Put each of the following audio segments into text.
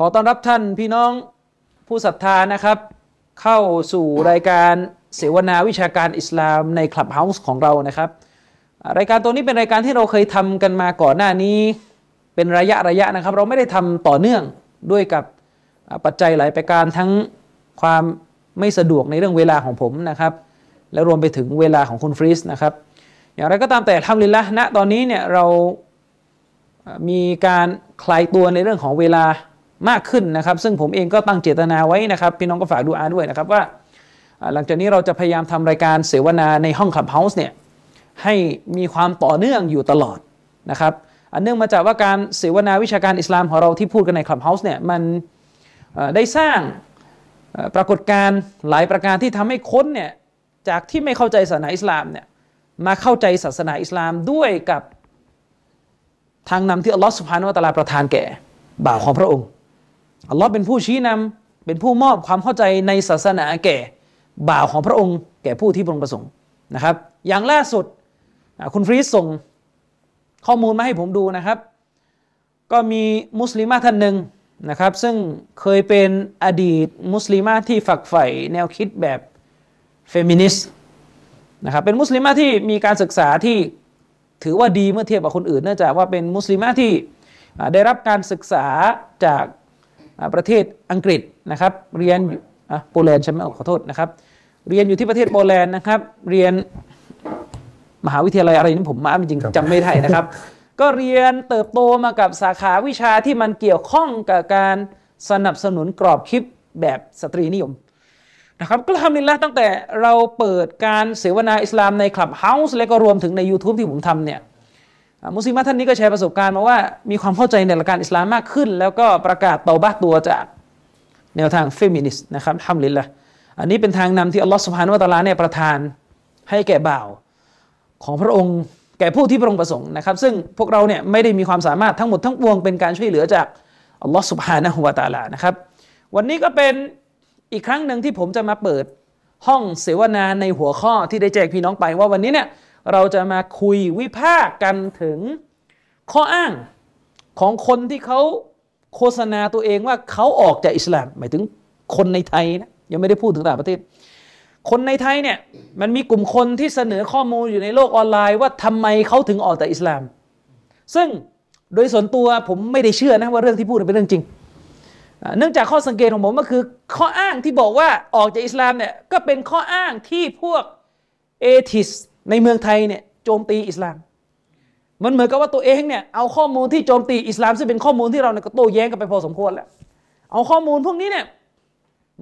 ขอต้อนรับท่านพี่น้องผู้ศรัทธานะครับ เข้าสู่รายการเสวนาวิชาการอิสลามในคลับเฮาส์ของเรานะครับ รายการตัวนี้เป็นรายการที่เราเคยทำกันมาก่อนหน้านี้ เป็นระยะระยะนะครับ เราไม่ได้ทำต่อเนื่องด้วยกับปัจจัยหลายประการทั้งความไม่สะดวกในเรื่องเวลาของผมนะครับ และรวมไปถึงเวลาของคุณฟรีสนะครับ อย่างไรก็ตามแต่ทำลินละณตอนนี้เนี่ยเรามีการคลายตัวในเรื่องของเวลา มากขึ้นนะครับ ซึ่งผมเองก็ตั้งเจตนาไว้นะครับ พี่น้องก็ฝากดูอาด้วยนะครับว่า หลังจากนี้เราจะพยายามทำรายการเสวนาในห้อง Clubhouse เนี่ยให้มีความต่อเนื่องอยู่ตลอดนะครับ อันเนื่องมาจากว่าการเสวนาวิชาการอิสลามของเราที่พูดกันใน Clubhouse เนี่ยมันได้สร้างปรากฏการณ์หลายประการที่ทำให้คนเนี่ยจากที่ไม่เข้าใจศาสนาอิสลามเนี่ยมาเข้าใจศาสนาอิสลามด้วยกับทางนำที่อัลลอฮฺสุบฮานุวะตะอาลาประทานแก่บ่าวของพระองค์ อัลลอฮ์เป็นผู้ชี้นำเป็นผู้มอบความเข้าใจในศาสนาแก่บ่าวของพระองค์ แก่ผู้ที่พระองค์ประสงค์นะครับ อย่างล่าสุดคุณฟรีสส่งข้อมูลมาให้ผมดูนะครับ ก็มีมุสลิมาท่านหนึ่งนะครับ ซึ่งเคยเป็นอดีตมุสลิมาที่ฝักใฝ่แนวคิดแบบเฟมินิสต์นะครับเป็นมุสลิมาที่มีการศึกษาที่ถือว่าดีเมื่อเทียบกับคนอื่นเนื่องจากว่าเป็นมุสลิมะที่ได้รับการศึกษาจาก ประเทศอังกฤษนะครับ เรียนอยู่อะโปแลนด์ใช่ไหมขอโทษนะครับ เรียนอยู่ที่ประเทศโปแลนด์นะครับ เรียนมหาวิทยาลัยอะไรนี่ผมมาจริงๆจำไม่ได้นะครับ ก็เรียนเติบโตมากับสาขาวิชาที่มันเกี่ยวข้องกับการสนับสนุนกรอบคิดแบบสตรีนิยมนะครับก็ฮัมดุลิลละฮ์ตั้งแต่เราเปิดการเสวนาอิสลามใน Clubhouse และก็รวมถึงใน YouTube ที่ผมทำเนี่ยอ่า มุสลิมท่านนี้ก็แชร์ประสบการณ์มาว่ามีความเข้าใจในหลักการอิสลามมากขึ้น แล้วก็ประกาศเตาบะห์ตัวจากแนวทางเฟมินิสต์นะครับฮัมดุลิลละฮ์อันนี้เป็นทางนำที่อัลลอฮฺสุบฮานุวะตาลาเนี่ยประทานให้แก่บ่าวของพระองค์แก่ผู้ที่พระองค์ประสงค์นะครับ ซึ่งพวกเราเนี่ยไม่ได้มีความสามารถทั้งหมดทั้งปวงเป็นการช่วยเหลือจากอัลลอฮฺสุบฮานะฮุวาตาลานะครับ วันนี้ก็เป็นอีกครั้งหนึ่งที่ผมจะมาเปิดห้องเสวนาในหัวข้อที่ได้แจ้งพี่น้องไปว่าวันนี้เนี่ย เราจะมาคุยวิพากษ์กันถึงข้ออ้างของคนที่เขาโฆษณาตัวเองว่าเขาออกจากอิสลาม หมายถึงคนในไทยนะยังไม่ได้พูดถึงต่างประเทศ คนในไทยเนี่ยมันมีกลุ่มคนที่เสนอข้อมูลอยู่ในโลกออนไลน์ว่าทำไมเขาถึงออกจากอิสลาม ซึ่งโดยส่วนตัวผมไม่ได้เชื่อนะว่าเรื่องที่พูดเป็นเรื่องจริง เนื่องจากข้อสังเกตของผมก็คือ ข้ออ้างที่บอกว่าออกจากอิสลามเนี่ยก็เป็นข้ออ้างที่พวกเอทิส ในเมืองไทยเนี่ยโจมตีอิสลาม มันเหมือนกับว่าตัวเองเนี่ยเอาข้อมูลที่โจมตีอิสลามซึ่งเป็นข้อมูลที่เราเนี่ยก็โต้แย้งกันไปพอสมควรแล้ว เอาข้อมูลพวกนี้เนี่ย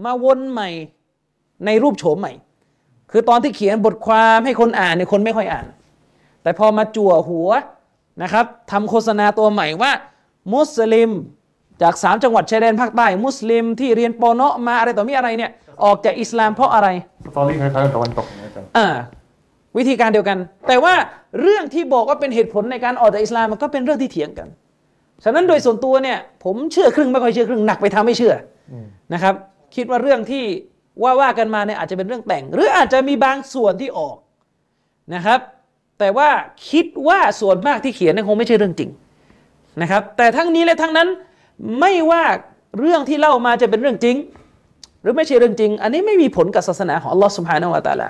มาวนใหม่ในรูปโฉมใหม่ คือตอนที่เขียนบทความให้คนอ่านเนี่ยคนไม่ค่อยอ่าน แต่พอมาจั่วหัวนะครับทำโฆษณาตัวใหม่ว่า มุสลิมจากสามจังหวัดชายแดนภาคใต้ มุสลิมที่เรียนปอเนาะมาอะไรต่อมีอะไรเนี่ยออกจากอิสลามเพราะอะไร สตอรี่คล้ายๆกับตะวันตกอย่างเงี้ยอาจารย์อ่า วิธีการเดียวกัน แต่ว่าเรื่องที่บอกว่าเป็นเหตุผลในการออกจากอิสลามมันก็เป็นเรื่องที่เถียงกัน ฉะนั้นโดยส่วนตัวเนี่ยผมเชื่อครึ่งไม่ค่อยเชื่อครึ่งหนักไปทาไม่เชื่ออนะครับ คิดว่าเรื่องที่ว่าว่ากันมาเนี่ยอาจจะเป็นเรื่องแต่ง หรืออาจจะมีบางส่วนที่ออกนะครับ แต่ว่าคิดว่าส่วนมากที่เขียนนี่คงไม่ใช่เรื่องจริงนะครับ แต่ทั้งนี้และทั้งนั้นไม่ว่าเรื่องที่เล่ามาจะเป็นเรื่องจริง หรือไม่ใช่เรื่องจริง อันนี้ไม่มีผลกับศาสนาของอัลลอฮ์สุบฮานาอะตะอาลา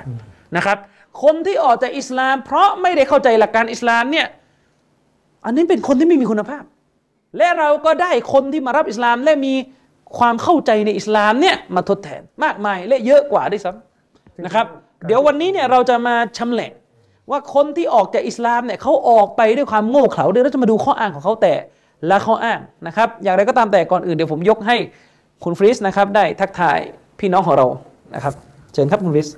นะครับ คนที่ออกจากอิสลาม เพราะไม่ได้เข้าใจหลักการอิสลามเนี่ยอันนี้เป็นคนที่ไม่มีคุณภาพ และเราก็ได้คนที่มารับอิสลาม และมีความเข้าใจในอิสลามเนี่ยมาทดแทนมากมายและเยอะกว่าด้วยซ้ำนะครับ เดี๋ยววันนี้เนี่ยเราจะมาชำแหละว่าคนที่ออกจากอิสลามเนี่ยเขาออกไปด้วยความโง่เขลาดี๋ยเราจะมาดูข้ออ้างของเขาแต่ละข้ออ้างนะครับ อย่างไรก็ตามแต่ก่อนอื่นเดี๋ยวผมยกให้คุณฟริสนะครับได้ทักทายพี่น้องของเรานะครับ เชิญครับคุณฟริส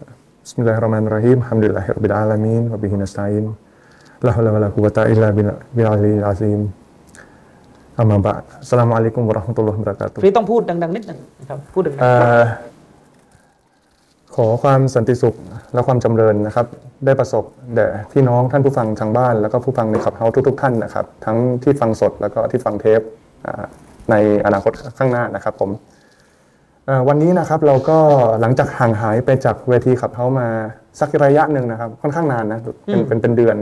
Bismillahirrahmanirrahim. Alhamdulillahirabbil alamin wa bihi nasta'in. La haula wala quwwata illa billahil azim. อามาบะอัสสลามุอะลัยกุมวะเราะห์มะตุลลอฮิวะบะเราะกาตุฮ์ฟรีต้องพูดดังๆนิดหนึ่งนะครับพูดดังเอ่อขอความสันติสุขและความจำเริญนะครับ ได้ประสบแด่พี่น้องท่านผู้ฟังทางบ้าน แล้วก็ผู้ฟังในขับเฮาทุกๆท่านนะครับ ทั้งที่ฟังสดแล้วก็ที่ฟังเทปอ่าในอนาคตข้างหน้านะครับผมเอ่อ วันนี้นะครับเราก็หลังจากห่างหายไปจากเวทีขับเฮามาสักระยะหนึ่งนะครับ ค่อนข้างนานนะเป็นเป็นเป็นเดือน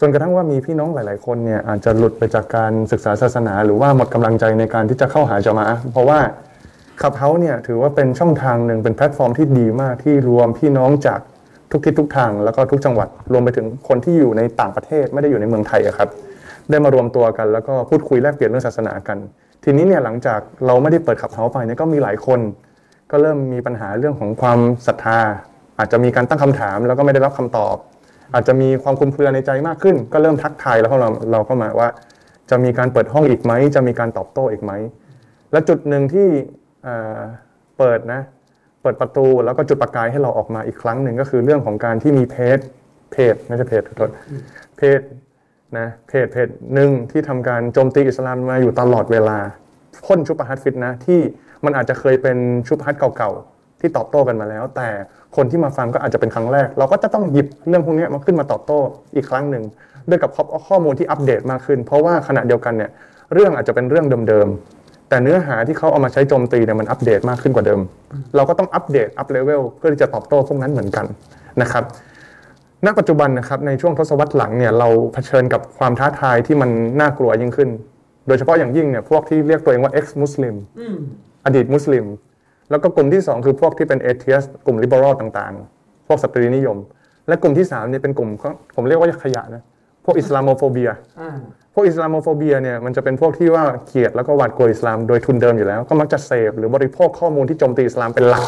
จนกระทั่งว่ามีพี่น้องหลาย ๆ คนเนี่ยอาจจะหลุดไปจากการศึกษาศาสนา หรือว่าหมดกำลังใจในการที่จะเข้าหาจามะห์เพราะว่าขับเฮาเนี่ยถือว่าเป็นช่องทางหนึ่งเป็นแพลตฟอร์มที่ดีมากที่รวมพี่น้องจากทุกทิศทุกทางแล้วก็ทุกจังหวัดรวมไปถึงคนที่อยู่ในต่างประเทศไม่ได้อยู่ในเมืองไทยอะครับ ได้มารวมตัวกันแล้วก็พูดคุยแลกเปลี่ยนเรื่องศาสนากัน ทีนี้เนี่ยหลังจากเราไม่ได้เปิดขับเฮาไปเนี่ยก็มีหลายคน ก็เริ่มมีปัญหาเรื่องของความศรัทธา อาจจะมีการตั้งคำถาม แล้วก็ไม่ได้รับคำตอบ อาจจะมีความคุมเครือในใจมากขึ้น ก็เริ่มทักทายแล้วเราเราก็มาว่า จะมีการเปิดห้องอีกไหมจะมีการตอบโต้อีกไหมและจุดหนึ่งที่เอ่อเปิดนะเปิดประตูแล้วก็จุดประกายให้เราออกมาอีกครั้งหนึ่งก็คือเรื่องของการที่มีเพจเพจไม่ใช่เพจขอโทษเพจ นะเพจเพจหนึ่งที่ทำการโจมตีอิสลามมาอยู่ตลอดเวลาพ่นชุบฮัดฟิตนะที่มันอาจจะเคยเป็นชุบฮัดเก่าๆที่ตอบโต้กันมาแล้ว แต่คนที่มาฟังก็อาจจะเป็นครั้งแรก เราก็จะต้องหยิบเรื่องพวกนี้มาขึ้นมาตอบโต้อีกครั้งหนึ่งด้วยกับข้อมูลที่อัปเดตมากขึ้น เพราะว่าขณะเดียวกันเนี่ยเรื่องอาจจะเป็นเรื่องเดิมๆแต่เนื้อหาที่เขาเอามาใช้โจมตีเนี่ยมันอัปเดตมากขึ้นกว่าเดิม เราก็ต้องอัปเดต up level เพื่อที่จะตอบโต้พวกนั้นเหมือนกันนะครับ ณปัจจุบันนะครับในช่วงทศวรรษหลังเนี่ยเราเผชิญกับความท้าทายที่มันน่ากลัวยิ่งขึ้น โดยเฉพาะอย่างยิ่งเนี่ยพวกที่เรียกตัวเองว่า ex Muslim ๆอืมอดีตมุสลิม แล้วก็กลุ่มที่ 2 คือพวกที่เป็น atheist กลุ่ม liberal ต่างๆ พวกสตรีนิยม และกลุ่มที่3เนี่ยเป็นกลุ่มของผมเรียกว่าขยะนะพวก Islamophobia อ่าพวก Islamophobia เนี่ยมันจะเป็นพวกที่ว่าเกลียดแล้วก็หวาดกลัวอิสลามโดยทุนเดิมอยู่แล้วก็มักจะเสพหรือบริโภคข้อมูลที่โจมตีอิสลามเป็นหลัก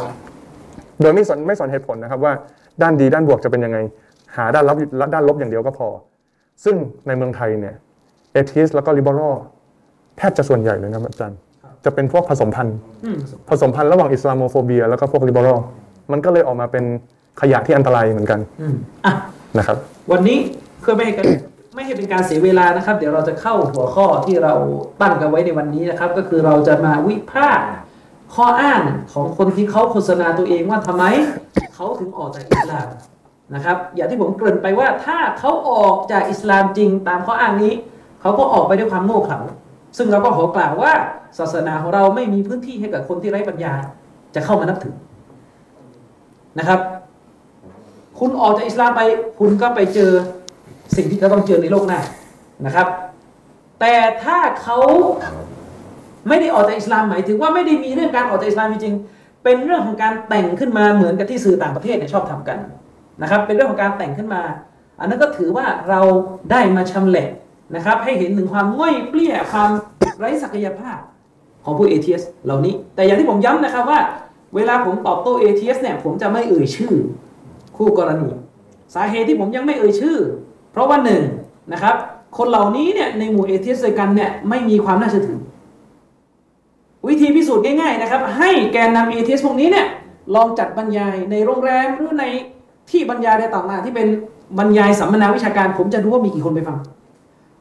โดยไม่สนไม่สนเหตุผลนะครับว่าด้านดีด้านบวกจะเป็นยังไง หาด้านลบด้านลบอย่างเดียวก็พอ ซึ่งในเมืองไทยเนี่ย atheist แล้วก็ liberal แทบจะส่วนใหญ่เลยนะครับอาจารย์ จะเป็นพวกผสมพันธุ์อืมผสมพันธุ์ระหว่างอิสลามโมโฟเบีย แล้วก็พวกลิเบอรัลมันก็เลยออกมาเป็นขยะที่อันตรายเหมือนกันอืมอะนะครับ วันนี้เพื่อไม่ให้กันไม่ให้เป็นการเสียเวลานะครับ เดี๋ยวเราจะเข้าหัวข้อที่เราตั้งกันไว้ในวันนี้นะครับ ก็คือเราจะมาวิพากษ์ข้ออ้างของคนที่เขาโฆษณาตัวเองว่าทำไมเขาถึงออกจากอิสลาม นะครับอย่างที่ผมเกริ่นไปว่าถ้าเขาออกจากอิสลามจริงตามข้ออ้างนี้ เขาก็ออกไปด้วยความโง่เขลาซึ่งเราก็ขอกล่าวว่าศาสนาของเราไม่มีพื้นที่ให้กับคนที่ไร้ปัญญาจะเข้ามานับถือนะครับ คุณออกจากอิสลามไปคุณก็ไปเจอสิ่งที่เขาต้องเจอในโลกหน้านะครับ แต่ถ้าเขาไม่ได้ออกจากอิสลามหมายถึงว่าไม่ได้มีเรื่องการออกจากอิสลามจริงเป็นเรื่องของการแต่งขึ้นมาเหมือนกับที่สื่อต่างประเทศเนี่ยชอบทำกัน นะครับ เป็นเรื่องของการแต่งขึ้นมา อันนั้นก็ถือว่าเราได้มาชำแหละนะครับ ให้เห็นถึงความง่อยเปลี้ยความไร้ศักยภาพของผู้ atheist เหล่านี้ แต่อย่างที่ผมย้ำนะครับว่า เวลาผมตอบโต้ atheist เนี่ยผมจะไม่เอ่ยชื่อ คู่กรณี สาเหตุที่ผมยังไม่เอ่ยชื่อ เพราะว่าหนึ่งนะครับ คนเหล่านี้เนี่ยในหมู่ atheist ด้วยกันเนี่ยไม่มีความน่าเชื่อถือ วิธีพิสูจน์ง่ายๆนะครับ ให้แกนนำ atheist พวกนี้เนี่ยลองจัดบรรยายในโรงแรมหรือใน ที่บรรยายอะไรต่างๆที่เป็นบรรยายสัมมนาวิชาการ ผมจะดูว่ามีกี่คนไปฟัง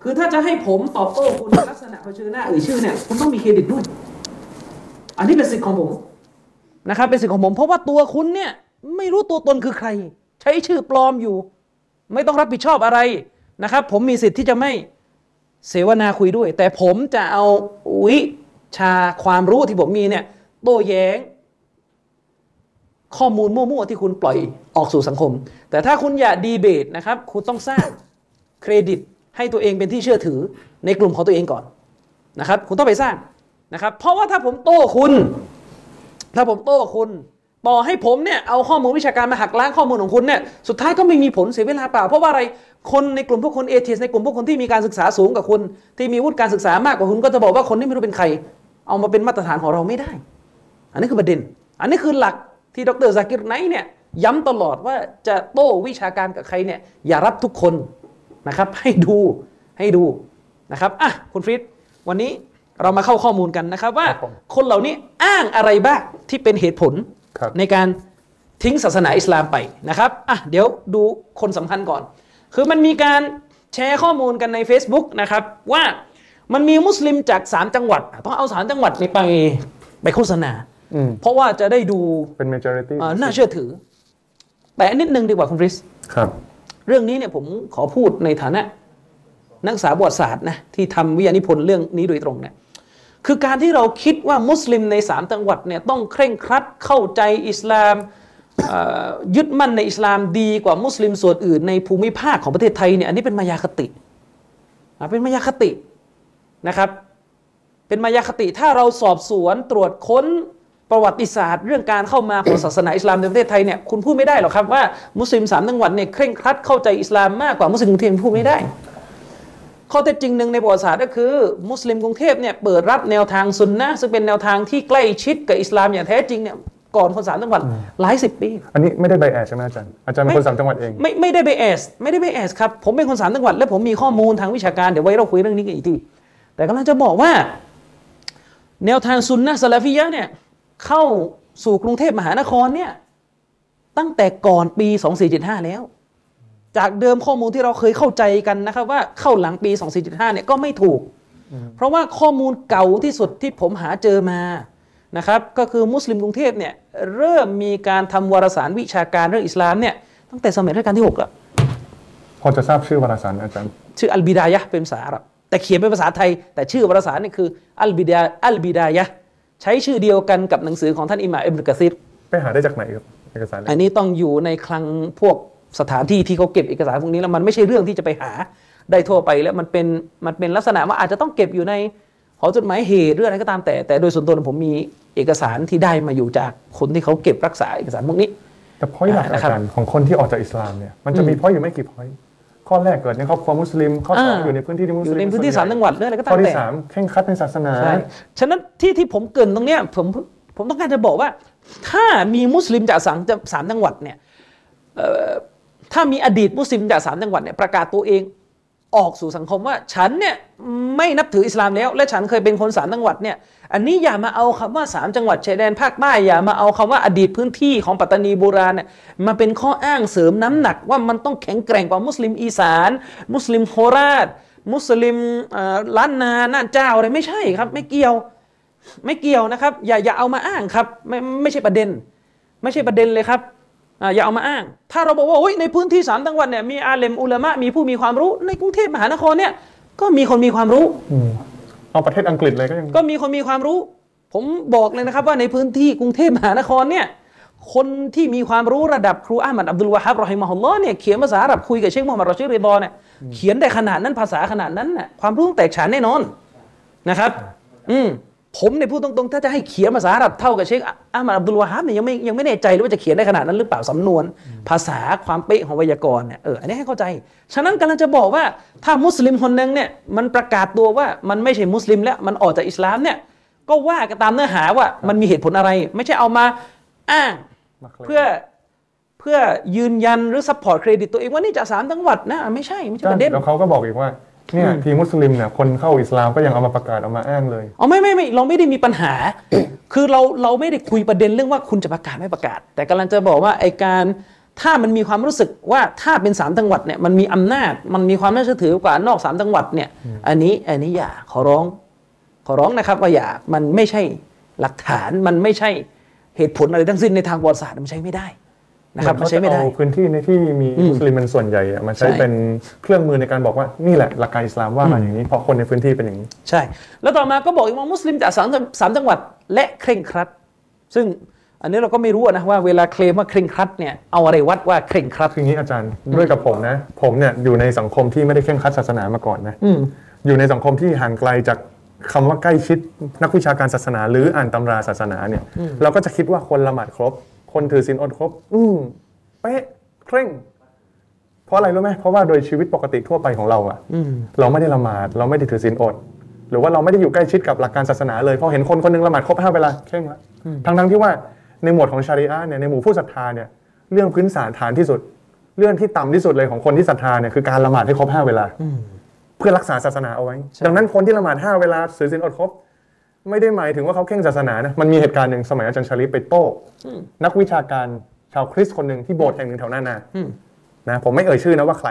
คือถ้าจะให้ผมตอบโต้คุณลักษณะเผชิญหน้าเอ่ยชื่อเนี่ยคุณต้องมีเครดิตด้วย อันนี้เป็นสิทธิ์ของผมนะครับเป็นสิทธิ์ของผมเพราะว่าตัวคุณเนี่ยไม่รู้ตัวตนคือใคร ใช้ชื่อปลอมอยู่ ไม่ต้องรับผิดชอบอะไรนะครับ ผมมีสิทธิ์ที่จะไม่เสวนาคุยด้วย แต่ผมจะเอาวิชาความรู้ที่ผมมีเนี่ยโต้แย้ง ข้อมูลมั่วๆที่คุณปล่อยออกสู่สังคม แต่ถ้าคุณอยากดีเบตนะครับ คุณต้องสร้างเครดิตให้ตัวเองเป็นที่เชื่อถือในกลุ่มของตัวเองก่อนนะครับ คุณต้องไปสร้างนะครับ เพราะว่าถ้าผมโต้คุณ ถ้าผมโต้คุณต่อให้ผมเนี่ยเอาข้อมูลวิชาการมาหักล้างข้อมูลของคุณเนี่ยสุดท้ายก็ไม่มีผลเสียเวลาเปล่า เพราะว่าอะไรคนในกลุ่มพวกคนเอเทีในกลุ่มพวกคนที่มีการศึกษาสูงกว่าคุณ ที่มีวุฒิการศึกษามากกว่าคุณก็จะบอกว่าคนที่ไม่รู้เป็นใคร เอามาเป็นมาตรฐานของเราไม่ได้ อันนี้คือประเด็น อันนี้คือหลัก ที่ดรซากิรไนท์เนี่ยย้ำตลอดว่าจะโต้วิชาการกับใครเนี่ยอย่ารับทุกคนนะครับ ให้ดูให้ดูนะครับอะคุณฟริดวันนี้เรามาเข้าข้อมูลกันนะครับว่าครับผมคนเหล่านี้อ้างอะไรบ้างที่เป็นเหตุผลครับในการทิ้งศาสนาอิสลามไปนะครับอะเดี๋ยวดูคนสำคัญก่อน คือมันมีการแชร์ข้อมูลกันใน Facebook นะครับ ว่ามันมีมุสลิมจากสามจังหวัด ต้องเอาสามจังหวัดนี้ไปไปโฆษณาอืม เพราะว่าจะได้ดูเป็น majority เอ่อน่าเชื่อถือ แต่นิดนึงดีกว่าคุณริสครับ เรื่องนี้เนี่ยผมขอพูดในฐานะ นักศึกษาประวัติศาสตร์นะที่ทำวิทยานิพนธ์เรื่องนี้โดยตรงเนี่ยคือการที่เราคิดว่ามุสลิมในสามจังหวัดเนี่ยต้องเคร่งครัดเข้าใจอิสลามเอ่อยึดมั่นในอิสลามดีกว่ามุสลิมส่วนอื่นในภูมิภาคของประเทศไทยเนี่ยอันนี้เป็นมายาคติอะเป็นมายาคตินะครับ เป็นมายาคติถ้าเราสอบสวนตรวจค้น ประวัติศาสตร์เรื่องการเข้ามาของศาสนาอิสลามในประเทศไทยเนี่ยคุณพูดไม่ได้หรอกครับว่ามุสลิมสามจังหวัดเนี่ยเคร่งครัดเข้าใจอิสลามมากกว่ามุสลิมกรุงเทพพูดไม่ได้ ข้อเท็จจริงหนึ่งในประวัติศาสตร์ก็คือ มุสลิมกรุงเทพเนี่ยเปิดรับแนวทางซุนนะห์ซึ่งเป็นแนวทางที่ใกล้ชิดกับอิสลามอย่างแท้จริงเนี่ยก่อนคนสามจังหวัดหลายสิบปี อันนี้ไม่ได้ใบแอดใช่ไหมอาจารย์อาจารย์เป็นคนสามจังหวัดเองไม่ไม่ได้ไปแอสไม่ได้ไปแอสครับผมเป็นคนสามจังหวัด และผมมีข้อมูลทางวิชาการเดี๋ยวไว้เราคุยเรื่องนี้กันอีกทีแต่กำลังจะบอกว่า แนวทางซุนนะห์ซาลาฟิยะห์เนี่ย เข้าสู่กรุงเทพมหานครเนี่ยตั้งแต่ก่อนปี 2475 แล้ว จากเดิมข้อมูลที่เราเคยเข้าใจกันนะครับว่าเข้าหลังปี 2475 เนี่ยก็ไม่ถูก เพราะว่าข้อมูลเก่าที่สุดที่ผมหาเจอมานะครับก็คือมุสลิมกรุงเทพเนี่ยเริ่มมีการทำวารสารวิชาการเรื่องอิสลามเนี่ยตั้งแต่สมัยรัชกาลที่ 6 แล้ว พอจะทราบชื่อวารสารอาจารย์ ชื่ออัลบิดายะห์เป็นภาษาอาหรับแต่เขียนเป็นภาษาไทย แต่ชื่อวารสารนี่คืออัลบิดาอัลบิดายะห์ ใช้ชื่อเดียวกันกับหนังสือของท่านอิหม่ามอิบนุกะซีรไปหาได้จากไหนครับเอกสารอันนี้ต้องอยู่ในคลังพวกสถานที่ที่เขาเก็บเอกสารพวกนี้แล้วมันไม่ใช่เรื่องที่จะไปหาได้ทั่วไปแล้วมันเป็นมันเป็นลักษณะว่าอาจจะต้องเก็บอยู่ในหอจดหมายเหตุหรืออะไรก็ตามแต่ แต่โดยส่วนตัวผมมีเอกสารที่ได้มาอยู่จากคนที่เขาเก็บรักษาเอกสารพวกนี้ แต่พอยหลักนะอาครับจารย์ของคนที่ออกจากอิสลามเนี่ยมันจะมีพอยอยู่ไม่กี่พอย ข้อแรกเกิดในครอบครัวมุสลิม ข้อสองอ่าอยู่ในพื้นที่ที่มุสอลิมยู่ในพื้นที่สามจังหวัดหรืออะไรก็ตาข้อมที่แต่สามเคร่งครัดในศาสนาใช่ฉะนั้นที่ที่ผมเกรินตรงเนี้ยผมผมต้องการจะบอกว่า ถ้ามีมุสลิมจากสามสามจังหวัดเนี่ยเอ่อถ้ามีอดีตมุสลิมจากสามจังหวัดเนี่ยประกาศตัวเอง ออกสู่สังคมว่าฉันเนี่ยไม่นับถืออิสลามแล้ว และฉันเคยเป็นคนสามจังหวัดเนี่ยอันนี้อย่ามาเอาคำว่าสามจังหวัดชายแดนภาคใต้อย่ามาเอาคำว่าอดีตพื้นที่ของปัตตานีโบราณเนี่ยมาเป็นข้ออ้างเสริมน้ำหนักว่ามันต้องแข็งแกร่งกว่ามุสลิมอีสาน มุสลิมโคราช มุสลิมล้านนาน่านเจ้าอะไรไม่ใช่ครับ ไม่เกี่ยวไม่เกี่ยวนะครับ อย่าอย่าเอามาอ้างครับไม่ไม่ใช่ประเด็น ไม่ใช่ประเด็นเลยครับ อ่าอย่าเอามาอ้าง ถ้าเราบอกว่าโอ้ยในพื้นที่สามจังหวัดเนี่ยมีอาเลมอุลามะมีผู้มีความรู้ ในกรุงเทพมหานครเนี่ยก็มีคนมีความรู้อืมเอาประเทศอังกฤษเลยก็ยังก็มีคนมีความรู้ ผมบอกเลยนะครับว่าในพื้นที่กรุงเทพมหานครเนี่ยคนที่มีความรู้ระดับครูอามัดอับดุลวะฮับรอฮิมะฮุลลอฮ์เนี่ยเขียนภาษาอาหรับคุยกับเชคมูฮัมหมัดรอชิดริดอเนี่ยเขียนได้ขนาดนั้นภาษาขนาดนั้นน่ะความรู้ต้องแตกฉานแน่นอนนะครับ อืม ผมเนี่ยพูดตรงๆ ถ้าจะให้เขียนภาษาอาหรับเท่ากับเชคอามัดอับดุลวะฮับเนี่ยยังไม่ยังไม่แน่ใจเลยว่าจะเขียนได้ขนาดนั้นหรือเปล่าสำนวน ภาษาความเป๊ะของไวยากรณ์เนี่ยเอออันนี้ให้เข้าใจ ฉะนั้นกำลังจะบอกว่าถ้ามุสลิมคนหนึ่งเนี่ยมันประกาศตัวว่ามันไม่ใช่มุสลิมแล้วมันออกจากอิสลามเนี่ยก็ว่ากันตามเนื้อหาว่ามันมีเหตุผลอะไร ไม่ใช่เอามาอ้างมาเคลมเพื่อเพื่อยืนยันหรือ support เครดิตตัวเองว่านี่จากสามจังหวัดนะไม่ใช่ไม่ใช่ประเด็นแล้วเขาก็บอกอีกว่า เนี่ยทีมุสลิมเนี่ยคนเข้าอิสลามก็ยังเอามาประกาศเอามาอ้างเลยอ๋อไม่ไม่ไม่เราไม่ได้มีปัญหา คือเราเราไม่ได้คุยประเด็นเรื่องว่าคุณจะประกาศไม่ประกาศ แต่กำลังจะบอกว่าไอการถ้ามันมีความรู้สึกว่าถ้าเป็นสามจังหวัดเนี่ยมันมีอำนาจมันมีความน่าเชื่อถือกว่านอกสามจังหวัดเนี่ยอันนี้อันนี้อย่าขอร้อง ขอร้องนะครับว่าอย่ามันไม่ใช่หลักฐานมันไม่ใช่เหตุผลอะไรทั้งสิ้นในทางประวัติศาสตร์มันใช้ไม่ได้ นะครับเหมันเขาใช้จะไม่ได้เอาพื้นที่ในที่มีมุสลิมเป็นส่วนใหญ่อะมาใช้ใช่เป็นเครื่องมือในการบอกว่านี่แหละหลักการอิสลามว่ามาอย่างนี้เพราะคนในพื้นที่เป็นอย่างนี้ ใช่ แล้วต่อมาก็บอกอีกว่ามุสลิมจากสามสามจังหวัดและเคร่งครัด ซึ่งอันนี้เราก็ไม่รู้นะว่าเวลาเคลมว่าเคร่งครัดเนี่ยเอาอะไรวัดว่าเคร่งครัดคืออย่างนี้อาจารย์ด้วยกับผมนะ ผมเนี่ยอยู่ในสังคมที่ไม่ได้เคร่งครัดศาสนามาก่อนนะอืมอยู่ในสังคมที่ห่างไกลจากคำว่าใกล้ชิดนักวิชาการศาสนา หรืออ่านตำราศาสนาเนี่ยเราก็จะคิดว่าคนละหมาดครบ คนถือศีลอดครบ อืมเป๊ะเคร่ง เพราะอะไรรู้ไหมเพราะว่าโดยชีวิตปกติทั่วไปของเราอะอืมเราไม่ได้ละหมาด เราไม่ได้ถือศีลอด หรือว่าเราไม่ได้อยู่ใกล้ชิดกับหลักการศาสนาเลยพอเห็นคนคนหนึงละหมาดครบห้าเวลาเคร่งละทั้งทั้งๆที่ว่าในหมวดของชาริอะห์เนี่ยในหมู่ผู้ศรัทธาเนี่ยเรื่องพื้นฐานฐานที่สุด เรื่องที่ต่ำที่สุดเลยของคนที่ศรัทธาเนี่ยคือการละหมาดให้ครบห้าเวลาเพื่อรักษาศาสนาเอาไว้ ดังนั้นคนที่ละหมาดห้าเวลาถือศีลอดครบ ไม่ได้หมายถึงว่าเขาเคร่งศาสนานะมันมีเหตุการณ์หนึ่งสมัยอาจารย์ชาลิปไปโต้นักวิชาการชาวคริสต์คนหนึ่งที่โบสถ์แห่งหนึ่งแถวหน้านาอืมนะผมไม่เอ่ยชื่อนะว่าใคร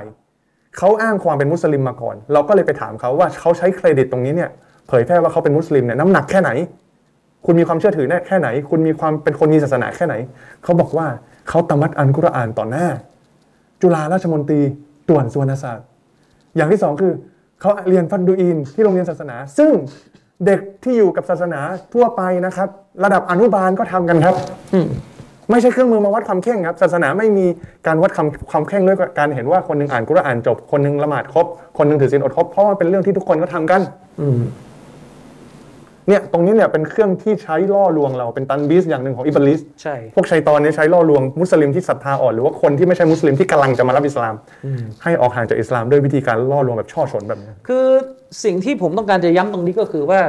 เขาอ้างความเป็นมุสลิมมาก่อน เราก็เลยไปถามเขาว่าเขาใช้เครดิตตรงนี้เนี่ยเผยแพร่ว่าเขาเป็นมุสลิมเนี่ยน้ำหนักแค่ไหน คุณมีความเชื่อถือแค่ไหน คุณมีความเป็นคนมีศาสนาแค่ไหน เขาบอกว่าเขาตะมัดอันกุรอานต่อหน้า จุฬาราชมนตรีต่วนสุวรรณศาสตร์ อย่างที่สองคือเขาเรียนฟันดูอินที่โรงเรียนศาสนา ซึ่ง เด็กที่อยู่กับศาสนาทั่วไปนะครับ ระดับอนุบาลก็ทำกันครับไม่ใช่เครื่องมือมาวัดความเข่งครับศาสนาไม่มีการวัดความความเข่งด้วยการเห็นว่าคนหนึงอ่านกุรอานจบ คนหนึงละหมาดครบ คนหนึงถือศีลอดครบเพราะว่าเป็นเรื่องที่ทุกคนก็ทำกัน เนี่ยตรงนี้เนี่ยเป็นเครื่องที่ใช้ล่อลวงเราเป็นตันบิสอย่างหนึ่งของอิบลิสใช่พวกชัยตอนนี้ใช้ล่อลวงมุสลิมที่ศรัทธาอ่อนหรือว่าคนที่ไม่ใช่มุสลิมที่กำลังจะมารับอิสลาม ให้ออกห่างจากอิสลามด้วยวิธีการล่อลวงแบบช่อฉนแบบนี้คือสิ่งที่ผมต้องการจะย้ำตรงนี้ก็คือว่า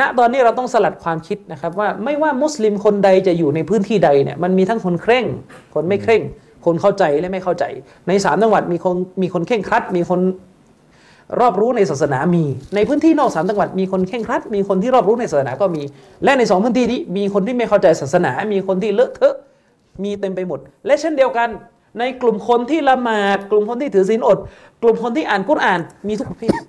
ณตอนนี้เราต้องสลัดความคิดนะครับว่าไม่ว่ามุสลิมคนใดจะอยู่ในพื้นที่ใดเนี่ยมันมีทั้งคนเคร่ง คนไม่เคร่ง คนเข้าใจและไม่เข้าใจ ในสามจังหวัดมีคนมีคนเคร่งครัดมีคน รอบรู้ในศาสนามี ในพื้นที่นอกสามจังหวัดมีคนเคร่งครัด มีคนที่รอบรู้ในศาสนาก็มี และในสองพื้นที่นี้มีคนที่ไม่เข้าใจศาสนา มีคนที่เลอะเทอะ มีเต็มไปหมด และเช่นเดียวกัน ในกลุ่มคนที่ละหมาด กลุ่มคนที่ถือศีลอด กลุ่มคนที่อ่านกุรอ่าน มีทุกประเภท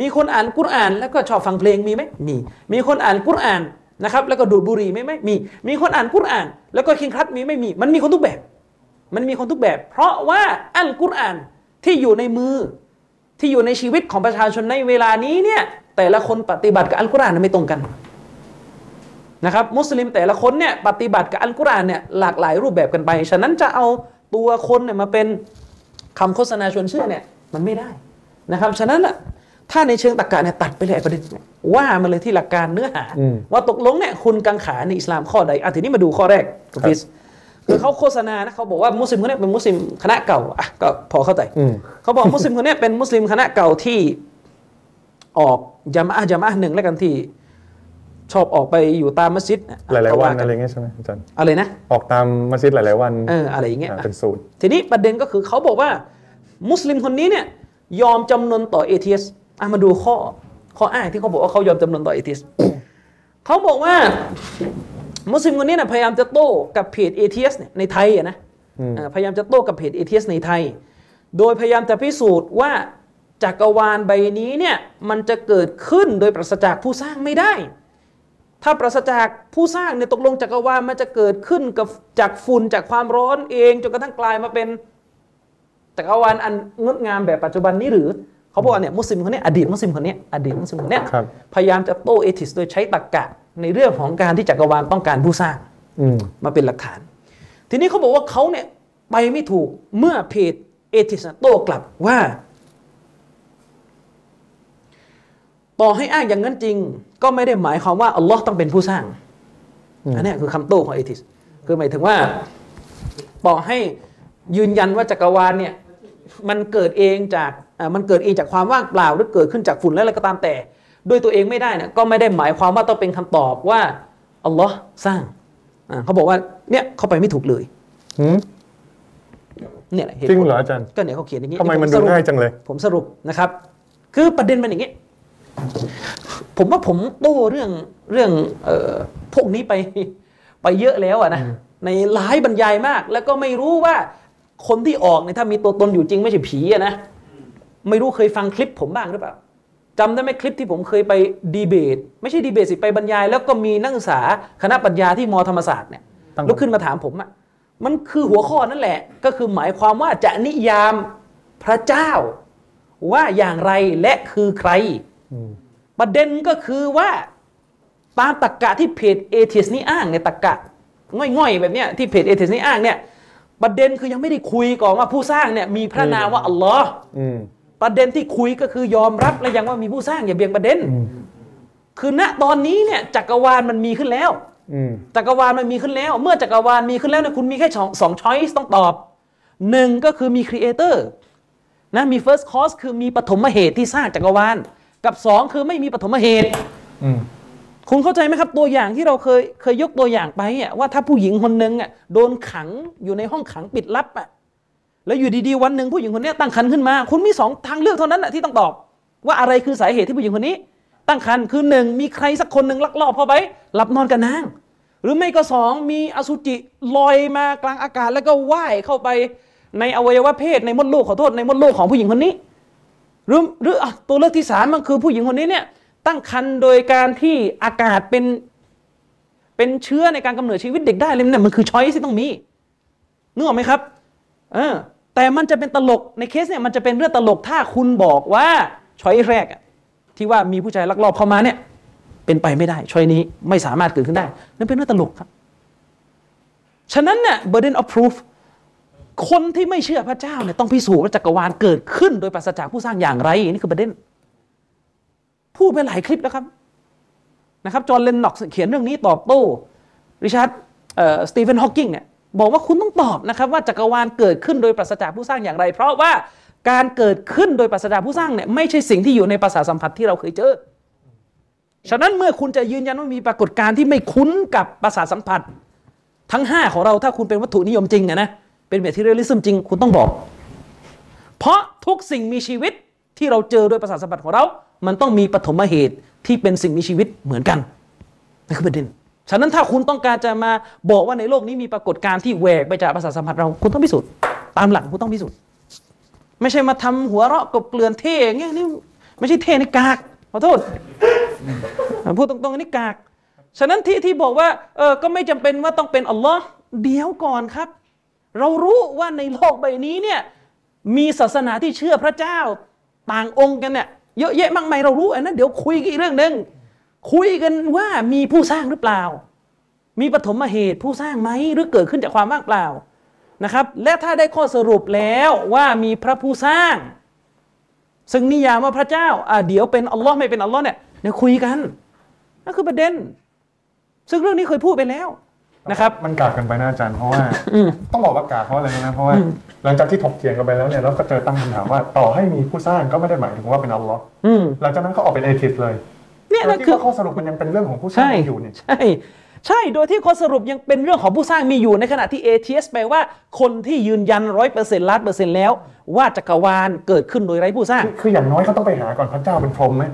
มีคนอ่านกุรอ่าน แล้วก็ชอบฟังเพลงมีไหมมี มีคนอ่านกุรอ่านนะครับ แล้วก็ดูดบุหรี่ไหมไหมมี มีคนอ่านกุรอ่าน แล้วก็เคร่งครัดมีไม่มี มันมีคนทุกแบบ มันมีคนทุกแบบ เพราะว่าอัลกุรอานที่อยู่ในมือ ที่อยู่ในชีวิตของประชาชนในเวลานี้เนี่ยแต่ละคนปฏิบัติกับอัลกุรอานไม่ตรงกันนะครับมุสลิมแต่ละคนเนี่ยปฏิบัติกับอัลกุรอานเนี่ยหลากหลายรูปแบบกันไป ฉะนั้นจะเอาตัวคนเนี่ยมาเป็นคำโฆษณาชวนเชื่อเนี่ยมันไม่ได้นะครับฉะนั้นอะถ้าในเชิงตรรกะเนี่ยตัดไปเลยไอ้ประเด็นเนี่ยว่ามาเลยที่หลักการเนื้อหาอืมว่าตกลงเนี่ยคุณกังขาในอิสลามข้อใดอะทีนี้มาดูข้อแรกคุณฟิส คือเขาโฆษณานะเขาบอกว่ามุสลิมคนเนี้เป็นมุสลิมคณะเก่าอะก็พอเข้าใจอืมเขาบอกมุสลิมคนเนี้เป็นมุสลิมคณะเก่าที่ออกจามะห์จามะห์หนึ่งแล้วกันที่ชอบออกไปอยู่ตามมัสยิดะหลายๆวันก็อะไรกัเงี้ยใช่ไหมอาจารย์อะไรนะออกตามมัสยิดหลายๆวันเอออะไรอย่างเงี้ยอ่าเป็นสูตรทีนี้ประเด็นก็คือเขาบอกว่า มุสลิมคนนี้เนี่ยยอมจำนนต่อ atheist อะมาดูข้อข้ออ้างที่เขาบอกว่าเขายอมจำนนต่อ atheist เขาบอกว่า มุสลิมคนนี้นะพยายามจะโต้กับเพจ atheist เนี่ยในไทยอะนะอืมเออพยายามจะโต้กับเพจ atheist ในไทย โดยพยายามจะพิสูจน์ว่าจักรวาลใบนี้เนี่ยมันจะเกิดขึ้นโดยปราศจากผู้สร้างไม่ได้ ถ้าปราศจากผู้สร้างเนี่ยตกลงจักรวาลมันจะเกิดขึ้นกับจากฝุ่นจากความร้อนเองจนกระทั่งกลายมาเป็นจักรวาลอันงดงามแบบปัจจุบันนี้หรือเขาบอกว่าเนี่ยมุสลิมคนเนี้ยอดีตมุสลิมคนเนี้ยอดีตมุสลิมคนเนี้ยครับพยายามจะโต้เอทิสโดยใช้ตรรกะ ในเรื่องของการที่จักรวาลต้องการผู้สร้างอืมมาเป็นหลักฐาน ทีนี้เขาบอกว่าเขาเนี่ยไปไม่ถูกเมื่อเพจเอทิสโต้กลับว่า ต่อให้อ้างอย่างนั้นจริง ก็ไม่ได้หมายความว่าอัลลอฮ์ต้องเป็นผู้สร้างอืมอันเนี้ยคือคำโต้ของเอทิสคือหมายถึงว่าต่อให้ยืนยันว่าจักรวาลเนี่ยมันเกิดเองจากอ่ามันเกิดเองจากความว่างเปล่าหรือเกิดขึ้นจากฝุ่นและอะไรก็ตามแต่ ด้วยตัวเองไม่ได้เนี่ยก็ไม่ได้หมายความว่าต้องเป็นคำตอบว่าอัลลอฮ์สร้างอ่าเขาบอกว่าเนี่ยเขาไปไม่ถูกเลยหืมเนี่ยแหละตุจริงผลเหรออาจารย์ก็เนี่ยเขาเขียนอย่างนี้ทำไมมันผดูสรุปง่ายจังเลย ผมสรุปนะครับ คือประเด็นมันอย่างนี้ ผมว่าผมโต้เรื่องเรื่องเอ่อพวกนี้ไปไปเยอะแล้วอะนะในหลายบรรยายมาก แล้วก็ไม่รู้ว่าคนที่ออกเนี่ยถ้ามีตัวตนอยู่จริงไม่ใช่ผีอะนะไม่รู้เคยฟังคลิปผมบ้างหรือเปล่า จำได้ไหมคลิปที่ผมเคยไปดีเบต ไม่ใช่ดีเบตสิไปบรรยาย แล้วก็มีนักศึกษาคณะปัญญาที่มอธรรมศาสตร์เนี่ยตั้งลุกขึ้นมาถามผมอะมันคือหัวข้อนั่นแหละ ก็คือหมายความว่าจะนิยามพระเจ้า ว่าอย่างไรและคือใครอืมประเด็นก็คือว่าตามตรกกะที่เพจเอเทสนี้อ้างในยตรกกะง่อยๆแบบเนี้ยที่เพจเอเทสนี้อ้างเนี่ยประเด็นคือยังไม่ได้คุยก่อนว่าผู้สร้างเนี่ยมีพระนามว่าอัลลอฮ์อืม ประเด็นที่คุยก็คือยอมรับหรือยังว่ามีผู้สร้างอย่าเบี่ยงประเด็นอืมคือณตอนนี้เนี่ยจักรวาลมันมีขึ้นแล้วอืมจักรวาลมันมีขึ้นแล้ว เมื่อจักรวาลมีขึ้นแล้วเนี่ยคุณมีแค่สองสอง choice ต้องตอบหนึ่งก็คือมี creator นะมี first cause คือมีปฐมเหตุที่สร้างจักรวาล กับสองคือไม่มีปฐมเหตุอืมคุณเข้าใจไหมครับตัวอย่างที่เราเคยเคยยกตัวอย่างไปอะว่าถ้าผู้หญิงคนหนึ่งอะโดนขังอยู่ในห้องขังปิดลับอะ แล้วอยู่ดีๆวันหนึ่งผู้หญิงคนนี้ตั้งครรภ์ขึ้นมา คุณมีสองทางเลือกเท่านั้นอะที่ต้องตอบ ว่าอะไรคือสาเหตุที่ผู้หญิงคนนี้ ตั้งครรภ์คือหนึ่งมีใครสักคนหนึ่งลักลอบเข้าไปหลับนอนกับนาง หรือไม่ก็สองมีอสุจิลอยมากลางอากาศแล้วก็ว่ายเข้าไปในอวัยวะเพศในมดลูกขอโทษในมดลูกของผู้หญิงคนนี้ หรือหรืออตัวเลือกที่สามมันคือผู้หญิงคนนี้เนี่ยตั้งครรภ์โดยการที่อากาศเป็นเป็นเชื้อในการกำเนิดชีวิตเด็กได้เลยเนี่ยมันคือช้อยที่ต้องมีนึกออกไหมครับเออ แต่มันจะเป็นตลกในเคสเนี่ยมันจะเป็นเรื่องตลกถ้าคุณบอกว่าช้อยแรกที่ว่ามีผู้ชายลักลอบเข้ามาเนี่ยเป็นไปไม่ได้ช้อยนี้ไม่สามารถเกิดขึ้นได้ นั่นเป็นเรื่องตลกครับ ฉะนั้นเนี่ย burden of proof คนที่ไม่เชื่อพระเจ้าเนี่ยต้องพิสูจน์ว่าจักรวาลเกิดขึ้นโดยปราศจากผู้สร้างอย่างไรนี่คือประเด็นพูดไปหลายคลิปแล้วครับนะครับจอห์นเลนน็อกซ์เขียนเรื่องนี้ตอบโต้ริชาร์ดสตีเฟนฮอว์กิงเนี่ย บอกว่าคุณต้องตอบนะครับว่าจักรวาลเกิดขึ้นโดยปราศจากผู้สร้างอย่างไร เพราะว่าการเกิดขึ้นโดยปราศจากผู้สร้างเนี่ยไม่ใช่สิ่งที่อยู่ในประสาทสัมผัสที่เราเคยเจอ ฉะนั้นเมื่อคุณจะยืนยันว่ามีปรากฏการณ์ที่ไม่คุ้นกับประสาทสัมผัส ทั้ง 5 ของเราถ้าคุณเป็นวัตถุนิยมจริงนะเป็นแบบ materialism จริงคุณต้องบอก เพราะทุกสิ่งมีชีวิตที่เราเจอโดยประสาสัมผัสของเรา มันต้องมีปฐมเหตุที่เป็นสิ่งมีชีวิตเหมือนกันนั่นคือประเด็น ฉะนั้นถ้าคุณต้องการจะมาบอกว่าในโลกนี้มีปรากฏการณ์ที่แหวกไปจากประสาทสัมผัสเราคุณต้องพิสูจน์ตามหลักคุณต้องพิสูจน์ไม่ใช่มาทำหัวเราะกบเกลื่อนเท่อย่างเงี้ยนี่ไม่ใช่เท่ในกากขอโทษพูดตรงๆนนี้กาก ฉะนั้นที่ที่บอกว่าเออก็ไม่จำเป็นว่าต้องเป็นอัลลอฮ์เดี๋ยวก่อนครับ เรารู้ว่าในโลกใบนี้เนี่ยมีศาสนาที่เชื่อพระเจ้าต่างองค์กันเนี่ยเยอะแยะมากมายเรารู้อันนั้นเดี๋ยวคุยกันอีกเรื่องหนึ่ง คุยกันว่ามีผู้สร้างหรือเปล่า มีปฐมเหตุผู้สร้างไหมหรือเกิดขึ้นจากความว่างเปล่านะครับ และถ้าได้ข้อสรุปแล้วว่ามีพระผู้สร้าง ซึ่งนิยามว่าพระเจ้าอ่าเดี๋ยวเป็นอัลลอฮ์ไม่เป็นอัลลอฮ์เนี่ยเดี๋ยวคุยกันนั่นคือประเด็น ซึ่งเรื่องนี้เคยพูดไปแล้วนะครับมันกากกันไปนะอาจารย์เพราะว่าอืมต้องบอกว่ากากเพราะอะไรรู้ไหมเพราะว่าหลังจากที่ถกเถียงกันไปแล้วเนี่ยเราก็เจอตั้งคำถามว่า ต่อให้มีผู้สร้างก็ไม่ได้หมายถึงว่าเป็นอัลลอฮ์อืมหลังจากนั้นก็ออกเป็นเอทิสเลย เนี่ยโดนั่ยนที่คือว่าข้อสรุปมันยังเป็นเรื่องของผู้สร้างใช่อยู่นี่ใช่ใช่โดยที่ข้อสรุปยังเป็นเรื่องของผู้สร้างมีอยู่ในขณะที่ ATS แปลว่าคนที่ยืนยันร้อยเปอร์เซ็นต์ล้านเปอร์เซ็นต์แล้ว ว่าจักรวาลเกิดขึ้นโดยไร้ผู้สร้าง คือคืออย่างน้อยเขาต้องไปหาก่อนพระเจ้าเป็นพรหมไหม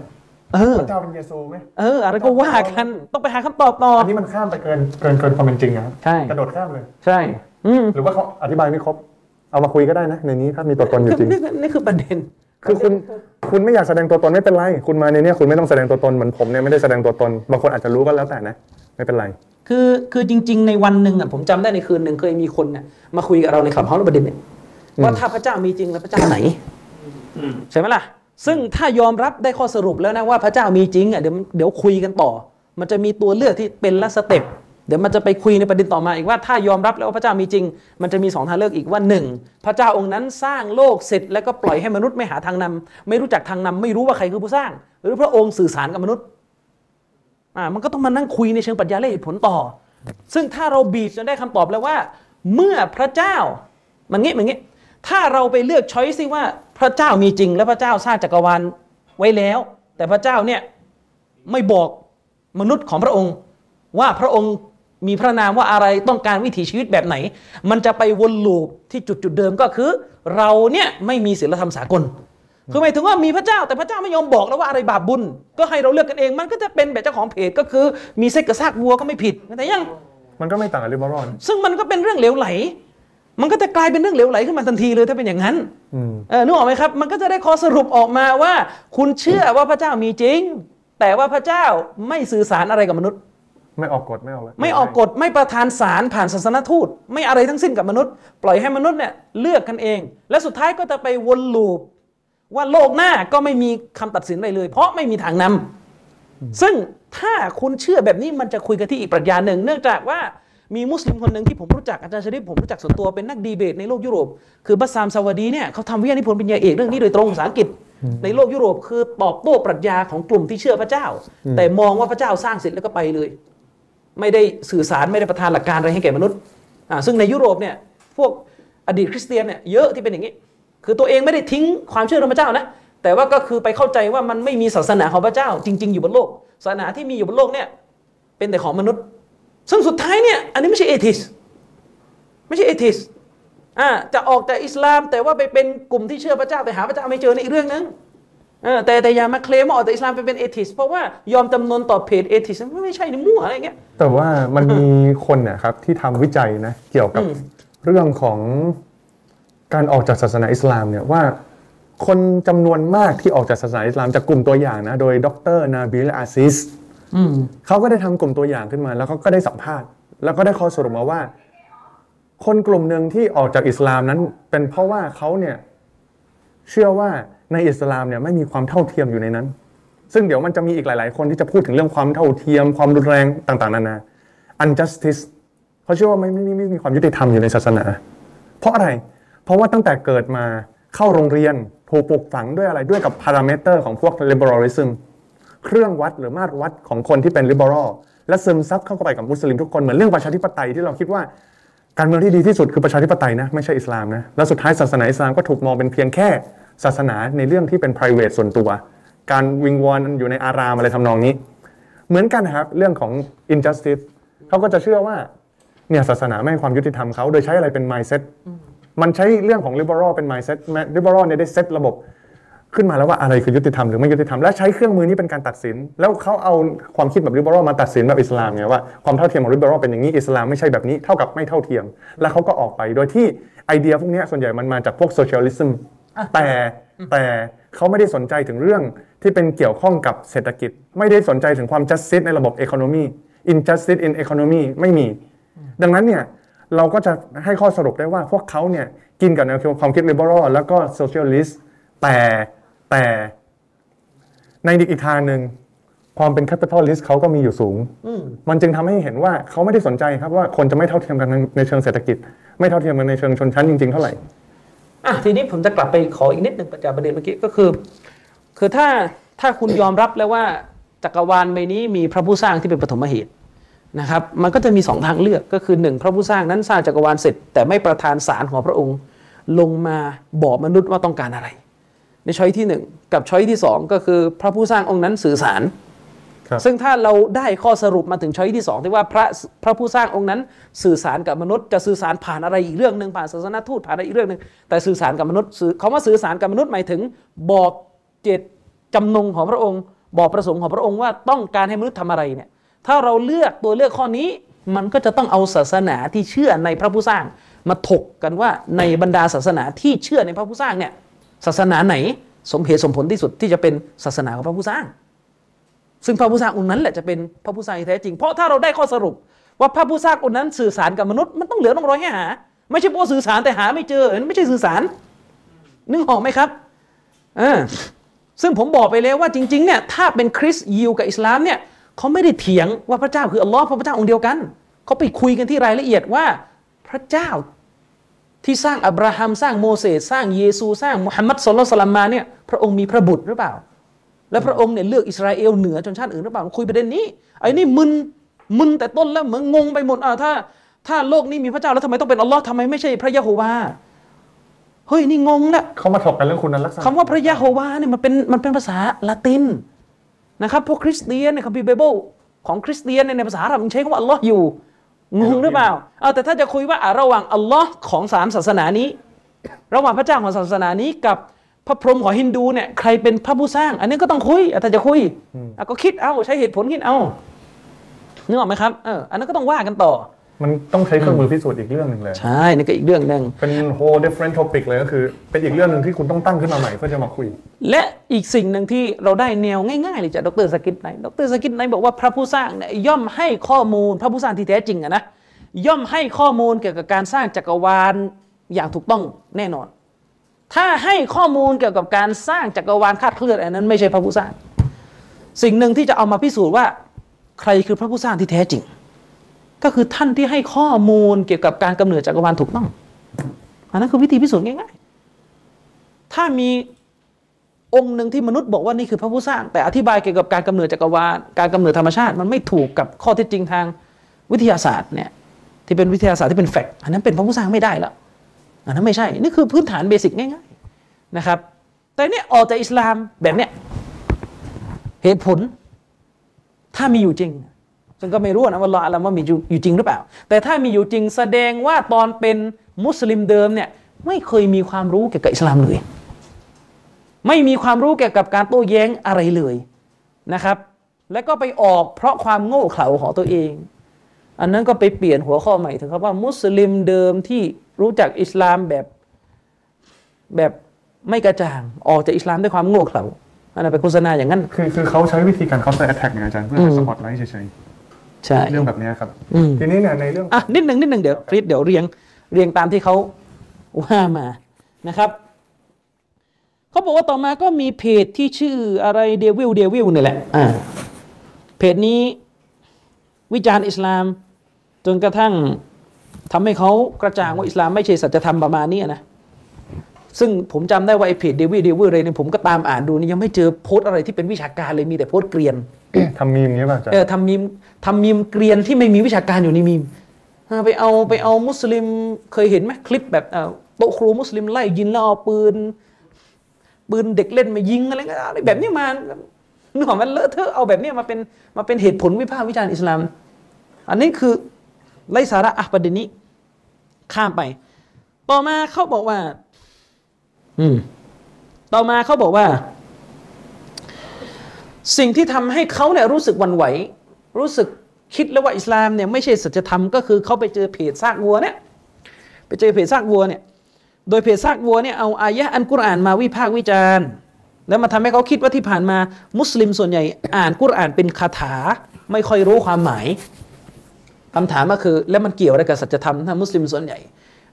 เออพระเจ้าเป็นเยซูไหมเอออะไรก็ว่ากันต้องไปหาคำตอบต่ออันนี้มันข้ามไปเกินเกินเกินความเป็นจริงนะครับใช่กระโดดข้ามเลย ใช่อืมหรือว่าเขาอธิบายไม่ครบ เอามาคุยก็ได้นะในนี้ถ้ามีตัวตนอยู่จริงนี่นี่คือประเด็น คือคุณคุณไม่อยากแสดงตัวตนไม่เป็นไร คุณมาในเนี้ยคุณไม่ต้องแสดงตัวตนเหมือนผมเนี่ยไม่ได้แสดงตัวตนบางคนอาจจะรู้ก็แล้วแต่นะ ไม่เป็นไร คือคือจริง ๆ ในวันหนึ่งอะผมจำได้ในคืนหนึ่งเคยมีคนเนี่ยมาคุยกับเราในคลับเฮาส์ประเด็นเนี่ยว่าถ้าพระเจ้ามีจริงแล้วพระเจ้าไหนใช่ไหมล่ะ ซึ่งถ้ายอมรับได้ข้อสรุปแล้วนะว่าพระเจ้ามีจริงอะเดี๋ยวเดี๋ยวคุยกันต่อ มันจะมีตัวเลือกที่เป็นละสเต็ป เดี๋ยวมันจะไปคุยในประเด็นต่อมาอีกว่าถ้ายอมรับแล้วว่าพระเจ้ามีจริง มันจะมีสองทางเลือกอีกว่าหนึ่งพระเจ้าองค์นั้นสร้างโลกเสร็จแล้วก็ปล่อยให้มนุษย์ไม่หาทางนำไม่รู้จักทางนำไม่รู้ว่าใครคือผู้สร้าง หรือพระองค์สื่อสารกับมนุษย์อ่ามันก็ต้องมานั่งคุยในเชิงปรัชญาและเหตุผลต่อ ซึ่งถ้าเราบีบจนได้คำตอบแล้วว่า เมื่อพระเจ้ามันงี้มันงี้ถ้าเราไปเลือกช้อยซิว่าพระเจ้ามีจริง และพระเจ้าสร้างจักรวาลไว้แล้ว แต่พระเจ้าเนี่ยไม่บอกมนุษย์ของพระองค์ว่าพระองค์ มีพระนามว่าอะไรต้องการวิถีชีวิตแบบไหน มันจะไปวนลูปที่จุดจุดๆเดิมก็คือ เราเนี่ยไม่มีศีลธรรมสากล คือหมายถึงว่ามีพระเจ้าแต่พระเจ้าไม่ยอมบอกแล้วว่าอะไรบาปบุญ ก็ให้เราเลือกกันเอง มันก็จะเป็นแบบเจ้าของเพจก็คือ มีเซ็กกับซากวัวก็ไม่ผิดแต่ยังมันก็ไม่ต่างกับลิเบอรัลซึ่งมันก็เป็นเรื่องเหลวไหล มันก็จะกลายเป็นเรื่องเหลวไหลขึ้นมาทันทีเลยถ้าเป็นอย่างนั้นอืมเออนึกออกไหมครับ มันก็จะได้ข้อสรุปออกมาว่า คุณเชื่อว่าพระเจ้ามีจริง แต่ว่าพระเจ้าไม่สื่อสารอะไรกับมนุษย์ ไม่ออกกฎไม่ออกเลยไม่ออกกฎไม่ประทานสารผ่านศาสนทูต ไม่อะไรทั้งสิ้นกับมนุษย์ ปล่อยให้มนุษย์เนี่ยเลือกกันเอง และสุดท้ายก็จะไปวนลูป ว่าโลกหน้าก็ไม่มีคำตัดสินอะไรเลย เพราะไม่มีทางนำซึ่งถ้าคุณเชื่อแบบนี้มันจะคุยกันที่อีกปรัชญาหนึ่ง เนื่องจากว่ามีมุสลิมคนหนึ่งที่ผมรู้จักอาจารย์ชริปผมรู้จักส่วนตัวเป็นนักดีเบตในโลกยุโรป คือบัสซามซาวาดีเนี่ยเขาทำวิทยานิพนธ์ปริญญาเอกเรื่องนี้โดยตรงภาษาอังกฤษในโลกยุโรปคือตอบโต้ปรัชญาของกลุ่มที่เชื่อพระเจ้า แต่มองว่าพระเจ้าสร้างเสร็จแล้วก็ไปเลย ไม่ได้สื่อสารไม่ได้ประทานหลักการอะไรให้แก่มนุษย์ซึ่งในยุโรปเนี่ยพวกอดีตคริสเตียนเนี่ยเยอะที่เป็นอย่างนี้ คือตัวเองไม่ได้ทิ้งความเชื่อในพระเจ้านะแต่ว่าก็คือไปเข้าใจว่ามันไม่มีศาสนาของพระเจ้า จริง ๆ อยู่บนโลก ศาสนาที่มีอยู่บนโลกเนี่ยเป็นแต่ของมนุษย์ ซึ่งสุดท้ายเนี่ยอันนี้ไม่ใช่ atheist ไม่ใช่ atheist อ่าจะออกจากอิสลามแต่ว่าไปเป็นกลุ่มที่เชื่อพระเจ้าแต่หาพระเจ้าไม่เจอในอีกเรื่องนึง แต่แต่อย่ามาเคลมว่าออกจากอิสลามไปเป็น atheist เพราะว่ายอมจำนนต่อเพจ atheist ไม่ใช่นี่มั่วอะไรอย่างเงี้ยแต่ว่ามันมีคนเนี่ยครับที่ทำวิจัยนะเกี่ยวกับอืมเรื่องของการออกจากศาสนาอิสลามเนี่ยว่าคนจำนวนมากที่ออกจากศาสนาอิสลามจากกลุ่มตัวอย่างนะโดยดรนาบิลอาซิสอืมเขาก็ได้ทำกลุ่มตัวอย่างขึ้นมา แล้วเขาก็ได้สัมภาษณ์แล้วก็ได้ข้อสรุปมาว่า คนกลุ่มหนึ่งที่ออกจากอิสลามนั้น เป็นเพราะว่าเขาเนี่ยเชื่อว่า ในอิสลามเนี่ยไม่มีความเท่าเทียมอยู่ในนั้น ซึ่งเดี๋ยวมันจะมีอีกหลาย ๆ คนที่จะพูดถึงเรื่องความเท่าเทียม ความรุนแรงต่าง ๆ นานา unjustice เขาเชื่อว่าไม่ไม่ไม่มีความยุติธรรมอยู่ในศาสนา เพราะอะไร เพราะว่าตั้งแต่เกิดมาเข้าโรงเรียนถูกปลูกฝังด้วยอะไรด้วยกับพารามิเตอร์ของพวก liberalism เครื่องวัดหรือมาตรวัดของคนที่เป็น liberal และซึมซับเข้าไปกับมุสลิมทุกคนเหมือนเรื่องประชาธิปไตยที่เราคิดว่าการเมืองที่ดีที่สุดคือประชาธิปไตยนะไม่ใช่อิสลามนะแล้วสุดท้ายศาสนาอิสลามก็ถูกมองเป็นเพียงแค่ ศาสนาในเรื่องที่เป็น private ส่วนตัว การวิงวอนอยู่ในอารามอะไรทำนองนี้ เหมือนกันนะครับเรื่องของ injustice เขาก็จะเชื่อว่าเนี่ยศาสนาไม่ให้ความยุติธรรมเขาโดยใช้อะไรเป็น mindset มันใช้เรื่องของ liberal เป็น mindset liberal เนี่ยได้เซตระบบขึ้นมาแล้วว่าอะไรคือยุติธรรมหรือไม่ยุติธรรมและใช้เครื่องมือนี้เป็นการตัดสิน แล้วเขาเอาความคิดแบบ liberal มาตัดสินแบบอิสลามไงว่าความเท่าเทียมของ liberal เป็นอย่างนี้อิสลามไม่ใช่แบบนี้เท่ากับไม่เท่าเทียม แล้วเขาก็ออกไปโดยที่ไอเดียพวกนี้ส่วนใหญ่มันมาจากพวก socialism แต่แต่เขาไม่ได้สนใจถึงเรื่องที่เป็นเกี่ยวข้องกับเศรษฐกิจ ไม่ได้สนใจถึงความ justice ในระบบ economy injustice in economy ไม่มี ดังนั้นเนี่ยเราก็จะให้ข้อสรุปได้ว่าพวกเขาเนี่ยกินกับแนวความคิด liberal แล้วก็ socialist แต่แต่ในอีกทางหนึ่งความเป็น capitalist เขาก็มีอยู่สูง มันจึงทำให้เห็นว่าเขาไม่ได้สนใจครับว่าคนจะไม่เท่าเทียมกันในเชิงเศรษฐกิจ ไม่เท่าเทียมกันในเชิงชนชั้นจริงๆเท่าไหร่ อะทีนี้ผมจะกลับไปขออีกนิดหนึ่งประจากประเด็นเมื่อกี้ก็คือ คือถ้าถ้าคุณยอมรับแล้วว่าจักรวาลใบนี้มีพระผู้สร้างที่เป็นปฐมเหตุนะครับมันก็จะมีสองทางเลือกก็คือหนึ่งพระผู้สร้างนั้นสร้างจักรวาลเสร็จ แต่ไม่ประทานสารของพระองค์ ลงมาบอกมนุษย์ว่าต้องการอะไร ในช้อยที่หนึ่งกับช้อยที่สองก็คือพระผู้สร้างองค์นั้นสื่อสาร ซึ่งถ้าเราได้ข้อสรุปมาถึงช้อยที่สองที่ว่าพระพระผู้สร้างองค์นั้น สื่อสารกับมนุษย์จะสื่อสารผ่านอะไรอีกเรื่องหนึ่งผ่านศาสนาทูตผ่านอะไรอีกเรื่องหนึ่งแต่สื่อสารกับมนุษย์สื่อคำว่าสื่อสารกับมนุษย์หมายถึง บอกเจตจำนงของพระองค์ บอกประสงค์ของพระองค์ว่าต้องการให้มนุษย์ทำอะไรเนี่ยถ้าเราเลือกตัวเลือกข้อนี้ มันก็จะต้องเอาศาสนาที่เชื่อในพระผู้สร้าง มาถกกันว่าในบรรดาศาสนาที่เชื่อในพระผู้สร้างเนี่ยศาสนาไหนสมเหตุสมผลที่สุดที่จะเป็นศาสนาของพระผู้สร้าง ซึ่งพระผู้สร้างองค์นั้นแหละจะเป็นพระผู้สร้างที่แท้จริง เพราะถ้าเราได้ข้อสรุป ว่าพระผู้สร้างองค์นั้นสื่อสารกับมนุษย์มันต้องเหลือต้องรอยให้หา ไม่ใช่พวกสื่อสารแต่หาไม่เจอไม่ใช่สื่อสารนึกออกไหมครับเออซึ่งผมบอกไปแล้วว่าจริงๆเนี่ยถ้าเป็นคริสต์ยิวกับอิสลามเนี่ยเขาไม่ได้เถียงว่าพระเจ้าคืออัลลอฮ์พระพระเจ้าองค์เดียวกันเขาไปคุยกันที่รายละเอียดว่าพระเจ้าที่สร้างอับราฮัมสร้างโมเสสสร้างเยซูสร้างมุฮัมมัดสุลลัลสลัมมาเนี่ยพระองค์มีพระบุตรหรือเปล่า และพระองค์เนี่ยเลือกอิสราเอลเหนือชนชาติอื่นหรือเปล่าคุยประเด็นนี้ไอ้นี่มึนมึนแต่ต้นแล้วเหมือนงงไปหมดอ่าถ้า ถ้าโลกนี้มีพระเจ้าแล้วทำไมต้องเป็นอัลลอฮ์ทำไมไม่ใช่พระยะโฮวาเฮ้ยนี่งงนะเขามาถกกันเรื่องคุณลักษณะคำว่าพระยะโฮวาเนี่ยมันเป็นมันเป็นภาษาละตินนะครับพวกคริสเตียนในคัมภีร์ไบเบิลของคริสเตียนเนี่ยในภาษาอาหรับมันใช้คำว่าอัลลอฮ์อยู่งงหรือเปล่าเอาแต่ถ้าจะคุยว่าอะระหว่างอัลลอฮ์ของสามศาสนานี้ ระหว่างพระเจ้าของศาสนานี้กับ พระพรหมของฮินดูเนี่ยใครเป็นพระผู้สร้าง อันนี้ก็ต้องคุยอะถ้าจะคุยอะก็คิดเอาใช้เหตุผลคิดเอานึกออกไหมครับเอออันนั้นก็ต้องว่ากันต่อ มันต้องใช้เครื่องมือพิสูจน์อีกเรื่องหนึ่งเลยใช่นี่ก็อีกเรื่องหนึ่งเป็น whole different topic เลยก็คือ เป็นอีกเรื่องหนึ่งที่คุณต้องตั้งขึ้นมาใหม่เพื่อจะมาคุย และอีกสิ่งหนึ่งที่เราได้แนวง่ายๆเลยจากดร.ซากิร ไนค์ดร.ซากิร ไนค์บอกว่าพระผู้สร้างเนี่ยย่อมให้ข้อมูลพระผู้สร้างที่แท้จริงอะนะย่อมให้ข้อมูลเกี่ยวกับการสร้างจักรวาลอย่างถูกต้องแน่นอน ถ้าให้ข้อมูลเกี่ยวกับการสร้างจักรวาลคาดเคลื่อนอันนั้นไม่ใช่พระผู้สร้าง สิ่งหนึ่งที่จะเอามาพิสูจน์ว่า ใครคือพระผู้สร้างที่แท้จริง ก็คือท่านที่ให้ข้อมูลเกี่ยวกับการกำเนิดจักรวาลถูกต้อง อันนั้นคือวิธีพิสูจน์ง่ายๆ ถ้ามีองค์หนึ่งที่มนุษย์บอกว่านี่คือพระผู้สร้าง แต่อธิบายเกี่ยวกับการกำเนิดจักรวาลการกำเนิดธรรมชาติมันไม่ถูกกับข้อเท็จจริงทางวิทยาศาสตร์เนี่ยที่เป็นวิทยาศาสตร์ที่เป็นแฟกต์อันนั้นเป็นพระผู้สร้างไม่ได้แล้ว อันนั้นไม่ใช่ นี่คือพื้นฐานเบสิกง่ายๆนะครับ แต่เนี่ยออกจากอิสลามแบบเนี้ยเหตุผลถ้ามีอยู่จริงซึ่งก็ไม่รู้นะว่าลออาลัมว่ามีอยู่อยู่จริงหรือเปล่า แต่ถ้ามีอยู่จริงแสดงว่าตอนเป็นมุสลิมเดิมเนี่ยไม่เคยมีความรู้เกี่ยวกับอิสลามเลย ไม่มีความรู้เกี่ยวกับการโต้แย้งอะไรเลยนะครับ และก็ไปออกเพราะความโง่เขลาของตัวเอง อันนั้นก็ไปเปลี่ยนหัวข้อใหม่ถึงครับว่ามุสลิมเดิมที่รู้จักอิสลามแบบแบบไม่กระจ่างออกจากอิสลามด้วยความโง่เขลาอันนั้นเป็นโฆษณาอย่างนั้น คือคือเขาใช้วิธีการ counter attack ไงอาจารย์เพื่อให้สปอตไลท์เฉยใช่ๆเรื่องแบบเนี้ยครับอืมทีนี้เนี่ยในเรื่องอะนิดหนึ่งนิดหนึ่งเดี๋ยวฟริดเดี๋ยวเรียงเรียงตามที่เขาว่ามานะครับเขาบอกว่าต่อมาก็มีเพจที่ชื่ออะไรเดวิลเดวิลนี่แหละอ่าเพจนี้ วิจารณ์อิสลาม จนกระทั่งทำให้เขากระจ่างว่าอิสลามไม่ใช่สัจธรรมประมาณนี้นะซึ่งผมจำได้ว่าไอ้เพจเดวิลเดวิลเลยเนี่ยผมก็ตามอ่านดูนี่ยังไม่เจอโพสต์อะไรที่เป็นวิชาการเลยมีแต่โพสต์เกรียนทำมีมอย่างเงี้ยป่ะอาจารเออย์ทำมีมทำมีมเกรียนที่ไม่มีวิชาการอยู่ในมีมอ่าไปเอาไปเอามุสลิมเคยเห็นไหมคลิปแบบเอ่อโต๊ะครูมุสลิมไล่ยิงแล้วเอาปืน ปืนเด็กเล่นมายิงอะไรก็อะไรแบบนี้มานึกออกไหมันเลอะเทอะเอาแบบนี้มาเป็นมาเป็นเหตุผลวิพากษ์วิจารณ์อิสลาม อันนี้คือไร้สาระอะปเด็นนี้ ข้ามไป ต่อมาเขาบอกว่า อืม ต่อมาเขาบอกว่า สิ่งที่ทำให้เขาเนี่ยรู้สึกหวันไหว รู้สึกคิดแล้วว่าอิสลามเนี่ยไม่ใช่สัจธรรมก็คือเขาไปเจอเพจซากวัวเนี่ยไปเจอเพจซากวัวเนี่ย โดยเพจซากวัวเนี่ยเอาอายะอันกุรอานมาวิพากษ์วิจารณ์ แล้วมาทำให้เขาคิดว่าที่ผ่านมา มุสลิมส่วนใหญ่อ่านกุรอานเป็นคาถา ไม่ค่อยรู้ความหมาย คำถามก็คือ แล้วมันเกี่ยวอะไรกับสัจธรรมถ้ามุสลิมส่วนใหญ่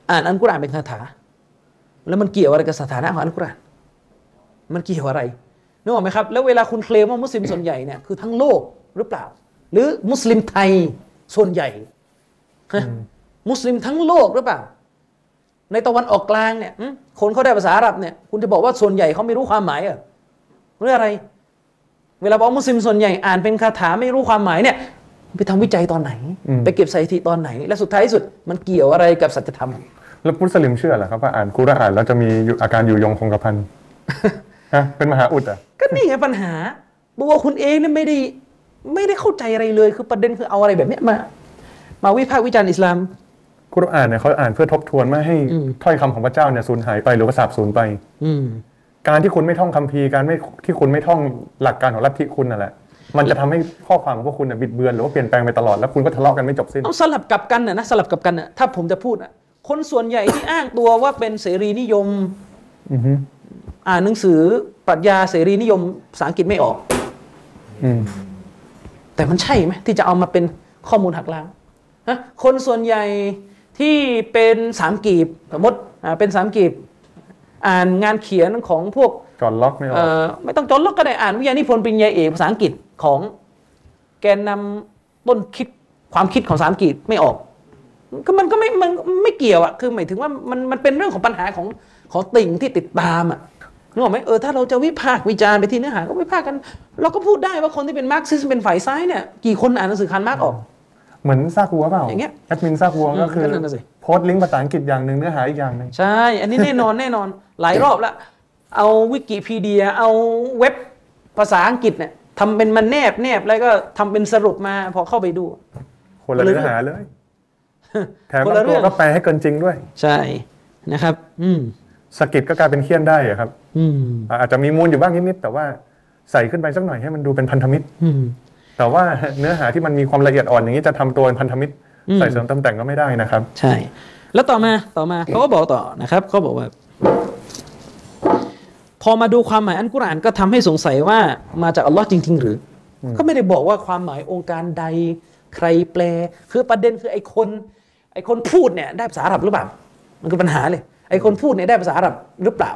อ่านอันกุรอานเป็นคาถา แล้วมันเกี่ยวอะไรกับสถานะของอันกุรอานมันเกี่ยวอะไรนึกออกไหมครับ แล้วเวลาคุณเคลมว่ามุสลิมส่วนใหญ่เนี่ยคือทั้งโลกหรือเปล่า หรือมุสลิมไทยส่วนใหญ่ฮะมุสลิมทั้งโลกหรือเปล่า ในตะวันออกกลางเนี่ยหึคนเขาได้ภาษาอาหรับเนี่ยคุณจะบอกว่าส่วนใหญ่เขาไม่รู้ความหมายเหรอหรืออะไร เวลาบอกมุสลิมส่วนใหญ่อ่านเป็นคาถาไม่รู้ความหมายเนี่ย ไปทำวิจัยตอนไหน ไปเก็บสถิติตอนไหน และสุดท้ายที่สุดมันเกี่ยวอะไรกับสัจธรรม แล้วมุสลิมเชื่อเหรอครับว่าอ่านกุรอานแล้วจะมีอยู่อาการอยู่ยงคงกระพันฮะเป็นมหาอุดอะก็นี่ไงปัญหาบอกว่าคุณเองเนี่ยไม่ได้ไม่ได้เข้าใจอะไรเลยคือประเด็นคือเอาอะไรแบบเนี้ยมา มาวิพากษ์วิจารณ์อิสลามกุรอานเนี่ยเขาอ่านเพื่อทบทวนไม่ให้อืมถ้อยคำของพระเจ้าเนี่ยสูญหายไปหรือว่าสาบสูญไป อืมการที่คุณไม่ท่องคัมภีร์การไม่ที่คุณไม่ท่องหลักการของลัทธิคุณนั่นแหละ มันจะทำให้ข้อความของพวกคุณน่ะบิดเบือนหรือว่าเปลี่ยนแปลงไปตลอดแล้วคุณก็ทะเลาะกันไม่จบสิ้น เอาสลับกลับกันนะนะสลับกลับกันนะถ้าผมจะพูดนะคนส่วนใหญ่ที่อ้างตัวว่าเป็นเสรีนิยมอือฮึอ่านหนังสือปรัชญาเสรีนิยมภาษาอังกฤษไม่ออก อืม แต่มันใช่ไหมที่จะเอามาเป็นข้อมูลหักล้างฮะคนส่วนใหญ่ที่เป็นสามกีบสมมติอ่าเป็นสามกีบ อ่านงานเขียนของพวกจอนล็อกไม่ออเอ่กอไม่ต้องจนล็อกก็ได้อ่านวิทยานิพนธ์ปริญญาเอกภาษาอังกฤษ ของแกนนำต้นคิดความคิดของภาษาอังกฤษไม่ออกก็มันก็ไม่มันไม่เกี่ยวอะคือหมายถึงว่ามันมันเป็นเรื่องของปัญหาของของติ่งที่ติดตามอะนึกออกไหมเออถ้าเราจะวิพากษ์วิจารณ์ไปที่เนื้อหาก็วิพากษ์กัน เราก็พูดได้ว่าคนที่เป็นมาร์กซิสเป็นฝ่ายซ้ายเนี่ยกี่คนอ่านหนังสือคาร์ลมาร์กซ์ออก เหมือนซากวัวเปล่าอย่างเงี้ยแอดมินซากวัวก็คือก็นั่นน่ะสิโพสต์ลิงก์ภาษาอังกฤษอย่างหนึ่งเนื้อหาอีกอย่างหนึ่งใช่ อันนี้แน่นอนแน่นอนหลายรอบแล้วเอาวิกิพีเดียเอาเว็บภาษาอังกฤษเนี่ย ทำเป็นมันแนบแนบแล้วก็ทำเป็นสรุปมาพอเข้าไปดู คนละเนื้อหาเลย แถมคนบาละงเรื่ตัอวงก็แปลให้เกินจริงด้วย ใช่นะครับ อืมสกิดก็กลายเป็นเคี่ยนได้อะครับ อืมอ่าอาจจะมีมูลอยู่บ้างนิดๆแต่ว่าใส่ขึ้นไปสักหน่อยให้มันดูเป็นพันธมิตรอืมแต่ว่าเนื้อหาที่มันมีความละเอียดอ่อนอย่างนี้จะทำตัวเป็นพันธมิตรอืมใส่เสริมเติมแต่งก็ไม่ได้นะครับ ใช่ แล้วต่อมาต่อมาเขาก็บอกต่อนะครับเขาบอกว่า พอมาดูความหมายอันกุรอานก็ทำให้สงสัยว่ามาจากอัลลอฮ์จริง ๆ หรืออก็ไม่ได้บอกว่าความหมายองค์การใดใครแปล คือประเด็นคือไอ้คนไอ้คนพูดเนี่ยได้ภาษาอาหรับหรือเปล่า มันคือปัญหาเลย ไอ้คนพูดเนี่ยได้ภาษาอาหรับหรือเปล่า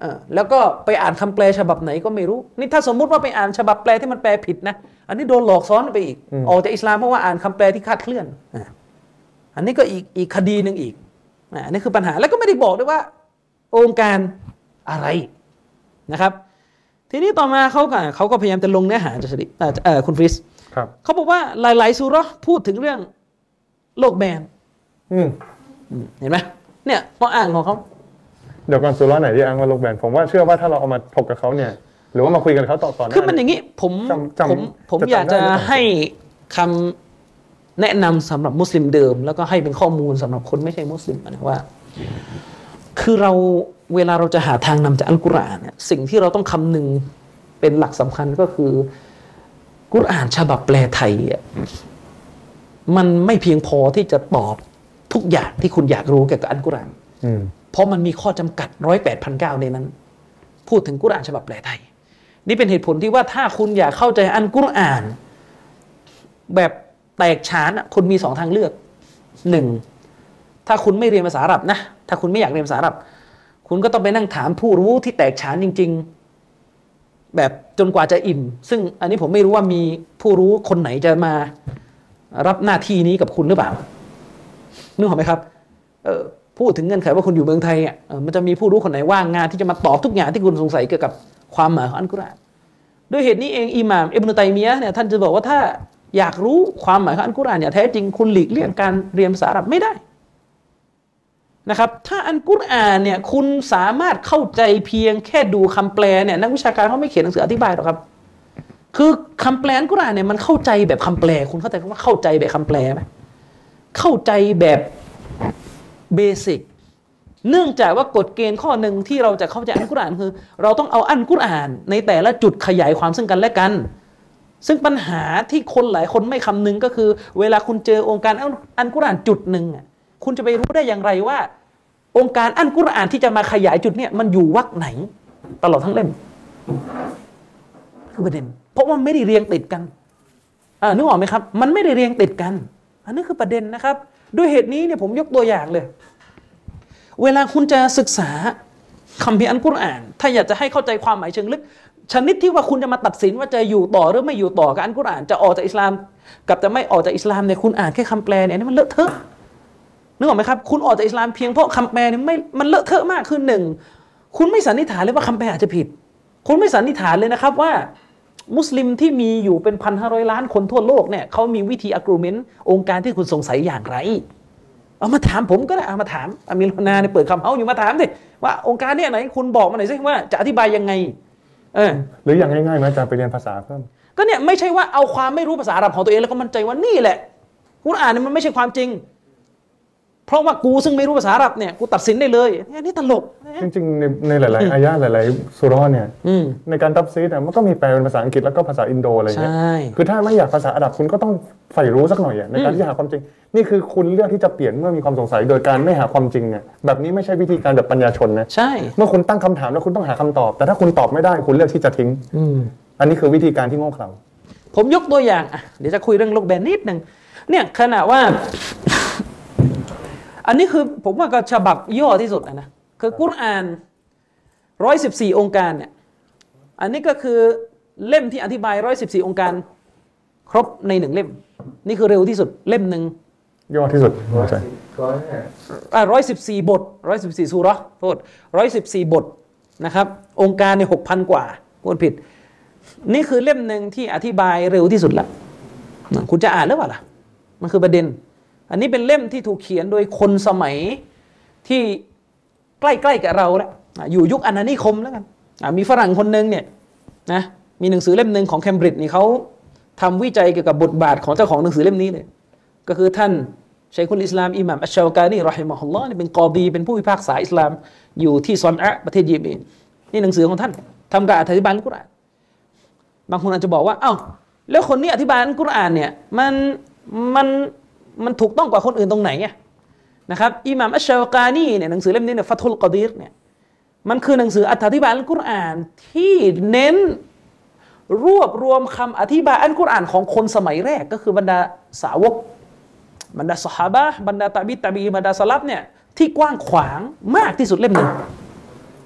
เออแล้วก็ไปอ่านคำแปลฉบับไหนก็ไม่รู้ นี่ถ้าสมมุติว่าไปอ่านฉบับแปลที่มันแปลผิดนะ อันนี้โดนหลอกซ้อนไปอีกอืมออกจากอิสลามเพราะว่าอ่านคำแปลที่คลาดเคลื่อนอะอันนี้ก็อีกอีกคดีหนึ่งอีกอ่าอันนี้คือปัญหา แล้วก็ไม่ได้บอกด้วยว่า องค์การอะไร นะครับ ทีนี้ต่อมาเขาก็เขาก็พยายามจะลงเนื้อหาจะสดิอ่าเอ่อคุณฟริสครับเขาบอกว่าหลายๆสุเราะห์พูดถึงเรื่องโลกแบนอืมอืมเห็นไหมเนี่ยข้ออ้างของเขาเดี๋ยวก่อนสุราไหนที่อ้างว่าโลกแบนผมว่าเชื่อว่าถ้าเราเอามาถกกับเขาเนี่ย หรือว่ามาคุยกันกับเขาต่อต่อหน้าคือมันอย่างนี้ผมจำจำผมผมจะจำอยากจะได้หรือเปล่าให้คำแนะนำสำหรับมุสลิมเดิม แล้วก็ให้เป็นข้อมูลสำหรับคนไม่ใช่มุสลิมนะว่า คือเรา เวลาเราจะหาทางนำจากอัลกุรอานเนี่ยสิ่งที่เราต้องคำนึงเป็นหลักสำคัญก็คือ กุรอานฉบับแปลไทยอะมันไม่เพียงพอที่จะตอบทุกอย่างที่คุณอยากรู้เกี่ยวกับอัลกุรอานอืมเพราะมันมีข้อจำกัดร้อยแปดพันเก้าในนั้น พูดถึงกุรอานฉบับแปลไทย นี่เป็นเหตุผลที่ว่าถ้าคุณอยากเข้าใจอันกุรอาน แบบแตกฉานอะคุณมีสองทางเลือกหนึ่งถ้าคุณไม่เรียนภาษาอาหรับนะ ถ้าคุณไม่อยากเรียนภาษาอาหรับ คุณก็ต้องไปนั่งถามผู้รู้ที่แตกฉานจริง ๆ แบบจนกว่าจะอิ่ม ซึ่งอันนี้ผมไม่รู้ว่ามีผู้รู้คนไหนจะมารับหน้าที่นี้กับคุณหรือเปล่านึกออกไหมครับเออพูดถึงเงื่อนไขว่าคุณอยู่เมืองไทยอะมันจะมีผู้รู้คนไหนว่างงานที่จะมาตอบทุกอย่างที่คุณสงสัยเกี่ยวกับความหมายของอันกุรอานด้วยเหตุนี้เองอิหม่ามอิบนุตัยมียะเนี่ยท่านจะบอกว่าถ้าอยากรู้ความหมายของอันกุรอานอย่างแท้จริงคุณหลีกเลี่ยงการเรียนภาษาอาหรับไม่ได้ นะครับ ถ้าอันกุรอานเนี่ยคุณสามารถเข้าใจเพียงแค่ดูคำแปลเนี่ยนักวิชาการเขาไม่เขียนหนังสืออธิบายหรอกครับ คือคำแปลอันกุรอานเนี่ยมันเข้าใจแบบคำแปล คุณเข้าใจคำว่าเข้าใจแบบคำแปลไหมเข้าใจแบบเบสิกเนื่องจากว่ากฎเกณฑ์ข้อหนึ่งที่เราจะเข้าใจอันกุรอานคือ เราต้องเอาอันกุรอาน ในแต่ละจุดขยายความซึ่งกันและกัน ซึ่งปัญหาที่คนหลายคนไม่คำนึงก็คือ เวลาคุณเจอองค์การอันกุรอานจุดหนึ่งคุณจะไปรู้ได้อย่างไรว่า องค์การอันกุรอานที่จะมาขยายจุดเนี่ยมันอยู่วรรคไหน ตลอดทั้งเล่ม คือประเด็น เพราะว่าไม่ได้เรียงติดกันอ่านึกออกไหมครับ มันไม่ได้เรียงติดกัน อันนี้คือประเด็นนะครับ ด้วยเหตุนี้เนี่ยผมยกตัวอย่างเลย เวลาคุณจะศึกษาคำพิอันกุรอาน ถ้าอยากจะให้เข้าใจความหมายเชิงลึก ชนิดที่ว่าคุณจะมาตัดสินว่าจะอยู่ต่อหรือไม่อยู่ต่อกับอันกุรอาน จะออกจากอิสลาม กับจะไม่ออกจากอิสลามเนี่ยคุณอ่านแค่คำแปลเนี่ยนี่มันเลอะเทอะ นึกออกไหมครับ คุณออกจากอิสลามเพียงเพราะคำแปลเนี่ยไม่มันเลอะเทอะมากคือหนึ่งคุณไม่สันนิษฐานเลยว่าคำแปลอาจจะผิด คุณไม่สันนิษฐานเลยนะครับว่า มุสลิมที่มีอยู่เป็นพันห้าร้อยล้านคนทั่วโลกเนี่ยเขามีวิธีอักรูเมนต์องค์การที่คุณสงสัยอย่างไรเอามาถามผมก็ได้เอามาถามอามิลนาเนี่ยเปิดคำเฮาอยู่มาถามสิว่าองค์การเนี่ยไหนคุณบอกมาหน่อยสิว่าจะอธิบายยังไง เออ หรืออย่างง่ายๆไหมอาจารย์ไปเรียนภาษาเพิ่มก็เนี่ยไม่ใช่ว่าเอาความไม่รู้ภาษาอาหรับของตัวเองแล้วก็มั่นใจว่านี่แหละกุรอานเนี่ยมันไม่ใช่ความจริง เพราะว่ากูซึ่งไม่รู้ภาษาอาหรับเนี่ยกูตัดสินได้เลยเนี่ยนี่ตลก จริงๆในในหลาย ๆ อายะห์หลาย ๆ สุเรอเนี่ยอืมในการตับซีดอะมันก็มีแปลเป็นภาษาอังกฤษแล้วก็ภาษาอินโดอะไรเงี้ยใช่คือถ้าไม่อยากภาษาอาหรับคุณก็ต้องใฝ่รู้สักหน่อยอะในการที่จะหาความจริง นี่คือคุณเลือกที่จะเปลี่ยนเมื่อมีความสงสัยโดยการไม่หาความจริงเนี่ยแบบนี้ไม่ใช่วิธีการแบบปัญญาชนนะใช่เมื่อคุณตั้งคำถามแล้วคุณต้องหาคำตอบ แต่ถ้าคุณตอบไม่ได้คุณเลือกที่จะทิ้งอืมอันนี้คือวิธีการที่โง่เขลาผมยกตัวอย่างอะเดี๋ยวจะคุยเรื่องโลกแบนนิดหนึ่งเนี่ยขณะว่า อันนี้คือผมว่าก็ฉบับย่อที่สุดอะนะคือกุรอานร้อยสิบสี่องค์การเนี่ยอันนี้ก็คือเล่มที่อธิบายร้อยสิบสี่องค์การ ครบในหนึ่งเล่ม นี่คือเร็วที่สุดเล่มหนึ่งย่อที่สุดเข้าใจร้อยห้าร้อยสิบสี่บทร้อยสิบสี่สุเราะห์โทษร้อยสิบสี่บทนะครับ องค์การในหกพันกว่าพูดผิด นี่คือเล่มหนึ่งที่อธิบายเร็วที่สุดละคุณจะอ่านหรือเปล่าล่ะ มันคือประเด็น อันนี้เป็นเล่มที่ถูกเขียนโดยคนสมัยที่ใกล้ๆกับเราแล้วอยู่ยุคอาณานิคมแล้วกันมีฝรั่งคนหนึ่งเนี่ยนะมีหนังสือเล่มหนึ่งของเคมบริดจ์นี่เขาทำวิจัยเกี่ยวกับบทบาทของเจ้าของหนังสือเล่มนี้เลยก็คือท่านชัยคุลอิสลามอิหม่ามอัชชาวกานีรอฮิมะฮุลลอฮ์นี่เป็นกอดีเป็นผู้พิพากษาอิสลามอยู่ที่ซอนอะประเทศเยเมนนี่หนังสือของท่านทำการอธิบายอัลกุรอานบางคนอาจจะบอกว่า เอ้า แล้วคนนี้อธิบายอัลกุรอานเนี่ยมันมัน มันถูกต้องกว่าคนอื่นตรงไหนอะนะครับอิหม่ามอัชชาวกานีเนี่ยหนังสือเล่มนี้เนี่ยฟัตุลกอดีรเนี่ยมันคือหนังสืออธิบายอัลกุรอานที่เน้นรวบรวมคำอธิบายอัลกุรอานของคนสมัยแรก ก็คือบรรดาสาวก บรรดาสหาบะห์บรรดาตาบิตาบีบรรดาสลับเนี่ยที่กว้างขวางมากที่สุดเล่มหนึ่ง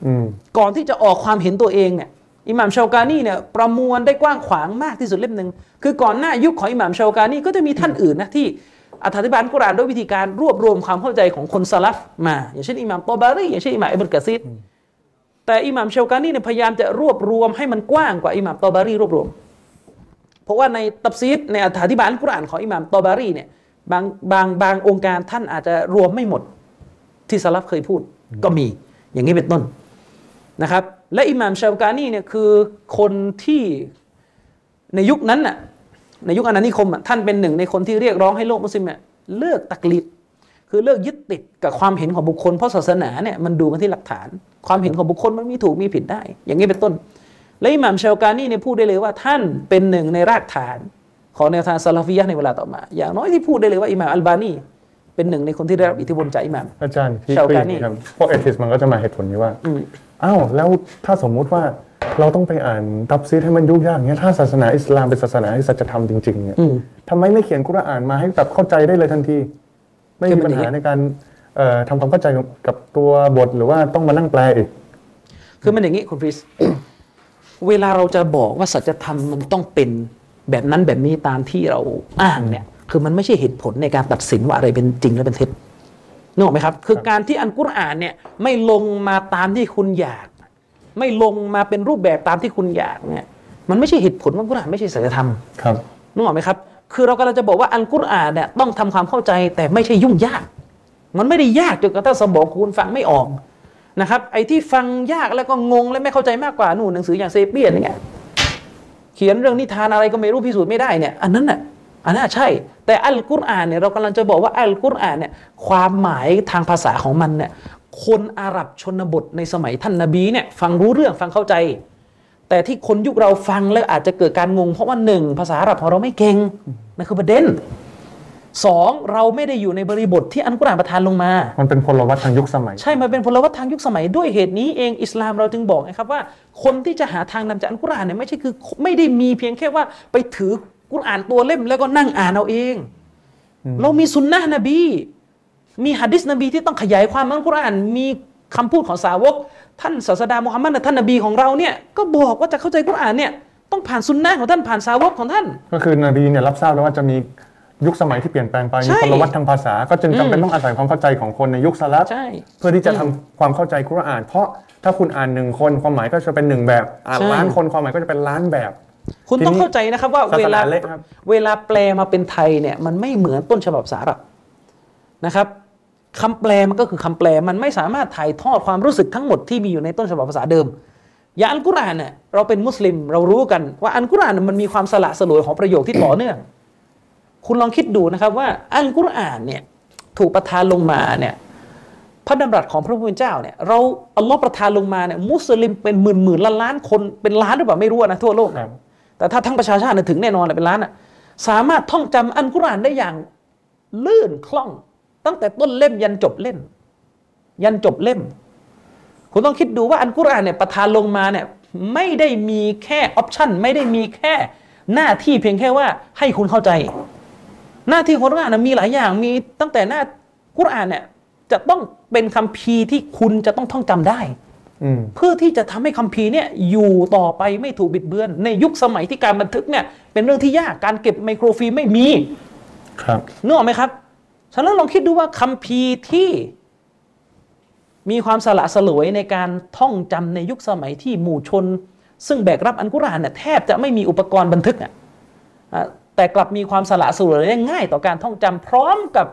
อืมก่อนที่จะออกความเห็นตัวเองเนี่ยอิหม่ามชาวกานีเนี่ยประมวลได้กว้างขวางมากที่สุดเล่มหนึ่งคือก่อนหน้ายุคของอิหม่ามชาวกานีก็จะมีท่านอื่นนะที่ อธิบายกุรอานด้วยวิธีการรวบรวมความเข้าใจของคนสลับมา อย่างเช่นอิหม่ามตอบารีอย่างเช่นอิหม่ามอิบนุกะซีรแต่อิหม่ามชาวกานีเนี่ยพยายามจะรวบรวมให้มันกว้างกว่าอิหม่ามตอบารีรวบรวม เพราะว่าในตับซีดในอธิบายกุรอานของอิหม่ามตอบารีเนี่ยบางบางบางองค์การท่านอาจจะรวมไม่หมดที่สลับเคยพูดก็มีอย่างนี้เป็นต้นนะครับ และอิหม่ามชาวกานีเนี่ยคือคนที่ในยุคนั้นน่ะ ในยุคอาณานิคมอะท่านเป็นหนึ่งในคนที่เรียกร้องให้โลกมุสลิมเนี่ยเลิกตักลิดคือเลิกยึดติดกับความเห็นของบุคคลเพราะศาสนาเนี่ยมันดูกันที่หลักฐาน ความเห็นของบุคคลมันมีถูกมีผิดได้ อย่างนี้เป็นต้น และอิหม่ามชาวกานีเนี่ยพูดได้เลยว่าท่านเป็นหนึ่งในรากฐาน ของแนวทางซาลาฟียะห์ในเวลาต่อมา อย่างน้อยที่พูดได้เลยว่าอิหม่ามอัลบานีเป็นหนึ่งในคนที่ได้รับอิทธิพลจากอิหม่ามอาจารย์พี่ชาวก็กาอย่างนี่นี้ครับพวกเอทิสมันก็จะมาเหตุผลนี้ว่าอืมอ้าวแล้วถ้าสมมุติว่า เราต้องไปอ่านตับซีดให้มันยุ่งยากอย่างเงี้ยถ้าศาสนาอิสลามเป็นศาสนาที่สัจธรรมจริงๆเนี่ยอืมทำไมไม่เขียนกุรอานมาให้แบบเข้าใจได้เลยทันที ไม่คือมีมันปัญอย่างหาเงี้ยในการเอ่อทำความเข้าใจกับตัวบทหรือว่าต้องมานั่งแปลอีกคือมันอย่างนี้คุณพริสเวลาเราจะบอกว่าสัจธรรมมันต้องเป็นแบบนั้นแบบนี้ตามที่เราอ้างเนี่ย คือมันไม่ใช่เหตุผลในการตัดสินว่าอะไรเป็นจริงและเป็นเท็จนึกออกไหมครับ คือการที่อันกุรอานเนี่ยไม่ลงมาตามที่คุณอยาก ไม่ลงมาเป็นรูปแบบตามที่คุณอยากเนี่ยมันไม่ใช่เหตุผลว่ากุรอานไม่ใช่สัจธรรมครับนึกออกไหมครับ คือเรากำลังจะบอกว่าอันกุรอานเนี่ยต้องทำความเข้าใจแต่ไม่ใช่ยุ่งยาก มันไม่ได้ยากจนกระทั่งสมองคุณฟังไม่ออกนะครับ ไอ้ที่ฟังยากแล้วก็งงและไม่เข้าใจมากกว่านู่นหนังสืออย่างเซเปียนเนี่ยเขียนเรื่องนิทานอะไรก็ไม่รู้พิสูจน์ไม่ได้เนี่ย อันนั้นน่ะอันนั้นใช่ แต่อัลกุรอานเนี่ยเรากำลังจะบอกว่าอัลกุรอานเนี่ยความหมายทางภาษาของมันเนี่ย คนอาหรับชนบทในสมัยท่านนบีเนี่ยฟังรู้เรื่องฟังเข้าใจ แต่ที่คนยุคเราฟังแล้วอาจจะเกิดการงง เพราะว่าหนึ่งภาษาอาหรับของเราไม่เก่งนั่นคือประเด็นสองเราไม่ได้อยู่ในบริบทที่อันกุรอานประทานลงมา มันเป็นพลวัตทางยุคสมัย ใช่ มันเป็นพลวัตทางยุคสมัยด้วยเหตุนี้เองอิสลามเราจึงบอกนะครับว่า คนที่จะหาทางนำจากอัลกุรอานเนี่ยไม่ใช่คือไม่ได้มีเพียงแค่ว่าไปถือกุรอานตัวเล่มแล้วก็นั่งอ่านเอาเอง เรามีสุนนะนบี มีหะดิษนบีที่ต้องขยายความอัลกุรอานมีคำพูดของสาวก ท่านศาสดามุฮัมมัดท่านนบีของเราเนี่ยก็บอกว่าจะเข้าใจกุรอานเนี่ยต้องผ่านสุนนะของท่านผ่านสาวกของท่าน ก็คือนบีเนี่ยรับทราบแล้วว่าจะมียุคสมัยที่เปลี่ยนแปลงไปใช่มีพลวัตทางภาษา ก็จึงจำเป็นต้องอาศัยความเข้าใจของคนในยุคสลับใช่เพื่อที่จะทำความเข้าใจกุรอาน เพราะถ้าคุณอ่านหนึ่งคนความหมายก็จะเป็นหนึ่งแบบอ่านใช่ล้านคนความหมายก็จะเป็นล้านแบบ คุณต้องเข้าใจนะครับว่าศาเวสลานาเละครับเวลาแปลมาเป็นไทยเนี่ยมันไม่เหมือนต้นฉบับภาษาอาหรับนะครับ คำแปลมันก็คือคำแปลมันไม่สามารถถ่ายทอดความรู้สึกทั้งหมดที่มีอยู่ในต้นฉบับภาษาเดิม อย่างอันกุรอานเนี่ยเราเป็นมุสลิมเรารู้กันว่าอันกุรอานมันมีความสละสลวยของประโยคที่ต่อเนื่อง คุณลองคิดดูนะครับว่าอันกุรอานเนี่ยถูกประทานลงมาเนี่ยพระดำรัสของพระผู้เป็นเจ้าเนี่ยเราอัลลอฮ์ประทานลงมาเนี่ยมุสลิมเป็นหมื่นหมื่นล้านล้านคนเป็นล้านหรือเปล่าไม่รู้นะทั่วโลกครับแต่ถ้าทั้งประชาชาติเนี่ยถึงแน่นอนแหละเป็นล้านอะสามารถท่องจำอันกุรอานได้อย่างลื่นคล่อง ตั้งแต่ต้นเล่มยันจบเล่มยันจบเล่ม คุณต้องคิดดูว่าอันกุรอานเนี่ยประทานลงมาเนี่ยไม่ได้มีแค่ออปชันไม่ได้มีแค่หน้าที่เพียงแค่ว่าให้คุณเข้าใจ หน้าที่ของกุรอานมีหลายอย่างมีตั้งแต่หน้ากุรอานเนี่ยจะต้องเป็นคัมภีร์ที่คุณจะต้องท่องจำได้เพื่อที่จะทำให้คัมภีร์เนี่ยอยู่ต่อไปไม่ถูกบิดเบือน ในยุคสมัยที่การบันทึกเนี่ยเป็นเรื่องที่ยากการเก็บไมโครฟิล์มไม่มี ครับนึกออกไหมครับ ฉะนั้นลองคิดดูว่าคัมภีร์ที่มีความสละสลวยในการท่องจำในยุคสมัยที่หมู่ชน ซึ่งแบกรับอันกุรอานเนี่ยแทบจะไม่มีอุปกรณ์บันทึกอะแต่กลับมีความสละสลวยได้ง่ายต่อการท่องจำพร้อมกับ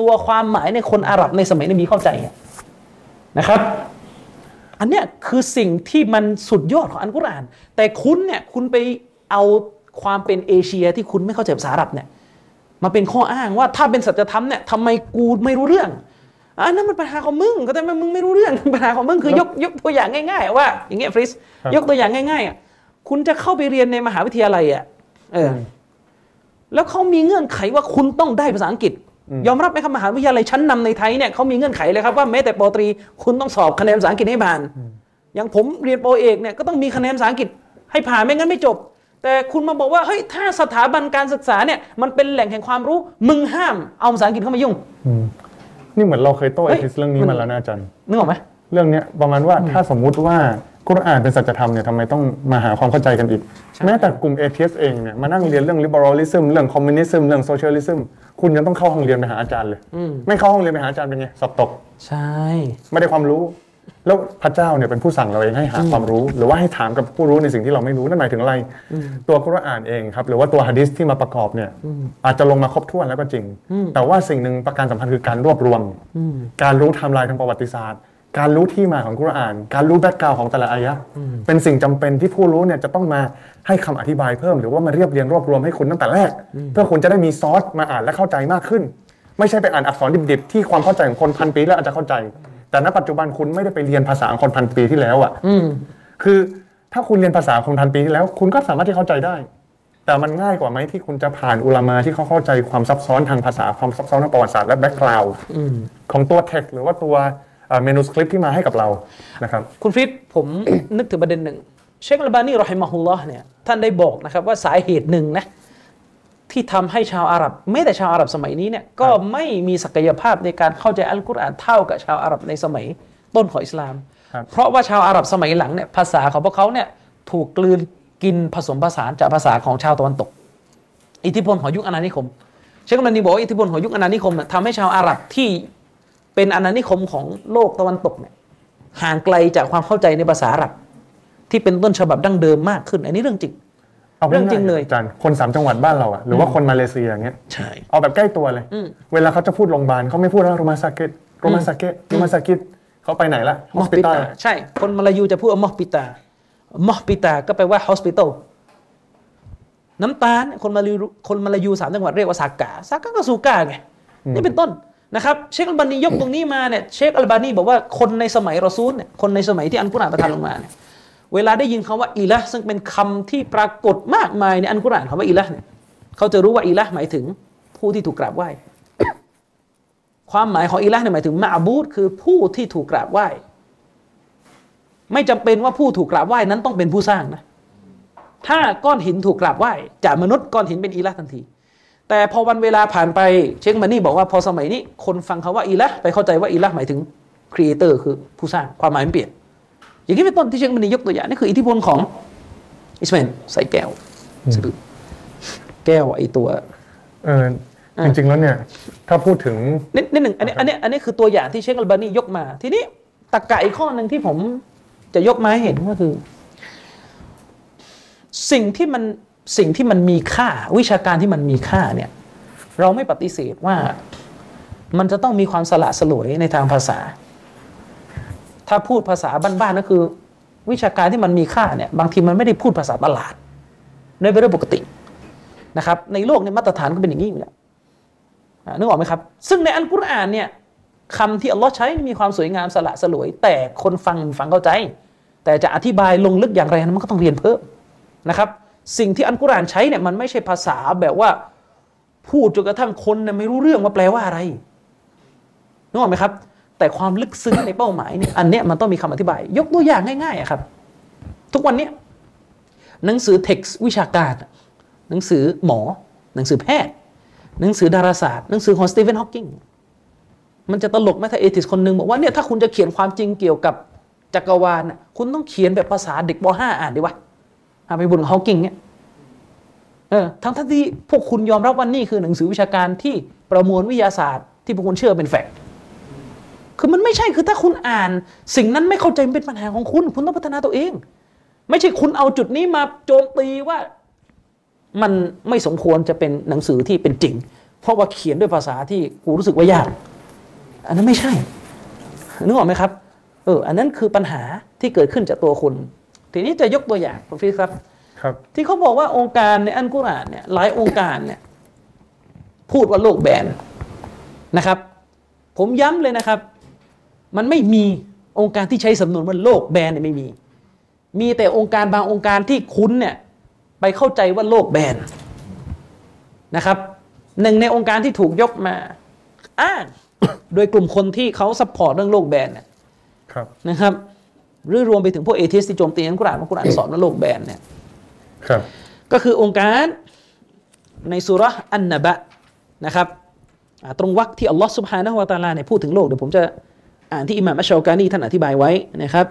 ตัวความหมายในคนอาหรับในสมัยนบีเข้าใจนะครับ อันเนี้ยคือสิ่งที่มันสุดยอดของอันกุรอาน แต่คุณเนี่ยคุณไปเอาความเป็นเอเชียที่คุณไม่เข้าใจภาษาอาหรับเนี่ย มาเป็นข้ออ้างว่าถ้าเป็นสัจธรรมเนี่ยทำไมกูไม่รู้เรื่องอันนั้นมันปัญหาของมึงก็แต่มึงไม่รู้เรื่องปัญหาของมึงคือยกยกตัวอย่างง่ายๆว่าอย่างเงี้ยฟริสครับยกตัวอย่างง่ายๆอะคุณจะเข้าไปเรียนในมหาวิทยาลัยอะเอออ แล้วเขามีเงื่อนไขว่าคุณต้องได้ภาษาอังกฤษ ยอมรับไหมครับมหาวิทยาลัยชั้นนำในไทยเนี่ยเขามีเงื่อนไขเลยครับว่าแม้แต่ปอตรี คุณต้องสอบคะแนนภาษาอังกฤษให้ผ่าน อย่างผมเรียนปอเอกเนี่ยก็ต้องมีคะแนนภาษาอังกฤษให้ผ่านไม่งั้นไม่จบ แต่คุณมาบอกว่าเฮ้ยถ้าสถาบันการศึกษาเนี่ยมันเป็นแหล่งแห่งความรู้มึงห้ามเอาภาษาอังกฤษเข้ามายุ่งอืมนี่เหมือนเราเคยโต้เฮ้เอยทิสเรื่องนี้มันมาแล้วนะอาจารย์นึกออกไหมเรื่องเนี้ยประมาณว่าถ้าสมมุติว่ากุรอานเป็นสัจธรรมเนี่ยทำไมต้องมาหาความเข้าใจกันอีก แม้แต่กลุ่มเอทีเอสเองเนี่ยมานั่งเรียนเรื่อง liberalism เรื่อง communism เรื่อง socialism คุณยังต้องเข้าห้องเรียนไปหาอาจารย์เลย ไม่เข้าห้องเรียนไปหาอาจารย์เป็นไงสอบตก ใช่ ไม่ได้ความรู้ แล้วพระเจ้าเนี่ยเป็นผู้สั่งเราเองให้หาความรู้ หรือว่าให้ถามกับผู้รู้ในสิ่งที่เราไม่รู้นั่นหมายถึงอะไร ตัวกุรอานเองครับหรือว่าตัวฮะดิษที่มาประกอบเนี่ยอาจจะลงมาครบถ้วนแล้วก็จริง แต่ว่าสิ่งหนึ่งประการสำคัญคือการรวบรวม การรู้ไทม์ไลน์ทางประวัติศาสตร์ การรู้ที่มาของกุรอาน การรู้ background ของแต่ละอายะห์เป็นสิ่งจำเป็นที่ผู้รู้เนี่ยจะต้องมาให้คำอธิบายเพิ่ม หรือว่ามาเรียบเรียงรวบรวมให้คุณตั้งแต่แรก เพื่อคุณจะได้มีซอสมาอ่านและเข้าใจมากขึ้น ไม่ใช่ไปอ่านอักษรดิบๆที่ความเข้าใจของคนพันปีแล้วอาจจะเข้าใจ แต่ณปัจจุบันคุณไม่ได้ไปเรียนภาษาของคนพันปีที่แล้วอะคือถ้าคุณเรียนภาษาคนพันปีที่แล้ว คุณก็สามารถที่เข้าใจได้ แต่มันง่ายกว่าไหมที่คุณจะผ่านอุลามาที่เขาเข้าใจความซับซ้อนทางภาษาความซับซ้อนทางประวัติศาสตร์และ background ของตัว text หรือว่าตัว manuscript ที่มาให้กับเรานะครับคุณฟิตผมนึกถึงประเด็นหนึ่งเชคอัลบานีرحمه اللهเนี่ยท่านได้บอกนะครับว่าสาเหตุหนึ่งนะ ที่ทำให้ชาวอาหรับไม่แต่ชาวอาหรับสมัยนี้เนี่ยก็ไม่มีศักยภาพในการเข้าใจอัลกุรอานเท่ากับชาวอาหรับในสมัยต้นของอิสลามครับเพราะว่าชาวอาหรับสมัยหลังเนี่ยภาษาของพวกเขาเนี่ยถูกกลืนกินผสมผสานจากภาษาของชาวตะวันตก อิทธิพลของยุคอาณานิคม เชคอัลบานีบอกว่าอิทธิพลของยุคอาณานิคมเนี่ยทำให้ชาวอาหรับที่เป็นอาณานิคมของโลกตะวันตกเนี่ยห่างไกลจากความเข้าใจในภาษาอาหรับ ที่เป็นต้นฉบับดั้งเดิมมากขึ้น อันนี้เรื่องจริง เอาเรื่องจริงเลยอาจารย์คนสามจังหวัดบ้านเราอะหรือว่าคนมาเลเซียอย่างเงี้ยใช่เอาแบบใกล้ตัวเลยอืมเวลาเขาจะพูดโรงพยาบาลเขาไม่พูดว่า rumah sakit rumah sakit rumah sakitเขาไปไหนละฮมออสฮปิปิตาตาใช่ คนมาลายูจะพูดว่ามอฮปิตามอฮปิตาก็แปลว่า hospital น้ำตาลคนมาลายูคนมาลายูสามจังหวัดเรียกว่าซากาซากาก็ซูกาไงนี่เป็นต้นนะครับเชคอัลบานียกตรงนี้มาเนี่ยเชคอัลบานีบอกว่าคนในสมัยรอซูลเนี่ยคนในสมัยที่อันกุรอานประทานลงมาเนี่ย เวลาได้ยินคำว่าอิละซึ่งเป็นคำที่ปรากฏมากมายในอันกุรอานคำว่าอิละเนี่ยเขาจะรู้ว่าอิละหมายถึงผู้ที่ถูกกราบไหว้ ความหมายของ إله เนี่ยหมายถึง معبودคือผู้ที่ถูกกราบไหว้ ไม่จำเป็นว่าผู้ถูกกราบไหว้นั้นต้องเป็นผู้สร้างนะ ถ้าก้อนหินถูกกราบไหว้จากมนุษย์ก้อนหินเป็น إله ทันที แต่พอวันเวลาผ่านไปเชคอัลบานีบอกว่าพอสมัยนี้ คนฟังคำว่า إله ไปเข้าใจว่า إله หมายถึง creator คือผู้สร้างความหมายมันเปลี่ยน อย่างนี้เป็นต้นที่เชคอัลบานียกตัวอย่างนี่คืออิทธิพลของอิสมาอิลใส่แก้วสะดุดแก้วไอตัวเออจริงๆแล้วเนี่ยถ้าพูดถึงนิดนิดหนึ่งอันนี้อันนี้อันนี้คือตัวอย่างที่เชคอัลบานียกมา ทีนี้ตรกกะอีกข้อหนึ่งที่ผมจะยกมาให้เห็นก็คือ สิ่งที่มันสิ่งที่มันมีค่า วิชาการที่มันมีค่าเนี่ย เราไม่ปฏิเสธว่ามันจะต้องมีความสละสลวยในทางภาษา ถ้าพูดภาษาบ้านๆก็คือ วิชาการที่มันมีค่าเนี่ยบางทีมันไม่ได้พูดภาษาตลาดในเรื่องปกตินะครับในโลกเนี่ยมาตรฐานก็เป็นอย่างนี้อยู่แล้วนึกออกไหมครับ ซึ่งในอัลกุรอานเนี่ยคำที่อัลลอฮ์ใช้มีความสวยงามสละสลวย แต่คนฟังฟังเข้าใจ แต่จะอธิบายลงลึกอย่างไรนั้นมันก็ต้องเรียนเพิ่มนะครับ สิ่งที่อัลกุรอานใช้เนี่ยมันไม่ใช่ภาษาแบบว่า พูดจนกระทั่งคนเนี่ยไม่รู้เรื่องว่าแปลว่าอะไรนึกออกไหมครับ แต่ความลึกซึ้งในเป้าหมายเนี่ยอันเนี้ยมันต้องมีคำอธิบาย ยกตัวอย่างง่ายๆครับ ทุกวันเนี้ยหนังสือเท็กซ์วิชาการ หนังสือหมอ หนังสือแพทย์ หนังสือดาราศาสตร์ หนังสือของสตีเฟนฮอว์กิงมันจะตลกไหมถ้า atheist คนหนึ่งบอกว่าเนี่ยถ้าคุณจะเขียนความจริงเกี่ยวกับจักรวาลน่ะคุณต้องเขียนแบบภาษาเด็กป .5 อ่านดีวะอาไปบุญฮอว์กิงเนี่ยเออทั้งที่พวกคุณยอมรับว่านี่คือหนังสือวิชาการที่ประมวลวิทยาศาสตร์ ที่พวกคุณเชื่อเป็น fact คือมันไม่ใช่คือถ้าคุณอ่าน สิ่งนั้นไม่เข้าใจมันเป็นปัญหาของคุณ คุณต้องพัฒนาตัวเอง ไม่ใช่คุณเอาจุดนี้มาโจมตีว่ามันไม่สมควรจะเป็นหนังสือที่เป็นจริง เพราะว่าเขียนด้วยภาษาที่กูรู้สึกว่ายาก อันนั้นไม่ใช่นึกออกไหมครับเอออันนั้นคือปัญหาที่เกิดขึ้นจากตัวคุณ ทีนี้จะยกตัวอย่างคุณฟิสครับครับ ที่เขาบอกว่าองค์การในอันกุรอานเนี่ยหลายองค์การเนี่ยพูดว่าโลกแบนนะครับ ผมย้ำเลยนะครับ มันไม่มีโองการที่ใช้สำนวนว่าโลกแบนเนี่ยไม่มี มีแต่องค์การบางองค์การที่คุณเนี่ยไปเข้าใจว่าโลกแบนนะครับหนึ่งในโองการที่ถูกยกมาอ้างโดยกลุ่มคนที่เขา support เรื่องโลกแบนเนี่ยครับนะครับหรือรวมไปถึงพวก atheist ที่โจมตีอัลกุรอานว่ากุรอานสอนว่าโลกแบนเนี่ยครับก็คือองค์การในสุราะห์อันนบะนะครับอ่าตรงวรรคที่อัลลอฮ์สุบฮานะฮูวะตะอาลาเนี่ยพูดถึงโลกเดี๋ยวผมจะ อ่านที่อิหม่ามอัชชากานีท่านอธิบายไว้นะครับ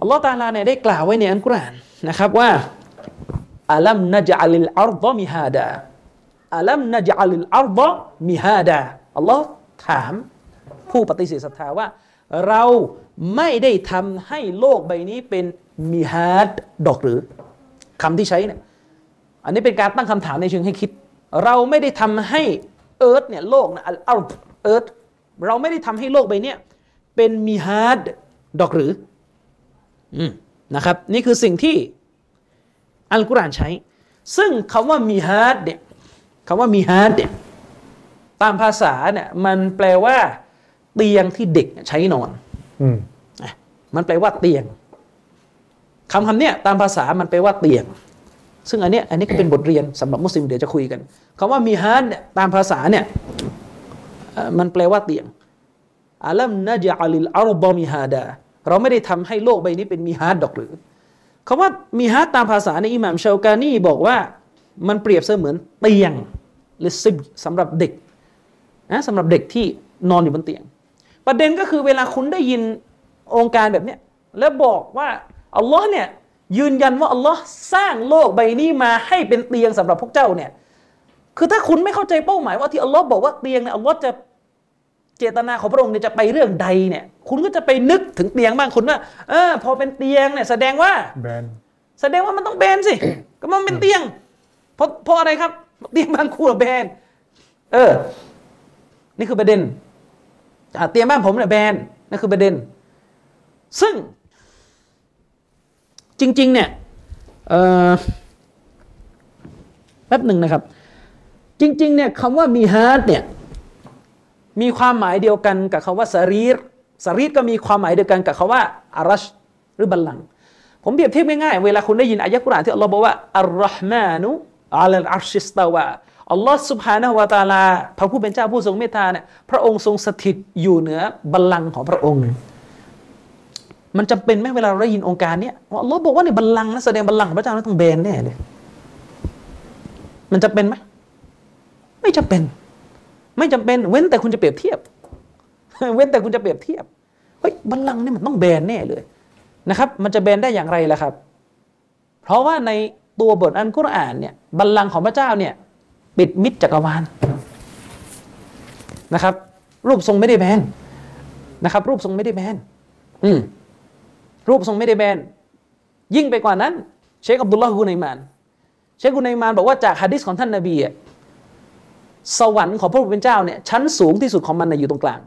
อัลลอฮ์ตาลาเนี่ยได้กล่าวไว้ในอันกุรอานนะครับว่าอัลัมนะจลิลอัรฎมิฮาดาอัลัมนะจลิลอัรฎมิฮาดาอัลลอฮ์ถามผู้ปฏิเสธศรัทธาว่า เราไม่ได้ทำให้โลกใบนี้เป็นمهاد ดอกหรือคำที่ใช้เนี่ยอันนี้เป็นการตั้งคำถามในเชิงให้คิด เราไม่ได้ทำให้أرض เนี่ยโลกนะ ال الأرض เราไม่ได้ทำให้โลกใบเนี้ยเป็นمهاد ดอกหรืออืมนะครับ นี่คือสิ่งที่อัลกุรอานใช้ ซึ่งคำว่า مهاد เนี่ยคำว่า مهاد เนี่ยตามภาษาเนี่ยมันแปลว่า เตียงที่เด็กใช้นอนอืมอะมันแปลว่าเตียงคำคำเนี้ยตามภาษามันแปลว่าเตียง ซึ่งอันเนี้ยอันนี้ก็เป็นบทเรียนสำหรับมุสลิมเดี๋ยวจะคุยกันคำว่า مهاد เนี่ยตามภาษาเนี่ยเอ่อ มันแปลว่าเตียงألم نجعل الأرض مهاداเราไม่ได้ทำให้โลกใบนี้เป็นمهاد ดอกหรือคำว่า مهادตามภาษาในอิหม่ามเชากานีบอกว่ามันเปรียบเสมือนเตียงหรือซิบสำหรับเด็กนะสำหรับเด็กที่นอนอยู่บนเตียง ประเด็นก็คือเวลาคุณได้ยินองค์การแบบเนี้ยแล้วบอกว่าอัลลอฮ์เนี่ยยืนยันว่าอัลลอฮ์สร้างโลกใบนี้มาให้เป็นเตียงสำหรับพวกเจ้าเนี่ยคือถ้าคุณไม่เข้าใจเป้าหมายว่าที่อัลลอฮ์บอกว่าเตียงเนี่ยอัลลอฮ์จะ เจตนาของพระองค์เนี่ยจะไปเรื่องใดเนี่ย คุณก็จะไปนึกถึงเตียงบ้างคุณว่าเออพอเป็นเตียงเนี่ยแสดงว่าแบนแสดงว่ามันต้องแบนสิ ก็มันเป็นเตียงเพราะเพราะอะไรครับเตียงบางคู่อะแบนเออ นี่คือประเด็นอะเตียงบ้านผมเนี่ยแบนนั่นคือประเด็น ซึ่ง จริง ๆ เนี่ยเออแป๊บหนึ่งนะครับ จริง ๆ เนี่ยคำว่า مهاد เนี่ย มีความหมายเดียวกันกับคำว่า سريرสรีรก็มีความหมายเดียวกันกับคาว่าอารัชหรือบัลลังผมเปรียบเทียบง่ายๆเวลาคุณได้ยินอายะกุรานที่อัลลอฮ์บอกว่าอัลลอฮ์มานุอัลลอฮ์ชิสตาวะอัลลอฮ์สุบฮานาวาตาลาพระผู้เป็นเจ้าผู้ทรงเมตตาเนี่ยพระองค์ทรงสถิตอยู่เหนือบัลลังของพระองค์ มันจำเป็นไหมเวลาเราได้ยินองค์การเนี่ยอัลลอฮ์บอกว่าในบัลลังนะแสดงบัลลังของพระเจ้านั้นต้องแบนแน่เลยมันจะเป็นไหมไม่จะเป็น ไม่จำเป็นเว้นแต่คุณจะเปรียบเทียบ เว้นแต่คุณจะเปรียบเทียบเฮ้ยบัลลังก์นี่มันต้องแบนแน่เลยนะครับ มันจะแบนได้อย่างไรล่ะครับ เพราะว่าในตัวบทอันกุรอานเนี่ยบัลลังก์ของพระเจ้าเนี่ยปิดมิดจักรวาลนะครับ รูปทรงไม่ได้แบนนะครับ รูปทรงไม่ได้แบนอืมรูปทรงไม่ได้แบนยิ่งไปกว่านั้น เชคอับดุลลาฮ์กุนัยมาน เชคกุนัยมานบอกว่าจากฮะดิษของท่านนบีอะ สวรรค์ของพระผู้เป็นเจ้าเนี่ยชั้นสูงที่สุดของมันนะอยู่ตรงกลาง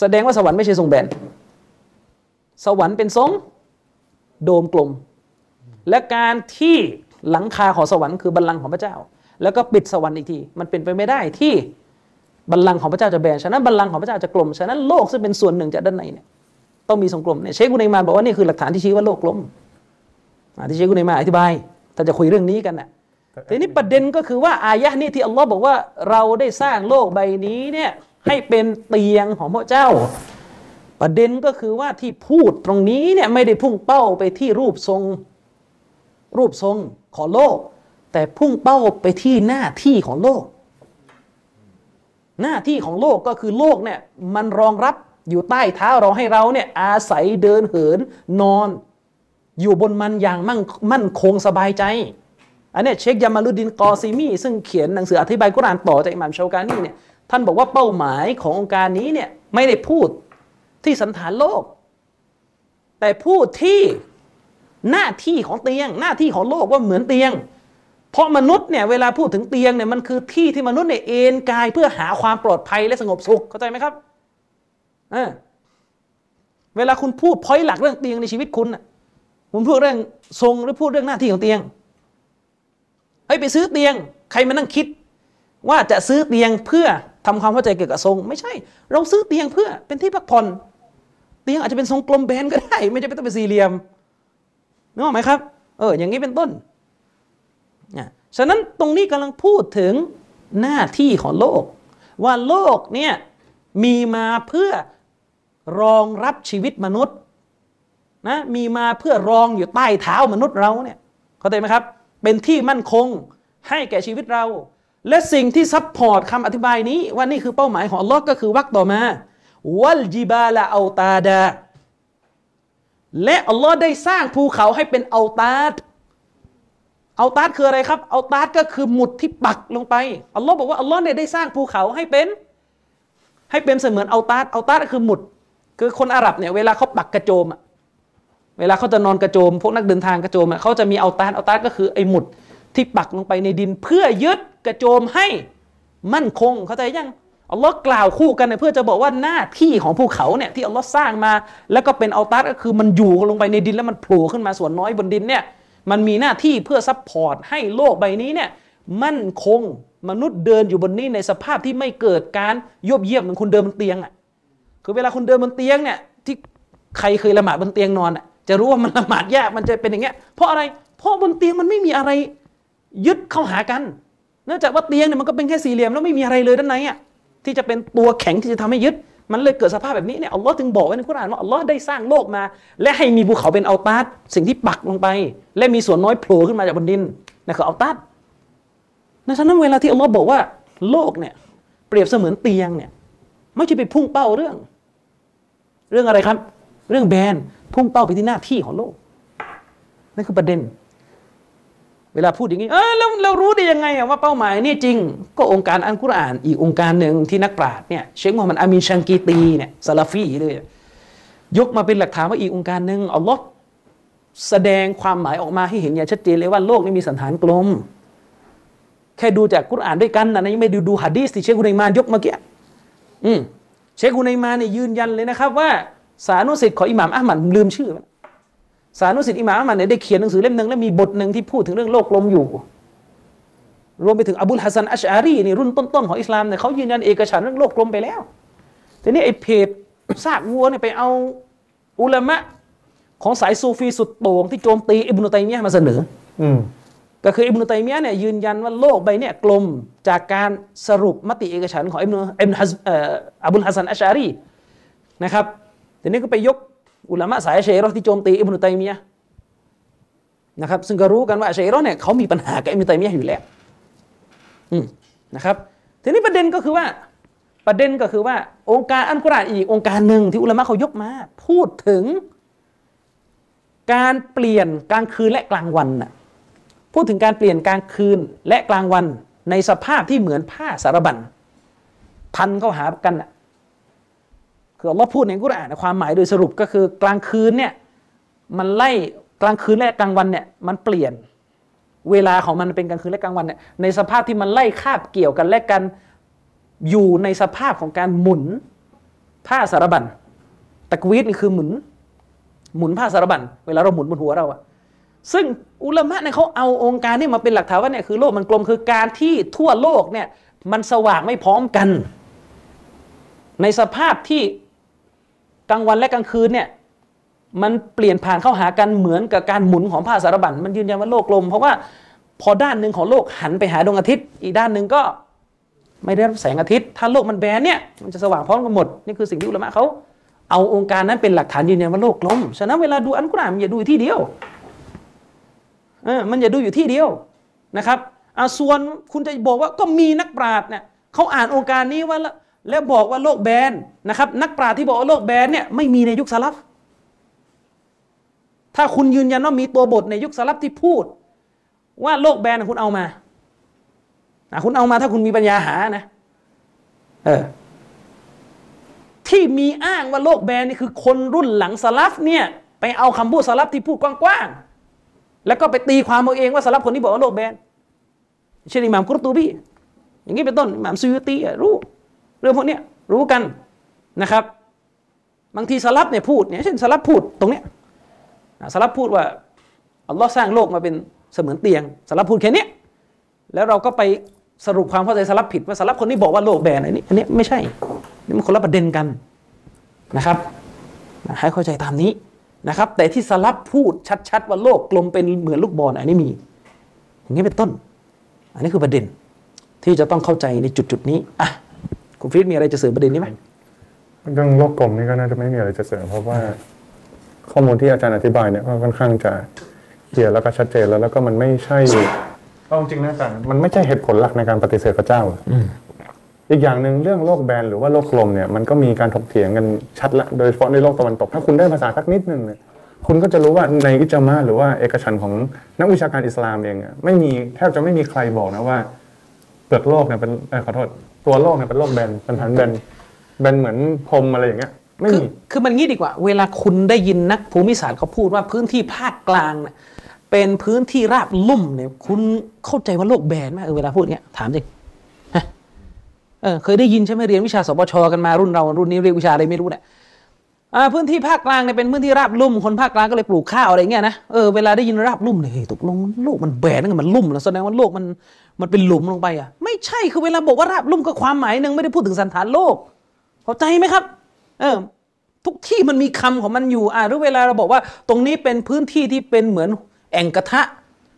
แสดงว่าสวรรค์ไม่ใช่ทรงแบน สวรรค์เป็นทรงโดมกลม และการที่หลังคาของสวรรค์คือบัลลังก์ของพระเจ้า แล้วก็ปิดสวรรค์อีกที มันเป็นไปไม่ได้ที่บัลลังก์ของพระเจ้าจะแบน ฉะนั้นบัลลังก์ของพระเจ้าจะกลม ฉะนั้นโลกซึ่งเป็นส่วนหนึ่งจากด้านในเนี่ยต้องมีทรงกลมเนี่ยเชคุนัยมาบอกว่านี่คือหลักฐานที่ชี้ว่าโลกกลมที่เชคุนัยมาอธิบายถ้าจะคุยเรื่องนี้กันน่ะ ทีนี้ประเด็นก็คือว่าอายะห์นี้ที่อัลลอฮ์บอกว่าเราได้สร้างโลกใบนี้เนี่ยให้เป็นเตียงของพระเจ้า ประเด็นก็คือว่าที่พูดตรงนี้เนี่ยไม่ได้พุ่งเป้าไปที่รูปทรง รูปทรงของโลก แต่พุ่งเป้าไปที่หน้าที่ของโลก หน้าที่ของโลกก็คือโลกเนี่ยมันรองรับอยู่ใต้เท้าเราให้เราเนี่ยอาศัยเดินเหินนอน อยู่บนมันอย่างมั่งมั่นคงสบายใจ อันนี้เชคยามาลุดินกอซีมีซึ่งเขียนหนังสืออธิบายกุรานต่อจากอิหม่ามชาวกานีเนี่ยท่านบอกว่าเป้าหมายขององค์การนี้เนี่ยไม่ได้พูดที่สันฐานโลก แต่พูดที่หน้าที่ของเตียง หน้าที่ของโลกว่าเหมือนเตียง เพราะมนุษย์เนี่ยเวลาพูดถึงเตียงเนี่ยมันคือที่ที่มนุษย์เนี่ยเอนกายเพื่อหาความปลอดภัยและสงบสุขเข้าใจไหมครับเออเวลาคุณพูดพอยหลักเรื่องเตียงในชีวิตคุณน่ะคุณพูดเรื่องทรงหรือพูดเรื่องหน้าที่ของเตียง เฮ้ยไปซื้อเตียง ใครมานั่งคิด ว่าจะซื้อเตียงเพื่อทำความเข้าใจเกี่ยวกับทรง ไม่ใช่ เราซื้อเตียงเพื่อเป็นที่พักผ่อนเตียงอาจจะเป็นทรงกลมแบนก็ได้ ไม่จำเป็นต้องเป็นสี่เหลี่ยมนึกออกไหมครับ เออ อย่างนี้เป็นต้นนะฉะนั้นตรงนี้กำลังพูดถึงหน้าที่ของโลก ว่าโลกเนี่ยมีมาเพื่อรองรับชีวิตมนุษย์นะมีมาเพื่อรองอยู่ใต้เท้ามนุษย์เราเนี่ยเข้าใจไหมครับ เป็นที่มั่นคงให้แก่ชีวิตเรา และสิ่งที่ support คำอธิบายนี้ ว่านี่คือเป้าหมายของอัลลอฮ์ก็คือวรรคต่อมา والجبال أوتادا และอัลลอฮ์ได้สร้างภูเขาให้เป็นأوتادเอาตาดคืออะไรครับ เอาตาดก็คือหมุดที่ปักลงไป อัลลอฮ์บอกว่าอัลลอฮ์เนี่ยได้สร้างภูเขาให้เป็น ให้เป็นเสมือนเอาตาดเอาตาดก็คือหมุด คือคนอาหรับเนี่ยเวลาเขาปักกระโจมอะ เวลาเขาจะนอนกระโจม พวกนักเดินทางกระโจมเขาจะมีเอาตาดเอาตาดก็คือไอ้หมุดที่ปักลงไปในดินเพื่อยึดกระโจมให้มั่นคง เข้าใจยังอัลลอฮ์กล่าวคู่กันเนี่ยเพื่อจะบอกว่าหน้าที่ของภูเขาเนี่ยที่อัลลอฮ์สร้างมา แล้วก็เป็นเอาตาดก็คือมันอยู่ลงไปในดินแล้วมันโผล่ขึ้นมาส่วนน้อยบนดินเนี่ยมันมีหน้าที่เพื่อ support ให้โลกใบนี้เนี่ยมั่นคงมนุษย์เดินอยู่บนนี้ในสภาพที่ไม่เกิดการยวบยาบเหมือนคุณเดินบนเตียงอะคือเวลาคุณเดินบนเตียงเนี่ยที่ใครเคยละหมาดบนเตียงนอนอะ จะรู้ว่ามันละหมาดยากมันจะเป็นอย่างเงี้ยเพราะอะไร เพราะบนเตียงมันไม่มีอะไร ยึดเข้าหากัน เนื่องจากว่าเตียงเนี่ยมันก็เป็นแค่สี่เหลี่ยมแล้วไม่มีอะไรเลยด้านในอะที่จะเป็นตัวแข็งที่จะทำให้ยึด มันเลยเกิดสภาพแบบนี้เนี่ยอัลลอฮ์จึงบอกไว้ในกุรอานว่าอัลลอฮ์ได้สร้างโลกมา และให้มีภูเขาเป็นอัลตาดสิ่งที่ปักลงไป และมีส่วนน้อยโผล่ขึ้นมาจากบนดินนั่นคืออัลตาดดังนั้นเวลาที่อัลลอฮ์บอกว่าโลกเนี่ยเปรียบเสมือนเตียงเนี่ยไม่ใช่ไปพุ่งเป้าเรื่อง เรื่องอะไรครับ เรื่องแบน พุ่งเป้าไปที่หน้าที่ของโลกนั่นคือประเด็น เวลาพูดอย่างนี้เออเราเรารู้ได้ยังไงว่าเป้าหมายนี่จริง ก็องค์การอันกุรอาน อีกองค์การหนึ่งที่นักปราชญ์เนี่ยเชคมูฮัมหมัดอามีนชังกีตีเนี่ยซาลาฟีเลยยกมาเป็นหลักฐานว่าอีกองค์การหนึ่งอัลลอฮ์แสดงความหมายออกมาให้เห็นอย่างชัดเจนเลยว่าโลกนี้มีสันฐานกลม แค่ดูจากกุรอานด้วยกันนะยังไม่ดูดูฮะดีสที่เชคอุนัยมานยกเมื่อกี้อืมเชคอุนัยมานเนี่ยยืนยันเลยนะครับว่า สานุสิทธิ์ของอิหม่ามอัลมัดลืมชื่อสานุสิทธิ์อิหม่ามอัลมัดเนี่ยได้เขียนหนังสือเล่มหนึ่งแล้วมีบทหนึ่งที่พูดถึงเรื่องโลกกลมอยู่ รวมไปถึงอบุลฮัสซันอัชอารีนี่รุ่นต้นๆของอิสลามเนี่ยเขายืนยันเอกฉันเรื่องโลกกลมไปแล้วทีนี้ไอ้เพจซากวัวเนี่ยไปเอาอุลามะของสายซูฟีสุดโต่งที่โจมตีอิบนุตัยมียะมาเสนออืก็คืออิบนุตัยมียะเนี่ยยืนยันว่าโลกใบเนี่ยกลมจากการสรุปมติเอกฉันของอิบนุอิบนุฮัซเอ่ออบุลฮัสซันอัชอารีนะครับ ทีนี้ก็ไปยกอุลามะสายอัชอะเราะห์ที่โจมตีอิบนุตัยมียะนะครับ ซึ่งก็รู้กันว่าอัชอะเราะห์เนี่ยเขามีปัญหากับอิบนุตัยมียะอยู่แล้วนะครับ ทีนี้ประเด็นก็คือว่าประเด็นก็คือว่า องค์การอันกุรอานอีกองค์การหนึ่งที่อุลามะเขายกมา พูดถึง การเปลี่ยนกลางคืนและกลางวันน่ะพูดถึงการเปลี่ยนกลางคืนและกลางวันในสภาพที่เหมือนผ้าสารบัญพันเข้าหากันน่ะ คืออัลลอฮ์พูดในกุรอานความหมายโดยสรุปก็คือกลางคืนเนี่ยมันไล่กลางคืนและกลางวันเนี่ยมันเปลี่ยนเวลาของมันเป็นกลางคืนและกลางวันเนี่ยในสภาพที่มันไล่คาบเกี่ยวกันและกันอยู่ในสภาพของการหมุนผ้าสารบัญตะกวีดนี่คือหมุน หมุนผ้าสารบัญเวลาเราหมุนบนหัวเราอะซึ่งอุลามะเนี่ยเขาเอาองค์การนี้มาเป็นหลักฐานว่าเนี่ยคือโลกมันกลมคือการที่ทั่วโลกเนี่ยมันสว่างไม่พร้อมกัน ในสภาพที่ กลางวันและกลางคืนเนี่ยมันเปลี่ยนผ่านเข้าหากันเหมือนกับการหมุนของผ้าสารบัญมันยืนยันว่าโลกกลม เพราะว่าพอด้านหนึ่งของโลกหันไปหาดวงอาทิตย์ อีกด้านหนึ่งก็ไม่ได้รับแสงอาทิตย์ ถ้าโลกมันแบนเนี่ยมันจะสว่างพร้อมกันหมดนี่คือสิ่งที่อุลามะเขาเอาองค์การนั้นเป็นหลักฐานยืนยันว่าโลกกลมฉะนั้นเวลาดูอันกุรอานอย่าดูที่เดียวเออมันอย่าดูอยู่ที่เดียวนะครับอ่าส่วนคุณจะบอกว่าก็มีนักปราชญ์เนี่ยเขาอ่านองค์การนี้ว่า แล้วบอกว่าโลกแบนนะครับ นักปราชญ์ที่บอกว่าโลกแบนเนี่ยไม่มีในยุคสลับถ้าคุณยืนยันว่ามีตัวบทในยุคสลับที่พูด ว่าโลกแบนคุณเอามาคุณเอามาถ้าคุณมีปัญญาหานะ เออที่มีอ้างว่าโลกแบนนี่คือคนรุ่นหลังสลับเนี่ยไปเอาคำพูดสลับที่พูดกว้างๆแล้วก็ไปตีความเอาเองว่าสลับคนที่บอกว่าโลกแบนเช่นอิหม่ามกุรตูบีอย่างนี้เป็นต้นอิหม่ามซุยตีอะรู้ รื่องพวกนี้รู้กันนะครับ บางทีสลับเนี่ยพูดเนี่ยเช่นสลับพูดตรงเนี้ยสลับพูดว่าอัลลอฮ์สร้างโลกมาเป็นเสมือนเตียงสลับพูดแค่นี้แล้วเราก็ไปสรุปความเข้าใจสลับผิดว่าสลับคนนี้บอกว่าโลกแบนอันนี้อันนี้ไม่ใช่นี่มันคนละประเด็นกันนะครับให้เข้าใจตามนี้นะครับ แต่ที่สลับพูดชัดๆว่าโลกกลมเป็นเหมือนลูกบอลอันนี้มี อย่างนี้เป็นต้น อันนี้คือประเด็นที่จะต้องเข้าใจในจุดๆนี้อะ คุณฟิตมีอะไรจะเสริมประเด็นนี้ไหมเรื่องโลกกลมนี่ก็น่าจะไม่มีอะไรจะเสริมเพราะว่า ข้อมูลที่อาจารย์อธิบายเนี่ยก็ค่อนข้างจะเคลียร์แล้วก็ชัดเจนแล้วแล้วก็มันไม่ใช่เอาจริงนะอาจารย์มันไม่ใช่เหตุผลหลักในการปฏิเสธพระเจ้าอีกอย่างหนึ่งเรื่องโลกแบนหรือว่าโลกกลมเนี่ยมันก็มีการถกเถียงกันชัดละโดยเฉพาะในโลกตะวันตก ถ้าคุณได้ภาษาสักนิดหนึ่งเนี่ยคุณก็จะรู้ว่าในอิจามาหรือว่าเอกฉันท์ของนักวิชาการอิสลามเองอะไม่มีแทบจะไม่มีใครบอกนะว่า เปลือกโลกเนี่ยเป็นเออขอโทษตัวโลกเนี่ยเป็นโลกแบนเป็นฐานแบนแบนเหมือนพรมอะไรอย่างเงี้ย ไม่คือมี คือมันงี้ดีกว่า เวลาคุณได้ยินนักภูมิศาสตร์เขาพูดว่าพื้นที่ภาคกลางเนี่ยเป็นพื้นที่ราบลุ่มเนี่ย คุณเข้าใจว่าโลกแบนไหมเออเวลาพูดเงี้ยถามจริงฮะเออเคยได้ยินใช่ไหมเรียนวิชาสปชกันมารุ่นเรารุ่นนี้เรียนวิชาอะไรไม่รู้เนี่ย พื้นที่ภาคกลางเนี่ยเป็นพื้นที่ราบลุ่มคนภาคกลางก็เลยปลูกข้าวอะไรเงี้ยนะเออเวลาได้ยินราบลุ่มเนี่ยตกลงโลกมันแบนนั่นมันลุ่มแล้วแสดงว่าโลกมันมันเป็นหลุมลงไปอะไม่ใช่คือเวลาบอกว่าราบลุ่มก็ความหมายหนึ่งไม่ได้พูดถึงสันฐานโลก เข้าใจไหมครับ เออทุกที่มันมีคำของมันอยู่อ่าหรือเวลาเราบอกว่า ตรงนี้เป็นพื้นที่ที่เป็นเหมือนแอ่งกระทะ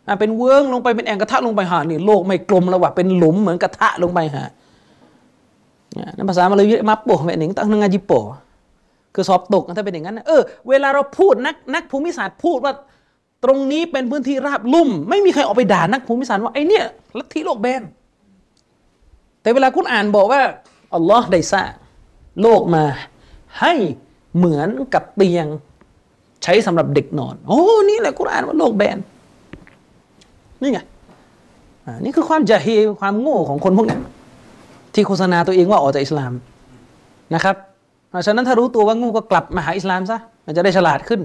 อะเป็นเวิ้งลงไปเป็นแอ่งกระทะลงไปหานี่โลกไม่กลมแล้วว่ะเป็นหลุมเหมือนกระทะลงไปหาเนี่ยนั่นภาษามาเลยมาโปะแบบหนึ่งตั้งนึงาจิโปะ คือสอบตกถ้าเป็นอย่างนั้นเออเวลาเราพูดนักนักภูมิศาสตร์พูดว่าตรงนี้เป็นพื้นที่ราบลุ่ม ไม่มีใครออกไปด่านักภูมิศาสตร์ว่าไอเนี่ยลัทธิโลกแบนแต่เวลาคุณอ่านบอกว่าอัลลอฮ์ได้สร้างโลกมา ให้เหมือนกับเตียงใช้สำหรับเด็กนอน โอ้นี่แหละคุณอ่านว่าโลกแบนนี่ไงอ่านี่คือความจะเฮความโง่ของคนพวกนี้ที่โฆษณาตัวเองว่าออกจากอิสลามนะครับ ฉะนั้นถ้ารู้ตัวว่างูก็กลับมาหาอิสลามซะมันจะได้ฉลาดขึ้น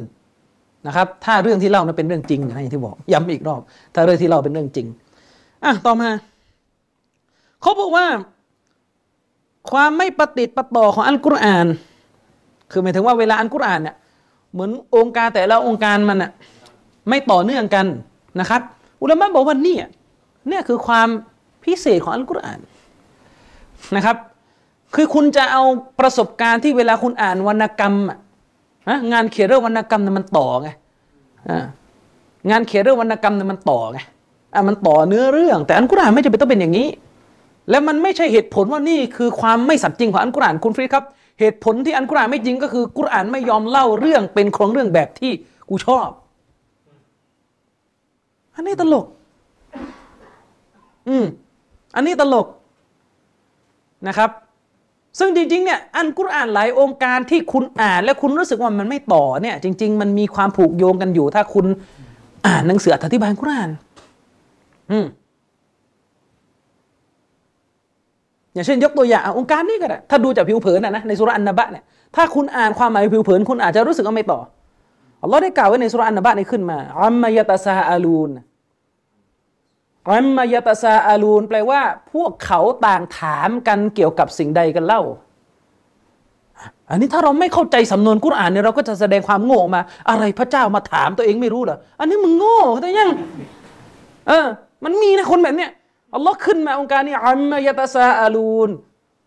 นะครับ ถ้าเรื่องที่เล่านั้นเป็นเรื่องจริงนะอย่างที่บอกย้ำอีกรอบ ถ้าเรื่องที่เล่าเป็นเรื่องจริงอะต่อมาเขาบอกว่า ความไม่ปฏิติดประต่อของอัลกุรอาน คือหมายถึงว่าเวลาอัลกุรอานเนี่ยเหมือนองค์การแต่ละองค์การมันอะไม่ต่อเนื่องกันนะครับ อุลามะบอกว่านี่เนี่ยคือความพิเศษของอัลกุรอานนะครับ คือคุณจะเอาประสบการณ์ที่เวลาคุณอ่านวรรณกรรมอะนะงานเขียนเรื่องวรรณกรรมเนี่ยมันต่อไงงานเขียนเรื่องวรรณกรรมเนี่ยมันต่อไงอะมันต่อเนื้อเรื่อง แต่อัลกุรอานไม่จำเป็นต้องเป็นอย่างนี้ แล้วมันไม่ใช่เหตุผลว่านี่คือความไม่สัตย์จริงของอัลกุรอานคุณฟรีครับ เหตุผลที่อัลกุรอานไม่จริงก็คือกุรอานไม่ยอมเล่าเรื่องเป็นของเรื่องแบบที่กูชอบ อันนี้ตลก อืมอันนี้ตลกนะครับ ซึ่งจริงๆเนี่ยอันกุรอานหลายองค์การที่คุณอ่านและคุณรู้สึกว่ามันไม่ต่อเนี่ยจริง ๆ มันมีความผูกโยงกันอยู่ ถ้าคุณอ่านหนังสืออธิบายกุรอาน อืมอย่างเช่นยกตัวอย่างองค์การนี้ก็ได้ถ้าดูจากผิวเผินนะนะในสุราอันนบะเนี่ยถ้าคุณอ่านความหมายผิวเผิน คุณอาจจะรู้สึกว่าไม่ต่ออัลลอฮ์ได้กล่าวไว้ในสุราอันนบะนี้ขึ้นมาอัมมายะตาซาอาลูน อัมมายตาซาอาลูนแปลว่า พวกเขาต่างถามกันเกี่ยวกับสิ่งใดกันเล่า อันนี้ถ้าเราไม่เข้าใจสำนวนกุรอานเนี่ยเราก็จะแสดงความโง่มา อะไรพระเจ้ามาถามตัวเองไม่รู้เหรออันนี้มึงโง่แต่ยังเออ มันมีนะคนแบบเนี้ยอัลลอฮ์ขึ้นมาองค์การนี้อัมมายตาซาอาลูน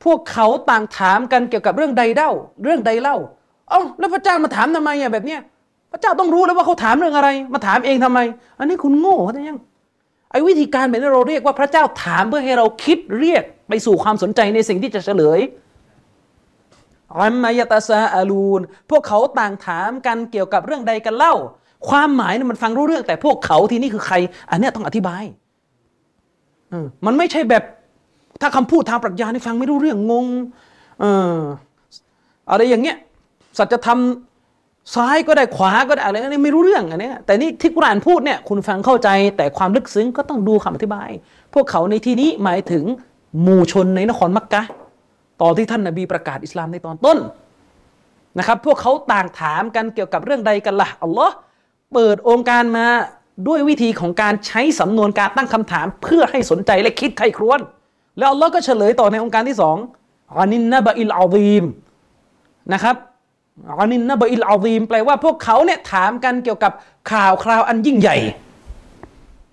พวกเขาต่างถามกันเกี่ยวกับเรื่องใดเล่า เรื่องใดเล่า เอ้าแล้วพระเจ้ามาถามทำไมอะแบบเนี้ยพระเจ้าต้องรู้แล้วว่าเขาถามเรื่องอะไร มาถามเองทำไม อันนี้คุณโง่แต่ยัง ไอ้วิธีการแบบนี้เราเรียกว่าพระเจ้าถามเพื่อให้เราคิดเรียกไปสู่ความสนใจในสิ่งที่จะเฉลยอัมมายตาซาอาลูน พวกเขาต่างถามกันเกี่ยวกับเรื่องใดกันเล่า ความหมายเนี่ยมันฟังรู้เรื่อง แต่พวกเขาที่นี่คือใคร อันนี้ต้องอธิบายมันไม่ใช่แบบถ้าคำพูดทางปรัชญานี่ฟังไม่รู้เรื่องงง เอออะไรอย่างเงี้ยสัจธรรม ซ้ายก็ได้ขวาก็ได้อะไรนี่ไม่รู้เรื่องอันนี้แต่นี่ที่กุรานพูดเนี่ยคุณฟังเข้าใจแต่ความลึกซึ้งก็ต้องดูคำอธิบาย พวกเขาในที่นี้หมายถึงหมู่ชนในนครมักกะต่อนที่ท่านนบีประกาศอิสลามในตอนต้นนะครับ พวกเขาต่างถามกันเกี่ยวกับเรื่องใดกันล่ะอัลลอฮ์เปิดโองการมาด้วยวิธีของการใช้สำนวนการตั้งคำถามเพื่อให้สนใจและคิดใคร่ครวญ แล้วอัลลอฮ์ก็เฉลยต่อในองค์การที่สองอานินนบะอิลอาซีมนะครับ عن النبإ العظيمแปลว่าพวกเขาเนี่ยถามกันเกี่ยวกับข่าวคราวอันยิ่งใหญ่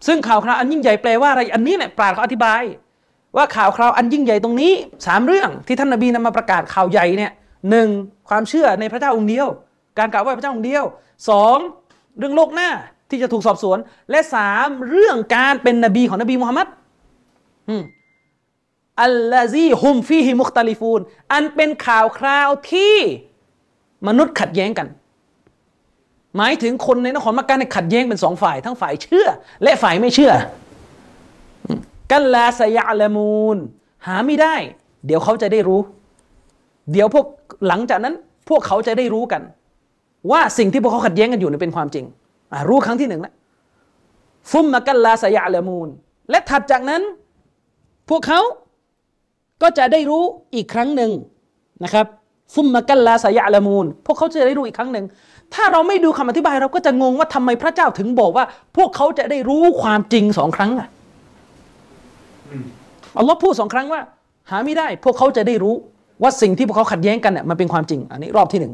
ซึ่งข่าวคราวอันยิ่งใหญ่แปลว่าอะไรอันนี้เนี่ยปราชญ์เขาอธิบาย ว่าข่าวคราวอันยิ่งใหญ่ตรงนี้สามเรื่องที่ท่านนบีนำมาประกาศข่าวใหญ่เนี่ยหนึ่งความเชื่อในพระเจ้าองค์เดียว การกล่าวว่าพระเจ้าองค์เดียวสองเรื่องโลกหน้าที่จะถูกสอบสวน และสามเรื่องการเป็นนบีของนบีมุฮัมมัดอัลลาซีฮุมฟีฮิมุคตาลิฟูนอันเป็นข่าวคราวที่ มนุษย์ขัดแย้งกัน หมายถึงคนในนครมักกะเนี่ยขัดแย้งเป็นสองฝ่าย ทั้งฝ่ายเชื่อ และฝ่ายไม่เชื่อ กันลาสยาละมูนหาไม่ได้ เดี๋ยวเขาจะได้รู้ เดี๋ยวพวกหลังจากนั้น พวกเขาจะได้รู้กัน ว่าสิ่งที่พวกเขาขัดแย้งกันอยู่นี่เป็นความจริงรู้ครั้งที่หนึ่งแล้วฟุมมากันลาสยาละมูนและถัดจากนั้น พวกเขาก็จะได้รู้อีกครั้งหนึ่งนะครับ ฟุมมากัลลาสยาละมูนพวกเขาจะได้รู้อีกครั้งหนึ่งถ้าเราไม่ดูคำอธิบายเราก็จะงงว่าทำไมพระเจ้าถึงบอกว่า พวกเขาจะได้รู้ความจริงสองครั้งอะอัลลอฮ์พูดสองครั้งว่า หาไม่ได้ พวกเขาจะได้รู้ว่าสิ่งที่พวกเขาขัดแย้งกันเนี่ยมันเป็นความจริง อันนี้รอบที่หนึ่ง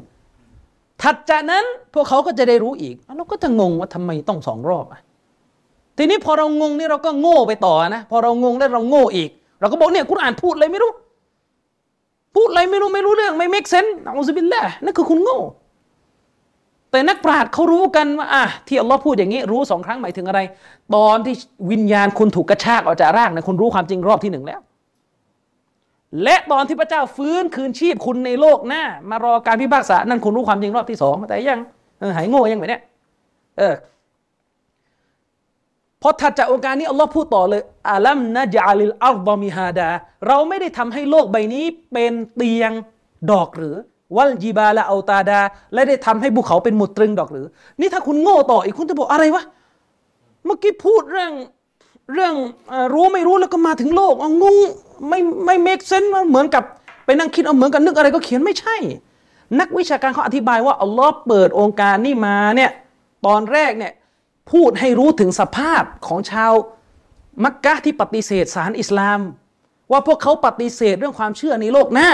ถัดจากนั้นพวกเขาก็จะได้รู้อีกเราก็จะงงว่าทำไมต้องสองรอบอะทีนี้พอเรางงนี่เราก็โง่ไปต่อนะพอเรางงแล้วเราโง่อีก เราก็บอกเนี่ยคุณอ่านพูดอะไรไม่รู้ พูดอะไรไม่รู้ไม่รู้เรื่องไม่เมกเซนเอาซิบิลละนั่นคือคุณโง่ แต่นักปราชญ์เขารู้กันว่าอะที่อัลลอฮ์พูดอย่างนี้ รู้สองครั้งหมายถึงอะไร ตอนที่วิญญาณคุณถูกกระชากออกจากร่างเนี่ยคุณรู้ความจริงรอบที่หนึ่งแล้ว และตอนที่พระเจ้าฟื้นคืนชีพคุณในโลกหน้ามารอการพิพากษานั่นคุณรู้ความจริงรอบที่สองแต่ยังหายโง่ยังไงเนี่ยเออ พอถัดจากองค์การนี้อัลลอฮ์พูดต่อเลยอาลัมนะจาลิลอัลบอมิฮาดา เราไม่ได้ทำให้โลกใบนี้เป็นเตียงดอกหรือวัลจีบาละเอาตาดา และได้ทำให้ภูเขาเป็นหมุดตรึงดอกหรือ นี่ถ้าคุณโง่ต่ออีกคุณจะบอกอะไรวะเมื่อกี้พูดเรื่องเรื่องอรู้ไม่รู้แล้วก็มาถึงโลกองงไม่ไม่เมกเซนเหมือนกับไปนั่งคิดเอาเหมือนกับนึกอะไรก็เขียนไม่ใช่ นักวิชาการเขาอธิบายว่าอัลลอฮ์เปิดองค์การนี่มาเนี่ยตอนแรกเนี่ย พูดให้รู้ถึงสภาพของชาวมักกะฮ์ที่ปฏิเสธสารอิสลาม ว่าพวกเขาปฏิเสธเรื่องความเชื่อในโลกหน้า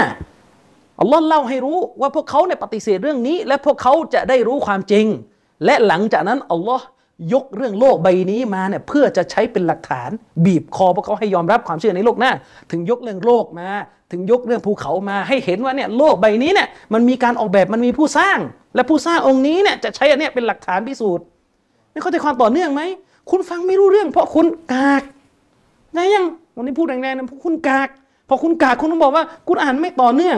อัลลอฮ์เล่าให้รู้ว่าพวกเขาเนี่ยปฏิเสธเรื่องนี้ และพวกเขาจะได้รู้ความจริง และหลังจากนั้นอัลลอฮ์ยกเรื่องโลกใบนี้มาเนี่ยเพื่อจะใช้เป็นหลักฐาน บีบคอพวกเขาให้ยอมรับความเชื่อในโลกหน้า ถึงยกเรื่องโลกมา ถึงยกเรื่องภูเขามาให้เห็นว่าเนี่ยโลกใบนี้เนี่ยมันมีการออกแบบมันมีผู้สร้าง และผู้สร้างองค์นี้เนี่ยจะใช้อันเนี้ยเป็นหลักฐานพิสูจน์ นี่เข้าใจความต่อเนื่องไหม คุณฟังไม่รู้เรื่อง เพราะคุณกากไงยังวันนี้พูดแรงๆนะเพราะคุณกากพอคุณกากคุณต้องบอกว่า คุณอ่านไม่ต่อเนื่อง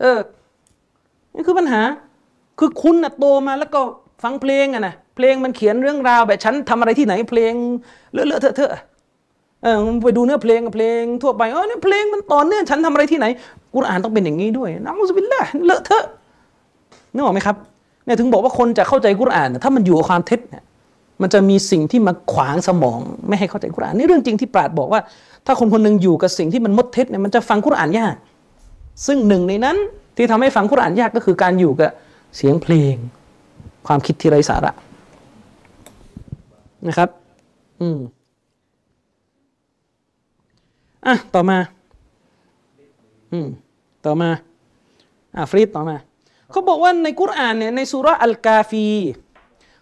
เออนี่คือปัญหา คือคุณน่ะโตมาแล้วก็ฟังเพลงอะนะเพลงมันเขียนเรื่องราวแบบฉันทำอะไรที่ไหน เพลงเลอะๆเทอะเอะเออมไปดูเนื้อเพลงเพลงทั่วไปเออเนี่ยเพลงมันต่อเนื่องฉันทำอะไรที่ไหน กุรอานต้องเป็นอย่างนี้ด้วยนะมุสบิลละเลอะเทอะนึกออกไหมครับ เนี่ยถึงบอกว่าคนจะเข้าใจกุรอานถ้ามันอยู่กับความเท็จเนี่ยมันจะมีสิ่งที่มาขวางสมองไม่ให้เข้าใจกุรอานนี่เรื่องจริงที่ปราดบอกว่า ถ้าคนคนหนึ่งอยู่กับสิ่งที่มันมดเท็จเนี่ยมันจะฟังกุรอานยาก ซึ่งหนึ่งในนั้นที่ทำให้ฟังกุรอานยากก็คือการอยู่กับเสียงเพลง ความคิดที่ไร้สาระนะครับ อืมอะต่อมา อืม ต่อมา อะฟรีดต่อมา เขาบอกว่าในกุรอานเนี่ยในสุราะห์อัลกาฟี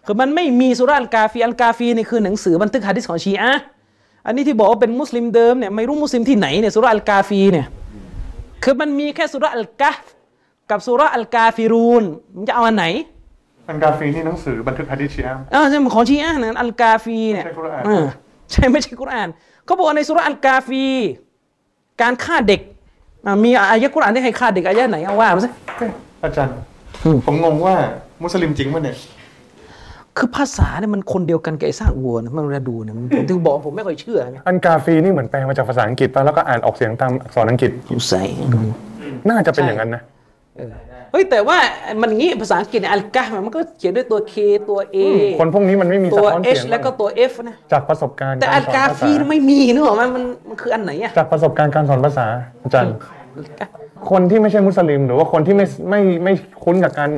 คือมันไม่มีสุราะห์อัลกาฟีอัลกาฟีนี่คือหนังสือบันทึกฮะดิษของชีอะห์อันนี้ที่บอกว่าเป็นมุสลิมเดิมเนี่ยไม่รู้มุสลิมที่ไหนเนี่ยสุราะห์อัลกาฟีเนี่ยคือมันมีแค่สุราะห์อัลกะฟกับสุราะห์อัลกาฟิรูนมันจะเอาอันไหนอันกาฟีนี่หนังสือบันทึกฮะดิษชีอะห์อ่าใช่ของชีอะห์นะอัลกาฟีเนี่ยไม่ใช่กุรอานเออใช่ไม่ใช่กุรอานเขาบอกว่าในสุราะห์อัลกาฟี การฆ่าเด็กอะมีอายะกุรอานที่ให้ฆ่าเด็กอายะไหนเอาว่ามาสิเอ้ยอาจารย์อืมผมงงว่ามุสลิมจริงป่ะเนี่ย คือภาษาเนี่ยมันคนเดียวกันกับไอ้ซากวัวนะมันเวลาดูเนี่ยมันผมถึงบอกว่าผมไม่ค่อยเชื่อไงอันกาฟีนี่เหมือนแปลมาจากภาษาอังกฤษป่ะแล้วก็อ่านออกเสียงตามอักษรอังกฤษผมใส่น่าจะเป็นอย่างนั้นนะเฮ้ยแต่ว่ามันงี้ภาษาอังกฤษเนี่ยอัลกะฟมันก็เขียนด้วยตัว K ตัว A คนพวกนี้มันไม่มีตัสะวท้อน H เสียงแล้วก็ตัว F นะจากประสบการณ์แต่อัลสกาภฟีษไม่มีนึกออกไหมมันมันคืออันไหนอะจากประสบการณ์การสอนภาษาอาจารย์ คนที่ไม่ใช่มุสลิม หรือว่าคนที่ไม่ไม่ไม่คุ้นกับการ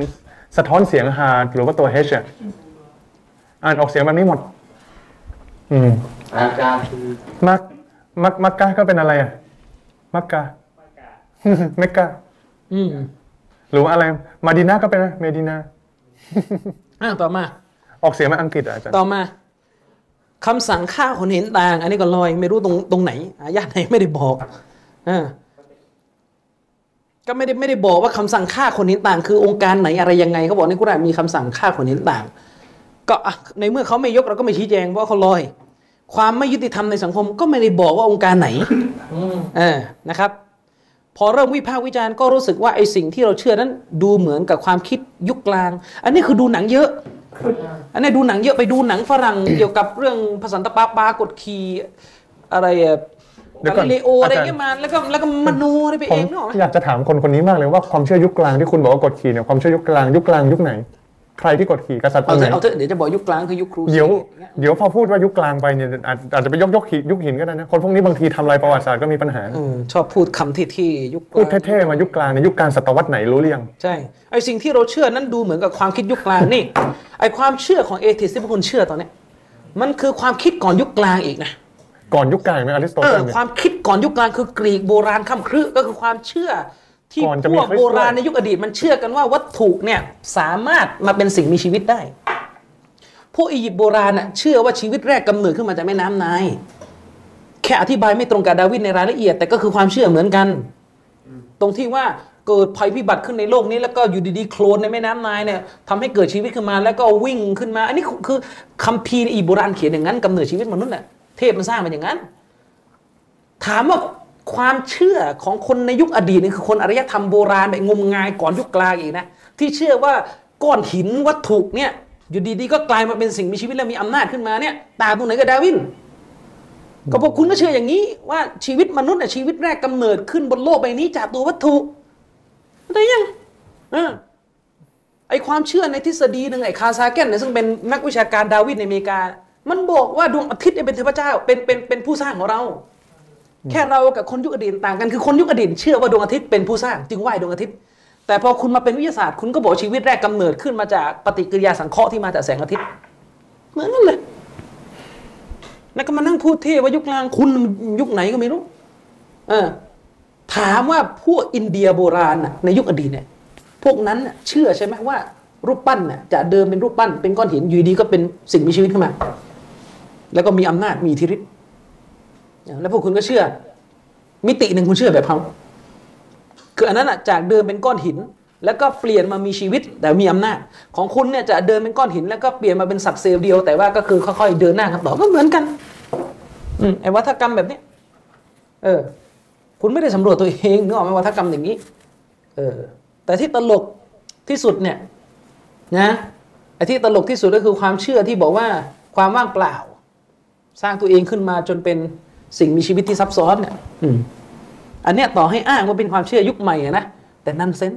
สะท้อนเสียงฮาหรือว่าตัว H อะอ่านออกเสียงแบบนี้หมด อืมอาการคือมักมักมักกะก็เป็นอะไรอะมักกะเมกกะอืมหรือว่าอะไร มาดีนาก็เป็นอะไรเมดินาอะต่อมา ออกเสียงมาอังกฤษอะอาจารย์ต่อมาคำสั่งฆ่าคนเห็นต่าง อันนี้ก็ลอย ไม่รู้ตรงตรงไหนอายะไหนไม่ได้บอกอ่า ก็ไม่ได้ไม่ได้บอกว่าคำสั่งฆ่าคนเห็นต่าง คือองค์การไหนอะไรยังไงเขาบอกในกุรอานมีคำสั่งฆ่าคนเห็นต่าง ก็อะในเมื่อเขาไม่ยกเราก็ไม่ชี้แจงเพราะเขาลอย ความไม่ยุติธรรมในสังคมก็ไม่ได้บอกว่าองค์การไหนเออนะครับ พอเริ่มวิพากษ์วิจารณ์ก็รู้สึกว่าไอ้สิ่งที่เราเชื่อนั้นดูเหมือนกับความคิดยุคกลาง อันนี้คือดูหนังเยอะ อันนี้ดูหนังเยอะไปดูหนังฝรั่งเกี่ยวกับเรื่องภาษาตะปาปากดขี่อะไร อะกาลิเลโออะไรเงี้ยมาแล้วก็แล้วก็มโนอะไรไปผเอมงเนกอะอยากจะถามคนคนนี้มากเลยว่าความเชื่อยุคกลางที่คุณบอกว่ากดขี่เนี่ยความเชื่อยุคกลางยุคกลางยุคไหน ใครที่กดขี่กษัตริย์อเอางค์เถไหนอะเอาเถอะเดี๋ยวจะบอกยุคกลางคือยุคครูเดี๋ยวซดางงี้เดี๋ยวพอพูดว่ายุคกลางไปเนี่ยอาจอาจจะไปยกยกหินยุคหินก็ได้นะคนพวกนี้บางทีทำลายประวัติศาสตร์ก็มีปัญหาเออชอบพูดคำที่ที่ยุคกลางพูดเท่ๆมายุคกลางในยุคกลางศตวรรษไหนรู้หรือยังใช่ไอสิ่งที่เราเชื่อนั้นดูเหมือนกับความคิดยุคกลางนี่ไอความเชื่อของเอทิสที่พวกคุณเชื่อตอนเนี้ยมันคือความคิดก่อนยุคกลางอีกนะ ก่อนยุคกลางไหมอริสโตเอเติอลเนี่ย ความคิดก่อนยุคกลางคือกรีกโบราณข้ามครึก็คือความเชื่อ ที่ก่อนจะพมีวกคริสต์ โบราณด้วยในยุคอดีตมันเชื่อกันว่าวัตถุเนี่ยสามารถมาเป็นสิ่งมีชีวิตได้ พวกอียิปต์โบราณน่ะเชื่อว่าชีวิตแรกกำเนิดขึ้นมาจากแม่น้ำไนายแค่อธิบายไม่ตรงกับดาวิดในรายละเอียด แต่ก็คือความเชื่อเหมือนกัน ตรงที่ว่าเกิดภัยพิบัติขึ้นในโลกนี้แล้วก็อยู่ดีๆโคลนในแม่น้ำนายเนี่ยทำให้เกิดชีวิตขึ้นมาแล้วก็วิ่งขึ้นมา อันนี้คือคัมภีร์ในอีโบราณเขียนอย่างนั้นกำเนิดชีวิตมนุษย์น่ะ เทพมันสร้างมันอย่างนั้น ถามว่าความเชื่อของคนในยุคอดีตนี่คือคนอารยธรรมโบราณแบบงมงายก่อนยุคกลางอีกนะที่เชื่อว่าก้อนหินวัตถุเนี่ยอยู่ดีๆก็กลายมาเป็นสิ่งมีชีวิตและมีอำนาจขึ้นมาเนี่ยตางตรงไหนกับดาวินก็พวกคุณก็เชื่ออย่างนี้ว่าชีวิตมนุษย์น่ะชีวิตแรกกำเนิดขึ้นบนโลกใบนี้จากตัววัตถุได้ยังอไอความเชื่อในทฤษฎีหนึ่งไอคาซาเกนเนี่ยซึ่งเป็นนักวิชาการดาวิดในอเมริกา มันบอกว่าดวงอาทิตย์เนี่ยเป็นเทพเจ้าเป็นเป็นเป็นผู้สร้างของเรา แค่เรากับคนยุคอดีตต่างกันคือคนยุคอดีตเชื่อว่าดวงอาทิตย์เป็นผู้สร้างจึงไหว้ดวงอาทิตย์ แต่พอคุณมาเป็นวิทยาศาสตร์คุณก็บอกชีวิตแรกกำเนิดขึ้นมาจากปฏิกิริยาสังเคราะห์ที่มาจากแสงอาทิตย์เหมือนกันเลยแล้วก็มานั่งพูดเท่ว่ายุคกลางคุณยุคไหนก็ไม่รู้เออถามว่าพวกอินเดียโบราณน่ะในยุคอดีตเนี่ยพวกนั้นน่ะเชื่อใช่ไหมว่ารูปปั้นน่ะจะเดิมเป็นรูปปั้นเป็นก้อนหินอยู่ดีก็เป็นสิ่งมีชีวิตขึ้นมา แล้วก็มีอำนาจมีอิทธิฤทธิ์แล้วพวกคุณก็เชื่อ มิติหนึ่งคุณเชื่อแบบเขาคืออันนั้นอะจากเดิมเป็นก้อนหิน แล้วก็เปลี่ยนมามีชีวิต แต่มีอำนาจ ของคุณเนี่ยจะเดิมเป็นก้อนหิน แล้วก็เปลี่ยนมาเป็นสัตว์เซลล์เดียวแต่ว่าก็คือค่อยๆเดินหน้ากันต่อก็เหมือนกันอืมไอ้วัฒกรรมแบบนี้เออ คุณไม่ได้สำรวจตัวเองนึกออกไหมวัฒกรรมอย่างนี้ เออ แต่ที่ตลกที่สุดเนี่ย นะไอ้ที่ตลกที่สุดก็คือความเชื่อที่บอกว่าความว่างเปล่า สร้างตัวเองขึ้นมาจนเป็นสิ่งมีชีวิตที่ซับซ้อนเนี่ยอืมอันเนี้ยต่อให้อ้างว่าเป็นความเชื่อยุคใหม่อะนะแต่นั่นเซน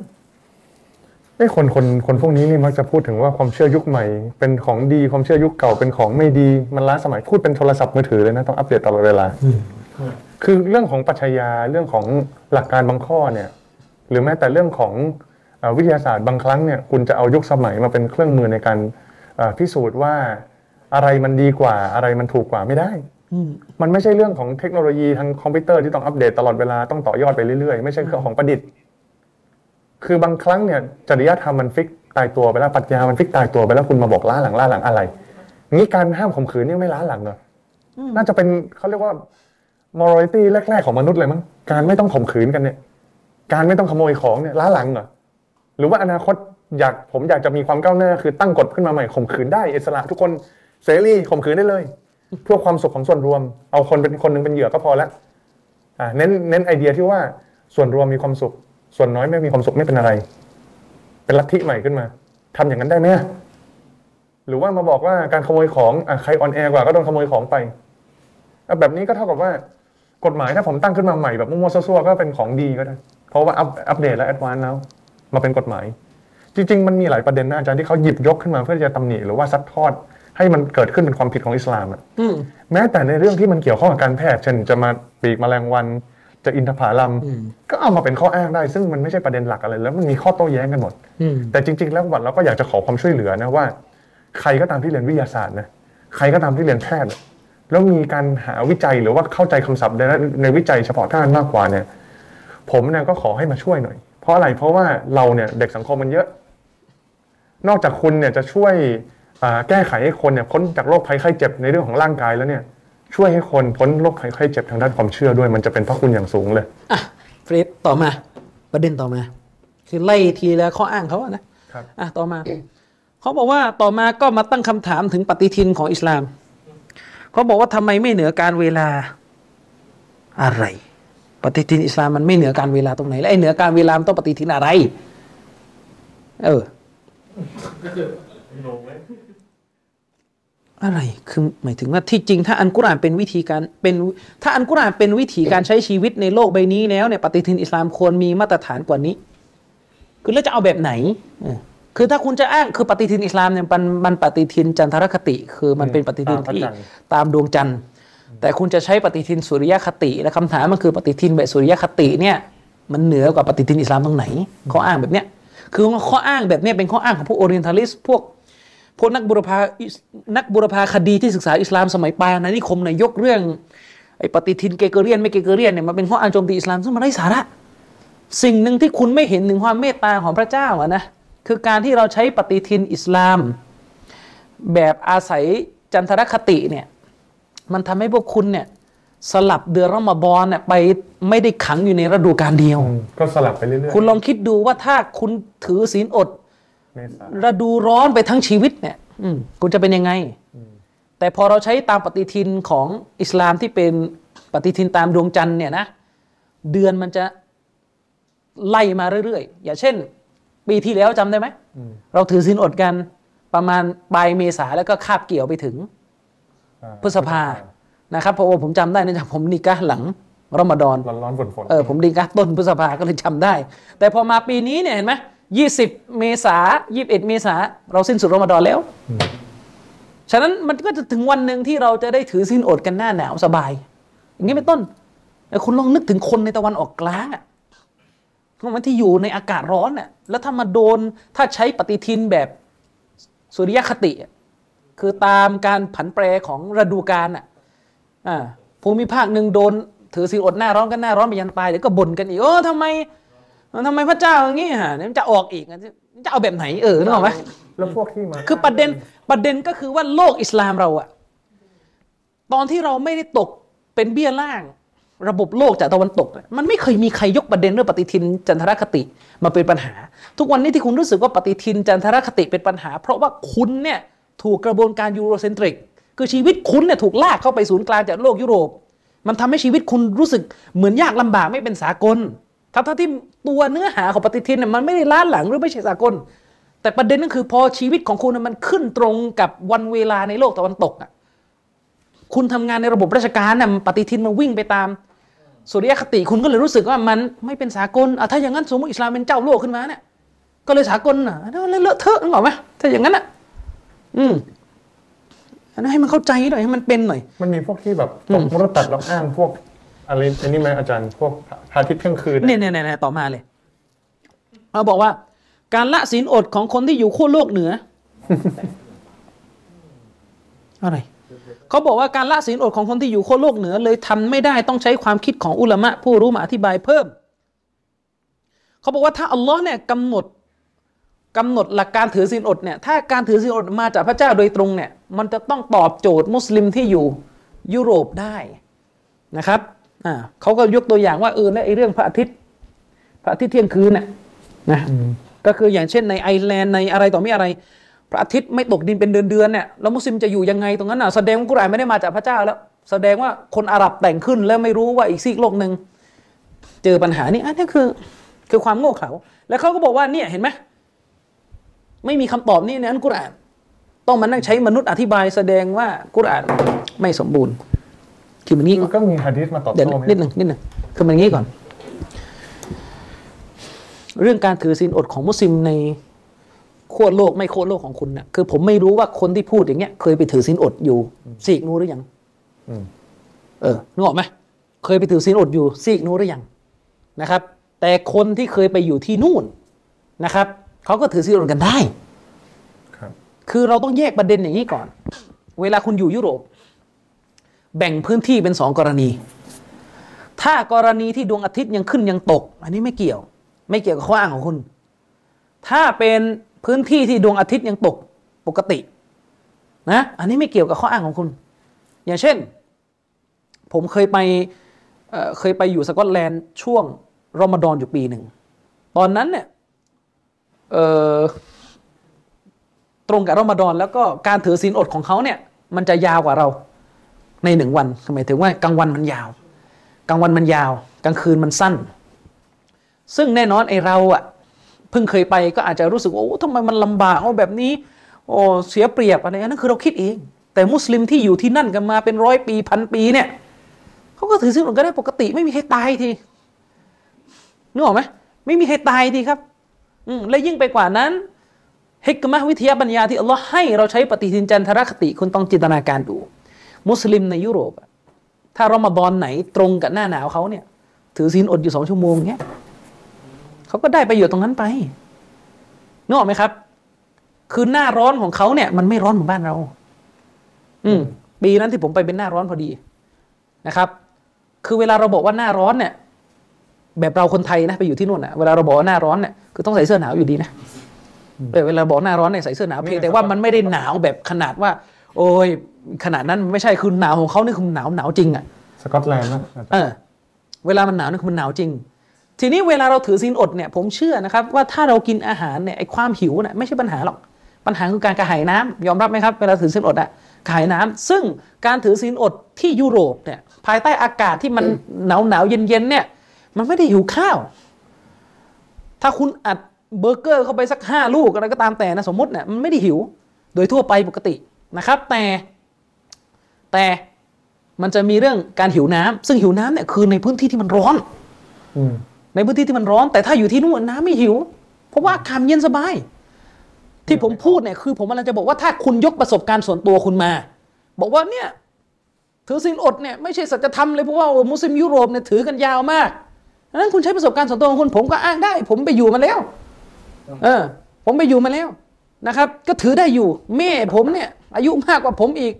ไอ้คนคนคนพวกนี้นี่มักจะพูดถึงว่าความเชื่อยุคใหม่ เป็นของดีความเชื่อยุคเก่าเป็นของไม่ดีมันล้าสมัยพูดเป็นโทรศัพท์มือถือเลยนะต้องอัปเดตตลอดเวลาคือเรื่องของปรัชญาเรื่องของหลักการบางข้อเนี่ย หรือแม้แต่เรื่องของเอ่อวิทยาศาสตร์บางครั้งเนี่ย คุณจะเอายุคสมัยมาเป็นเครื่องมือในการเอ่อพิสูจน์ว่า อะไรมันดีกว่าอะไรมันถูกกว่าไม่ได้ มันไม่ใช่เรื่องของเทคโนโลยีทางคอมพิวเตอร์ที่ต้องอัปเดตตลอดเวลาต้องต่อยอดไปเรื่อยๆ ไม่ใช่เรื่องของประดิษฐ์ คือบางครั้งเนี่ยจริยธรรมมันฟิกตายตัวไปแล้วปรัชญามันฟิกตายตัวไปแล้วคุณมาบอกล้าหลังล้าหลังอะไรงี้การห้ามข่มขืนนี่ไม่ล้าหลังเหรออน่าจะเป็นเขาเรียกว่า morality แรกๆของมนุษย์เลยมั้งการไม่ต้องข่มขืนกันเนี่ย การไม่ต้องขโมยของเนี่ยล้าหลังเหรอหรือว่าอนาคตอยากผมอยากจะมีความก้าวหน้าคือตั้งกฎขึ้นมาใหม่ข่มขืนได้อิสระทุกคน เสรีข่มขืนได้เลยเพื่อความสุขของส่วนรวม เอาคนเป็นคนหนึ่งเป็นเหยื่อก็พอแล้วอ่าเน้นเน้นไอเดียที่ว่าส่วนรวมมีความสุข ส่วนน้อยไม่มีความสุขไม่เป็นอะไร เป็นลัทธิใหม่ขึ้นมาทำอย่างนั้นได้ไหมหรือว่ามาบอกว่าการขโมยของอะใครอ่อนแอกว่าก็โดนขโมยของไปแบบนี้ก็เท่ากับว่ากฎหมายถ้าผมตั้งขึ้นมาใหม่แบบมั่วๆซั่วๆก็เป็นของดีก็ได้ เพราะว่า up update และ advance แล้ว มาเป็นกฎหมาย จริง ๆ มันมีหลายประเด็นนะอาจารย์ที่เขาหยิบยกขึ้นมาเพื่อจะตำหนิหรือว่าซัดทอด ให้มันเกิดขึ้นเป็นความผิดของอิสลามอะอืมแม้แต่ในเรื่องที่มันเกี่ยวข้องกับการแพทย์เช่นจะมาปีกแมลงวันจะอินทผลัมอืมก็เอามาเป็นข้ออ้างได้ ซึ่งมันไม่ใช่ประเด็นหลักอะไร แล้วมันมีข้อโต้แย้งกันหมดอืมแต่จริง ๆ แล้ววันเราก็อยากจะขอความช่วยเหลือนะว่า ใครก็ตามที่เรียนวิทยาศาสตร์นะใครก็ตามที่เรียนแพทย์อะแล้วมีการหาวิจัยหรือว่าเข้าใจคำศัพท์ในในวิจัยเฉพาะด้านมากกว่าเนี่ย ผมเนี่ยก็ขอให้มาช่วยหน่อย เพราะอะไรเพราะว่าเราเนี่ยเด็กสังคมมันเยอะ นอกจากคุณเนี่ยจะช่วยอ่า แก้ไขให้คนเนี่ยพ้นจากโรคภัยไข้เจ็บในเรื่องของร่างกายแล้วเนี่ยช่วยให้คนพ้นโรคภัยไข้เจ็บทางด้านความเชื่อด้วย มันจะเป็นพระคุณอย่างสูงเลยอะเฟรดต่อมา ประเด็นต่อมา คือไล่ทีละข้ออ้างเขาอะนะครับอะต่อมาเขาบอกว่าต่อมาก็มาตั้งคำถามถึงปฏิทินของอิสลามเขาบอกว่าทำไมไม่เหนือการเวลาอะไร ปฏิทินอิสลามมันไม่เหนือการเวลาตรงไหน และไอ้เหนือการเวลามันต้องปฏิทินอะไร เออ อะไรคือหมายถึงว่าที่จริงถ้าอันกุรอานเป็นวิธีการเป็นถ้าอันกุรอานเป็นวิธีการใช้ชีวิตในโลกใบนี้แล้วเนี่ยปฏิทินอิสลามควรมีมาตรฐานกว่านี้ คือแล้วจะเอาแบบไหนเออคือถ้าคุณจะอ้างคือปฏิทินอิสลามเนี่ยมันมันปฏิทินจันทรคติ คือมันเป็นปฏิทินตามพระที่จันทร์ตามดวงจันทร์ แต่คุณจะใช้ปฏิทินสุริยคติ และคำถามมันคือปฏิทินแบบสุริยคติเนี่ยมันเหนือกว่าปฏิทินอิสลามตรงไหนข้ออ้างแบบเนี้ยคือข้ออ้างแบบเนี้ยเป็นข้ออ้างของพวกโอเรียนทัลิสพวก พวกนักบุรพาอิสนักบุรพาคดีที่ศึกษาอิสลามสมัยปลายอาณานิคมเนี่ยยกเรื่องไอ้ปฏิทินเกเกเรียนไม่เกเกเรียนเนี่ยมาเป็นข้ออ้างโจมตีอิสลามซึ่งมันไร้สาระ สิ่งหนึ่งที่คุณไม่เห็นถึงความเมตตาของพระเจ้าอะนะคือการที่เราใช้ปฏิทินอิสลาม แบบอาศัยจันทรคติเนี่ยมันทำให้พวกคุณเนี่ยสลับเดือนรอมฎอนเนี่ยไปไม่ได้ขังอยู่ในฤดูกาลเดียวอืมก็สลับไปเรื่อยๆคุณลองคิดดูว่าถ้าคุณถือศีลอดเมษา ฤดูร้อนไปทั้งชีวิตเนี่ยอืมคุณจะเป็นยังไง แต่พอเราใช้ตามปฏิทินของอิสลามที่เป็นปฏิทินตามดวงจันทร์เนี่ยนะเดือนมันจะไล่มาเรื่อยๆ อย่างเช่น ปีที่แล้วจำได้ไหม เราถือศีลอดกันประมาณปลายเมษาแล้วก็คาบเกี่ยวไปถึงอ่าพฤษภานะครับเพราะว่าผมจำได้เนื่องจากผมนิกะห์หลังรอมฎอนร้อนร้อนๆฝนฝนๆเออผมดีกัต้นพฤษภาก็เลยจำได้ แต่พอมาปีนี้เนี่ยเห็นไหม ยี่สิบเมษายี่สิบเอ็ดเมษาเราสิ้นสุดรอมฎอนแล้ว ฉะนั้นมันก็จะถึงวันหนึ่งที่เราจะได้ถือสิ้นอดกันหน้าหนาวสบาย อย่างนี้เป็นต้นแต่คุณลองนึกถึงคนในตะวันออกกลางอะมันที่อยู่ในอากาศร้อนอะแล้วถ้ามาโดนถ้าใช้ปฏิทินแบบสุริยคติอะคือตามการผันแปรของฤดูกาลอะอ่าภูมิภาคหนึ่งโดนถือศีลอดหน้าร้อนกันหน้าร้อนไปยันตายเดี๋ยวก็บ่นกันอีกโอ้ทำไม ทำไมพระเจ้าอย่างงี้ฮะเดี๋ยวมันจะออกอีกอะจะเอาแบบไหนเออนึกออกไหมแล้วพวกที่มาคือประเด็นประเด็นก็คือว่าโลกอิสลามเราอะตอนที่เราไม่ได้ตกเป็นเบี้ยล่าง ระบบโลกจากตะวันตกเนี่ยมันไม่เคยมีใครยกประเด็นเรื่องปฏิทินจันทรคติมาเป็นปัญหา ทุกวันนี้ที่คุณรู้สึกว่าปฏิทินจันทรคติเป็นปัญหา เพราะว่าคุณเนี่ยถูกกระบวนการยูโรเซนตริก คือชีวิตคุณเนี่ยถูกลากเข้าไปศูนย์กลางจากโลกยุโรป มันทำให้ชีวิตคุณรู้สึกเหมือนยากลำบากไม่เป็นสากล ทั้งที่ตัวเนื้อหาของปฏิทินเนี่ยมันไม่ได้ล้าหลังหรือไม่ใช่สากล แต่ประเด็นก็คือพอชีวิตของคุณมันขึ้นตรงกับวันเวลาในโลกตะวันตกอะคุณทำงานในระบบราชการน่ะปฏิทินมันวิ่งไปตามสุริยคติคุณก็เลยรู้สึกว่ามันไม่เป็นสากลอะถ้าอย่างนั้นสมมติอิสลามเป็นเจ้าโลกขึ้นมาเนี่ยก็เลยสากลอะแล้วเลอะเทอะนึกออกไหมถ้าอย่างนั้นอะอืมอันนั้นให้มันเข้าใจหน่อยให้มันเป็นหน่อย มันมีพวกที่แบบตกมรดตัดแล้วอ้างพวก อะไรอันนี้ไหมอาจารย์พวกพระอาทิตย์เที่ยงคืนเนี่ยเนี่ยเนี่ยต่อมาเลยเราบอกว่า การละศีลอดของคนที่อยู่ขั้วโลกเหนือ อะไรเขาบอกว่าการละศีลอดของคนที่อยู่ขั้วโลกเหนือ เลยทำไม่ได้ต้องใช้ความคิดของอุลามะผู้รู้มาอธิบายเพิ่มเขาบอกว่าถ้าอัลลอฮ์เนี่ยกำหนดกำหนดหลักการถือศีลอดเนี่ยถ้าการถือศีลอดมาจากพระเจ้าโดยตรงเนี่ยมันจะต้องตอบโจทย์มุสลิมที่อยู่ยุโรปได้นะครับ เขาก็ยกตัวอย่างว่าเออและไอ้เรื่องพระอาทิตย์ พระอาทิตย์เที่ยงคืนน่ะนะก็คืออย่างเช่นในไอร์แลนด์ในอะไรต่อมีอะไร พระอาทิตย์ไม่ตกดินเป็นเดือนๆเนี่ยแล้วมุสลิมจะอยู่ยังไงตรงนั้นน่ะแสดงว่ากุรอานไม่ได้มาจากพระเจ้าแล้ว แสดงว่าคนอาหรับแต่งขึ้นแล้วไม่รู้ว่าอีกซีกโลกหนึ่งเจอปัญหานี้อันนี้คือ คือความโง่เขลาแล้วเขาก็บอกว่าเนี่ยเห็นไหมไม่มีคำตอบนี่ในอันกุรอาน ต้องมานั่งใช้มนุษย์อธิบายแสดงว่ากุรอานไม่สมบูรณ์ คือมันงี้มันก็มีฮะดีษมาตอบเดี๋ยวโต้ไหมนิดหนึ่งนิดหนึ่งคือมันอย่างนี้ก่อน เรื่องการถือศีลอดของมุสลิมในขั้วโลกไม่ขั้วโลกของคุณเนี่ยคือผมไม่รู้ว่าคนที่พูดอย่างเงี้ย เคยไปถือศีลอดอยู่ซีกนู้นหรือยังอืมเออนึกออกไหมเคยไปถือศีลอดอยู่ซีกนู้นหรือยังนะครับ แต่คนที่เคยไปอยู่ที่นู่นนะครับเขาก็ถือศีลอดกันได้ ครับ คือเราต้องแยกประเด็นอย่างนี้ก่อน เวลาคุณอยู่ยุโรป แบ่งพื้นที่เป็นสองกรณี ถ้ากรณีที่ดวงอาทิตย์ยังขึ้นยังตก อันนี้ไม่เกี่ยว ไม่เกี่ยวกับข้ออ้างของคุณ ถ้าเป็นพื้นที่ที่ดวงอาทิตย์ยังตกปกติ นะ อันนี้ไม่เกี่ยวกับข้ออ้างของคุณ อย่างเช่น ผมเคยไปเเคยไปอยู่สกอตแลนด์ช่วงรอมฎอนอยู่ปีหนึ่ง ตอนนั้นเนี่ยตรงกับรอมฎอนแล้วก็การถือศีลอดของเขาเนี่ย มันจะยาวกว่าเรา ในหนึ่งวันหมายถึงว่ากลางวันมันยาวกลางวันมันยาว กลางคืนมันสั้น ซึ่งแน่นอนไอเราอะเพิ่งเคยไปก็อาจจะรู้สึกว่าโอ้ทำไมมันลำบากโอ้แบบนี้โอ้เสียเปรียบอะไรนนั้นคือเราคิดเอง แต่มุสลิมที่อยู่ที่นั่นกันมาเป็นร้อยปีพันปีเนี่ยเขาก็ถือศีลอดก็ได้ปกติไม่มีใครตายทีนึกออกไหมไม่มีใครตายทีครับอืและยิ่งไปกว่านั้นฮิกมะวิทยาปัญญาที่อัลลอฮ์ให้เราใช้ปฏิทินจันทรคติคุณต้องจินตนาการดู มุสลิมในยุโรปอะถ้ารอมฎอนไหนตรงกับหน้าหนาวเขาเนี่ย ถือศีลอดอยู่สองชั่วโมงเนี่ยเขาก็ได้ประโยชน์ตรงนั้นไปนึกออกไหมครับ คือหน้าร้อนของเขาเนี่ย มันไม่ร้อนเหมือนบ้านเรา อืมปีนั้นที่ผมไปเป็นหน้าร้อนพอดีนะครับ คือเวลาเราบอกว่าหน้าร้อนเนี่ย แบบเราคนไทยนะไปอยู่ที่นู่นน่ะเวลาเราบอกว่าหน้าร้อนเนี่ยคือต้องใส่เสื้อหนาวอยู่ดีนะเออเวลาบอกหน้าร้อนเนี่ยใส่เสื้อหนาวเพียงแต่ว่ามันไม่ได้หนาวแบบขนาดว่า โอ้ยขนาดนั้นไม่ใช่คือหนาวของเขานี่คือหนาวหนาวจริงอะสกอตแลนด์นะอาจารย์เออเวลามันหนาวนี่คือมันหนาวจริง ทีนี้เวลาเราถือศีลอดเนี่ยผมเชื่อนะครับว่าถ้าเรากินอาหารเนี่ยไอความหิวเนี่ยไม่ใช่ปัญหาหรอกปัญหาคือการกระหายน้ำยอมรับไหมครับเวลาถือศีลอดอะกระหายน้ำซึ่งการถือศีลอดที่ยุโรปเนี่ยภายใต้อากาศที่มันหนาวหนาวๆเย็นเย็นๆเนี่ยมันไม่ได้หิวข้าว ถ้าคุณอัดเบอร์เกอร์เข้าไปสักห้าลูกอะไรก็ตามแต่นะสมมติเนี่ยมันไม่ได้หิว โดยทั่วไปปกติ นะครับ แต่แต่มันจะมีเรื่องการหิวน้ำซึ่งหิวน้ำเนี่ยคือในพื้นที่ที่มันร้อนอืมในพื้นที่ที่มันร้อน แต่ถ้าอยู่ที่นู่นน้ำไม่หิว เพราะว่าอากาศเย็นสบาย ที่ผมพูดเนี่ยคือ ผมกำลังจะบอกว่าถ้าคุณยกประสบการณ์ส่วนตัวคุณมา บอกว่าเนี่ยถือศีลอดเนี่ยไม่ใช่สัจธรรมเลยเพราะว่ามุสลิมยุโรปเนี่ยถือกันยาวมากดังนั้นคุณใช้ประสบการณ์ส่วนตัวของคุณผมก็อ้างได้ ผมไปอยู่มาแล้ว เออ ผมไปอยู่มาแล้ว นะครับ ก็ถือได้อยู่ แม่ผมเนี่ย อายุมากกว่าผมอีก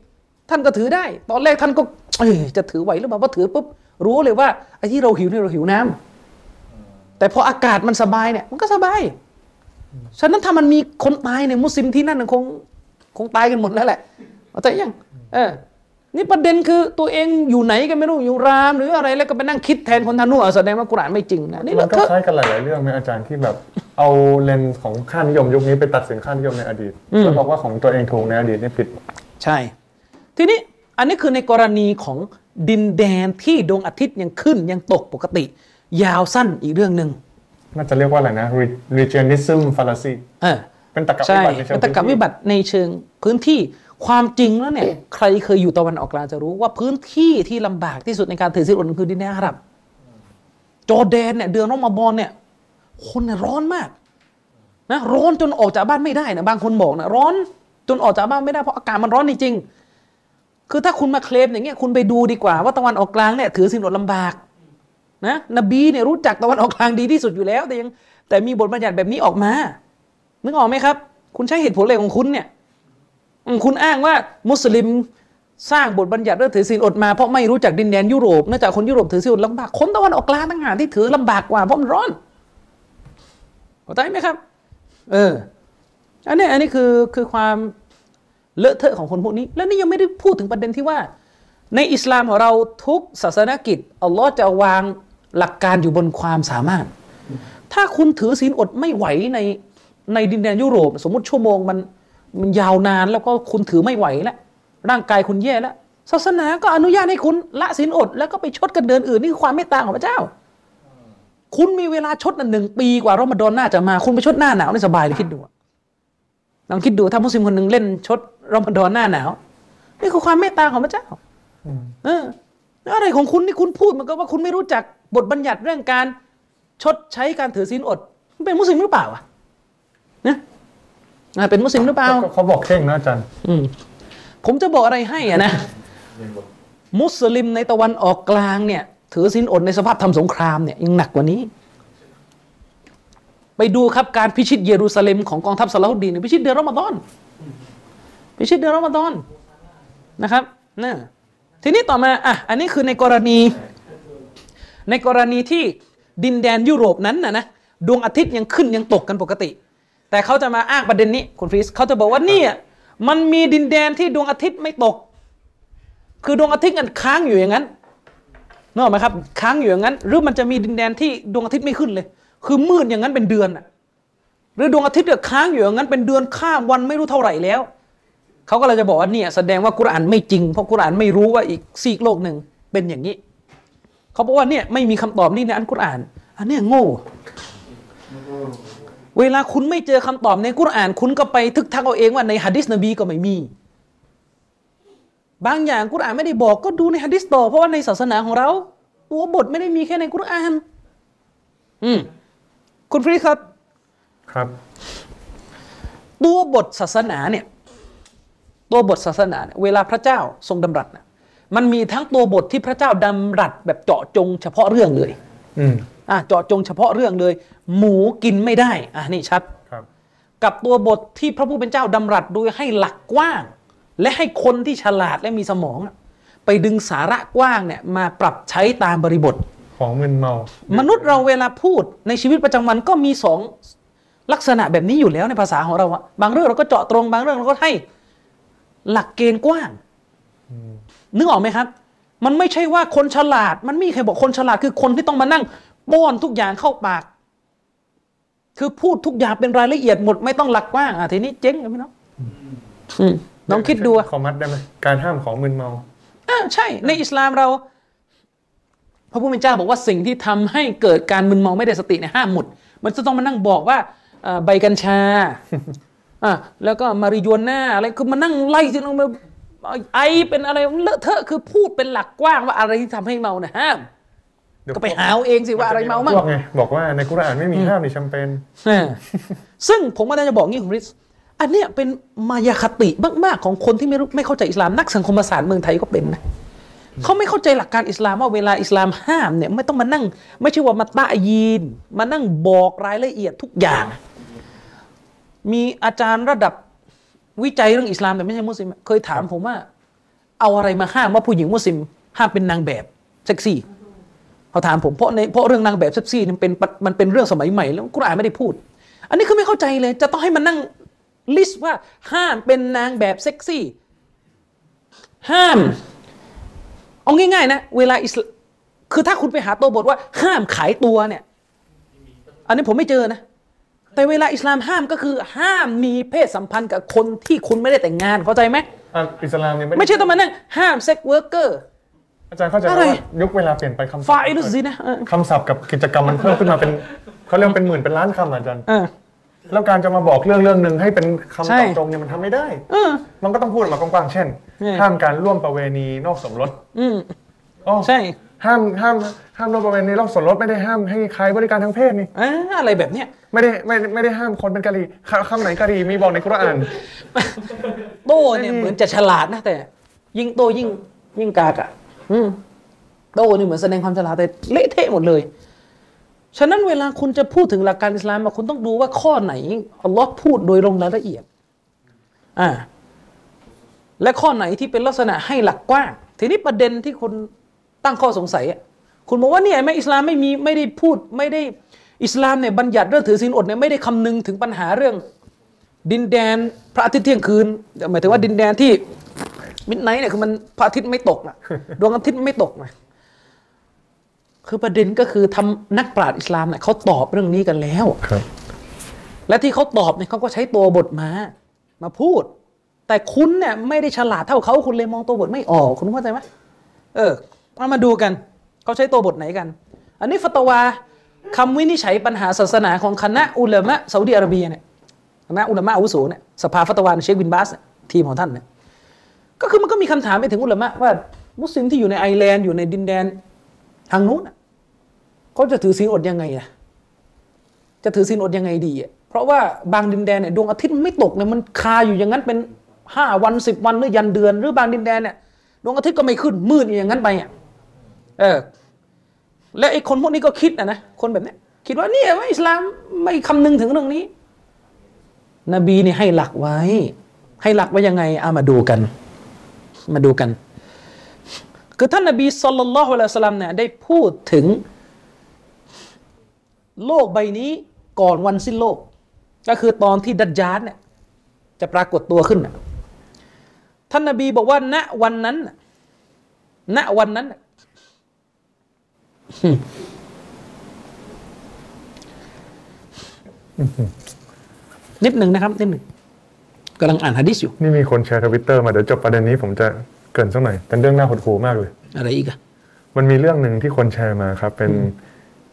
ท่านก็ถือได้ ตอนแรกท่านก็เอยจะถือไหวหรือเปล่าพอถือปุ๊บรู้เลยว่าไอ้ที่เราหิวเนี่ยเราหิวน้ำแต่พออากาศมันสบายเนี่ย มันก็สบาย ฉะนั้นถ้ามันมีคนตายในยมุสลิมที่นั่นนะคงคงตายกันหมดแล้วแหละเอาใจยัง เออ นี่ประเด็นคือตัวเองอยู่ไหนกันไม่รู้อยู่ราม หรืออะไรแล้วก็ไปนั่งคิดแทนคนทางนู้นอะแสดงว่ากุรอานไม่จริงนะนี่มัเรานก็ก็คล้ายกันหลายๆเรื่องไหมอาจารย์ที่แบบ เอาเลนส์ของค่านิยมยุคนี้ไปตัดสินค่านิยมในอดีตอืมแล้วบอกว่าของตัวเองถูกในอดีตนี่ผิด ใช่ ทีนี้อันนี้คือในกรณีของดินแดนที่ดวงอาทิตย์ยังขึ้นยังตกปกติ ยาวสั้นอีกเรื่องหนึ่งน่าจะเรียกว่าอะไรนะ Re- regionism fallacy เออเป็นตรรกะวิใช่บัติในเชิงเป็นตรรกะวิบัติในเชิงพื้นที่ ความจริงแล้วเนี่ยใครเคยอยู่ตะวันออกกลางจะรู้ว่าพื้นที่ที่ลำบากที่สุดในการถือศีลอดคือดินแดนอาหรับจอแดนเนี่ยเดือนรอมฎอนเนี่ย คนเนี่ยร้อนมากนะร้อนจนออกจากบ้านไม่ได้นะบางคนบอกนะร้อนจนออกจากบ้านไม่ได้เพราะอากาศมันร้อนจริงๆคือถ้าคุณมาเคลมอย่างเงี้ยคุณไปดูดีกว่าว่าตะวันออกกลางเนี่ยถือศีลอดลำบากนะนบีเนี่ยรู้จักตะวันออกกลางดีที่สุดอยู่แล้ว แต่ยังแต่มีบทบัญญัติแบบนี้ออกมานึกออกไหมครับ คุณใช้เหตุผลอะไรของคุณเนี่ย คุณอ้างว่ามุสลิมสร้างบทบัญญัติเรื่องถือศีลอดมาเพราะไม่รู้จักดินแดนยุโรปเนื่องจากคนยุโรปถือศีลอดลำบากคนตะวันออกกลางต่างหากที่ถือลำบากกว่าเพราะมันร้อนเข้าใจไหมครับ เออ อันนี้อันนี้คือคือความเลอะเทอะของคนพวกนี้ แล้วนี่ยังไม่ได้พูดถึงประเด็นที่ว่า ในอิสลามของเราทุกศาสนกิจอัลลอฮ์จะวางหลักการอยู่บนความสามารถ ถ้าคุณถือศีลอดไม่ไหวในในดินแดนยุโรป สมมติชั่วโมงมัน มันยาวนานแล้วก็คุณถือไม่ไหวแล้วร่างกายคุณแย่แล้วศาสนาก็อนุญาตให้คุณละศีลอด แล้วก็ไปชดกันเดือนอื่นนี่คือความเมตตาของพระเจ้า คุณมีเวลาชดหนึ่งปีกว่ารอมฎอนน่าจะมา คุณไปชดหน้าหนาวนี่สบายเลยคิดดูอะลองคิดดูถ้ามุสลิมคนหนึ่งเล่นชดรอมฎอนหน้าหนาวนี่คือความเมตตาของพระเจ้าเออแล้วอะไรของคุณนี่คุณพูดเหมันก็ว่าคุณไม่รู้จักบทบัญญัติเรื่องการชดใช้การถือศีลอดคุณเป็นมุสลิมหรือเปล่าอะนะอะ เป็นมุสลิมหรือเปล่าก็เขาบอกเข่งนะอาจารย์อืมผมจะบอกอะไรให้อะนะ มุสลิมในตะวันออกกลางเนี่ย ถือศีลอดในสภาพทำสงครามเนี่ยยังหนักกว่านี้ ไปดูครับการพิชิตเยรูซาเล็มของกองทัพซาลาฮุดดีนเนี่ยพิชิตเดือนรอมฎอนพิชิตเดือนรอมฎอนนะครับนะทีนี้ต่อมาอะอันนี้คือในกรณี ในกรณีที่ดินแดนยุโรปนั้นนะนะดวงอาทิตย์ยังขึ้นยังตกกันปกติ แต่เขาจะมาอ้างประเด็นนี้คุณฟรีสเขาจะบอกว่าเนี่ยมันมีดินแดนที่ดวงอาทิตย์ไม่ตก คือดวงอาทิตย์มันค้างอยู่อย่างนั้นนึกออกไหมครับ ค้างอยู่อย่างนั้น หรือมันจะมีดินแดนที่ดวงอาทิตย์ไม่ขึ้นเลย คือมืดอย่างนั้นเป็นเดือนอะหรือดวงอาทิตย์เนี่ยค้างอยู่อย่างนั้นเป็นเดือนข้ามวันไม่รู้เท่าไหร่แล้วเขาก็เลยจะบอกว่าเนี่ยแสดงว่ากุรอานไม่จริงเพราะกุรอานไม่รู้ว่าอีกซีกโลกหนึ่งเป็นอย่างนี้เขาบอกว่าเนี่ยไม่มีคำตอบนี่ในอันกุรอาน อันเนี้ยโง่ เวลาคุณไม่เจอคำตอบในกุรอาน คุณก็ไปทึกทักเอาเองว่าในฮะดิษนบีก็ไม่มี บางอย่างกุรอานไม่ได้บอกก็ดูในฮะดิษต่อเพราะว่าในศาสนาของเรา ตัวบทไม่ได้มีแค่ในกุรอาน อืมคุณฟรีครับ ครับ ตัวบทศาสนาเนี่ย ตัวบทศาสนาเนี่ยเวลาพระเจ้าทรงดำรัสนะมันมีทั้งตัวบทที่พระเจ้าดำรัสแบบเจาะจง เฉพาะเรื่องเลย อืม อะเจาะจงเฉพาะเรื่องเลย หมูกินไม่ได้อะนี่ชัดครับกับตัวบทที่พระผู้เป็นเจ้าดำรัสโดยให้หลักกว้าง และให้คนที่ฉลาดและมีสมองอะไปดึงสาระกว้างเนี่ยมาปรับใช้ตามบริบทของมึนเมามนุษย์เราเวลาพูดในชีวิตประจำวันก็มีสองลักษณะแบบนี้อยู่แล้วในภาษาของเราอะบางเรื่องเราก็เจาะตรงบางเรื่องเราก็ให้หลักเกณฑ์กว้างนึกออกไหมครับ มันไม่ใช่ว่าคนฉลาด มันไม่มีใครบอกคนฉลาดคือคนที่ต้องมานั่ง ป้อนทุกอย่างเข้าปาก คือพูดทุกอย่างเป็นรายละเอียดหมดไม่ต้องหลักกว้างอะทีนี้เจ๊งเลยพี่น้องอืมน้องคิดดูอะขอมัดได้ไหมการห้ามของมึนเมาอ่าใช่ ในอิสลามเรา พระผู้เป็นเจ้าบอกว่าสิ่งที่ทำให้เกิดการมึนเมาไม่ได้สติเนี่ยห้ามหมด มันจะต้องมานั่งบอกว่าเอ่อใบกัญชาอะแล้วก็มาริโยน่าอะไรคือมานั่งไล่ที่ลงมาไอเป็นอะไรเลอะเทอะคือพูดเป็นหลักกว้างว่าอะไรที่ทำให้เมาเนี่ยห้ามเดี๋ยว ก็ไปหาเอาเองสิว่าอะไรเมามั่งพวกไงบอกว่าในกุรอานไม่มีห้ามในแชมเปญอ่าซึ่งผมก็จะบอกงี้คุณริสอันเนี้ยเป็นมายาคติมากๆของคนที่ไม่รู้ไม่เข้าใจอิสลามนักสังคมศาสตร์เมืองไทยก็เป็นนะเขาไม่เข้าใจหลักการอิสลามว่าเวลาอิสลามห้ามเนี่ยไม่ต้องมานั่ง ไม่ใช่ว่ามาตะยีน มานั่งบอกรายละเอียดทุกอย่าง มีอาจารย์ระดับวิจัยเรื่องอิสลามแต่ไม่ใช่มุสลิมเคยถามผมว่า เอาอะไรมาห้ามว่าผู้หญิงมุสลิมห้ามเป็นนางแบบเซ็กซี่ เขาถามผมเพราะในเพราะเรื่องนางแบบเซ็กซี่มันเป็นมันเป็นเรื่องสมัยใหม่แล้วกุรอานไม่ได้พูด อันนี้คือไม่เข้าใจเลย จะต้องให้มันนั่ง list ว่าห้ามเป็นนางแบบเซ็กซี่ห้ามเอาง่ายๆนะเวลาอิสลคือถ้าคุณไปหาตัวบทว่า ห้ามขายตัวเนี่ย อันนี้ผมไม่เจอนะ แต่เวลาอิสลามห้ามก็คือ ห้ามมีเพศสัมพันธ์กับคนที่คุณไม่ได้แต่งงานเข้าใจไหมอะอิสลามเนี่ยไม่ใช่ต้องมานั่งห้าม sex worker อาจารย์เข้าใจไหมอะไร ว่ายุคเวลาเปลี่ยนไปคำศัพท์ฟาอิลุซินะเออคำศัพท์กับกิจกรรมมันเพิ่มขึ้นมาเป็นเขาเรียกว่าเป็นหมื่นเป็นล้านคำอะอาจารย์ เออ แล้วการจะมาบอกเรื่องเรื่องหนึ่งให้เป็นคำใช่ตรงๆเนี่ยมันทำไม่ได้ เออ มันก็ต้องพูดออกมากว้างๆ เช่นใช่ห้ามการร่วมประเวณีนอกสมรสอืมอ๋อใช่ห้ามห้ามห้ามร่วมประเวณีนอกสมรสไม่ได้ห้ามให้ใครบริการทางเพศนี่ อ่าอะไรแบบเนี้ย ไม่ได้ไม่ไม่ได้ห้ามคนเป็นกะหรี่คคำไหนกะหรี่มีบอกในกุรอาน โตเนี่ยเหมือนจะฉลาดนะแต่ ยิ่งโตยิ่งยิ่งกากอะอืม โตนี่เหมือนแสดงความฉลาดแต่เละเทะหมดเลย ฉะนั้นเวลาคุณจะพูดถึงหลักการอิสลามอะคุณต้องดูว่าข้อไหนอัลลอฮ์พูดโดยลงรายละเอียด อ่า และข้อไหนที่เป็นลักษณะให้หลักกว้าง ทีนี้ประเด็นที่คุณตั้งข้อสงสัยอะคุณบอกว่าเนี่ยไม่อิสลามไม่มีไม่ได้พูดไม่ได้อิสลามเนี่ยบัญญัติเรื่องถือศีลอดเนี่ยไม่ได้คำนึงถึงปัญหาเรื่อง ดินแดนพระอาทิตย์เที่ยงคืนหมายถึงว่าดินแดนที่ มิดไนท์เนี่ยคือมันพระอาทิตย์ไม่ตกนะดวงอาทิตย์ไม่ตกนะคือประเด็นก็คือทำนักปราชญ์อิสลามเนี่ยเขาตอบเรื่องนี้กันแล้วครับ และที่เขาตอบเนี่ยเขาก็ใช้ตัวบทมามาพูด แต่คุณเนี่ยไม่ได้ฉลาดเท่าเขาคุณเลยมองตัวบทไม่ออกคุณเข้าใจไหมเออเอามาดูกัน เขาใช้ตัวบทไหนกัน อันนี้ฟัตวาคำวินิจฉัยปัญหาศาสนาของคณะอุลามะซาอุดิอาระเบียเนี่ยคณะอุลามะอาวุโสเนี่ยสภาฟัตวาเชคบินบาสเนี่ยทีมของท่านเนี่ย ก็คือมันก็มีคำถามไปถึงอุลามะว่า มุสลิมที่อยู่ในไอร์แลนด์อยู่ในดินแดนทางนู้นเขาจะถือศีลอดยังไงอะจะถือศีลอดยังไงดีอะเพราะว่าบางดินแดนเนี่ยดวงอาทิตย์มันไม่ตกเนี่ยมันคาอยู่อย่างนั้นเป็นห้าวันสิบวันหรือยันเดือน หรือบางดินแดนเนี่ยดวงอาทิตย์ก็ไม่ขึ้นมืดอยู่อย่างนั้นไปอะเออ และไอ้คนพวกนี้ก็คิดนะนะคนแบบนี้คิดว่าเนี่ยว่าอิสลามไม่คำนึงถึงเรื่องนี้ นบีนี่ให้หลักไว้ ให้หลักไว้ยังไงเอามาดูกัน มาดูกัน คือท่านนบีสุลต่านละฮ์อะลัยฮิวะสัลลัมเนี่ยได้พูดถึงโลกใบนี้ก่อนวันสิ้นโลก ก็คือตอนที่ดัจจานเนี่ยจะปรากฏตัวขึ้นนะท่านนบีบอกว่า ณวันนั้น ณวันนั้นนิดหนึ่งนะครับนิดหนึ่ง กำลังอ่านฮะดิษอยู่ นี่มีคนแชร์ทวิตเตอร์มาเดี๋ยวจบประเด็นนี้ผมจะเกรินสักหน่อย เป็นเรื่องน่าหดหู่มากเลย อะไรอีกอะมันมีเรื่องหนึ่งที่คนแชร์มาครับ เป็น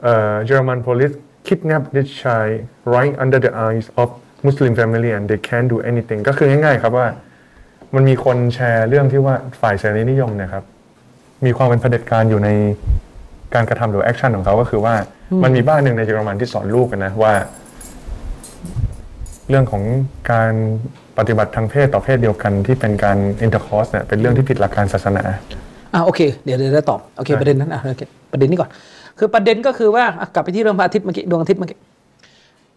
เอ่อ German police kidnap this child right under the eyes of Muslim family and they can't do anything ก็คือง่ายๆครับว่า มันมีคนแชร์เรื่องที่ว่าฝ่ายเสรีนิยมเนี่ยครับ มีความเป็นเผด็จการอยู่ในการกระทำหรือ action ของเขาก็คือว่ามันมีบ้านหนึ่งในเยอรมันที่สอนลูกกันนะว่า เรื่องของการปฏิบัติทางเพศต่อเพศเดียวกันที่เป็นการ intercourse เนี่ยเป็นเรื่องที่ผิดหลักการศาสนาอ่าโอเค เดี๋ยวเดี๋ยวจะตอบโอเคได้ประเด็นนั้นอะโอเคประเด็นนี้ก่อน คือประเด็นก็คือว่าอะกลับไปที่เรื่องพระอาทิตย์เมื่อกี้ดวงอาทิตย์เมื่อกี้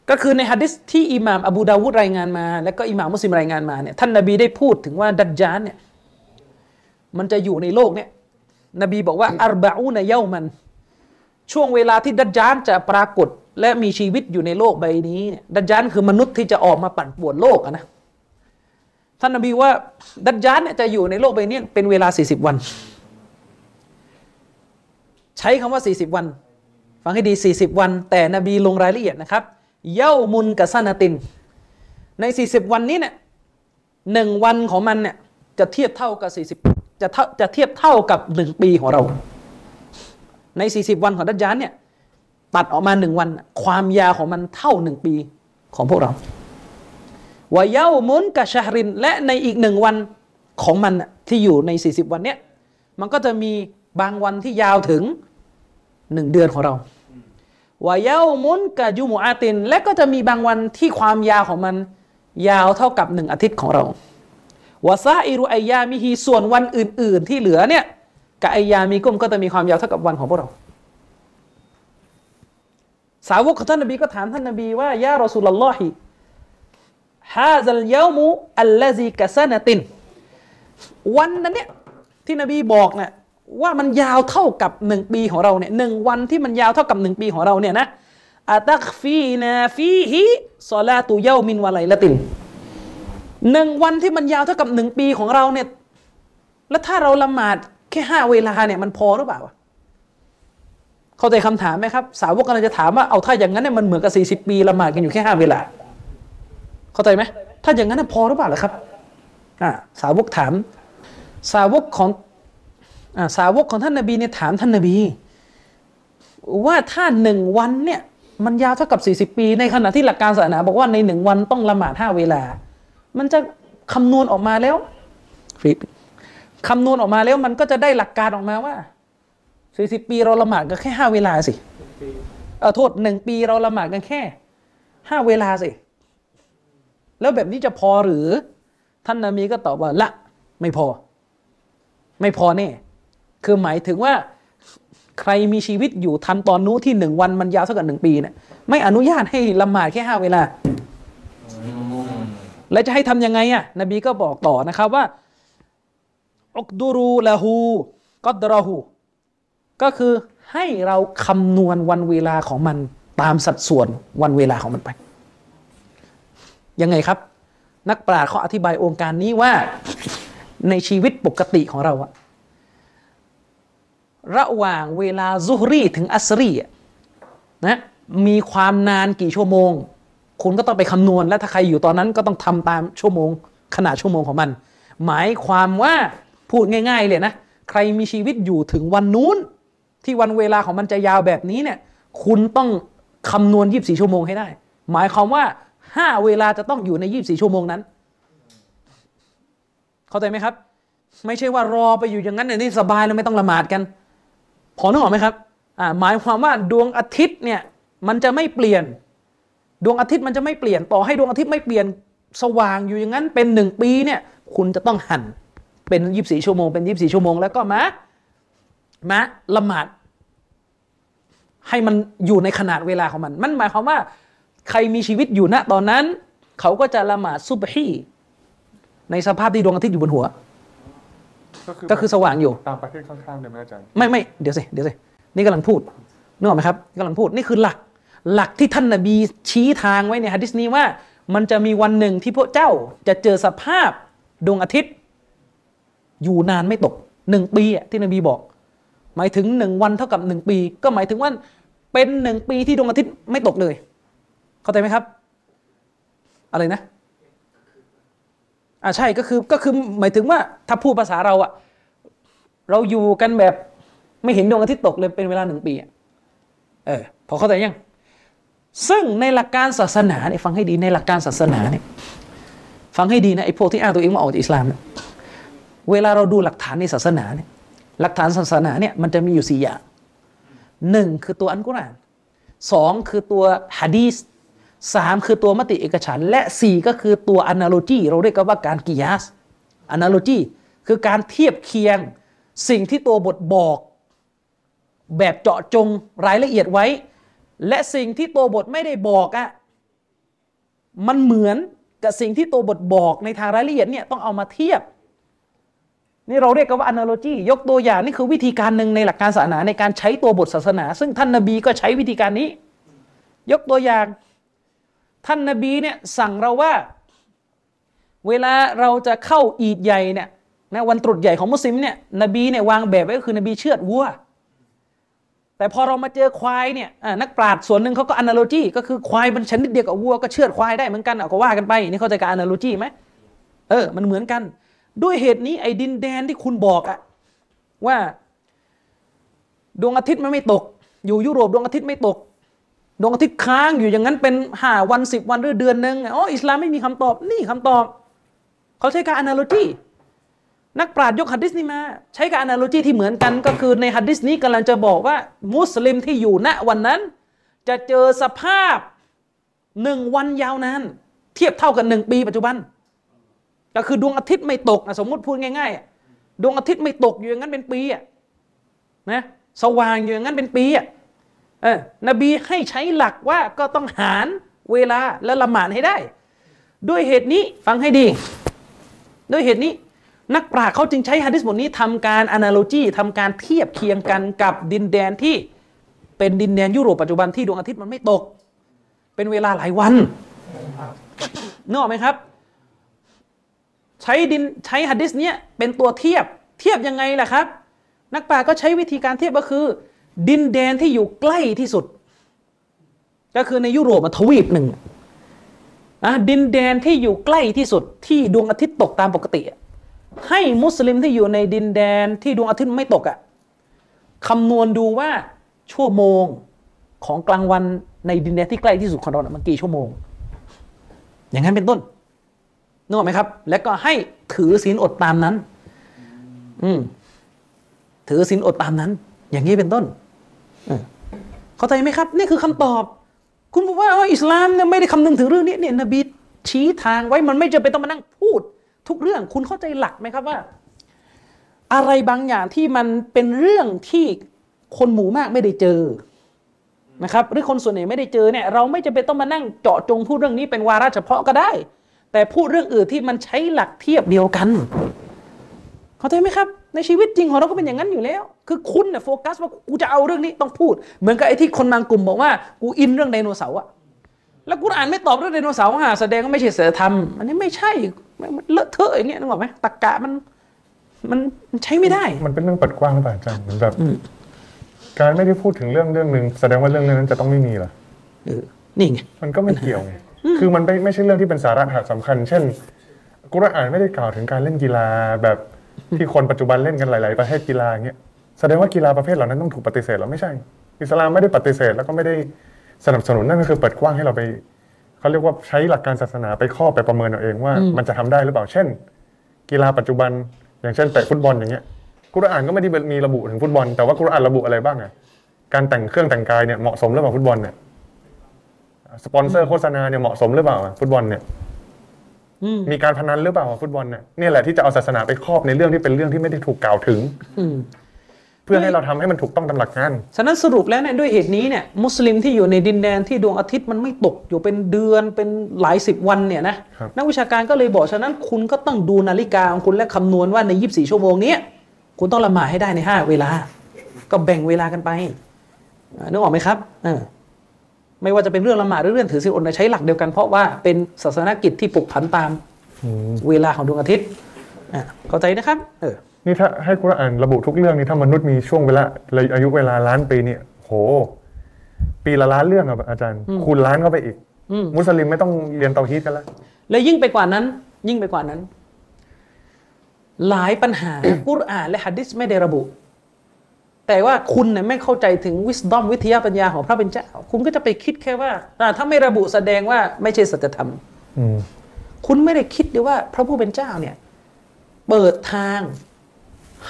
ก็คือในฮะดิษที่อิหม่ามอบูดาวุดรายงานมา แล้วก็อิหม่ามมุสลิมรายงานมาเนี่ยท่านนบีได้พูดถึงว่าดัจจานเนี่ยมันจะอยู่ในโลกเนี่ยนบีบอกว่าอัรบะอูนเยามัน ช่วงเวลาที่ดัจจานจะปรากฏ และมีชีวิตอยู่ในโลกใบนี้เนี่ยดัจจานคือมนุษย์ที่จะออกมาปั่นป่วนโลกนะท่านนบีว่าดัจจานเนี่ยจะอยู่ในโลกใบนี้เป็นเวลา 40 วัน ใช้คำว่า 40 วัน ฟังให้ดี 40 วัน แต่นบีลงรายละเอียดนะครับเย้ามุนกับซานาติน ใน 40 วันนี้เนี่ยหนึ่งวันของมันเนี่ยจะเทียบเท่ากับ 40 จะเท่าจะเทียบเท่ากับหนึ่งปีของเรา ใน 40 วันของดัจจานเนี่ย ตัดออกมาหนึ่งวัน ความยาวของมันเท่าหนึ่งปีของพวกเราวาเย้ามุนกับชาริน และในอีกหนึ่งวันของมันที่อยู่ใน 40 วันเนี้ยมันก็จะมีบางวันที่ยาวถึงหนึ่งเดือนของเราวาเย้ามุนกับยูมูอาติน และก็จะมีบางวันที่ความยาวของมันยาวเท่ากับหนึ่งอาทิตย์ของเราวาซาอิรุไอยามิฮีส่วนวันอื่น ๆ ที่เหลือเนี่ยกับไอยามีกุมก็จะมีความยาวเท่ากับวันของพวกเรา สาวกของท่านนบีก็ถามท่านนบีว่ายารอสูลลอฮิฮาซัลยามุอัลลซีกะซานติน วันนั้นเนี่ยที่นบีบอกเนี่ยว่ามันยาวเท่ากับหนึ่งปีของเราเนี่ยหนึ่งวันที่มันยาวเท่ากับหนึ่งปีของเราเนี่ยนะอาตักฟีนาฟีฮิซอลาตุเยามินวะไลละตินหนึ่งวันที่มันยาวเท่ากับหนึ่งปีของเราเนี่ยแล้วถ้าเราละหมาดแค่ห้าเวลาเนี่ยมันพอหรือเปล่า เข้าใจคำถามไหมครับ สาวกกำลังจะถามว่าเอาถ้าอย่างนั้นเนี่ยมันเหมือนกับสี่สิบปีละหมาดกันอยู่แค่ห้าเวลา เข้าใจไหมถ้าอย่างนั้นพอหรือเปล่าล่ะครับสาวกถาม สาวกของอสาวกของท่านนบีเนี่ยถามท่านนบี ว่าถ้าหนึ่งวันเนี่ยมันยาวเท่ากับสี่สิบปี ในขณะที่หลักการศาสนา บอกว่าในหนึ่งวันต้องละหมาดห้าเวลา มันจะคำนวณออกมาแล้วคำนวณออกมาแล้วมันก็จะได้หลักการออกมาว่า สี่สิบปีเราละหมาดกันแค่ห้าเวลาสิเออโทษหนึ่งปีเราละหมาดกันแค่ห้าเวลาสิ แล้วแบบนี้จะพอหรือ ท่านนามีก็ตอบว่าละ ไม่พอ ไม่พอแน่คือหมายถึงว่าใครมีชีวิตอยู่ทันตอนนู้นที่หนึ่งวันมันยาวเท่ากับหนึ่งปีเนี่ยไม่อนุญาตให้ละหมาดแค่ห้าเวลา แล้วจะให้ทำยังไงอะ นบีก็บอกต่อนะครับว่าอุกดูรูละหูกอดรอหู ก็คือให้เราคำนวณวันเวลาของมันตามสัดส่วนวันเวลาของมันไป ยังไงครับ นักปราชญ์เขาอธิบายองค์การนี้ว่าในชีวิตปกติของเราอะระหว่างเวลาซุฮรีถึงอัสรีนะมีความนานกี่ชั่วโมง คุณก็ต้องไปคำนวณและถ้าใครอยู่ตอนนั้นก็ต้องทำตามชั่วโมง ขนาดชั่วโมงของมัน หมายความว่าพูดง่าย ๆ เลยนะ ใครมีชีวิตอยู่ถึงวันนู้น ที่วันเวลาของมันจะยาวแบบนี้เนี่ย คุณต้องคำนวณ 24 ชั่วโมงให้ได้ หมายความว่า 5 เวลาจะต้องอยู่ใน 24 ชั่วโมงนั้น เข้าใจไหมครับ ไม่ใช่ว่ารอไปอยู่อย่างนั้นนี่สบายแล้วไม่ต้องละหมาดกัน พอนึกออกไหมครับอ่าหมายความว่าดวงอาทิตย์เนี่ยมันจะไม่เปลี่ยน ดวงอาทิตย์มันจะไม่เปลี่ยนต่อให้ดวงอาทิตย์ไม่เปลี่ยนสว่างอยู่อย่างนั้นเป็นหนึ่งปีเนี่ย คุณจะต้องหันเป็นยี่สี่ชั่วโมงเป็นยี่สี่ชั่วโมงแล้วก็มา มาละหมาด ให้มันอยู่ในขนาดเวลาของมัน มันหมายความว่า ใครมีชีวิตอยู่ณตอนนั้น เขาก็จะละหมาดซุบฮีในสภาพที่ดวงอาทิตย์อยู่บนหัว ก็คือสว่างอยู่ ตามประเทศข้างๆเลยไหมอาจารย์ ไม่ไม่เดี๋ยวสิเดี๋ยวสินี่กำลังพูดนึกออกไหมครับกำลังพูดนี่คือหลัก หลักที่ท่านนบีชี้ทางไว้ในฮะดิษนี้ว่า มันจะมีวันหนึ่งที่พวกเจ้าจะเจอสภาพดวงอาทิตย์ อยู่นานไม่ตกหนึ่งปีอะที่นบีบอก หมายถึงหนึ่งวันเท่ากับหนึ่งปี ก็หมายถึงว่าเป็นหนึ่งปีที่ดวงอาทิตย์ไม่ตกเลย เข้าใจไหมครับ อะไรนะอ่าใช่ก็คือก็คือหมายถึงว่าถ้าพูดภาษาเราอะเราอยู่กันแบบไม่เห็นดวงอาทิตย์ตกเลยเป็นเวลาหนึ่งปีอะเออพอเข้าใจยัง ซึ่งในหลักการศาสนาเนี่ยฟังให้ดีในหลักการศาสนาเนี่ยฟังให้ดีนะไอ้พวกที่อ้างตัวเองว่าออกจากอิสลามเนี่ยเวลาเราดูหลักฐานในศาสนาเนี่ย หลักฐานศาสนาเนี่ยมันจะมีอยู่สี่อย่างหนึ่งคือตัวอันกุรอานสองคือตัวฮะดีสสามคือตัวมติเอกฉัน และสี่ก็คือตัวอนาโลจีเราเรียกกันว่าการกิยาสอนาโลจีคือการเทียบเคียงสิ่งที่ตัวบทบอกแบบเจาะจงรายละเอียดไว้ และสิ่งที่ตัวบทไม่ได้บอกอะ่ะมันเหมือนกับสิ่งที่ตัวบทบอกในทางรายละเอียดเนี่ยต้องเอามาเทียบ นี่เราเรียกกันว่า analogy ยกตัวอย่างนี่คือวิธีการหนึ่งในหลักการศาสนาในการใช้ตัวบทศาสนา ซึ่งท่านนบีก็ใช้วิธีการนี้ ยกตัวอย่าง ท่านนบีเนี่ยสั่งเราว่า เวลาเราจะเข้าอีดใหญ่เนี่ยนะวันตรุษใหญ่ของมุสลิมเนี่ยนบีเนี่ยวางแบบไว้ก็คือนบีเชือดวัวแต่พอเรามาเจอควายเนี่ยนักปราชญ์ส่วนหนึ่งเขาก็อนาโลจีก็คือควายมันชนิดเดียวกับวัวก็เชือดควายได้เหมือนกันเอาก็ว่ากันไปนี่เข้าใจการอนาโลจีไหมเออมันเหมือนกัน ด้วยเหตุนี้ไอ้ดินแดนที่คุณบอกอะว่า ดวงอาทิตย์มันไม่ตก อยู่ยุโรปดวงอาทิตย์ไม่ตก ดวงอาทิตย์ค้างอยู่อย่างนั้นเป็นห้าวันสิบวันหรือเดือนหนึ่งอ๋ออิสลามไม่มีคำตอบนี่คำตอบ เขาใช้การอนาโลจีนักปราชญ์ยกฮัดดิสนี้มา ใช้การอนาโลจีที่เหมือนกันก็คือในฮัดดิสนี้กำลังจะบอกว่า มุสลิมที่อยู่ณวันนั้น จะเจอสภาพหนึ่งวันยาวนานเทียบเท่ากับหนึ่งปีปัจจุบัน ก็คือดวงอาทิตย์ไม่ตกนะสมมติพูดง่ายๆดวงอาทิตย์ไม่ตกอยู่อย่างนั้นเป็นปีอะนะสว่างอยู่อย่างนั้นเป็นปีอะเออนบีให้ใช้หลักว่าก็ต้องหารเวลาและละหมาดให้ได้ ด้วยเหตุนี้ฟังให้ดี ด้วยเหตุนี้ นักปราชญ์เขาจึงใช้ฮะดิษบทนี้ทำการอนาโลจีทำการเทียบเคียงกันกับดินแดนที่เป็นดินแดนยุโรปปัจจุบันที่ดวงอาทิตย์มันไม่ตก เป็นเวลาหลายวันนึกออกไหมครับ ใช้ดินใช้ฮัดดิสเนี้ยเป็นตัวเทียบเทียบยังไงล่ะครับ นักปราชญ์ก็ใช้วิธีการเทียบก็คือ ดินแดนที่อยู่ใกล้ที่สุด ก็คือในยุโรปทวีปหนึ่งอะดินแดนที่อยู่ใกล้ที่สุดที่ดวงอาทิตย์ตกตามปกติ ให้มุสลิมที่อยู่ในดินแดนที่ดวงอาทิตย์ไม่ตกอะคำนวณดูว่าชั่วโมงของกลางวันในดินแดนที่ใกล้ที่สุดของเรานะมันกี่ชั่วโมง อย่างนั้นเป็นต้น นึกออกไหมครับ แล้วก็ให้ถือศีลอดตามนั้น อืมถือศีลอดตามนั้น อย่างนี้เป็นต้นเข้าใจไหมครับ นี่คือคำตอบ คุณบอกว่าอิสลามเนี่ยไม่ได้คำนึงถึงเรื่องนี้เนี่ยนบีชี้ทางไว้มันไม่จำเป็นต้องมานั่งพูด ทุกเรื่องคุณเข้าใจหลักไหมครับว่า อะไรบางอย่างที่มันเป็นเรื่องที่คนหมู่มากไม่ได้เจอนะครับหรือคนส่วนใหญ่ไม่ได้เจอเนี่ยเราไม่จำเป็นต้องมานั่งเจาะจงพูดเรื่องนี้เป็นวาระเฉพาะก็ได้ แต่พูดเรื่องอื่นที่มันใช้หลักเทียบเดียวกัน เข้าใจไหมครับ ในชีวิตจริงของเราก็เป็นอย่างนั้นอยู่แล้ว คือคุณเนี่ยโฟกัสว่ากูจะเอาเรื่องนี้ต้องพูด เหมือนกับไอ้ที่คนบางกลุ่มบอกว่ากูอินเรื่องไดโนเสาร์อะแล้วกูอ่านไม่ตอบเรื่องไดโนเสาร์อะแสดงว่าไม่ใช่เสือธรรม อันนี้ไม่ใช่มันเลอะเทอะอย่างเงี้ยนึกออกไหมตรกกะมันมันมันใช้ไม่ได้ มันเป็นเรื่องเปิดกว้างหรือเปล่าอาจารย์เหมือนแบบการไม่ได้พูดถึงเรื่องเรื่องหนึ่งแสดงว่าเรื่องนั้นจะต้องไม่มีเหรอเออนี่ไงมันก็ไม่เกี่ยวไง คือมันไม่ไม่ใช่เรื่องที่เป็นสาระสำคัญ เช่น กุรอานไม่ได้กล่าวถึงการเล่นกีฬาแบบที่คนปัจจุบันเล่นกันหลาย ๆ ประเภทกีฬาอย่างเงี้ยแสดงว่ากีฬาประเภทเหล่านั้นต้องถูกปฏิเสธเหรอไม่ใช่ อิสลามไม่ได้ปฏิเสธแล้วก็ไม่ได้สนับสนุนนั่นก็คือเปิดกว้างให้เราไปเขาเรียกว่าใช้หลักการศาสนาไปข้อไปประเมินเอาเองว่า มันจะทำได้หรือเปล่า เช่น กีฬาปัจจุบัน อย่างเช่นเตะฟุตบอลอย่างเงี้ยกุรอานก็ไม่ได้มีระบุถึงฟุตบอลแต่ว่ากุรอานระบุอะไรบ้างอะการแต่งเครื่องแต่งกายเนี่ยเหมาะสมหรือเปล่าฟุตบอลเนี่ย สปอนเซอร์โฆษณาเนี่ยเหมาะสมหรือเปล่าอะฟุตบอลเนี่ยอืมมีการพนันหรือเปล่าฟุตบอลเนี่ยนี่แหละที่จะเอาศาสนาไปครอบในเรื่องที่เป็นเรื่องที่ไม่ได้ถูกกล่าวถึงอืมเพื่อให้เราทำให้มันถูกต้องตามหลักการ ฉะนั้นสรุปแล้วเนี่ยด้วยเหตุนี้เนี่ยมุสลิมที่อยู่ในดินแดนที่ดวงอาทิตย์มันไม่ตกอยู่เป็นเดือนเป็นหลายสิบวันเนี่ยนะครับนักวิชาการก็เลยบอกฉะนั้นคุณก็ต้องดูนาฬิกาของคุณและคำนวณว่าใน 24 ชั่วโมงเนี้ยคุณต้องละหมาดให้ได้ใน 5 เวลา ก็แบ่งเวลากันไปอ่านึกออกไหมครับเออ ไม่ว่าจะเป็นเรื่องละหมาดหรือเรื่องถือศีลอดใช้หลักเดียวกันเพราะว่าเป็นศาสนกิจที่ปลุกผันตามเวลาของดวงอาทิตย์อะเข้าใจนะครับเออนี่ถ้าให้กุรอานระบุทุกเรื่องนี่ถ้ามนุษย์มีช่วงเวลาอายุเวลาล้านปีเนี่ยโห ปีละล้านเรื่องอะอาจารย์ คูณล้านเข้าไปอีกอืมมุสลิมไม่ต้องเรียนเตาฮีดกันแล้วและยิ่งไปกว่านั้น ยิ่งไปกว่านั้น หลายปัญหากุรอานและฮัดดิสไม่ได้ระบุ แต่ว่าคุณเนี่ยไม่เข้าใจถึงวิสดอมวิทยาปัญญาของพระเป็นเจ้า คุณก็จะไปคิดแค่ว่าอ่าถ้าไม่ระบุแสดงว่าไม่ใช่สัจธรรมอืมคุณไม่ได้คิดเลยว่า พระผู้เป็นเจ้าเนี่ย เปิดทาง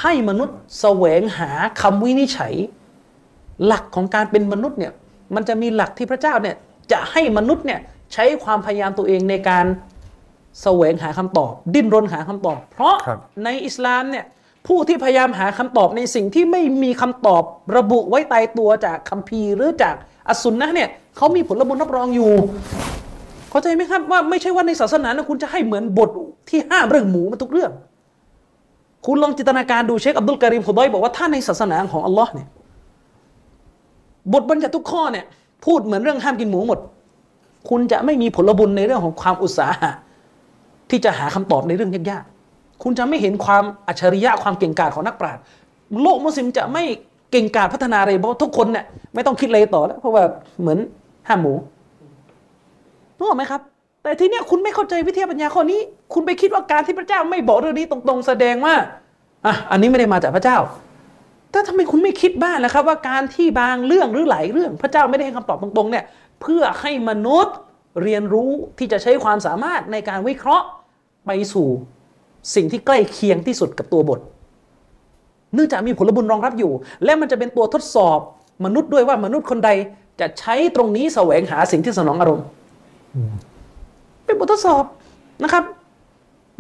ให้มนุษย์แสวงหาคำวินิจฉัย หลักของการเป็นมนุษย์เนี่ย มันจะมีหลักที่พระเจ้าเนี่ย จะให้มนุษย์เนี่ย ใช้ความพยายามตัวเองในการแสวงหาคำตอบ ดิ้นรนหาคำตอบ เพราะครับในอิสลามเนี่ย ผู้ที่พยายามหาคำตอบในสิ่งที่ไม่มีคำตอบระบุไว้ตายตัวจากคัมภีร์หรือจากอัสุนนะเนี่ยเขามีผลบุญรับรองอยู่เข้าใจไหมครับว่าไม่ใช่ว่าในศาสนานะคุณจะให้เหมือนบทที่ห้ามเรื่องหมูมาทุกเรื่อง คุณลองจินตนาการดูเชคอับดุลการีมขุดอยบอกว่าถ้าในศาสนาของอัลลอฮ์เนี่ยบทบัญญัติทุกข้อเนี่ยพูดเหมือนเรื่องห้ามกินหมูหมด คุณจะไม่มีผลบุญในเรื่องของความอุตสาหะที่จะหาคำตอบในเรื่องยากๆ คุณจะไม่เห็นความอัจฉริยะความเก่งกาจของนักปราชญ์โลกมุสลิมจะไม่เก่งกาจพัฒนาอะไรเพราะทุกคนเนี่ยไม่ต้องคิดอะไรต่อแล้ว เพราะว่าเหมือนห้ามหมูรู้ไหมครับ แต่ทีเนี้ยคุณไม่เข้าใจวิทยาปัญญาข้อนี้ คุณไปคิดว่าการที่พระเจ้าไม่บอกเรื่องนี้ตรงๆ แสดงว่าอะอันนี้ไม่ได้มาจากพระเจ้า แต่ทำไมคุณไม่คิดบ้างนะครับ ว่าการที่บางเรื่องหรือหลายเรื่อง พระเจ้าไม่ได้ให้คำตอบตรงๆเนี่ยเพื่อให้มนุษย์เรียนรู้ที่จะใช้ความสามารถในการวิเคราะห์ไปสู่ สิ่งที่ใกล้เคียงที่สุดกับตัวบท เนื่องจากมีผลบุญรองรับอยู่ และมันจะเป็นตัวทดสอบมนุษย์ด้วยว่ามนุษย์คนใดจะใช้ตรงนี้แสวงหาสิ่งที่สนองอารมณ์เป็นบททดสอบนะครับ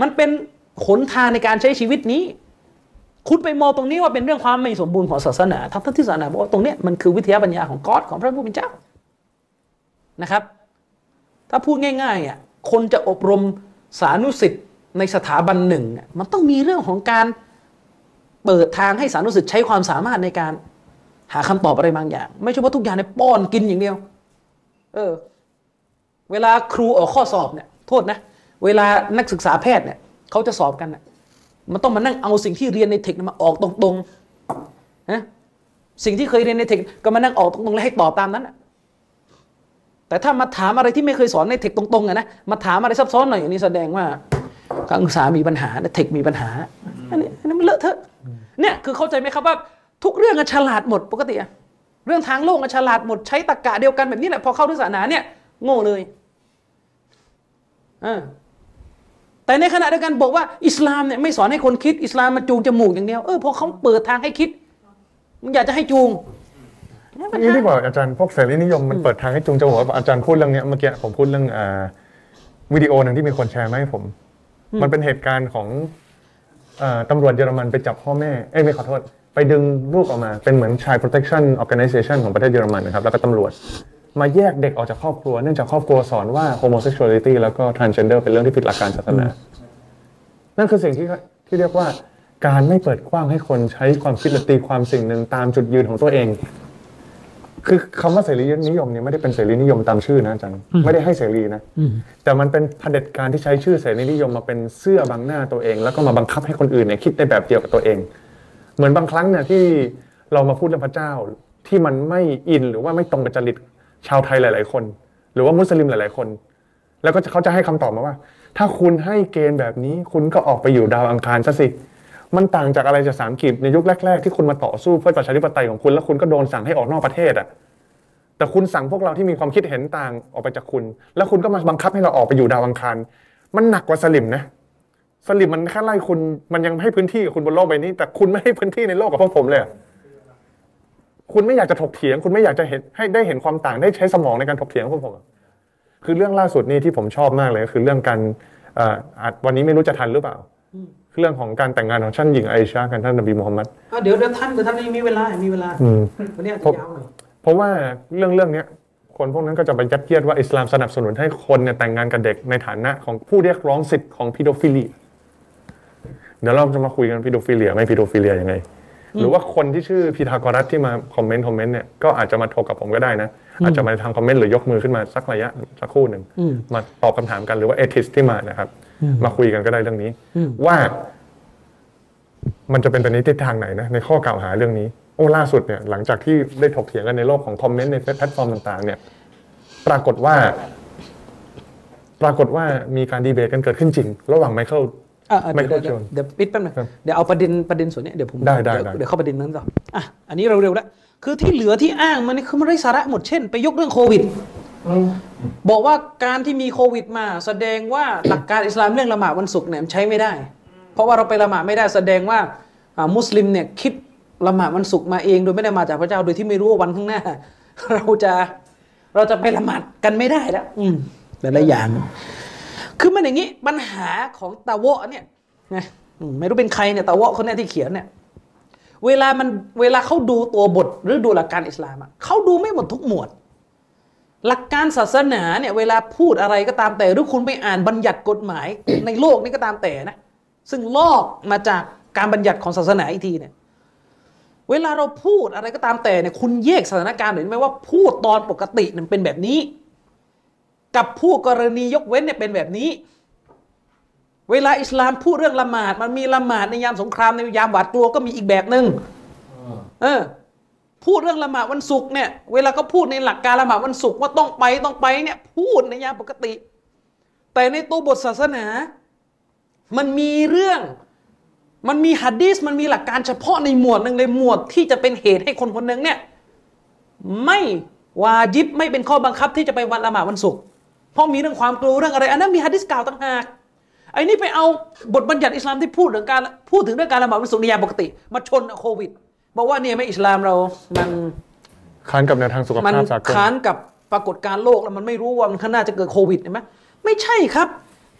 มันเป็นขนทางในการใช้ชีวิตนี้ คุณไปมองตรงนี้ว่าเป็นเรื่องความไม่สมบูรณ์ของศาสนา ทั้งที่ศาสนาบอกว่าตรงนี้มันคือวิทยาปัญญาของกอดของพระผู้เป็นเจ้านะครับ ถ้าพูดง่ายๆอะคนจะอบรมสานุสิทธิ์ ในสถาบันหนึ่งเนี่ยมันต้องมีเรื่องของการเปิดทางให้สานุสิตใช้ความสามารถในการหาคำตอบอะไรบางอย่าง ไม่ใช่ว่าทุกอย่างในป้อนกินอย่างเดียว เออ เวลาครูออกข้อสอบเนี่ย โทษนะ เวลานักศึกษาแพทย์เนี่ยเขาจะสอบกันน่ะมันต้องมานั่งเอาสิ่งที่เรียนในเทคมาออกตรงๆนะสิ่งที่เคยเรียนในเทคก็มานั่งออกตรงๆแล้วให้ตอบตามนั้นนะแต่ถ้ามาถามอะไรที่ไม่เคยสอนในเทคตรงๆอะนะมาถามอะไรซับซ้อนหน่อยอย่างนี้แสดงว่า การศึกษามีปัญหาเทคมีปัญหาอันนี้อันนี้มันเลอะเทอะเนี่ยคือเข้าใจไหมครับว่าทุกเรื่องอะฉลาดหมดปกติอะเรื่องทางโลกอะฉลาดหมดใช้ตรรกะเดียวกันแบบนี้แหละพอเข้าด้วยศาสนาเนี่ยโง่เลยอ่าแต่ในขณะเดียวกันบอกว่าอิสลามเนี่ยไม่สอนให้คนคิดอิสลามมาจูงจมูกอย่างเดียวเออพอเขาเปิดทางให้คิดมันอยากจะให้จูงเนี่ยปัญนี่หาดีกว่าอาจารย์พวกเสรีนิยมมันเปิดทางให้จุงจมูกอาจารย์พูดเรื่องเนี้ยเมื่อกี้ผมพูดเรื่องอ่าวิดีโอหนึ่งที่มีคนแชร์มาให้ผม มันเป็นเหตุการณ์ของอ่าตำรวจเยอรมันไปจับพ่อแม่ เอ้ยไม่ขอโทษ ไปดึงลูกออกมา เป็นเหมือน Child Protection Organization ของประเทศเยอรมันนะครับ แล้วก็ตำรวจ มาแยกเด็กออกจากครอบครัว เนื่องจากครอบครัวสอนว่า homosexuality แล้วก็ transgender เป็นเรื่องที่ผิดหลักการศาสนา นั่นคือสิ่งที่ที่เรียกว่าการไม่เปิดกว้างให้คนใช้ความคิดและตีความสิ่งหนึ่งตามจุดยืนของตัวเอง คือคำว่าเสรีนิยมเนี่ยไม่ได้เป็นเสรีนิยมตามชื่อนะอาจารย์ไม่ได้ให้เสรีนะแต่มันเป็นเผด็จการที่ใช้ชื่อเสรีนิยมมาเป็นเสื้อบังหน้าตัวเอง แล้วก็มาบังคับให้คนอื่นเนี่ยคิดในแบบเดียวกับตัวเอง เหมือนบางครั้งเนี่ยที่เรามาพูดเรื่องพระเจ้าที่มันไม่อินหรือว่าไม่ตรงกับจริตชาวไทยหลาย ๆ คน หรือว่ามุสลิมหลาย ๆ คน แล้วก็เขาจะให้คำตอบมาว่า ถ้าคุณให้เกณฑ์แบบนี้ คุณก็ออกไปอยู่ดาวอังคารซะสิ มันต่างจากอะไรจากสามกีบในยุคแรก ๆ ที่คุณมาต่อสู้เพื่อประชาธิปไตยของคุณแล้วคุณก็โดนสั่งให้ออกนอกประเทศอะแต่คุณสั่งพวกเราที่มีความคิดเห็นต่างออกไปจากคุณ แล้วคุณก็มาบังคับให้เราออกไปอยู่ดาวอังคารมันหนักกว่าสลิมนะสลิมมันแค่ไล่คุณมันยังให้พื้นที่กับคุณบนโลกใบนี้ แต่คุณไม่ให้พื้นที่ในโลกกับพวกผมเลยคุณไม่อยากจะถกเถียง คุณไม่อยากจะเห็นให้ได้เห็นความต่างได้ใช้สมองในการถกเถียงพวกผมคือเรื่องล่าสุดนี่ที่ผมชอบมากเลยก็คือเรื่องการอ่าจวันนี้ไม่รู้จะทันหรือเปล่า เรื่องของการแต่งงานของท่านหญิงไอชากับท่านนบีมูฮัมมัดอะเดี๋ยวเดี๋ยวท่านเดี๋ยวท่านยังมีเวลา มีเวลาอืมวันนี้อาจผจะมยาวหน่อยเพราะว่าเรื่องเรื่องเนี้ยคนพวกนั้นก็จะไปยัดเยียดว่าอิสลามสนับสนุนให้คนเนี่ยแต่งงานกับเด็กในฐานะของผู้เรียกร้องสิทธิ์ของ pedophile เดี๋ยวเราจะมาคุยกัน pedophilia ไม่ pedophilia ยังไง หรือว่าคนที่ชื่อพีทากรัสที่มา comment comment เนี่ยก็อาจจะมาถกกับผมก็ได้นะ อาจจะมาทำ comment หรือยกมือขึ้นมาสักระยะสักครู่หนึ่งมาตอบคำถามกันหรือว่า atheist ที่มานะครับ มาคุยกันก็ได้เรื่องนี้ ว่า มันจะเป็นไปในทิศทางไหนนะในข้อกล่าวหาเรื่องนี้ โอ้ล่าสุดเนี่ยหลังจากที่ได้ถกเถียงกันในโลกของ comment ในแพลตฟอร์มต่างๆ เนี่ย ปรากฏว่า ปรากฏว่ามีการดีเบตกันเกิดขึ้นจริง ระหว่าง Michael อะอะเดี๋ยว Michael เดี๋ยว Jones เดี๋ยวปิดแป๊บนึงครับเดี๋ยวเอาประเด็นประเด็นส่วนเนี้ยเดี๋ยวผมได้ได้เยวได้เดี๋ยวเข้าประเด็นนั้นต่ออะอันนี้เราเร็วแล้วคือที่เหลือที่อ้างมันนี่คือมันไร้สาระหมดเช่น ไปยกเรื่องโควิด บอกว่าการที่มีโควิดมาแสดงว่าหลักการอิสลามเรื่องละหมาดวันศุกร์เนี่ยมันใช้ไม่ได้ เพราะว่าเราไปละหมาดไม่ได้แสดงว่าอ่ามุสลิมเนี่ยคิดละหมาดวันศุกร์มาเองโดยไม่ได้มาจากพระเจ้าโดยที่ไม่รู้ว่าวันข้างหน้า เราจะเราจะไปละหมาดกันไม่ได้แล้วอืมแต่ละอย่าง คือมันอย่างนี้ปัญหาของตาโวะเนี่ยนะอืมไม่รู้เป็นใครเนี่ยตาโวะคนเนี้ยที่เขียนเนี่ยเวลามันเวลาเขาดูตัวบทหรือดูหลักการอิสลามอะเขาดูไม่หมดทุกหมวด หลักการศาสนาเนี่ยเวลาพูดอะไรก็ตามแต่ หรือคุณไปอ่านบัญญัติกฎหมาย ในโลกนี้ก็ตามแต่นะ ซึ่งลอกมาจากการบัญญัติของศาสนาอีกทีเนี่ยเวลาเราพูดอะไรก็ตามแต่เนี่ยคุณแยกสถานการณ์เห็นไหมว่าพูดตอนปกติเนี่ยเป็นแบบนี้ กับผู้กรณียกเว้นเนี่ยเป็นแบบนี้ เวลาอิสลามพูดเรื่องละหมาด มันมีละหมาดในยามสงครามในยามหวาดกลัวก็มีอีกแบบหนึ่งเออ พูดเรื่องละหมาดวันศุกร์เนี่ยเวลาก็พูดในหลักการละหมาดวันศุกร์ว่าต้องไปต้องไปเนี่ยพูดในยามปกติ แต่ในตัวบทศาสนา มันมีเรื่อง มันมีฮัดดิสมันมีหลักการเฉพาะในหมวดหนึ่งเลยหมวดที่จะเป็นเหตุให้คนคนหนึ่งเนี่ยไม่วาจิบไม่เป็นข้อบังคับที่จะไปวันละหมาดวันศุกร์เพราะมีเรื่องความกลัวเรื่องอะไร อันนั้นมีฮัดดิสกล่าวต่างหากไอ้นี่ไปเอาบทบัญญัติอิสลามที่พูดถึงการพูดถึงเรื่องการละหมาดวันศุกร์ในยามปกติ มาชนโควิด บอกว่าเนี่ยไม่อิสลามเรามันค้านกับแนวทางสุขมันภาพสากลค้านกับปรากฏการณ์โลกแล้วมันไม่รู้ว่ามันข้างหน้าจะเกิดโควิดเห็นไหมไม่ใช่ครับ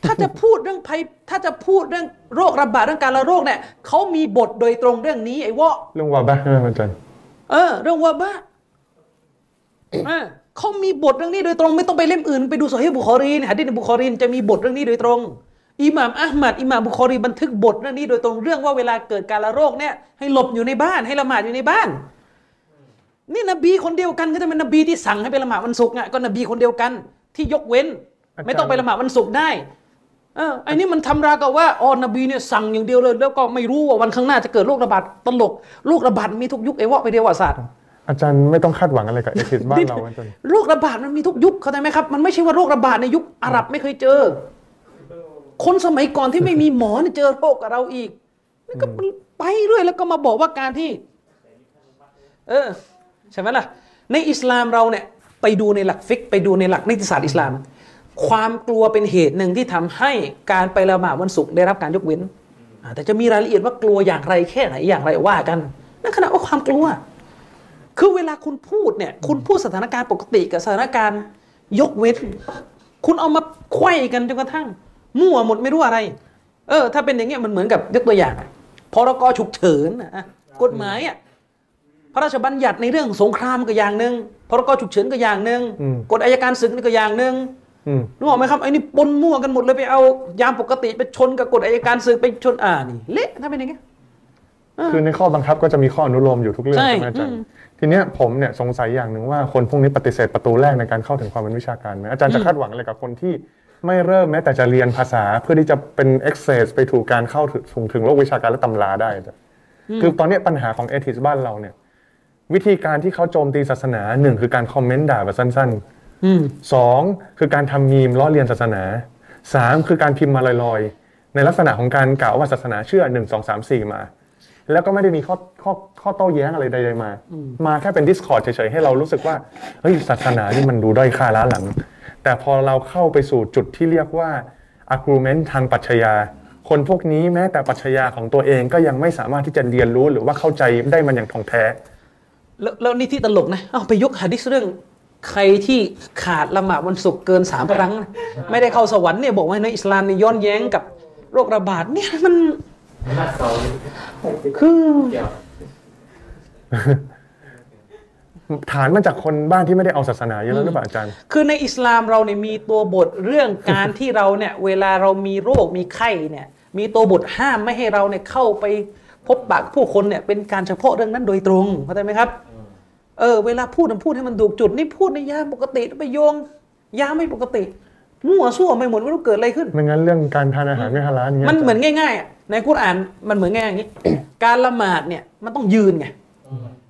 ถ้าจะพูดเรื่องภัยถ้าจะพูดเรื่องโรคระบาดเรื่องการละโรคเนี่ยเขามีบทโดยตรงเรื่องนี้ไอ้วะเรเรื่อง وباءใช่ไหมอาจารย์เออ เรื่องوباءเออเขามีบทเรื่องนี้โดยตรงไม่ต้องไปเล่มอื่น ไปดูโซฮีฮ์บุคอรีนหะดีษในบุคอรีนจะมีบทเรื่องนี้โดยตรง อิหม่ามอัลมัดอิหม่ามบุคอรีบันทึกบทเรื่องนี้โดยตรงเรื่องว่าเวลาเกิดการละโรคเนี่ยให้หลบอยู่ในบ้านให้ละหมาดอยู่ในบ้าน นี่นบีคนเดียวกันก็จะเป็นนบีที่สั่งให้ไปละหมาดวันศุกร์อะก็นบีคนเดียวกันที่ยกเว้น ไม่ต้องไปละหมาดวันศุกร์ได้เออไอ้นี่มันทำราวกับว่าอ๋อนบีเนี่ยสั่งอย่างเดียวเลย แล้วก็ไม่รู้ว่าวันข้างหน้าจะเกิดโรคระบาดตลกโรคระบาดมีทุกยุคไอ้วะไปเดียวศาสตร์อาจารย์ไม่ต้องคาดหวังอะไรกับ atheist บ้านเราอาจารย์โรคระบาดมันมีทุกยุคเข้าใจไหมครับมันไม่ใช่ว่าโรคระบาดในยุคอาหรับไม่เคยเจอ คนสมัยก่อนที่ไม่มีหมอเนี่ยเจอโรคกับเราอีกนี่ก็ไปเรื่อยแล้วก็มาบอกว่าการที่ เออใช่ไหมล่ะ ในอิสลามเราเนี่ยไปดูในหลักฟิกไปดูในหลักนิติศาสตร์อิสลาม ความกลัวเป็นเหตุหนึ่งที่ทำให้การไปละหมาดวันศุกร์ได้รับการยกเว้นอ่าแต่จะมีรายละเอียดว่ากลัวอย่างไรแค่ไหนอย่างไรว่ากันนั่นขณะว่าความกลัว คือเวลาคุณพูดเนี่ย คุณพูดสถานการณ์ปกติกับสถานการณ์ยกเว้น คุณเอามาไขว้กันจนกระทั่ง มั่วหมดไม่รู้อะไร เออ ถ้าเป็นอย่างเงี้ยมันเหมือนกับยกตัวอย่างอะพรกฉุกเฉินอะอะกฎหมายอะพระราชบัญญัติในเรื่องสงครามก็อย่างหนึ่งพรกฉุกเฉินก็อย่างหนึ่งกฎอายการศึกนี่ก็อย่างหนึ่งอืมรู้ไหมครับไอ้นี่ปนมั่วกันหมดเลยไปเอายามปกติไปชนกับกฎอายการศึกไปชนอ่านี่เละถ้าเป็นอย่างเงี้ยคือในข้อบังคับก็จะมีข้ออนุโลมอยู่ทุกเรื่องใช่ใช่ไหมอาจารย์อืมทีเนี้ยผมเนี่ยสงสัยอย่างหนึ่งว่าคนพวกนี้ปฏิเสธประตูแรกในการเข้าถึงความเป็นวิชาการไหมอาจารย์จะคาดหวังอะไรกับคนที่ ไม่เริ่มแม้แต่จะเรียนภาษาเพื่อที่จะเป็น access ไปถูกการเข้าถึงถึงโลกวิชาการและตำราได้อาจารย์คือตอนเนี้ยปัญหาของเอทิสบ้านเราเนี่ย วิธีการที่เขาโจมตีศาสนาหนึ่งคือการคอมเมนต์ด่าแบบสั้นๆอืมสองคือการทำมีมล้อเลียนศาสนาสามคือการพิมพ์มาลอยๆ ในลักษณะของการกล่าวว่าศาสนาเชื่อหนึ่งสองสามสี่มา แล้วก็ไม่ได้มีข้อข้อข้อโต้แย้งอะไรใดๆมา มาแค่เป็น Discord เฉยๆ ให้เรารู้สึกว่าเฮ้ยศาสนานี่มันดูด้อยค่าล้าหลัง แต่พอเราเข้าไปสู่จุดที่เรียกว่า argument ทางปรัชญาคนพวกนี้แม้แต่ปรัชญาของตัวเองก็ยังไม่สามารถที่จะเรียนรู้หรือว่าเข้าใจได้มันอย่างท่องแท้ แล้วแล้วนี่ที่ตลกนะเอาไปยกหะดิษเรื่องใครที่ขาดละหมาดวันศุกร์เกินสามครั้งนะไม่ได้เข้าสวรรค์เนี่ยบอกว่าในอิสลามเนี่ยย้อนแย้งกับโรคระบาดเนี่ยมันคือ ฐานมาจากคนบ้านที่ไม่ได้เอาศาสนาเยอะแล้วหรือเปล่าอาจารย์ คือในอิสลามเราเนี่ยมีตัวบทเรื่องการที่เราเนี่ยเวลาเรามีโรคมีไข้เนี่ยมีตัวบทห้ามไม่ให้เราเนี่ยเข้าไปพบปะกับผู้คนเนี่ยเป็นการเฉพาะเรื่องนั้นโดยตรงเข้าใจไหมครับ เออเวลาพูดมันพูดให้มันถูกจุดนี่พูดในยามปกติไปโยงยามไม่ปกติมั่วซั่วไปหมดไม่รู้เกิดอะไรขึ้นไม่งั้นเรื่องการทานอาหารไม่ฮาลาลเนี่ยมันเหมือนอาจารย์ง่ายๆอะในกุรอานมันเหมือนง่ายอย่างนี้ การละหมาดเนี่ยมันต้องยืนไง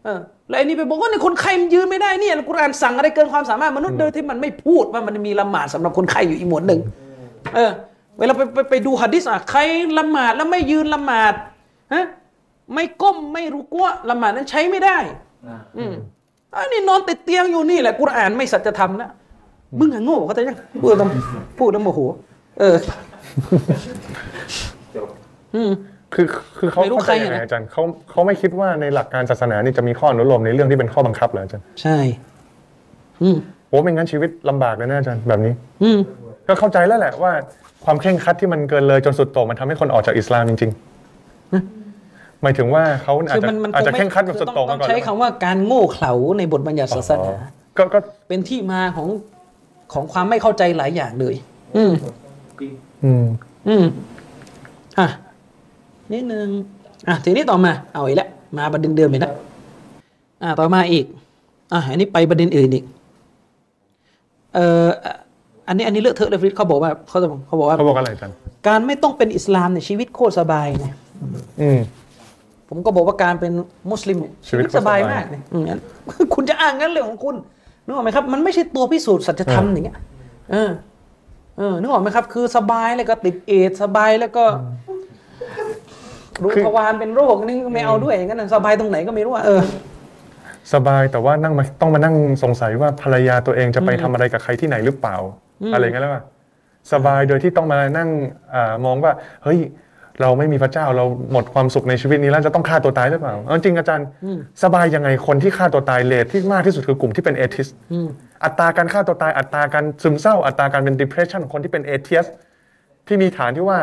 เออ แล้วไอ้นี่ไปบอกว่าในคนไข้มันยืนไม่ได้เนี่ยกุรอานสั่งอะไรเกินความสามารถมนุษย์โดยที่มันไม่พูดว่ามันมีละหมาดสำหรับคนไข้อยู่อีกหมวดหนึ่งเออ เวลาไปไปไปดูหะดิษอะใครละหมาดแล้วไม่ยืนละหมาดฮะไม่ก้มไม่รุกัวละหมาดนั้นใช้ไม่ได้อืมอันนี้นอนติดเตียงอยู่นี่แหละกุรอานไม่สัจธรรมนะมึงอะโง่เขาใจยังพูดแล้วพูดแล้วโมโหเออ อืม คือคือเขาไม่รู้เข้าใจใครยังไงอะนะ อาจารย์เขาเขาไม่คิดว่าในหลักการศาสนานี่จะมีข้ออนุโลมในเรื่องที่เป็นข้อบังคับเหรออาจารย์ใช่ อืม โอ้ไม่งั้นชีวิตลำบากเลยนะอาจารย์แบบนี้ อืม ก็เข้าใจแล้วแหละว่าความเคร่งครัดที่มันเกินเลยจนสุดโต่งมันทำให้คนออกจากอิสลามจริงๆหมายถึงว่าเขาอาจคือจะมันมันอาจจะไม่เคร่งครัดแบบสุดโต่งต้มาองก่อนใช้คำว่าการโง่เขลาในบทบัญญัติศาสอ๋นาอก็ก็เป็นที่มาของของความไม่เข้าใจหลายอย่างเลย อืม อืม อืม อะ นิดนึงอะทีนี้ต่อมาเอาอีกแล้วมาประเด็นเดิมอีกแล้วอะต่อมาอีกอะอันนี้ไปประเด็นอื่นอีกเอ่ออันนี้อันนี้เลอะเทอะเลยฟริดเขาบอกว่าเขาจะเขาบอกว่าเขาบอกอะไรอาจารย์การไม่ต้องเป็นอิสลามเนี่ยชีวิตโคตรสบายนะอืมผผมก็บอกว่าการเป็นมุสลิมเนี่ยชีวิตสบายมากเลยอืมงั้นคุณจะอ้างงั้นเรื่องของคุณนึกออกไหมครับ มันไม่ใช่ตัวพิสูจน์สัจธรรมอย่างเงี้ยเออเออนึกออกไหมครับ คือสบายแล้วก็ติดเอดส์สบายแล้วก็ รู้ทวารเป็นโรคนี่ก็ไม่เอาด้วยอย่างนั้นนะสบายตรงไหนก็ไม่รู้อะเออสบายแต่ว่านั่งมาต้องมานั่งสงสัยว่าภรรยาตัวเองจะไปทำอะไรกับใครที่ไหนหรือเปล่า อะไรเงี้ยแล้วว่าสบายโดยที่ต้องมานั่งอามองว่า เฮ้ย เราไม่มีพระเจ้าเราหมดความสุขในชีวิตนี้แล้วจะต้องฆ่าตัวตายหรือเปล่าเอาจริงอาจารย์ สบายยังไงคนที่ฆ่าตัวตายเลทที่มากที่สุดคือกลุ่มที่เป็นเอทิสอัตราการฆ่าตัวตายอัตราการซึมเศร้าอัตราการเป็น depression ของคนที่เป็นเอทิสที่มีฐานที่ว่า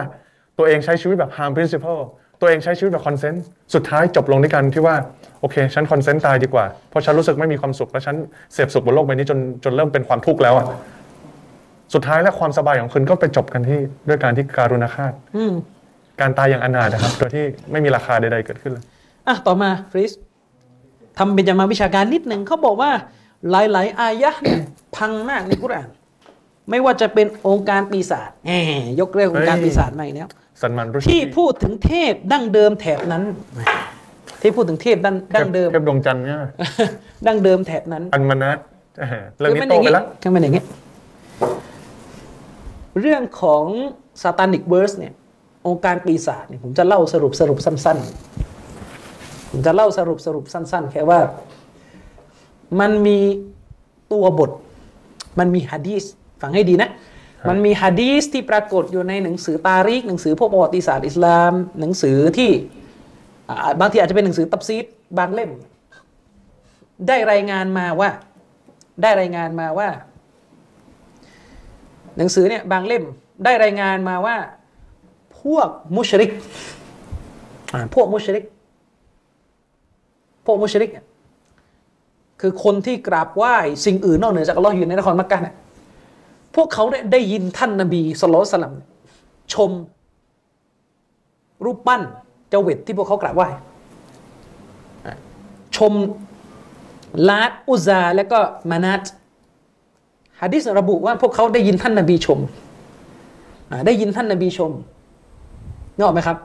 ตัวเองใช้ชีวิตแบบ harm principle ตัวเองใช้ชีวิตแบบ consent สุดท้ายจบลงด้วยกันที่ว่าโอเค ฉัน consent ตายดีกว่า เพราะฉันรู้สึกไม่มีความสุข และฉันเสพสุขบนโลกใบนี้จนจนเริ่มเป็นความทุกข์แล้วอะสุดท้ายแล้วความสบายของคุณก็ไปจบกันที่ด้วยการที่การุณาฆาตอืมการตายอย่างอนาถนะครับโดยที่ไม่มีราคาใดๆเกิดขึ้นเลยอะต่อมาฟริสทำเป็นจะมาวิชาการนิดหนึ่งเขาบอกว่าหลาย ๆ อายะห์เนี่ยพังมากในกุรอานไม่ว่าจะเป็นองค์การปีศาจแหมยกเรื่ององค์การเฮ้ยปีศาจมาอีกแล้ว ซัลมานรุชดีพูดถึงเทพดั้งเดิมแถบนั้น ที่พูดถึงเทพดั้งดั้งเดิมเทพดวงจันทร์เนี่ยดั้งเดิมแถบนั้นอันมานะเออเรื่องนี้คือโตมันไปแล้วคือมันอย่างนี้เรื่องของ Satanic Verses เนี่ยโองการปีศาจเนี่ยผมจะเล่าสรุปสรุปสั้น ๆ ผมจะเล่าสรุปสรุปสั้น ๆ แค่ว่ามันมีตัวบท มันมีฮะดีสฟังให้ดีนะ มันมีฮะดีสที่ปรากฏอยู่ในหนังสือตาริกหนังสือพวกประวัติศาสตร์อิสลาม หนังสือที่บางทีอาจจะเป็นหนังสือตับซีดบางเล่ม ได้รายงานมาว่า ได้รายงานมาว่า หนังสือเนี่ยบางเล่มได้รายงานมาว่า พวกมุชริกพวกมุชริก พวกมุชริก คือคนที่กราบไหว้สิ่งอื่นนอกเหนือจากอัลลอฮ์อยู่ในนครมักกะเนี่ย พวกเขาได้ยินท่านนบีสุลสลัมชม รูปปั้นเจาเวตที่พวกเขากราบไหว้ชมลาดอุซาและก็มานัตฮะดิษระบุว่าพวกเขาได้ยินท่านนบีชม ได้ยินท่านนบีชมนึกออกไหมครับ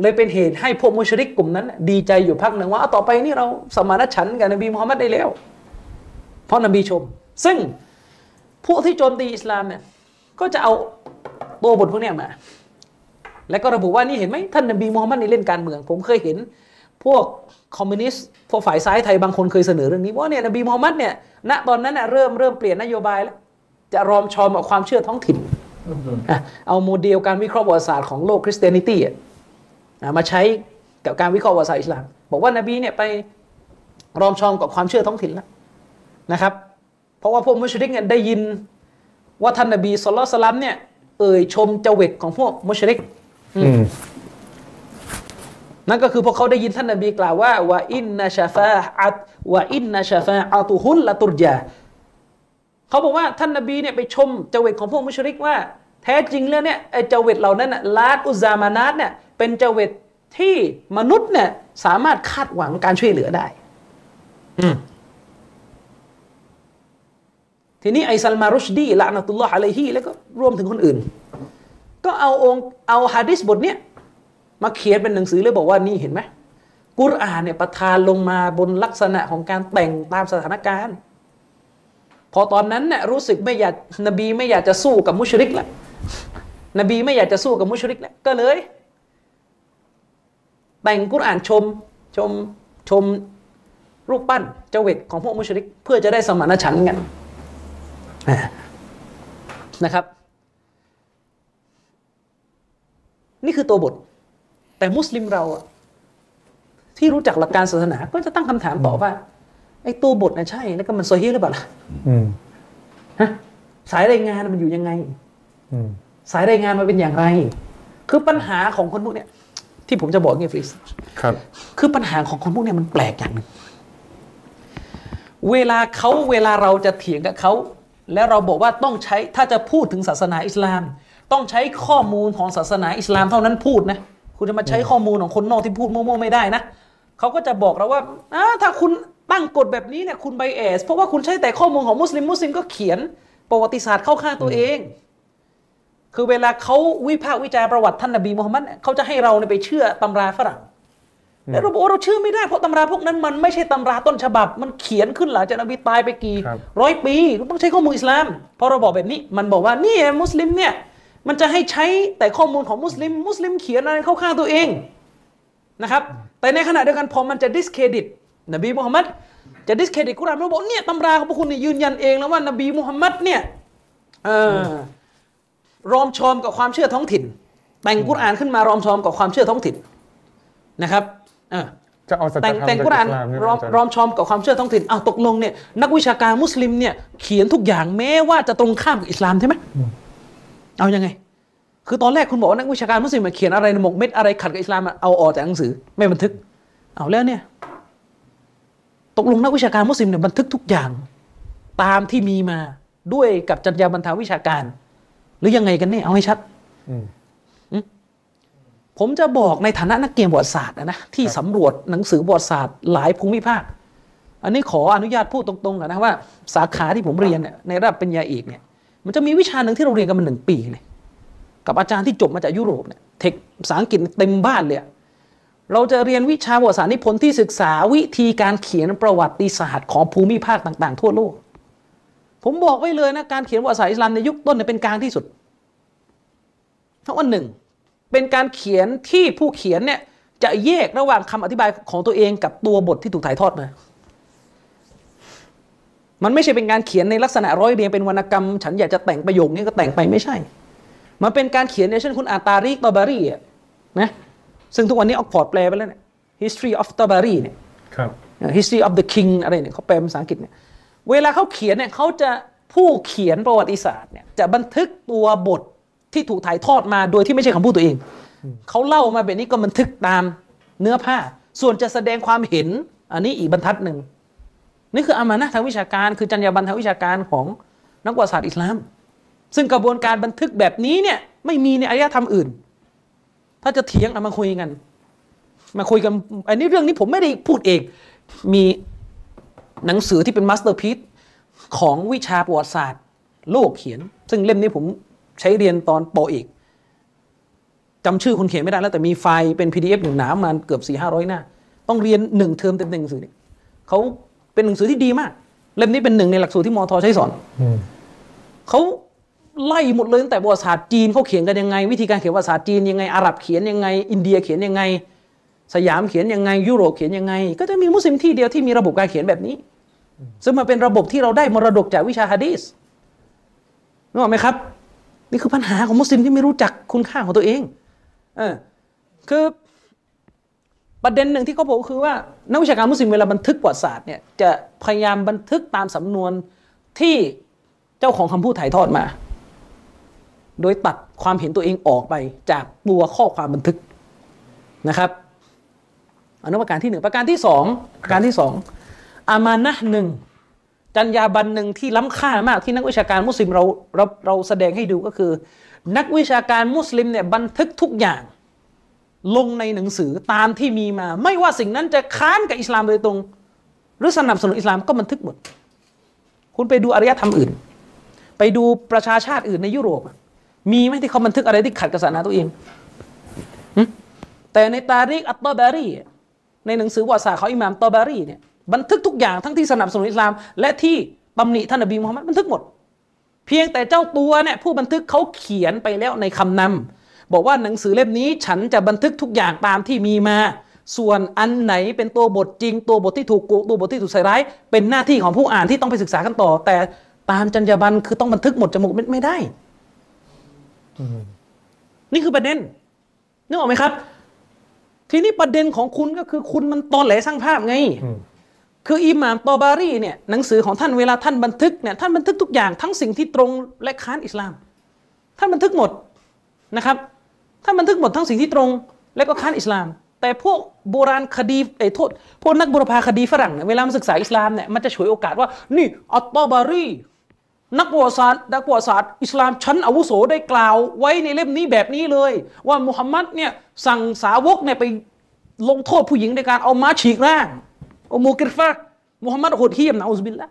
เลยเป็นเหตุให้พวกมุชริกกลุ่มนั้น ดีใจอยู่พักหนึ่งว่าต่อไปนี่เราสมานฉันกับนบีมุฮัมมัดได้แล้ว เพราะนบีชม ซึ่ง พวกที่โจมตีอิสลามเนี่ยก็จะเอาตัวบทพวกเนี้ยมา แล้วก็ระบุว่านี่เห็นไหมท่านนบีมูฮัมมัดนี่เล่นการเมือง ผมเคยเห็นพวกคอมมิวนิสต์พวกฝ่ายซ้ายไทยบางคนเคยเสนอเรื่องนี้ว่าเนี่ยนบีมูฮัมมัดเนี่ยณตอนนั้นน่ะเริ่มเริ่มเปลี่ยนนโยบายแล้วจะรอมชอมกับความเชื่อท้องถิ่นเอาโมเดลการวิเคราะห์ประวัติศาสตร์ของโลก Christianity มาใช้กับการวิเคราะห์ประวัติศาสตร์อิสลาม บอกว่านบีเนี่ยไปรอมชอมกับความเชื่อท้องถิ่นแล้วนะครับ เพราะว่าพวกมุชริกเนี่ยได้ยินว่าท่านนบีศ็อลลัลลอฮุอะลัยฮิวะซัลลัมเนี่ยเอ่ยชมเจว็ดของพวกมุชริกอืมนั่นก็คือพวกเขาได้ยินท่านนบีกล่าวว่าوإن شفاعةอัตว่าอินนาชาฟาอัตุฮุลละตุรยาเขาบอกว่าท่านนบีเนี่ยไปชมเจวิตของพวกมุชริกว่า แท้จริงแล้วเนี่ยไอ้เจวิตเหล่านั้นน่ะลาดอุซามานัตเนี่ยเป็นเจวิตที่มนุษย์เนี่ยสามารถคาดหวังการช่วยเหลือได้ ทีนี้ไอซัลมารุชดีละนะตุลลอฮ์อะลัยฮีแล้วก็รวมถึงคนอื่น ก็เอาองค์เอาฮะดิษบทเนี้ยมาเขียนเป็นหนังสือเลยบอกว่านี่เห็นไหมกุรอานเนี่ยประทานลงมาบนลักษณะของการแต่งตามสถานการณ์ พอตอนนั้นเนี่ยรู้สึกไม่อยากนบีไม่อยากจะสู้กับมุชริกแล้วนบีไม่อยากจะสู้กับมุชริกแล้วก็เลย แต่งกุรอานชมชมชมรูปปั้นเจาเวตของพวกมุชริก เพื่อจะได้สมานฉันท์กัน นะครับ นี่คือตัวบท แต่มุสลิมเราอะที่รู้จักหลักการศาสนา ก็จะตั้งคำถามต่อว่าไอ้ตัวบทนะใช่ แล้วก็มันโซฮีหรือเปล่าล่ะอืมฮะสายรายงานมันอยู่ยังไงอืมสายรายงานมันเป็นอย่างไร คือปัญหาของคนพวกเนี้ยที่ผมจะบอกไงฟริสครับ คือปัญหาของคนพวกเนี้ยมันแปลกอย่างหนึ่งเวลาเขาเวลาเราจะเถียงกับเขา แล้วเราบอกว่าต้องใช้ถ้าจะพูดถึงศาสนาอิสลาม ต้องใช้ข้อมูลของศาสนาอิสลามเท่านั้นพูดนะคุณจะมาใช้ข้อมูลของคนนอกที่พูดมั่วๆไม่ได้นะเขาก็จะบอกเราว่าถ้าคุณตั้งกฎแบบนี้เนี่ยคุณไบแอสเพราะว่าคุณใช้แต่ข้อมูลของมุสลิมมุสลิมก็เขียนประวัติศาสตร์เข้าข้างตัวเอง คือเวลาเขาวิพากษ์วิจารณ์ประวัติท่านนบีมูฮัมมัดเขาจะให้เราไปเชื่อตำราฝรั่ง แต่เราบอกว่าเราเชื่อไม่ได้เพราะตำราพวกนั้นมันไม่ใช่ตำราต้นฉบับ มันเขียนขึ้นหลังจากนบีตายไปกี่ ครับ ร้อยปีเราต้องใช้ข้อมูลอิสลามพอเราบอกแบบนี้มันบอกว่านี่มุสลิมเนี่ยมันจะให้ใช้แต่ข้อมูลของมุสลิม มุสลิมเขียนอะไรเข้าข้างตัวเองนะครับแต่ในขณะเดียวกันพอมันจะ discredit นบีมุฮัมมัดจะ discredit กุรอานเราบอกเนี่ยตำราของพวกคุณเนี่ยยืนยันเองแล้วว่านบีมุฮัมมัดเนี่ยเออรอมชอมกับความเชื่อท้องถิ่น แต่งกุรอานขึ้นมารอมชอมกับความเชื่อท้องถิ่นนะครับเออ จะเอาสัจธรแต่รงมแต่งจากกุรอานอิสลามใช่ไหมรอมอาจารย์รอมชอมกับความเชื่อท้องถิ่นอ้าวตกลงเนี่ยนักวิชาการมุสลิมเนี่ยเขียนทุกอย่างแม้ว่าจะตรงข้ามกับอิสลามใช่ไหมเอายังไง คือตอนแรกคุณบอกว่านักวิชาการมุสลิมมาเขียนอะไรในหมกเม็ดอะไรขัดกับอิสลามอะเอาออกจากหนังสือไม่บันทึก เอาแล้วเนี่ย ตกลงนักวิชาการมุสลิมเนี่ยบันทึกทุกอย่าง ตามที่มีมาด้วยกับจรรยาบรรณาวิชาการ หรือยังไงกันเนี่ยเอาให้ชัดอืม ผมจะบอกในฐานะนักเรียนประวัติศาสตร์นะนะที่สำรวจหนังสือประวัติศาสตร์หลายภูมิภาค อันนี้ขออนุญาตพูดตรงๆก่อนนะว่าสาขาที่ผมเรียนเนี่ยในระดับปริญญาเอกเนี่ยมันจะมีวิชาหนึ่งที่เราเรียนกันมาหนึ่งปีเลยกับอาจารย์ที่จบมาจากยุโรปเนี่ยเทคภาษาอังกฤษเต็มบ้านเลยเราจะเรียนวิชาประวัติศาสตร์นิพนธ์ที่ศึกษาวิธีการเขียนประวัติศาสตร์ของภูมิภาคต่าง ๆ ทั่วโลก ผมบอกไว้เลยนะการเขียนประวัติศาสตร์อิสลามในยุคต้นเนี่ยเป็นกลางที่สุดเพราะว่าหนึ่ง เป็นการเขียนที่ผู้เขียนเนี่ยจะแยกระหว่างคำอธิบายของตัวเองกับตัวบทที่ถูกถ่ายทอดมา มันไม่ใช่เป็นการเขียนในลักษณะร้อยเรียงเป็นวรรณกรรม ฉันอยากจะแต่งประโยคนี้ก็แต่งไปไม่ใช่ มันเป็นการเขียนเนี่ยเช่นคุณอ่านตาริกตอบารีอะนะ ซึ่งทุกวันนี้ออกพอร์ตแปลไปแล้วเนี่ย history of Tabari เนี่ย ครับ history of the king อะไรเนี่ยเขาแปลเป็นภาษาอังกฤษเนี่ย เวลาเขาเขียนเนี่ยเขาจะผู้เขียนประวัติศาสตร์เนี่ยจะบันทึกตัวบท ที่ถูกถ่ายทอดมาโดยที่ไม่ใช่คำพูดตัวเอง เขาเล่ามาแบบนี้ก็บันทึกตามเนื้อผ้า ส่วนจะแสดงความเห็น อันนี้อีกบรรทัดหนึ่งนี่คืออามานะห์ทางวิชาการ คือจรรยาบรรณทางวิชาการของนักประวัติศาสตร์อิสลาม ซึ่งกระบวนการบันทึกแบบนี้เนี่ยไม่มีในอารยธรรมอื่น ถ้าจะเถียงเอามาคุยกัน มาคุยกันอันนี้เรื่องนี้ผมไม่ได้พูดเองมีหนังสือที่เป็นมาสเตอร์พี e ของวิชาประวัติศาสตร์ โลกเขียน ซึ่งเล่มนี้ผม ใช้เรียนตอนปอเอกจำชื่อคนเขียนไม่ได้แล้วแต่มีไฟล์เป็น PDF หนึ่งหนาประมาณเกือบสี่ห้าร้อยหน้า ต้องเรียนหนึ่งเทอมเต็มๆหนังสือเนี่ยเขาเป็นหนังสือที่ดีมาก เล่มนี้เป็นหนึ่งในหลักสูตรที่มอทอใช้สอนอืมเขาไล่หมดเลยตั้งแต่ประวัติศาสตร์จีนเขาเขียนกันยังไง วิธีการเขียนประวัติศาสตร์จีนยังไงอาหรับเขียนยังไง อินเดียเขียนยังไง สยามเขียนยังไง ยุโรปเขียนยังไง ก็จะมีมุสลิมที่เดียวที่มีระบบการเขียนแบบนี้ ซึ่งมันเป็นระบบที่เราได้มรดกจากวิชาฮะดีษนึกออกไหมครับ นี่คือปัญหาของมุสลิมที่ไม่รู้จักคุณค่าของตัวเองเออคือประเด็นหนึ่งที่เขาบอกคือว่านักวิชาการมุสลิมเวลาบันทึกประวัติศาสตร์เนี่ยจะพยายามบันทึกตามสำนวนที่เจ้าของคำพูดถ่ายทอดมา โดยตัดความเห็นตัวเองออกไปจากตัวข้อความบันทึกนะครับอนนั้นประการที่หนึ่งประการที่สองประการที่สองอามานะหนึ่ง จัญญาบันหนึ่งที่ล้ำค่ามากที่นักวิชาการมุสลิมเราเราเราแสดงให้ดูก็คือ นักวิชาการมุสลิมเนี่ยบันทึกทุกอย่าง ลงในหนังสือตามที่มีมา ไม่ว่าสิ่งนั้นจะค้านกับอิสลามโดยตรง หรือสนับสนุนอิสลามก็บันทึกหมด คุณไปดูอารยธรรมอื่น ไปดูประชาชาติอื่นในยุโรป มีไหมที่เขาบันทึกอะไรที่ขัดกับศาสนาตัวเองแต่ในตาริกอัตตอบารีในหนังสือวาสตร์ของอิหม่ามตอบารีเนี่ย บันทึกทุกอย่างทั้งที่สนับสนุนอิสลาม และที่ตำหนิท่านนบีมุฮัมมัดบันทึกหมด เพียงแต่เจ้าตัวเนี่ยผู้บันทึกเขาเขียนไปแล้วในคำนำบอกว่าหนังสือเล่มนี้ฉันจะบันทึกทุกอย่างตามที่มีมา ส่วนอันไหนเป็นตัวบทจริง ตัวบทที่ถูกโกงตัวบทที่ถูกใส่ร้าย เป็นหน้าที่ของผู้อ่านที่ต้องไปศึกษากันต่อ แต่ตามจรรยาบรรณคือต้องบันทึกหมดจมูกไม่ไม่ได้นี่คือประเด็นนึกออกไหมครับ ทีนี้ประเด็นของคุณก็คือคุณมันตอนแหลสร้างภาพไงอืม คืออิหม่ามตอบารีเนี่ยหนังสือของท่านเวลาท่านบันทึกเนี่ยท่านบันทึกทุกอย่างทั้งสิ่งที่ตรงและค้านอิสลาม ท่านบันทึกหมดนะครับท่านบันทึกหมดทั้งสิ่งที่ตรง และก็ค้านอิสลาม แต่พวกโบราณคดีไอ้โทษพวกนักบุรพาคดีฝรั่งเนี่ยเวลามาศึกษาอิสลามเนี่ยมันจะฉวยโอกาสว่านี่อัตตอบารีนักประวัติศาสตร์นักประวัติศาสตร์อิสลามชั้นอาวุโสได้กล่าวไว้ในเล่มนี้แบบนี้เลย ว่ามุฮัมมัดเนี่ยสั่งสาวกเนี่ยไปลงโทษผู้หญิงในการเอาม้าฉีกร่าง โอมูกิรฟะมุฮัมมัดโหดเหี้ยมนะอุสบิลละ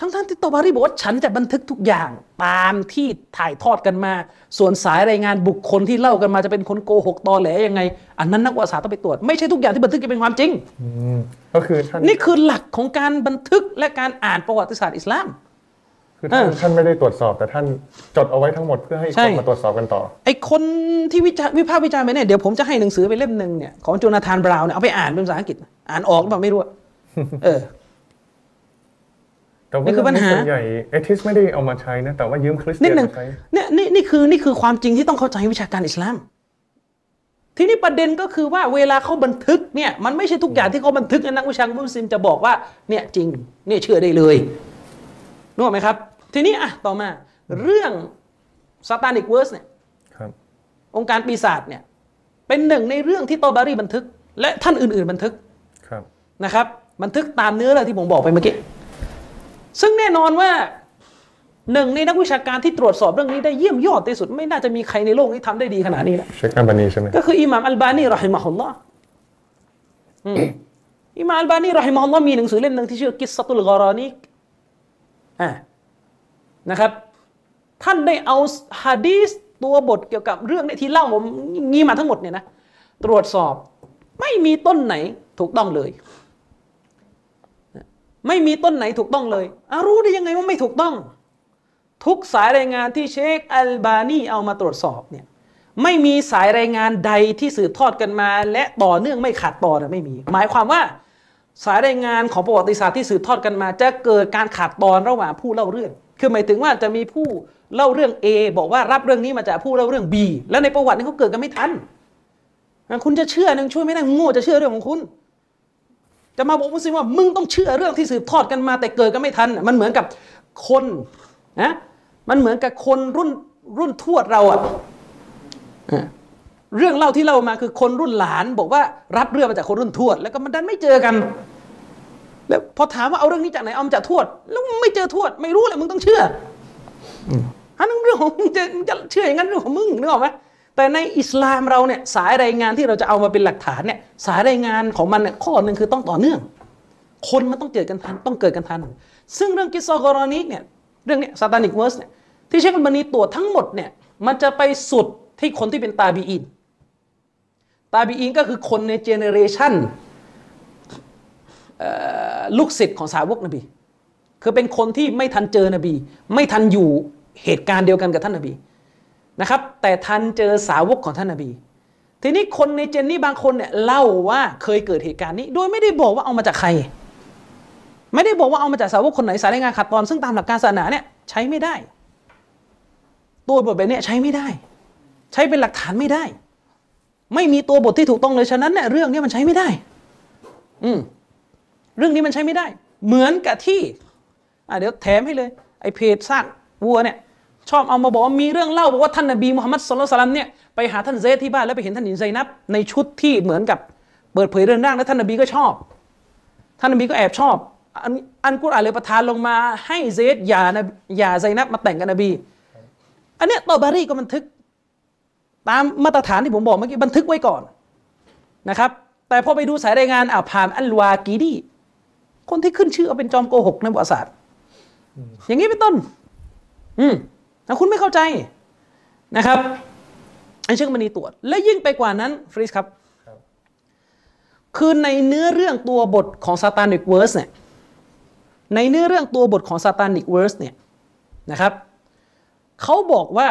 ทั้งท่านที่ตอบารีบอกว่าฉันจะบันทึกทุกอย่างตามที่ถ่ายทอดกันมา ส่วนสายรายงานบุคคลที่เล่ากันมาจะเป็นคนโกหกตอแหลยังไง อันนั้นนักวิทยาศาสตร์ต้องไปตรวจ ไม่ใช่ทุกอย่างที่บันทึกจะเป็นความจริงอืมก็คือท่านนี่คือหลักของการบันทึกและการอ่านประวัติศาสตร์อิสลาม คือท่านเออท่านไม่ได้ตรวจสอบแต่ท่านจดเอาไว้ทั้งหมดเพื่อให้ใช่คนมาตรวจสอบกันต่อ ไอคนที่วิจารวิพากษ์วิจารณ์ไปเนี่ยเดี๋ยวผมจะให้หนังสือไปเล่มหนึ่งเนี่ยของโจนาธานบราวน์เนี่ยเอาไปอ่านเป็นภาษาอังกฤษ อ่านออกหรือเปล่าไม่รู้อะเออแต่ว่านี่คือปัญหาส่วนใหญ่ atheist ไม่ได้เอามาใช้นะแต่ว่ายืม Christianity หนึ่งมาใช้เนี่ยนี่นี่คือนี่คือความจริงที่ต้องเข้าใจวิชาการอิสลาม ทีนี้ประเด็นก็คือว่าเวลาเขาบันทึกเนี่ยมันไม่ใช่ทุกอย่างที่เขาบันทึกนะนักวิชาการมุสลิมจะบอกว่าเนี่ยจริงเนี่ยเชื่อได้เลยนึกออกไหมครับ ทีนี้อะต่อมาเรื่อง Satanic Verses เนี่ยครับองค์การปีศาจเนี่ยเป็นหนึ่งในเรื่องที่ตอบารีบันทึก และท่านอื่น ๆ บันทึกครับนะครับ บันทึกตามเนื้อเรื่องที่ผมบอกไปเมื่อกี้ซึ่งแน่นอนว่าหนึ่งในนักวิชาการที่ตรวจสอบเรื่องนี้ได้เยี่ยมยอดที่สุด ไม่น่าจะมีใครในโลกนี้ทำได้ดีขนาดนี้แล้วเช็คอัลบานีใช่ไหมก็คืออิหม่ามอัลบานีรอฮิมะฮุลลอฮ์อืมอิหม่ามอัลบานีรอฮิมะฮุลลอฮ์มีหนังสือเล่มหนึ่งที่ชื่อกิสซะตุลกอรอนิกอ่า นะครับ ท่านได้เอาฮะดีสตัวบทเกี่ยวกับเรื่องเนี่ยที่เล่าผมงี้มาทั้งหมดเนี่ยนะตรวจสอบไม่มีต้นไหนถูกต้องเลย ไม่มีต้นไหนถูกต้องเลยอรู้ได้ยังไงว่าไม่ถูกต้อง ทุกสายรายงานที่เชคอัลบานีเอามาตรวจสอบเนี่ยไม่มีสายรายงานใดที่สืบทอดกันมา และต่อเนื่องไม่ขาดตอนไม่มี หมายความว่าสายรายงานของประวัติศาสตร์ที่สืบทอดกันมา จะเกิดการขาดตอนระหว่างผู้เล่าเรื่อง คือหมายถึงว่าจะมีผู้เล่าเรื่อง A บอกว่ารับเรื่องนี้มาจากผู้เล่าเรื่อง B และในประวัตินี้เขาเกิดกันไม่ทัน คุณจะเชื่อนึงช่วยไม่ได้งโง่จะเชื่อเรื่องของคุณ จะมาบอกมุสลิมว่ามึงต้องเชื่อเรื่องที่สืบทอดกันมาแต่เกิดกันไม่ทัน มันเหมือนกับคนนะมันเหมือนกับคนรุ่นรุ่นทวดเราอะเรื่องเล่าที่เล่ามาคือคนรุ่นหลาน บอกว่ารับเรื่องมาจากคนรุ่นทวด แล้วก็มันดันไม่เจอกัน แล้วพอถามว่าเอาเรื่องนี้จากไหนเอามาจากทวด แล้วไม่เจอทวด ไม่รู้เลยมึงต้องเชื่ออันนั้นเรื่องของมึงจะมึงจะเชื่ออย่างนั้นเรื่องของมึงนึกออกไหมแต่ในอิสลามเราเนี่ยสายรายงานที่เราจะเอามาเป็นหลักฐานเนี่ยสายรายงานของมันเนี่ยข้อหนึ่งคือต้องต่อเนื่อง คนมันต้องเกิดกันทันต้องเกิดกันทัน ซึ่งเรื่องقصة الغرانيقเนี่ยเรื่องเนี้ย Satanic Verses เนี่ยที่เชคอัลบานีตรวจทั้งหมดเนี่ยมันจะไปสุดที่คนที่เป็นตาบีอิน ตาบีอินก็คือคนในเจเนเรชัน ลูกศิษย์ของสาวกนบี คือเป็นคนที่ไม่ทันเจอนบี ไม่ทันอยู่เหตุการณ์เดียวกันกับท่านนบีนะครับ แต่ทันเจอสาวกของท่านนบี ทีนี้คนในเจนนี่บางคนเนี่ยเล่าว่าเคยเกิดเหตุการณ์นี้ โดยไม่ได้บอกว่าเอามาจากใคร ไม่ได้บอกว่าเอามาจากสาวกคนไหนสายรายงานขัดตอน ซึ่งตามหลักการศาสนาเนี่ยใช้ไม่ได้ ตัวบทแบบนี้ใช้ไม่ได้ ใช้เป็นหลักฐานไม่ได้ ไม่มีตัวบทที่ถูกต้องเลยฉะนั้นเนี่ยเรื่องนี้มันใช้ไม่ได้ อืม เรื่องนี้มันใช้ไม่ได้ เหมือนกับที่เดี๋ยวแถมให้เลย ไอเพจซากวัวเนี่ยชอบเอามาบอกมีเรื่องเล่าบอกว่าท่านนบีมุฮัมมัดสุลลัลลัมเนี่ยไปหาท่านเซดที่บ้านแล้วไปเห็นท่านหญิงไซนับ ในชุดที่เหมือนกับเปิดเผยเรื่องร่างแล้วท่านนบีก็ชอบ ท่านนบีก็แอบชอบอันอันกุรอานเลยประทานลงมาให้เซดหย่าหย่าไซนับมาแต่งกับนบี อันเนี้ยตอบารีก็บันทึก ตามมาตรฐานที่ผมบอกเมื่อกี้บันทึกไว้ก่อนนะครับ แต่พอไปดูสายรายงานอ่าผ่านอัลวากีดี คนที่ขึ้นชื่อว่าเป็นจอมโกหกในประวัติศาสตร์อย่างนี้เป็นต้น อืมแต่คุณไม่เข้าใจนะครับที่เชคอัลบานีตรวจ และยิ่งไปกว่านั้นฟริดครับ คือในเนื้อเรื่องตัวบทของ Satanic Verses เนี่ย ในเนื้อเรื่องตัวบทของ Satanic Verses เนี่ยนะครับเขาบอกว่า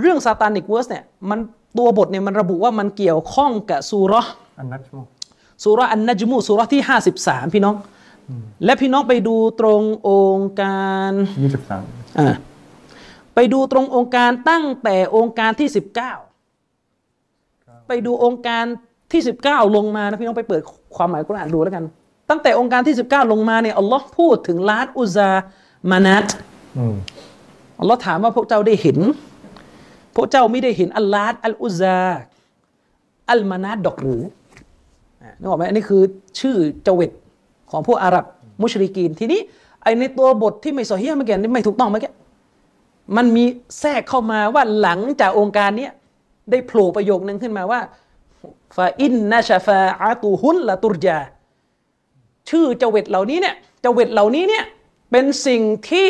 เรื่อง Satanic Verses เนี่ยมันตัวบทเนี่ยมันระบุว่ามันเกี่ยวข้องกับซูเราะห์อันนัชมุ สุราะห์อันนัจมูสุราะห์ที่ 53 พี่น้อง และพี่น้องไปดูตรงโองการยี่สิบสามอ่าไปดูตรงองค์การตั้งแต่องค์การที่ 19 ไปดูองค์การที่ 19 ลงมานะพี่น้องไปเปิดความหมายกุรอานดูแล้วกัน ตั้งแต่องค์การที่ 19 ลงมาเนี่ยอัลลอฮ์พูดถึงลาดอุซามานัตอืมอัลลอฮ์ถามว่าพวกเจ้าได้เห็น พวกเจ้าไม่ได้เห็นอัลลาดอัลอุซาอัลมานัดดอกหรืออะ นึกออกไหมอันนี้คือชื่อเจวิตของพวกอาหรับมุชริกีนทีนี้ไอในตัวบทที่ไม่ซอฮีฮ์เมื่อกี้นี่ไม่ถูกต้องเมื่อกี้มันมีแทรกเข้ามาว่าหลังจากองค์การเนี้ยได้โผล่ประโยคนึงขึ้นมาว่าฟาอินนาชาฟาอาตูฮุนละตุรจาชื่อเจเวตเหล่านี้เนี่ยเจเวตเหล่านี้เนี่ยเป็นสิ่งที่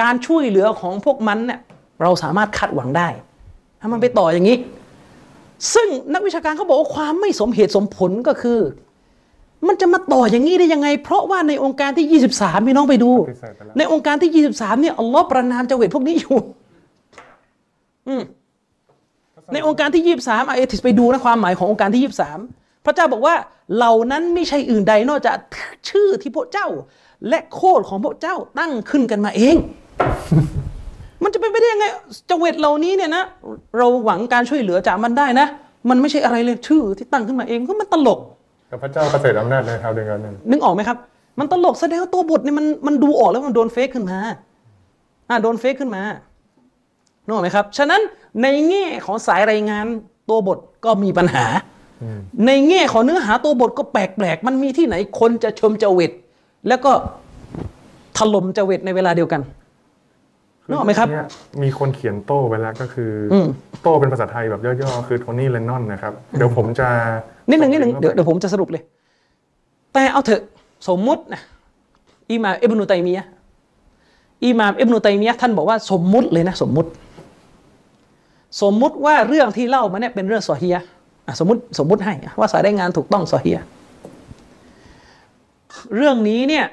การช่วยเหลือของพวกมันเนี่ยเราสามารถคาดหวังได้ถ้ามันไปต่ออย่างนี้ ซึ่งนักวิชาการเขาบอกว่าความไม่สมเหตุสมผลก็คือ มันจะมาต่ออย่างนี้ได้ยังไง เพราะว่าในองค์การที่ 23พี่น้องไปดูปฏิเสธไปแล้วในองค์การที่ 23เนี่ยอัลลอฮ์ประนามเจเวตพวกนี้อยู่อืมในองค์การที่ 23อาเอติสไปดูนะความหมายขององค์การที่ 23 พระเจ้าบอกว่าเหล่านั้นไม่ใช่อื่นใดนอกจากชื่อที่พวกเจ้า และโคดของพวกเจ้าตั้งขึ้นกันมาเอง มันจะเป็นไปได้ยังไงจเวตเหล่านี้เนี่ยนะเราหวังการช่วยเหลือจากมันได้นะ มันไม่ใช่อะไรเลยชื่อที่ตั้งขึ้นมาเองก็มันตลกแต่พระเจ้าเกษตรอำนาจในเท่าเดียวกันนั่นนึกออกไหมครับ มันตลกแสดงว่าตัวบทเนี่ยมันมันดูออกแล้วมันโดนเฟกขึ้นมาอ่าโดนเฟกขึ้นมานึกออกไหมครับ ฉะนั้นในแง่ของสายรายงานตัวบทก็มีปัญหา ในแง่ของเนื้อหาตัวบทก็แปลกๆ มันมีที่ไหนคนจะชมเจเวตแล้วก็ถล่มเจเวตในเวลาเดียวกัน นึกออกไหมครับเนี่ยมีคนเขียนโต้ไปแล้วก็คืออมโต้เป็นภาษาไทยแบบย่อๆคือโทนี่เลนนอนนะครับเดี๋ยวผมจะนิดหนึ่งนิดหนึ่งส่เดี๋ยวลิเดี๋ยวผมจะสรุปเลย แต่เอาเถอะสมมุตินะอิหม่ามอิบนุตัยมียะห์อิหม่ามอิบนุตัยมียะห์ท่านบอกว่าสมมุติเลยนะสมมุติ สมมุติว่าเรื่องที่เล่ามาเนี่ยเป็นเรื่องซอฮียะห์อะสมมติสมมุติให้ว่าสายได้งานถูกต้องซอฮียะห์เรื่องนี้เนี่ย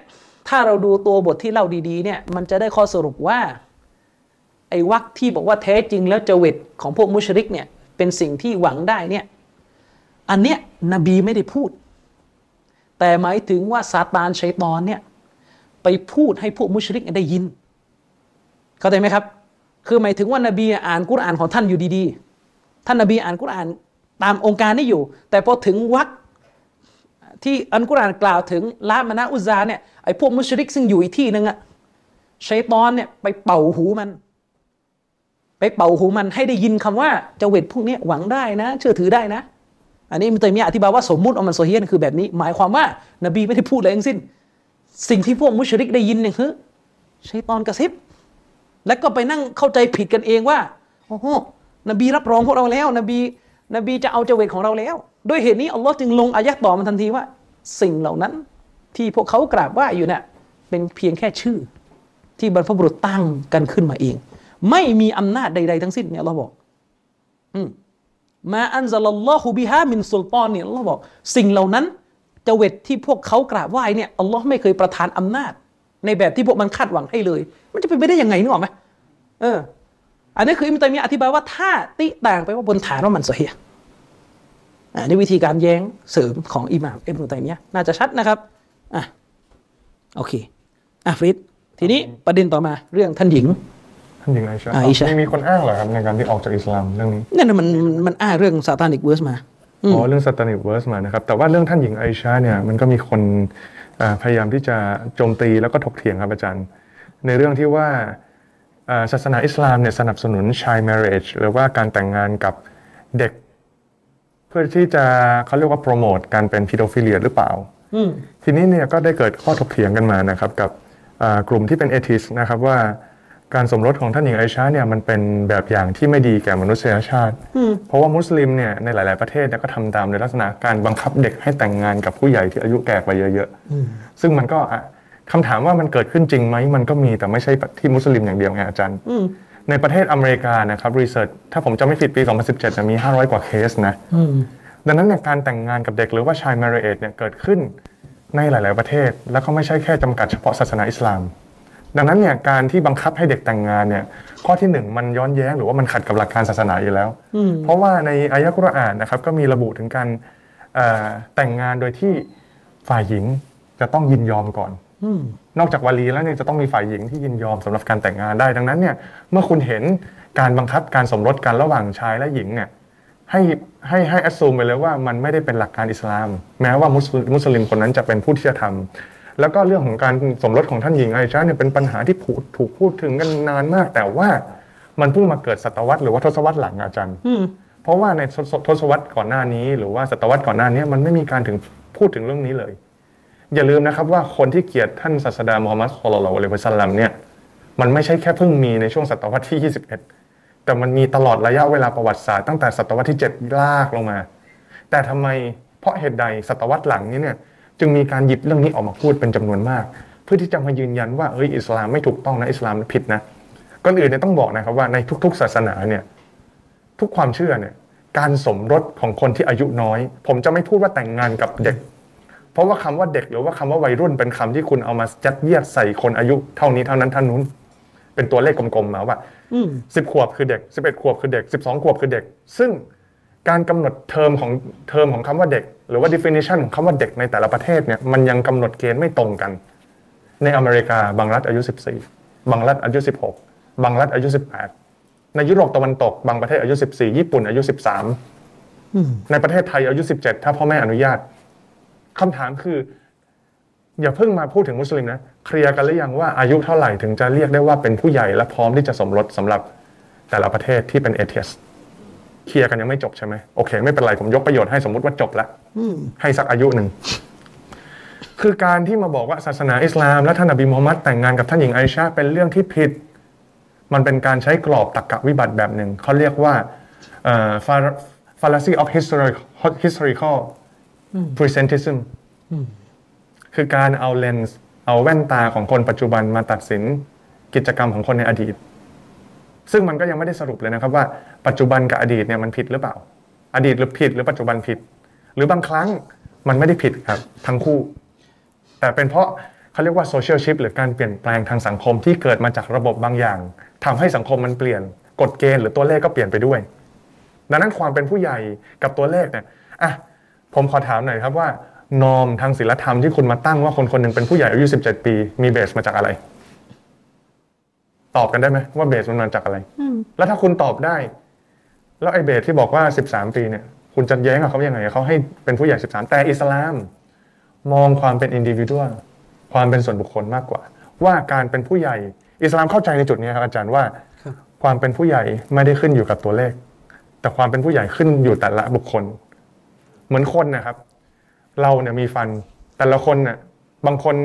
ถ้าเราดูตัวบทที่เล่าดีๆเนี่ยมันจะได้ข้อสรุปว่า ไอ้วักที่บอกว่าแท้จริงแล้วเจวิตของพวกมุชริกเนี่ยเป็นสิ่งที่หวังได้เนี่ยอันเนี้ยนบีไม่ได้พูด แต่หมายถึงว่าซาตานชัยตอนเนี่ยไปพูดให้พวกมุชริกได้ยิน เข้าใจไหมครับ คือหมายถึงว่านบีอ่านกุรอานของท่านอยู่ดีๆ ท่านนบีอ่านกุรอานตามองค์การนี้อยู่ แต่พอถึงวักที่อันกุรอานกล่าวถึงละมานะอุซาเนี่ยไอ้พวกมุชริกซึ่งอยู่อีกที่หนึงอะชัยตอนเนี่ยไปเป่าหูมัน ไปเป่าหูมันให้ได้ยินคำว่าเจาเวตพวกนี้หวังได้นะ เชื่อถือได้นะ อันนี้มิตัยมีอธิบายว่าสมมุติอามันโซเฮียนคือแบบนี้ หมายความว่า นบีไม่ได้พูดอะไรทั้งสิ้น สิ่งที่พวกมุชริกได้ยินเนี่ยคือชัยตอนกระซิบ แล้วก็ไปนั่งเข้าใจผิดกันเองว่าโอ้โหนบีรับรองพวกเราแล้ว นบี นบีจะเอาเจาเวตของเราแล้ว ด้วยเหตุนี้อัลลอฮ์จึงลงอายะห์ต่อมันทันทีว่า สิ่งเหล่านั้น ที่พวกเขากราบไหว้อยู่เนี่ยเป็นเพียงแค่ชื่อ ที่บรรพบุรุษตั้งกันขึ้นมาเอง ไม่มีอำนาจใด ๆ ทั้งสิ้นเนี่ยเราบอกมาอันซาลลอฮุบิฮามินสุลตอนเนี่ยเราบอก สิ่งเหล่านั้นเจเวตที่พวกเขากราบไหว้เนี่ยอัลลอฮ์ไม่เคยประทานอำนาจ ในแบบที่พวกมันคาดหวังให้เลย มันจะเป็นไปได้ยังไงนึกออกไหมเออ อันนี้คืออิมตัยมีอธิบายว่าถ้าติต่างไปว่าบนฐานว่ามันเฮียอ่านี่วิธีการแย้งเสริมของอิหม่ามอิบนุตัยมียน่าจะชัดนะครับอะโอเคอะฟริดทีนี้ประเด็นต่อมาเรื่องท่านหญิง ท่านหญิงไอชาอ่าอิชามีมีคนอ้างเหรอครับในการที่ออกจากอิสลามเรื่องนี้นั่นนะมันมันอ้างเรื่อง Satanic Verses มาอ๋อเรื่อง Satanic Verses มานะครับแต่ว่าเรื่องท่านหญิงไอชาเนี่ยมันก็มีคนอ่าพยายามที่จะโจมตีแล้วก็ถกเถียงครับอาจารย์ ในเรื่องที่ว่าอ่าศาสนาอิสลามเนี่ยสนับสนุนชาย marriage หรือว่าการแต่งงานกับเด็ก เพื่อที่จะเขาเรียกว่าโปรโมทการเป็นพีโดฟิเลียหรือเปล่าอืมทีนี้เนี่ยก็ได้เกิดข้อถกเถียงกันมานะครับกับอ่ากลุ่มที่เป็นเอทิสนะครับว่า การสมรสของท่านหญิงไอชาเนี่ยมันเป็นแบบอย่างที่ไม่ดีแก่มนุษยชาติ เพราะว่ามุสลิมเนี่ยในหลาย ๆประเทศเนี่ยก็ทำตามในลักษณะการบังคับเด็กให้แต่งงานกับผู้ใหญ่ที่อายุแก่กว่าเยอะๆซึ่งมันก็อะคำถามว่ามันเกิดขึ้นจริงไหมมันก็มีแต่ไม่ใช่ที่มุสลิมอย่างเดียวไงอาจารย์ในประเทศอเมริกานะครับรีเสิร์ชถ้าผมจำไม่ผิดปี 2017 จะมี 500 กว่าเคสนะดังนั้นเนี่ยการแต่งงานกับเด็กหรือว่าชาย marriage เนี่ยเกิดขึ้นในหลาย ๆ ประเทศ แล้วก็ไม่ใช่แค่จำกัดเฉพาะศาสนาอิสลาม ดังนั้นเนี่ยการที่บังคับให้เด็กแต่งงานเนี่ยข้อที่หนึ่งมันย้อนแย้งหรือว่ามันขัดกับหลักการศาสนาอยู่แล้ว เพราะว่าในอายะกุรอานนะครับก็มีระบุถึงการเอ่อแต่งงานโดยที่ฝ่ายหญิงจะต้องยินยอมก่อนนอกจากวาลีแล้วเนี่ยจะต้องมีฝ่ายหญิงที่ยินยอมสำหรับการแต่งงานได้ ดังนั้นเนี่ยเมื่อคุณเห็นการบังคับการสมรสกันระหว่างชายและหญิงเนี่ยให้ให้ให้อ s ซูมไปเลยว่ามันไม่ได้เป็นหลักการอิสลาม แม้ว่ามุสลิมมุสลิมคนนั้นจะเป็นผู้ที่จะทำ แล้วก็เรื่องของการสมรสของท่านหญิงไอชาเนี่ยเป็นปัญหาที่ผูถูกพูดถึงกันนานมาก แต่ว่ามันเพิ่งมาเกิดศตวรรษหรือว่าทศวรรษหลังอาจารย์เพราะว่าในทศทศวรรษก่อนหน้านี้ หรือว่าศตวรรษก่อนหน้านี้มันไม่มีการถึงพูดถึงเรื่องนี้เลย อย่าลืมนะครับว่าคนที่เกลียดท่านศาสดามูฮัมมัดสุลลัลลอฮุอะลัยฮิวะซัลลัมเนี่ยมันไม่ใช่แค่เพิ่งมีในช่วงศตวรรษที่ 21 แต่มันมีตลอดระยะเวลาประวัติศาสตร์ตั้งแต่ศตวรรษที่ 7 ลากลงมา แต่ทำไมเพราะเหตุใดศตวรรษหลังนี้เนี่ย จึงมีการหยิบเรื่องนี้ออกมาพูดเป็นจำนวนมาก เพื่อที่จะมายืนยันว่าเฮ้ยอิสลามไม่ถูกต้องนะอิสลามผิดนะก่อนอื่นเนี่ยต้องบอกนะครับว่าในทุก ๆ ศาสนาเนี่ยทุกความเชื่อเนี่ยการสมรสของคนที่อายุน้อย ผมจะไม่พูดว่าแต่งงานกับเด็ก เพราะว่าคำว่าเด็กหรือว่าคำว่าวัยรุ่นเป็นคำที่คุณเอามายัดเยียดใส่คนอายุเท่านี้เท่านั้นเท่านู้น เป็นตัวเลขกลมๆมาว่าอืมสิบขวบคือเด็กสิบเอ็ดขวบคือเด็กสิบสองขวบคือเด็ก ซึ่ง การกำหนดเทอมของเทอมของคำว่าเด็ก หรือว่า definition ของคำว่าเด็กในแต่ละประเทศเนี่ยมันยังกำหนดเกณฑ์ไม่ตรงกัน ในอเมริกาบางรัฐอายุ 14 บางรัฐอายุ 16 บางรัฐอายุ 18 ในยุโรปตะวันตก บางประเทศอายุ 14 ญี่ปุ่นอายุ 13 ในประเทศไทยอายุ 17 ถ้าพ่อแม่อนุญาตคำถามคือ อย่าเพิ่งมาพูดถึงมุสลิมนะเคลียร์กันหรือยังว่าอายุเท่าไหร่ถึงจะเรียกได้ว่าเป็นผู้ใหญ่และพร้อมที่จะสมรสสำหรับแต่ละประเทศที่เป็นเอเทียส เคลียร์กันยังไม่จบใช่ไหมโอเค ไม่เป็นไรผมยกประโยชน์ให้สมมุติว่าจบแล้วให้สักอายุหนึ่งคือการที่มาบอกว่าศาสนาอิสลาม และท่านอบีมูฮัมมัดแต่งงานกับท่านหญิงไอชาเป็นเรื่องที่ผิด มันเป็นการใช้กรอบตรรกะวิบัติแบบหนึ่งเขาเรียกว่าเอ่อ fal- fallacy of historical historical presentism คือการเอาเลนส์เอาแว่นตาของคนปัจจุบันมาตัดสินกิจกรรมของคนในอดีต ซึ่งมันก็ยังไม่ได้สรุปเลยนะครับว่าปัจจุบันกับอดีตเนี่ยมันผิดหรือเปล่า อดีตหรือผิดหรือปัจจุบันผิด หรือบางครั้งมันไม่ได้ผิดครับทั้งคู่ แต่เป็นเพราะเขาเรียกว่าโซเชียลชิพหรือการเปลี่ยนแปลงทางสังคมที่เกิดมาจากระบบบางอย่างทำให้สังคมมันเปลี่ยนกฎเกณฑ์หรือตัวเลขก็เปลี่ยนไปด้วย ดังนั้นความเป็นผู้ใหญ่กับตัวเลขเนี่ยอะผมขอถามหน่อยครับว่านอมทางศีลธรรมที่คุณมาตั้งว่าคนคนหนึ่งเป็นผู้ใหญ่อายุ 17 ปี มีเบสมาจากอะไร ตอบกันได้ไหมว่าเบสมันมาจากอะไรแล้วถ้าคุณตอบได้ แล้วไอ้เบสที่บอกว่า13ปีเนี่ย คุณจะแย้งกับเขายังไงเขาให้เป็นผู้ใหญ่13แต่อิสลาม มองความเป็นอินดิวิ a l ความเป็นส่วนบุคคลมากกว่า ว่าการเป็นผู้ใหญ่ อิสลามเข้าใจในจุดนี้ครับอาจารย์ว่าครับความเป็นผู้ใหญ่ไม่ได้ขึ้นอยู่กับตัวเลข แต่ความเป็นผู้ใหญ่ขึ้นอยู่แต่ละบุคคล เหมือนคนนะครับ เราเนี่ยมีฟัน แต่ละคนเนี่ยบางคน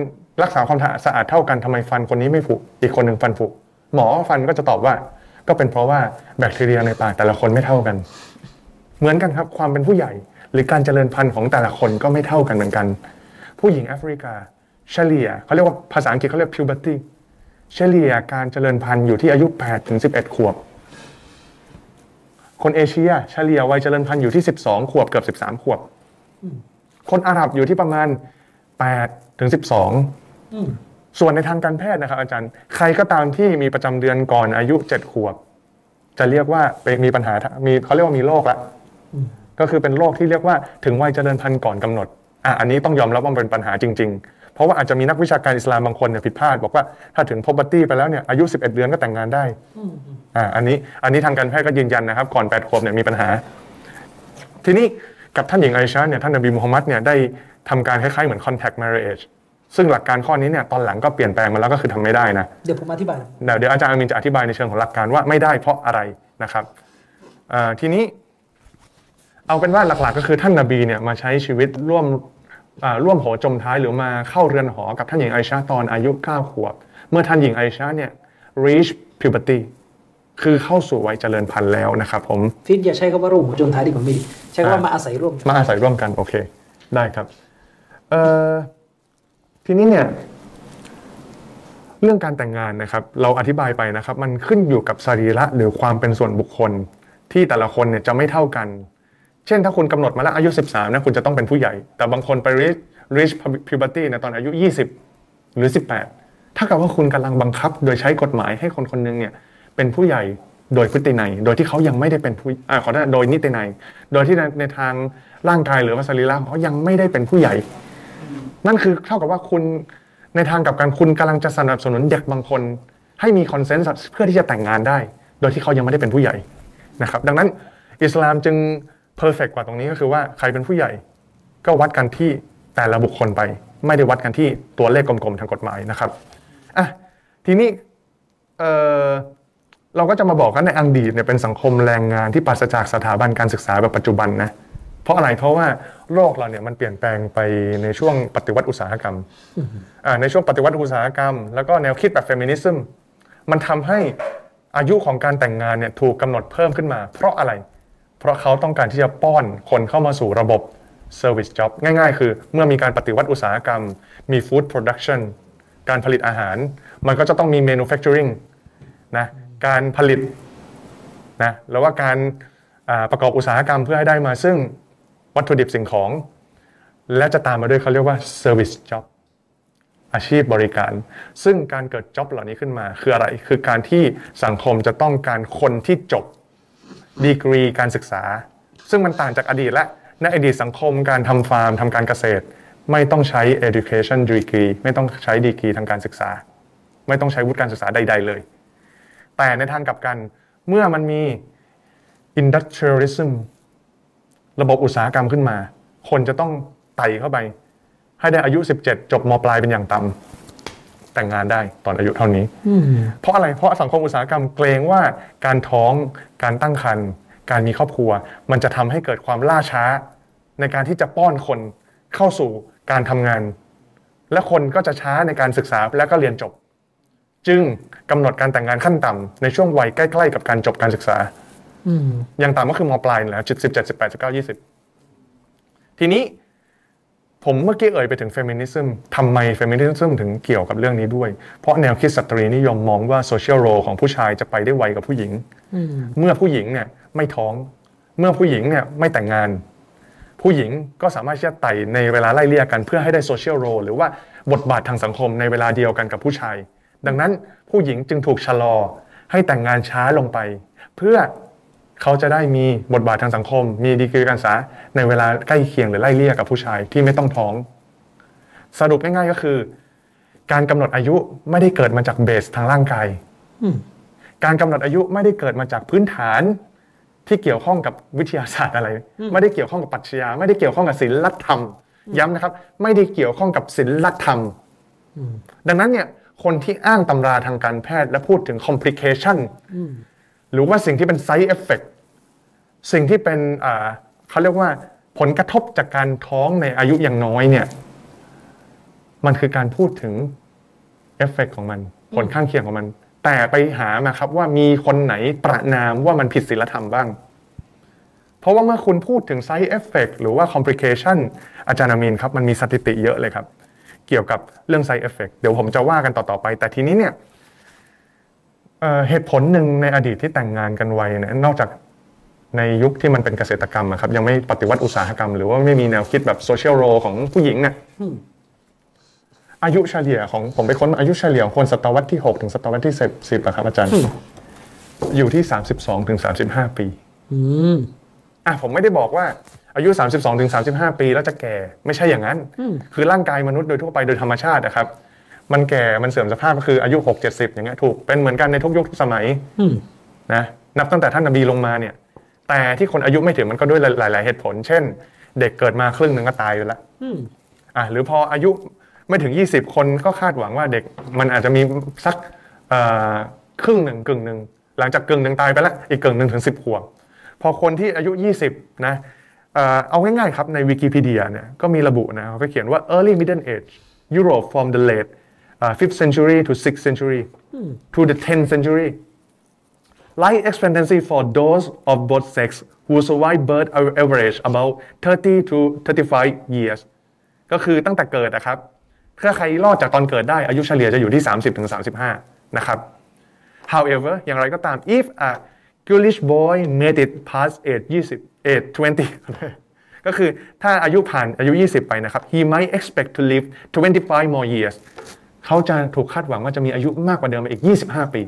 รักษาความสะอาดเท่ากันทำไมฟันคนนี้ไม่ผุอีกคนหนึ่งฟันผุ หมอฟันก็จะตอบว่า ก็เป็นเพราะว่าแบคทีเรียในปากแต่ละคนไม่เท่ากัน เหมือนกันครับความเป็นผู้ใหญ่ หรือการเจริญพันธุ์ของแต่ละคนก็ไม่เท่ากันเหมือนกัน ผู้หญิงแอฟริกาเฉลี่ยเขาเรียกว่าภาษาอังกฤษเขาเรียก puberty เฉลี่ยการเจริญพันธุ์อยู่ที่อายุ8ถึง11 ขวบ คนเอเชียเฉลี่ยวัยเจริญพันธุ์อยู่ที่ 12 ขวบเกือบ 13 ขวบ คนอาหรับอยู่ที่ประมาณ8ถึง 12 ส่วนในทางการแพทย์นะครับอาจารย์ ใครก็ตามที่มีประจำเดือนก่อนอายุ7ขวบ จะเรียกว่าเป็นมีปัญหามีเขาเรียกว่ามีโรคละก็คือเป็นโรคที่เรียกว่าถึงวัยเจริญพันธุ์ก่อนกำหนดอะอันนี้ต้องยอมรับว่าเป็นปัญหาจริง ๆ เพราะว่าอาจจะมีนักวิชาการอิสลามบางคนเนี่ยผิดพลาดบอกว่าถ้าถึงพ u บัตตี้ไปแล้วเนี่ยอายุ 11 เดือนก็แต่งงานได้อ่าอันนี้อันนี้ทางการแพทย์ก็ยืนยันนะครับ ก่อน8ขวบเนี่ยมีปัญหา ทีนี้กับท่านหญิงไอชาเนี่ยท่านนบีมูฮัมมัดเนี่ยได้ทำการคล้ายๆเหมือน contact marriage ซึ่งหลักการข้อนี้เนี่ยตอนหลังก็เปลี่ยนแปลงมาแล้วก็คือทำไม่ได้นะเดี๋ยวผมอธิบายเดี๋ยวเดี๋ยวอาจารย์อามินจะอธิบายในเชิงของหลักการว่าไม่ได้เพราะอะไรนะครับอ่าทีนี้เอาเป็นว่าหลักๆ ก็คือท่านนาบีเนี่ยมาใช้ชีวิตร่วมอ่าร่วมโหจมท้ายหรือมาเข้าเรือนหอกับท่านหญิงไอชาตอนอายุ 9 ขวบ เมื่อท่านหญิงไอชาเนี่ย reach puberty คือเข้าสู่วัยเจริญพันธุ์แล้วนะครับผมฟิตอย่าใช้คำว่าร่วมหัวจมท้ายดีกว่าไม่ดีใช้คำว่ามาอาศัยร่วมกันมาอาศัยร่วมกันโอเค ได้ครับเอ่อ ทีนี้เนี่ยเรื่องการแต่งงานนะครับ เราอธิบายไปนะครับ มันขึ้นอยู่กับสรีระหรือความเป็นส่วนบุคคลที่แต่ละคนเนี่ยจะไม่เท่ากัน เช่นถ้าคุณกำหนดมาแล้วอายุ 13นะคุณจะต้องเป็นผู้ใหญ่ แต่บางคนไป reach reach puberty นยตอนอายุ 20 หรือ 18 ถ้ากับว่าคุณกำลังบังคับ โดยใช้กฎหมายให้คนคนหนึงเนี่ยเป็นผู้ใหญ่โดยพฤตินัย โดยที่เขายังไม่ได้เป็นผู้อ่าขอโทษโดยนิตินัย โดยที่ในในทางร่างกายหรือว่าสรีระของเขายังไม่ได้เป็นผู้ใหญ่ นั่นคือเท่ากับว่าคุณในทางกับกันคุณกำลังจะสนับสนุนเด็กบางคน ให้มีคอนเซนส์เพื่อที่จะแต่งงานได้ โดยที่เขายังไม่ได้เป็นผู้ใหญ่นะครับ ดังนั้นอิสลามจึงเพอร์เฟกกว่าตรงนี้ก็คือว่าใครเป็นผู้ใหญ่ ก็วัดกันที่แต่ละบุคคลไป ไม่ได้วัดกันที่ตัวเลขกลมๆทางกฎหมายนะครับอะทีนี้เออเราก็จะมาบอกกันในอังดีเนี่ยเป็นสังคมแรงงานที่ปราศจากสถาบันการศึกษาแบบปัจจุบันนะ เพราะอะไรเพราะว่าโลกเราเนี่ยมันเปลี่ยนแปลงไปในช่วงปฏิวัติอุตสาหกรรมอ่าในช่วงปฏิวัติอุตสาหกรรม แล้วก็แนวคิดแบบเฟมินิซึมมันทำให้อายุของการแต่งงานเนี่ยถูกกำหนดเพิ่มขึ้นมา เพราะอะไร เพราะเขาต้องการที่จะป้อนคนเข้ามาสู่ระบบ service job ง่ายๆ คือเมื่อมีการปฏิวัติอุตสาหกรรม มี food production การผลิตอาหาร มันก็จะต้องมี manufacturing นะการผลิตนะแล้วว่าการอ่าประกอบอุตสาหกรรมเพื่อให้ได้มาซึ่ง วัตถุดิบสิ่งของ และจะตามมาด้วยเขาเรียกว่า service job อาชีพบริการ ซึ่งการเกิดจ็อบเหล่านี้ขึ้นมาคืออะไร คือการที่สังคมจะต้องการคนที่จบดีกรีการศึกษา ซึ่งมันต่างจากอดีตและในอดีตสังคมการทำฟาร์มทำการเกษตร ไม่ต้องใช้ education degree ไม่ต้องใช้ดีกรีทางการศึกษา ไม่ต้องใช้วุฒิการศึกษาใด ๆ เลย แต่ในทางกลับกันเมื่อมันมี industrialism ระบบอุตสาหกรรมขึ้นมา คนจะต้องไต่เข้าไป ให้ได้อายุ 17 จบมปลายเป็นอย่างต่ำแต่งงานได้ตอนอายุเท่านี้เพราะอะไรเพราะสังคมอุตสาหกรรมเกรงว่าการท้องการตั้งครรภ์การมีครอบครัว มันจะทำให้เกิดความล่าช้า ในการที่จะป้อนคนเข้าสู่การทำงาน และคนก็จะช้าในการศึกษาและก็เรียนจบ จึงกำหนดการแต่งงานขั้นต่ำในช่วงวัยใกล้ ๆ กับการจบการศึกษา อย่างต่ำก็คือมปลายนี่แหละจุดสิบเจ็ดสิบแปดสิบเก้ายี่สิบทีนี้ผมเมื่อกี้เอ่ยไปถึง feminism ทำไม feminism ถึงเกี่ยวกับเรื่องนี้ด้วย เพราะแนวคิดสตรีนิยมมองว่า social role ของผู้ชายจะไปได้ไวกับผู้หญิง เมื่อผู้หญิงเนี่ยไม่ท้อง เมื่อผู้หญิงเนี่ยไม่แต่งงาน ผู้หญิงก็สามารถที่จะไต่ในเวลาไล่เลี่ยกันเพื่อให้ได้ social role หรือว่าบทบาททางสังคมในเวลาเดียวกันกับผู้ชาย ดังนั้นผู้หญิงจึงถูกชะลอให้แต่งงานช้าลงไป เพื่อ เขาจะได้มีบทบาททางสังคม มีดีกรีการศึกษาในเวลาใกล้เคียงหรือไล่เลี่ยกับผู้ชายที่ไม่ต้องท้อง สรุปง่ายๆก็คือ การกำหนดอายุไม่ได้เกิดมาจากเบสทางร่างกายการกำหนดอายุไม่ได้เกิดมาจากพื้นฐานที่เกี่ยวข้องกับวิทยาศาสตร์อะไร ไม่ได้เกี่ยวข้องกับปรัชญาไม่ได้เกี่ยวข้องกับศิลธรรม ย้ำนะครับ ไม่ได้เกี่ยวข้องกับศิลธรรมดังนั้นเนี่ยคนที่อ้างตำราทางการแพทย์และพูดถึง complication หรือว่าสิ่งที่เป็น side effect สิ่งที่เป็นเขาเรียกว่าผลกระทบจากการท้องในอายุอย่างน้อยเนี่ย มันคือการพูดถึงเอฟเฟกของมัน ผลข้างเคียงของมัน แต่ไปหามาครับว่ามีคนไหนประนามว่ามันผิดศีลธรรมบ้าง เพราะว่าเมื่อคุณพูดถึง side effect หรือว่า complication อาจารย์อามีนครับ มันมีสถิติเยอะเลยครับ เกี่ยวกับเรื่อง side effect เดี๋ยวผมจะว่ากันต่อ ๆ ไป แต่ทีนี้เนี่ยเอ่อเหตุผลหนึ่งในอดีตที่แต่งงานกันไวเนี่ยนอกจาก ในยุคที่มันเป็นเกษตรกรรมอะครับยังไม่ปฏิวัติอุตสาหกรรม หรือว่าไม่มีแนวคิดแบบโซเชียลโรของผู้หญิงเนี่ยอายุเฉลี่ยของผมไปค้นมาอายุเฉลี่ยของคนศตวรรษที่ 6 ถึงศตวรรษที่10อะครับอาจารย์ อยู่ที่ 32 ถึง 35 ปีอืมอะผมไม่ได้บอกว่าอายุ 32ถึง35 ปีแล้วจะแก่ไม่ใช่อย่างนั้น คือร่างกายมนุษย์โดยทั่วไปโดยธรรมชาตินะครับ มันแก่มันเสื่อมสภาพก็คืออายุ 6 70 อย่างเงี้ยถูกเป็นเหมือนกันในทุกยุคทุกสมัยอืมนะนับตั้งแต่ท่านนบีลงมาเนี่ย แต่ที่คนอายุไม่ถึงมันก็ด้วยหลาย ๆ เหตุผล เช่น เด็กเกิดมาครึ่งหนึ่งก็ตายไปแล้วอืมอะหรือพออายุไม่ถึง 20 คนก็คาดหวังว่าเด็กมันอาจจะมีสักเอ่อครึ่งหนึ่งกึ่งหนึ่งหลังจากกึ่งหนึ่งตายไปแล้วอีกกึ่งหนึ่งถึง 10ขวบพอคนที่อายุ 20 นะเอ่อเอาง่ายๆครับในวิกิพีเดียเนี่ยก็มีระบุนะเขาก็เขียนว่า early middle age Europe from the late uh, 5th century to 6th century to the 10th century life expectancy for those of both sex who survive birth average about 30 to 35 years ก็คือตั้งแต่เกิดนะครับ ถ้าใครรอดจากตอนเกิดได้อายุเฉลี่ยจะอยู่ที่ 30ถึง35 นะครับ however อย่างไรก็ตาม if a ghoulish boy made it past age 20 age 20 ก็คือถ้าอายุผ่านอายุ 20 ไปนะครับ he might expect to live 25 more years เขาจะถูกคาดหวังว่าจะมีอายุมากกว่าเดิมอีก 25 ปี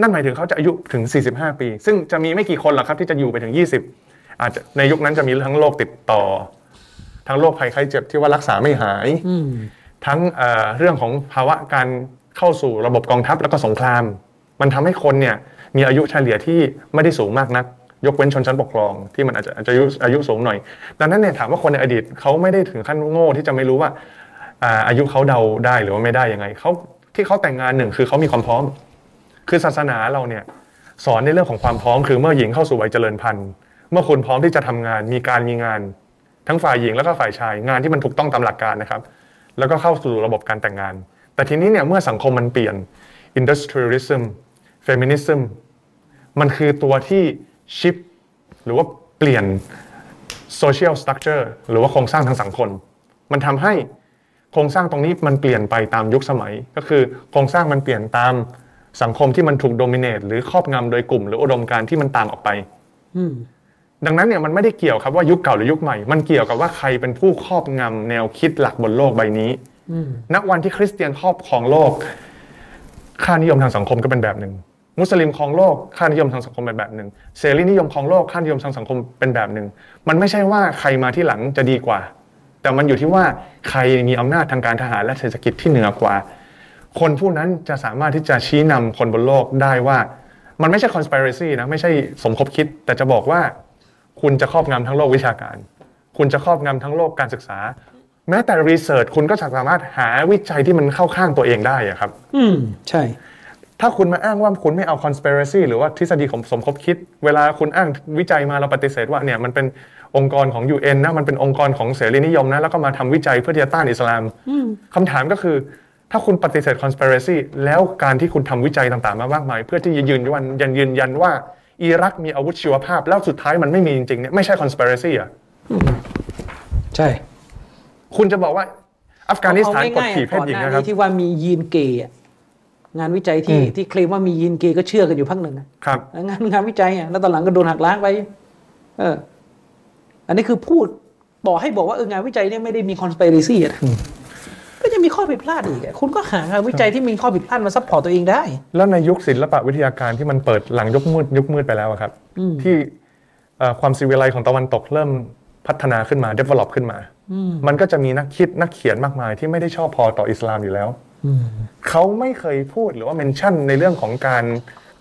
นั่นหมายถึงเขาจะอายุถึง 45 ปี ซึ่งจะมีไม่กี่คนหรอกครับที่จะอยู่ไปถึง 20 อาจจะในยุคนั้นจะมีทั้งโรคติดต่อ ทั้งโรคภัยไข้เจ็บที่ว่ารักษาไม่หายทั้งเอ่อเรื่องของภาวะการเข้าสู่ระบบกองทัพแล้วก็สงคราม มันทำให้คนเนี่ยมีอายุเฉลี่ยที่ไม่ได้สูงมากนัก ยกเว้นชนชั้นปกครองที่มันอาจจะอาจจะอายุอายุสูงหน่อย ดังนั้นเนี่ยถามว่าคนในอดีตเขาไม่ได้ถึงขั้นโง่ที่จะไม่รู้ว่าอ่าอายุเขาเดาได้หรือว่าไม่ได้ยังไงเขาที่เขาแต่งงานหนึ่งคือเขามีความพร้อม คือศาสนาเราเนี่ยสอนในเรื่องของความพร้อมคือเมื่อหญิงเข้าสู่วัยเจริญพันธุ์ เมื่อคุณพร้อมที่จะทำงาน มีการมีงาน ทั้งฝ่ายหญิงแล้วก็ฝ่ายชาย งานที่มันถูกต้องตามหลักการนะครับ แล้วก็เข้าสู่ระบบการแต่งงาน แต่ทีนี้เนี่ยเมื่อสังคมมันเปลี่ยน industrialism feminism มันคือตัวที่ชิปหรือว่าเปลี่ยน social structure หรือว่าโครงสร้างทางสังคม มันทำให้โครงสร้างตรงนี้มันเปลี่ยนไปตามยุคสมัย ก็คือโครงสร้างมันเปลี่ยนตาม สังคมที่มันถูกโดมิเนตหรือครอบงำโดยกลุ่ม หรืออุดมการณ์ที่มันต่างออกไปอืมดังนั้นเนี่ยมันไม่ได้เกี่ยวครับว่ายุคเก่าหรือยุคใหม่ มันเกี่ยวกับว่าใครเป็นผู้ครอบงำแนวคิดหลักบนโลกใบนี้อืมณวันที่คริสเตียนครอบครองโลก ค่านิยมทางสังคมก็เป็นแบบหนึ่งมุสลิมครองโลกค่านิยมทางสังคมเป็นแบบหนึ่งเสรีนิยมครองโลกค่านิยมทางสังคมเป็นแบบหนึ่งมันไม่ใช่ว่าใครมาที่หลังจะดีกว่า แต่มันอยู่ที่ว่าใครมีอำนาจทางการทหารและเศรษฐกิจที่เหนือกว่า คนผู้นั้นจะสามารถที่จะชี้นำคนบนโลกได้ว่า มันไม่ใช่ conspiracy นะไม่ใช่สมคบคิด แต่จะบอกว่า คุณจะครอบงำทั้งโลกวิชาการ คุณจะครอบงำทั้งโลกการศึกษา แม้แต่รีเสิร์ชคุณก็สามารถหาวิจัยที่มันเข้าข้างตัวเองได้อะครับ อืมใช่ ถ้าคุณมาอ้างว่าคุณไม่เอา conspiracy หรือว่าทฤษฎีของสมคบคิด เวลาคุณอ้างวิจัยมาเราปฏิเสธว่าเนี่ยมันเป็นองค์กรของ UN นะมันเป็นองค์กรของเสรีนิยมนะแล้วก็มาทำวิจัยเพื่อที่จะต้านอิสลามคำถามก็คือ ถ้าคุณปฏิเสธ conspiracy แล้วการที่คุณทำวิจัยต่างๆ มามากมาย เพื่อที่จะยืนยันยันยืนยันว่า อิรักมีอาวุธชีวภาพ แล้วสุดท้ายมันไม่มีจริงๆเนี่ยไม่ใช่ conspiracy อะใช่ คุณจะบอกว่า อัฟกานิสถานเอกดง่ายๆขี่เพศหญิงก่อนะครับที่ว่ามียีนเกย์อะงานวิจัยที่อืมที่เคลมว่ามียีนเกย์ก็เชื่อกันอยู่พักหนึ่งอะครับงานงานวิจัยอะแล้วตอนหลังก็โดนหักล้างไป เออ อันนี้คือพูดบอกให้บอกว่าเอองานวิจัยเนี่ยไม่ได้มี conspiracy อะนะ ก็จะมีข้อผิดพลาดอีกอะคุณก็หางานวิจัยที่มีข้อผิดพลาดมาซัพพอร์ตตัวเองได้ แล้วในยุคศิลปะวิทยาการที่มันเปิดหลังยุคมืดยุคมืดไปแล้วอะครับ ที่เอ่อความศิวิไลซ์ของตะวันตกเริ่มพัฒนาขึ้นมา develop ขึ้นมา มันก็จะมีนักคิดนักเขียนมากมายที่ไม่ได้ชอบพอต่ออิสลามอยู่แล้วเขาไม่เคยพูดหรือว่า mention ในเรื่องของการ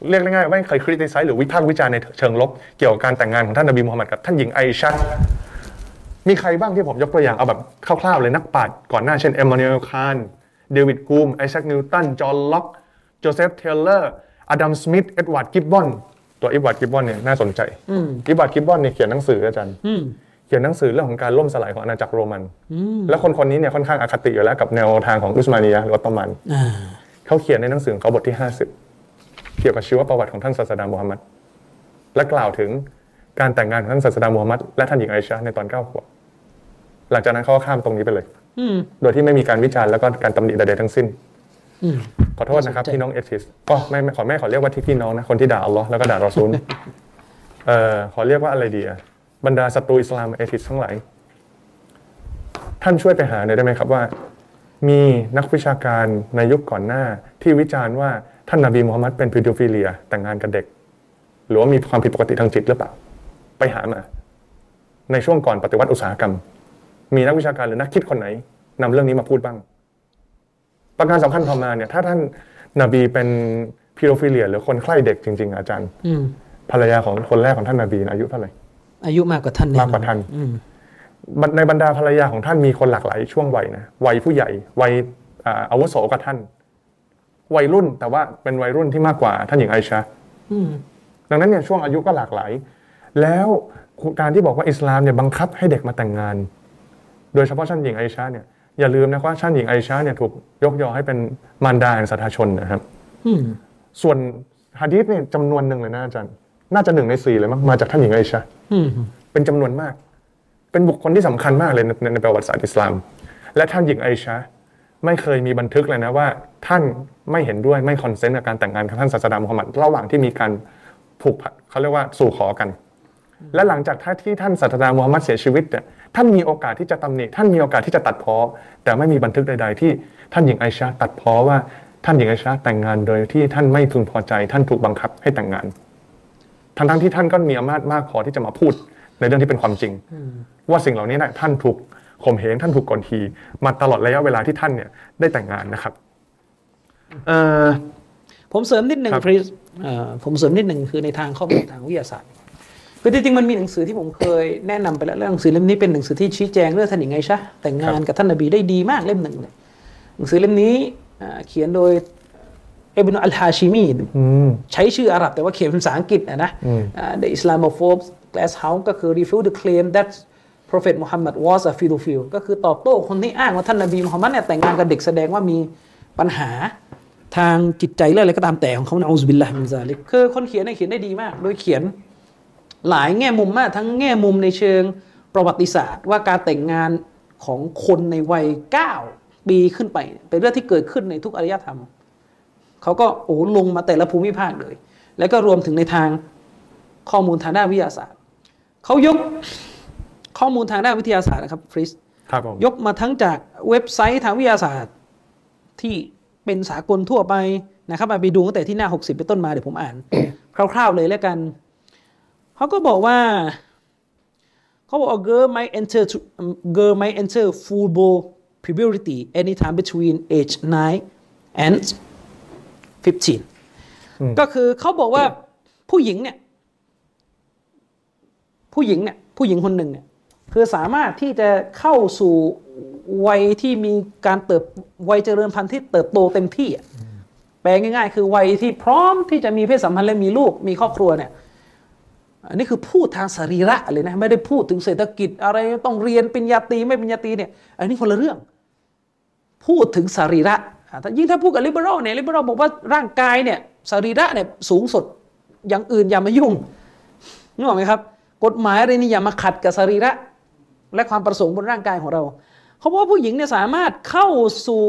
เรียกง่ายๆว่าไม่เคย criticize หรือวิพากษ์วิจารณ์ในเชิงลบ เกี่ยวกับการแต่งงานของท่านนบีมูฮัมมัดกับท่านหญิงไอชา มีใครบ้างที่ผมยกตัวอย่างเอาแบบคร่าวๆเลยนักปราชญ์ก่อนหน้าเช่นเอมมานูเอลคานต์เดวิดกูมไอแซคนิวตันจอห์นล็อกโจเซฟเทเลอร์อดัมสมิธเอ็ดวาร์ดกิบบอนตัวเอ็ดวาร์ดกิบบอนเนี่ยน่าสนใจเอ็ดวาร์ดกิบบอนเนี่ยเขียนหนังสืออาจารย์อืมเขียนหนังสือเรื่องของการล่มสลายของอาณาจักรโรมัน และคนคนนี้เนี่ยค่อนข้างอคติอยู่แล้วกับแนวทางของอุสมานียะห์หรือออตโตมันอ่าเขาเขียนในหนังสือของเขาบทที่ 50 เกี่ยวกับชีวประวัติของท่านศาสดามูฮัมมัดและกล่าวถึงการแต่งงานของท่านศาสดามูฮัมมัดและท่านหญิงไอชาในตอนเก้าขวบ หลังจากนั้นเขาก็ข้ามตรงนี้ไปเลยอืมโดยที่ไม่มีการวิจารณ์แล้วก็การตำหนิใดๆทั้งสิ้นอืมขอโทษนะครับน่าสนใจพี่น้องเอทิสก็ไม่ไม่ขอไม่ขอเรียกว่าที่พี่น้องนะคนที่ด่าอัลลอฮ์แล้วก็ด่ารอซูลเอ่อขอเรียกว่าอะไรดีอะบรรดาศัตรูอิสลามเอทิสทั้งหลายท่านช่วยไปหาหน่อยได้ไหมครับว่า มีนักวิชาการในยุคก่อนหน้าที่วิจารณ์ว่าท่านนบีมูฮัมมัดเป็นพิโดฟิเลีย แต่งงานกับเด็ก หรือว่ามีความผิดปกติทางจิตหรือเปล่า ไปหามา ในช่วงก่อนปฏิวัติอุตสาหกรรม มีนักวิชาการหรือนักคิดคนไหนนำเรื่องนี้มาพูดบ้าง ประการสำคัญต่อมาเนี่ย ถ้าท่านนบีเป็นพิโดฟิเลีย หรือคนใคร่เด็กจริง ๆ อาจารย์ อืมภรรยาของคนแรกของท่านนบีอายุเท่าไหร่อายุมากกว่าท่านแอมากกว่าท่านอืมในบรรดาภรรยาของท่านมีคนหลากหลายช่วงวัยนะวัยผู้ใหญ่วัยอ่าอาวุโสกับท่าน วัยรุ่นแต่ว่าเป็นวัยรุ่นที่มากกว่าท่านหญิงไอชาอืมดังนั้นเนี่ยช่วงอายุก็หลากหลาย แล้วการที่บอกว่าอิสลามเนี่ยบังคับให้เด็กมาแต่งงาน โดยเฉพาะท่านหญิงไอชาเนี่ยอย่าลืมนะว่าท่านหญิงไอชาเนี่ยถูกยกยอให้เป็นมารดาแห่งสัทธาชนนะครับอืมส่วนฮะดีษเนี่ยจำนวนหนึ่งเลยนะอาจารย์ น่าจะหนึ่งในสี่เลยมั้งมาจากท่านหญิงไอชาอืมเป็นจำนวนมาก เป็นบุคคลที่สำคัญมากเลยในในในประวัติศาสตร์อิสลาม และท่านหญิงไอชาไม่เคยมีบันทึกเลยนะว่า ท่านไม่เห็นด้วยไม่ consent กับการแต่งงานกับท่านศาสดามุฮัมมัดระหว่างที่มีการผูกพันเขาเรียกว่าสู่ขอกัน และหลังจากที่ท่านศาสดามุฮัมมัดเสียชีวิตเนี่ย ท่านมีโอกาสที่จะตำหนิท่านมีโอกาสที่จะตัดพ้อแต่ไม่มีบันทึกใด ๆ ที่ท่านหญิงไอชาตัดพ้อว่าท่านหญิงไอชาแต่งงานโดยที่ท่านไม่พึงพอใจ ท่านถูกบังคับให้แต่งงาน ทั้งๆที่ท่านก็มีอำนาจมากพอที่จะมาพูดในเรื่องที่เป็นความจริง ว่าสิ่งเหล่านี้นะท่านถูกข่มเหงท่านถูกกดขี่มาตลอดระยะเวลาที่ท่านเนี่ยได้แต่งงานนะครับเอ่อผมเสริมนิดหนึ่งครับพรีเอ่อผมเสริมนิดหนึ่งคือในทางข้อมูลทางวิทยาศาสตร์ คือจริงๆมันมีหนังสือที่ผมเคยแนะนำไปแล้วเรื่องหนังสือเล่มนี้เป็นหนังสือที่ชี้แจงเรื่องท่านหญิงไงชะแต่งงานกับท่านนบีได้ดีมากเล่มหนึ่งเลยหนังสือเล่มนี้อ่าเขียนโดยเอบนอัลฮาชิมีอืมใช้ชื่ออาหรับแต่ว่าเขียนเป็นภาษาอังกฤษนะนะอืมอ่า The Islamophobes Glass House ก็คือ refute the claim that Prophet Muhammad was a pedophile ก็คือตอบโต้คนที่อ้างว่าท่านนบีมุฮัมมัดเนี่ยแต่งงานกับเด็กแสดงว่ามีปัญหาทางจิตใจเรื่องอะไรก็ตามแต่ของเขานะอูซบิลลาฮิมินซาลิกคือคนเขียนเนี่ยเขียนได้ดีมาก โดยเขียน หลายแง่มุมมากทั้งแง่มุมในเชิงประวัติศาสตร์ ว่าการแต่งงานของคนในวัย 9 ปีขึ้นไป เป็นเรื่องที่เกิดขึ้นในทุกอารยธรรม เขาก็โอ้ลงมาแต่ละภูมิภาคเลย แล้วก็รวมถึงในทางข้อมูลทางด้านวิทยาศาสตร์ เขายกข้อมูลทางด้านวิทยาศาสตร์นะครับฟริสครับผมยกมาทั้งจากเว็บไซต์ทางวิทยาศาสตร์ที่เป็นสากลทั่วไปนะครับมาไปดูตั้งแต่ที่หน้า 60 เป็นต้นมาเดี๋ยวผมอ่าน คร่าว ๆ เลยแล้วกัน เขาก็บอกว่าเขาบอกว่า girl might enter to, um, girl might enter full puberty anytime between age 9 and 15 ก็คือเขาบอกว่าผู้หญิงเนี่ย ผู้หญิงเนี่ย ผู้หญิงคนหนึ่งเนี่ย คือสามารถที่จะเข้าสู่วัยที่มีการเติบวัยเจริญพันธุ์ที่เติบโตเต็มที่อะแปลง่าย ๆ คือวัยที่พร้อมที่จะมีเพศสัมพันธ์และมีลูกมีครอบครัวเนี่ย อันนี้คือพูดทางสรีระเลยนะไม่ได้พูดถึงเศรษฐกิจอะไรต้องเรียนปริญญาตรีไม่ปริญญาตรีเนี่ยอันนี้คนละเรื่อง พูดถึงสรีระถ้ายิ่งถ้าพูดกับลิเบอรัลเนี่ยลิเบอรัลบอกว่าร่างกายเนี่ยสรีระเนี่ยสูงสุดอย่างอื่นอย่ามายุ่งนึกออกไหมครับ กฎหมายอะไรนี่อย่ามาขัดกับสรีระ และความประสงค์บนร่างกายของเรา เขาบอกว่าผู้หญิงเนี่ยสามารถเข้าสู่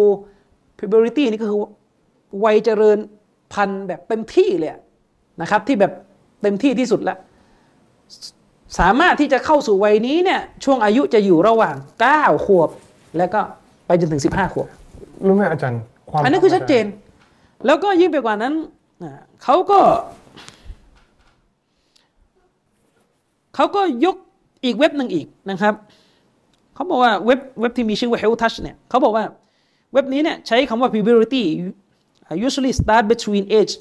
puberty นี่ก็คือวัยเจริญพันธุ์แบบเต็มที่เลยนะครับที่แบบเต็มที่ที่สุดแล้ว สามารถที่จะเข้าสู่วัยนี้เนี่ยช่วงอายุจะอยู่ระหว่าง 9 ขวบ แล้วก็ไปจนถึง 15 ขวบ รู้ไหมอาจารย์ความอันนี้คือชัดเจน แล้วก็ยิ่งไปกว่านั้นอ่าเขาก็เขาก็ยกอีกเว็บหนึ่งอีกนะครับเขาบอกว่าเว็บเว็บที่มีชื่อว่า Health Touch เนี่ยเขาบอกว่าเว็บนี้เนี่ยใช้คำว่า puberty usually start between age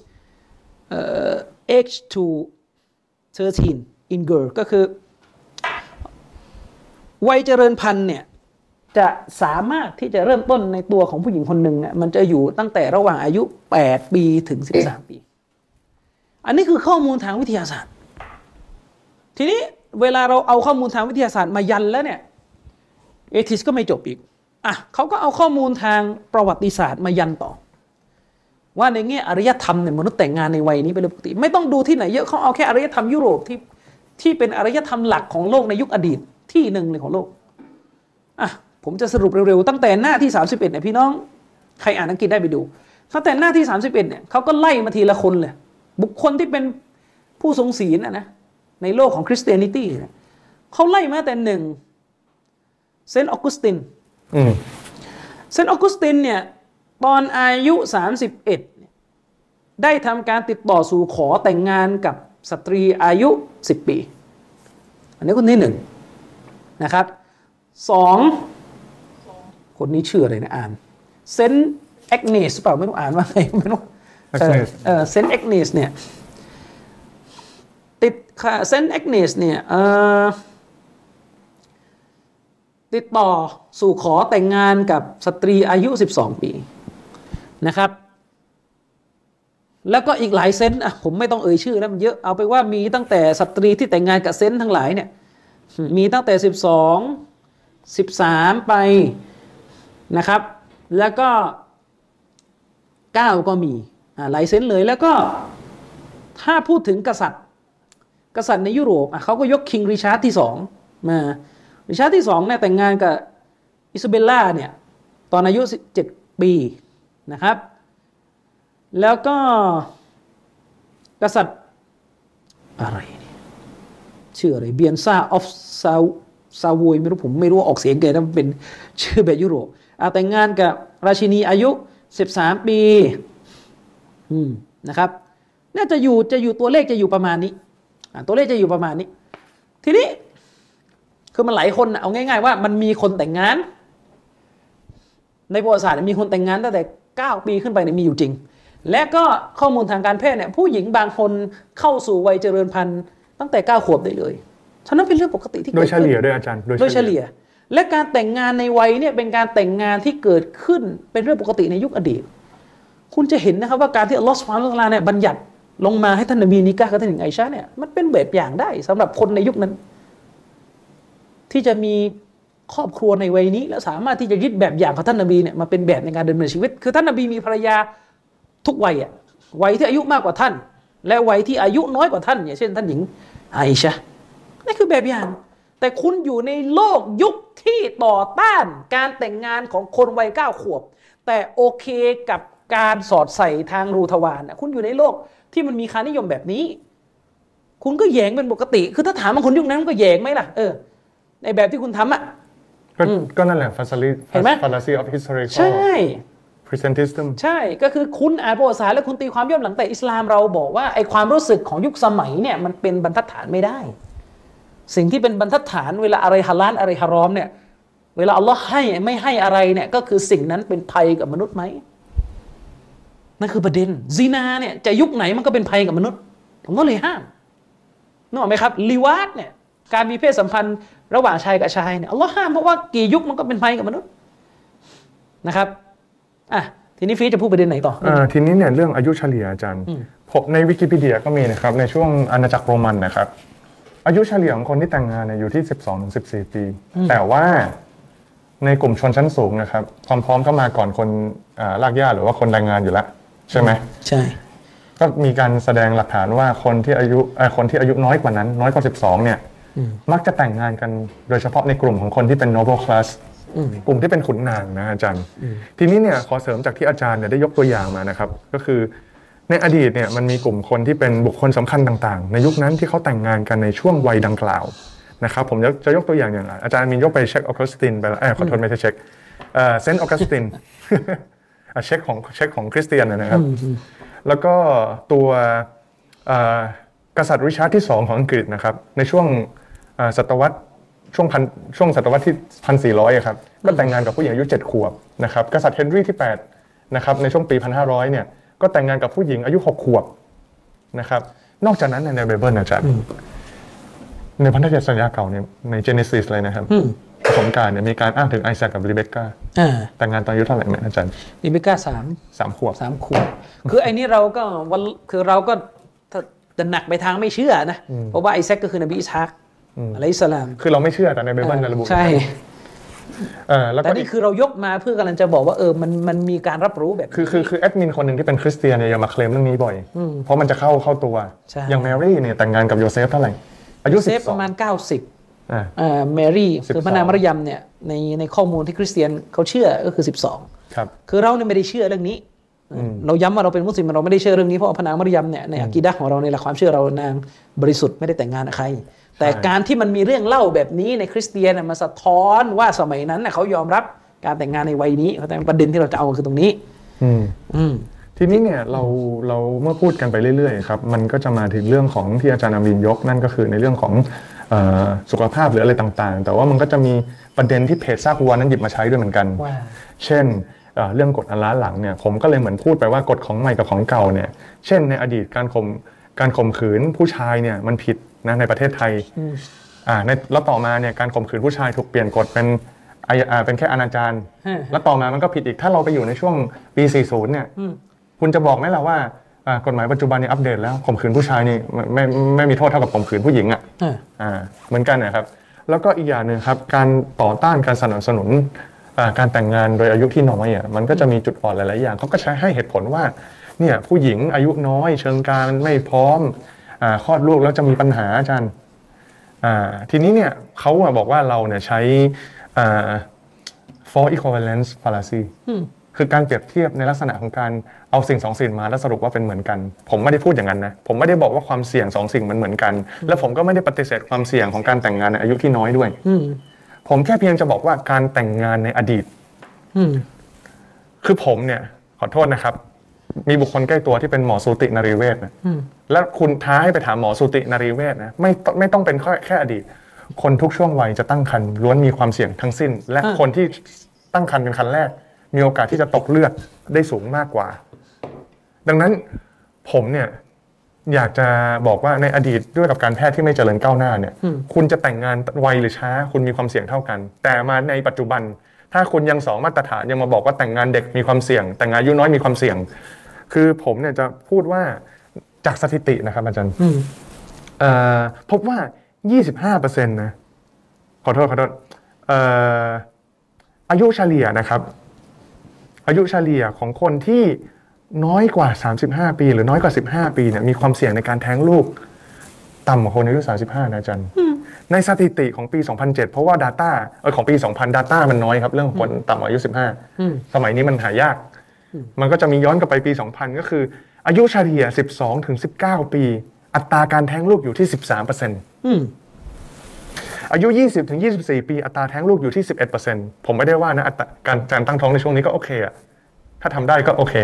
เอ่อ age to 13 in girl ก็คือ วัยเจริญพันธุ์เนี่ยจะสามารถที่จะเริ่มต้นในตัวของผู้หญิงคนหนึ่งเนี่ยมันจะอยู่ตั้งแต่ระหว่างอายุ 8 ปีถึง 13 ปี อันนี้คือข้อมูลทางวิทยาศาสตร์ ทีนี้เวลาเราเอาข้อมูลทางวิทยาศาสตร์มายันแล้วเนี่ยเอทิสก็ไม่จบอีกอะเขาก็เอาข้อมูลทางประวัติศาสตร์มายันต่อ ว่าในแง่อารยธรรมเนี่ยมนุษย์แต่งงานในวัยนี้เป็นเรื่องปกติ ไม่ต้องดูที่ไหนเยอะเขาเอาแค่อารยธรรมยุโรปที่ ที่เป็นอารยธรรมหลักของโลกในยุคอดีตที่หนึ่งเลยของโลกอะผมจะสรุปเร็วๆ ตั้งแต่หน้าที่ 31เนี่ยพี่น้องใครอ่านอังกฤษได้ไปดูตั้งแต่หน้าที่ 31เนี่ยเขาก็ไล่มาทีละคนเลย บุคคลที่เป็นผู้ทรงศีลนะนะในโลกของคริสเตียนิตี้เนี่ยเขาไล่มาแต่หนึ่งเซนต์ออกุสตินอืมเซนต์ออกุสตินเนี่ยตอนอายุ 31เนี่ยได้ทำการติดต่อสู่ขอแต่งงานกับสตรีอายุ 10 ปี อันนี้คนที่หนึ่งนะครับสองคนนี้ชื่ออะไรนะอ่านเซนต์แอกเนสเปล่าไม่รู้อ่านว่าไงไม่รู้ Agnes เออเซนต์แอกเนสเนี่ยติดค่ะเซนต์แอกเนสเนี่ยเออติดต่อสู่ขอแต่งงานกับสตรีอายุ 12 ปีนะครับ แล้วก็อีกหลายเซนต์อะผมไม่ต้องเอ่ยชื่อแล้วมันเยอะเอาไปว่ามีตั้งแต่สตรีที่แต่งงานกับเซนต์ทั้งหลายเนี่ยมีตั้งแต่ 12 13 ไปนะครับ แล้วก็ 9 ก็มีอ่าหลายเซนต์เลยแล้วก็ถ้าพูดถึงกษัตริย์ กษัตริย์ในยุโรปอะเขาก็ยก King ริชาร์ดที่สองมาริชาร์ดที่สองเนี่ยแต่งงานกับอิซาเบลล่าเนี่ยตอนอายุ17ปีนะครับ แล้วก็กษัตริย์อะไรเนี่ยชื่ออะไรเบียนซา of ซาซาวอยไม่รู้ผมไม่รู้ออกเสียงไงนะมันเป็นชื่อแบบยุโรปอะแต่งงานกับราชินีอายุ 13 ปีอืมนะครับน่าจะอยู่จะอยู่ตัวเลขจะอยู่ประมาณนี้ตัวเลขจะอยู่ประมาณนี้ ทีนี้คือมันหลายคนเอาง่าย ๆ ว่ามันมีคนแต่งงาน ในประวัติศาสตร์มีคนแต่งงานตั้งแต่ 9 ปีขึ้นไปเนี่ยมีอยู่จริง และก็ข้อมูลทางการแพทย์เนี่ยผู้หญิงบางคนเข้าสู่วัยเจริญพันธุ์ตั้งแต่ 9 ขวบได้เลยฉะนั้นเป็นเรื่องปกติที่โดกิยดเฉขึ้นลี่ยด้วยอาจารย์โดยเฉลี่ย และการแต่งงานในวัยเนี่ยเป็นการแต่งงานที่เกิดขึ้นเป็นเรื่องปกติในยุคอดีต คุณจะเห็นนะครับว่าการที่อัลลอฮฺสุบฮานะฮูวะตะอาลาเนี่ยบัญญัติลงมาให้ท่านนบีนิกะห์กับท่านหญิงไอชาเนี่ยมันเป็นแบบอย่างได้สำหรับคนในยุคนั้น ที่จะมีครอบครัวในวัยนี้ และสามารถที่จะยึดแบบอย่างของท่านนบีเนี่ยมาเป็นแบบในการดำเนินชีวิต คือท่านนบีมีภรรยา ทุกวัยอะวัยที่อายุมากกว่าท่าน และวัยที่อายุน้อยกว่าท่านอย่างเช่นท่านหญิงไอชานี่คือแบบอย่างแต่แต่คุณอยู่ในโลกยุคที่ต่อต้านการแต่งงานของคนวัยเก้าขวบ แต่โอเคกับการสอดใส่ทางรูทวารน่ะคุณอยู่ในโลกที่มันมีค่านิยมแบบนี้ คุณก็แยงเป็นปกติ คือถ้าถามว่าคนยุคนั้นมันก็แยงไหมล่ะเออในแบบที่คุณทำอะก็อืมก็นั่นแหละ fallacy เห็นไหม fallacy of historical ใช่ presentism ใช่ก็คือคุณอ่านประวัติศาสตร์แล้วคุณตีความย่อมหลังแต่อิสลามเราบอกว่าไอความรู้สึกของยุคสมัยเนี่ยมันเป็นบรรทัดฐานไม่ได้ สิ่งที่เป็นบรรทัดฐานเวลาอะไรฮาลาลอะไรฮารอมเนี่ยเวลาอัลลอฮ์ให้ไม่ให้อะไรเนี่ยก็คือสิ่งนั้นเป็นภัยกับมนุษย์ไหมนั่นคือประเด็นซีนาเนี่ยจะยุคไหนมันก็เป็นภัยกับมนุษย์ ผมก็เลยห้ามนึกออกไหมครับลีวาดเนี่ยการมีเพศสัมพันธ์ระหว่างชายกับชายเนี่ยอัลลอฮ์ห้ามเพราะว่ากี่ยุคมันก็เป็นภัยกับมนุษย์นะครับ อะทีนี้ฟีจะพูดประเด็นไหนต่ออ่าทีนี้เนี่ยเรื่องอายุเฉลี่ยอาจารย์ผมในวิกิพีเดียก็มีนะครับในช่วงอาณาจักรโรมันนะครับ อายุเฉลี่ยของคนที่แต่งงานเนี่ยอยู่ที่ 12-14 ปี แต่ว่าในกลุ่มชนชั้นสูงนะครับ ความพร้อมก็มาก่อนคนอ่ารากหญ้าหรือว่าคนแรงงานอยู่แล้วใช่ไหมใช่ ก็มีการแสดงหลักฐานว่าคนที่อายุเอ่อคนที่อายุน้อยกว่านั้น น้อยกว่า 12 เนี่ยมักจะแต่งงานกันโดยเฉพาะในกลุ่มของคนที่เป็น noble class กลุ่มที่เป็นขุนนางนะอาจารย์ ทีนี้เนี่ยขอเสริมจากที่อาจารย์เนี่ยได้ยกตัวอย่างมานะครับ ก็คือในอดีตเนี่ยมันมีกลุ่มคนที่เป็นบุคคลสำคัญต่างๆ ในยุคนั้นที่เขาแต่งงานกันในช่วงวัยดังกล่าวนะครับผมจะจะยกตัวอย่างอย่างอาจารย์มียกไปเชคออกัสตินไปแล้วเออขอโทษไม่ใช่เชคเอ่อเซนต์ออกัสตินอะเช็คของเช็คของคริสเตียนนะครับ แล้วก็ตัวเอ่อกษัตริย์ริชาร์ดที่สองของอังกฤษนะครับในช่วงเอ่อศตวรรษ ช่วงพันช่วงศตวรรษที่พันสี่ร้อยครับก็แต่งงานกับผู้หญิงอายุเจ็ดขวบนะครับกษัตริย์เฮนรี่ที่แปดนะครับในช่วงปีพันห้าร้อยเนี่ยก็แต่งงานกับผู้หญิงอายุหกขวบนะครับนอกจากนั้นในไบเบิลอาจารย์ในพันธสัญญาเก่าเนี่ยใน Genesis เลยนะครับปฐมกาลเนี่ยมีการอ้างถึงไอแซคกับรีเบคก้าอ่าแต่งงานตอนอายุเท่าไหร่ไหมอาจารย์ริเบก้าสามสามขวบสามขวบ คือไอ้นี่เราก็วันคือเราก็ถ้าจะหนักไปทางไม่เชื่อนะ เพราะว่าไอแซคก็คือนบีอิสฮัก عليه السلام คือเราไม่เชื่อแต่ในไบเบิลระบุใช่เออแล้วแต่ก็นี่คือเรายกมาเพื่อกำลังจะบอกว่าเออมันมันมีการรับรู้แบบคือคือคือแอดมินคนหนึ่งที่เป็นคริสเตียนเนี่ยอย่ามาเคลมเรื่องนี้บ่อย เพราะมันจะเข้าเข้าตัวใช่อย่างแมรี่เนี่ยแต่งงานกับโยเซฟเท่าไหร่อายุเซฟ12ประมาณ 90อ่าอ่าแมรี่12คือพระนางมัรยัมเนี่ยในในข้อมูลที่คริสเตียนเขาเชื่อก็คือ 12 ครับ คือเราเนี่ยไม่ได้เชื่อเรื่องนี้ เราย้ำว่าเราเป็นมุสลิมเราไม่ได้เชื่อเรื่องนี้เพราะว่าพระนางมารยมเนี่ยในอะกีดะห์ของเราในหลักความเชื่อเรานางบริสุทธิ์ไม่ได้แต่งงานกับใคร แต่การที่มันมีเรื่องเล่าแบบนี้ในคริสเตียนน่ะมาสะท้อนว่าสมัยนั้นน่ะเขายอมรับการแต่งงานในวัยนี้เขาแต่ประเด็นที่เราจะเอาคือตรงนี้ อืมอืมทีนี้เนี่ยเราเราเมื่อพูดกันไปเรื่อยๆครับมันก็จะมาถึงเรื่องของที่อาจารย์อามินยกนั่นก็คือในเรื่องของเอ่อสุขภาพหรืออะไรต่างๆ แต่ว่ามันก็จะมีประเด็นที่เพจซากวัวนั้นหยิบมาใช้ด้วยเหมือนกันว่าเช่นเอ่อเรื่องกฎอันล้าหลังเนี่ยผมก็เลยเหมือนพูดไปว่ากฎของใหม่กับของเก่าเนี่ยเช่นในอดีตการข่มการข่มขืนผู้ชายเนี่ยมันผิด นะในประเทศไทยอ่าในแล้วต่อมาเนี่ยการข่มขืนผู้ชายถูกเปลี่ยนกฎเป็นอายอ่าเป็นแค่อนาจารฮะแล้วต่อมามันก็ผิดอีกถ้าเราไปอยู่ในช่วงปี 40 เนี่ยคุณจะบอกไหมล่ะว่าอ่ากฎหมายปัจจุบันนี้อัปเดตแล้วข่มขืนผู้ชายนี่ไม่ไม่ไม่มีโทษเท่ากับข่มขืนผู้หญิงอะอ่าอ่าเหมือนกันนะครับ แล้วก็อีกอย่างหนึ่งครับการต่อต้านการสนับสนุนอ่าการแต่งงานโดยอายุที่น้อยอะมันก็จะมีจุดอ่อนหลาย ๆ อย่างเขาก็ใช้ให้เหตุผลว่าเนี่ยผู้หญิงอายุน้อยเชิงการไม่พร้อมอา คลอดลูกแล้วจะมีปัญหาอาจารย์อ่าทีนี้เนี่ยเขาอะบอกว่าเราเนี่ยใช้อ่า for equivalence fallacy คือการเปรียบเทียบในลักษณะของการเอาสิ่งสองสิ่งมาแล้วสรุปว่าเป็นเหมือนกัน ผมไม่ได้พูดอย่างนั้นนะ ผมไม่ได้บอกว่าความเสี่ยงสองสิ่งมันเหมือนกัน และผมก็ไม่ได้ปฏิเสธความเสี่ยงของการแต่งงานในอายุที่น้อยด้วยอืมผมแค่เพียงจะบอกว่าการแต่งงานในอดีตอืมคือผมเนี่ย ขอโทษนะครับ มีบุคคลใกล้ตัวที่เป็นหมอสูตินรีเวชนะ แล้วคุณท้าให้ไปถามหมอสูตินรีเวชนะไม่ต้องไม่ต้องเป็นแค่แค่อดีต คนทุกช่วงวัยจะตั้งครรภ์ล้วนมีความเสี่ยงทั้งสิ้น และอ่าคนที่ตั้งครรภ์เป็นครรภ์แรก มีโอกาสที่จะตกเลือดได้สูงมากกว่า ดังนั้นผมเนี่ยอยากจะบอกว่าในอดีตด้วยกับการแพทย์ที่ไม่เจริญก้าวหน้าเนี่ย คุณจะแต่งงานไวหรือช้า คุณมีความเสี่ยงเท่ากัน แต่มาในปัจจุบัน ถ้าคุณยังสองมาตรฐานยังมาบอกว่าแต่งงานเด็กมีความเสี่ยง แต่งงานอายุน้อยมีความเสี่ยง คือผมเนี่ยจะพูดว่า จากสถิตินะครับอาจารย์อืมเอ่อพบว่า 25%นะขอโทษขอโทษเอ่ออายุเฉลี่ยนะครับ อายุเฉลี่ยของคนที่น้อยกว่า 35 ปี หรือน้อยกว่า 15 ปีเนี่ยมีความเสี่ยงในการแท้งลูก ต่ำกว่าคนอายุ 35 นะอาจารย์ ในสถิติของปี 2007 เพราะว่า Data เออของปี 2000 Data มันน้อยครับ เรื่องคนต่ำกว่าอายุอืม15 สมัยนี้มันหายาก มันก็จะมีย้อนกลับไปปี 2000 ก็คือ อายุเฉลี่ย 12 ถึง 19 ปี อัตราการแท้งลูกอยู่ที่ 13%อืมอายุ 20 ถึง 24 ปี อัตราแท้งลูกอยู่ที่ 11%ผมไม่ได้ว่านะอัตราการการตั้งท้องในช่วงนี้ก็โอเคอะถ้าทำได้ก็โอเค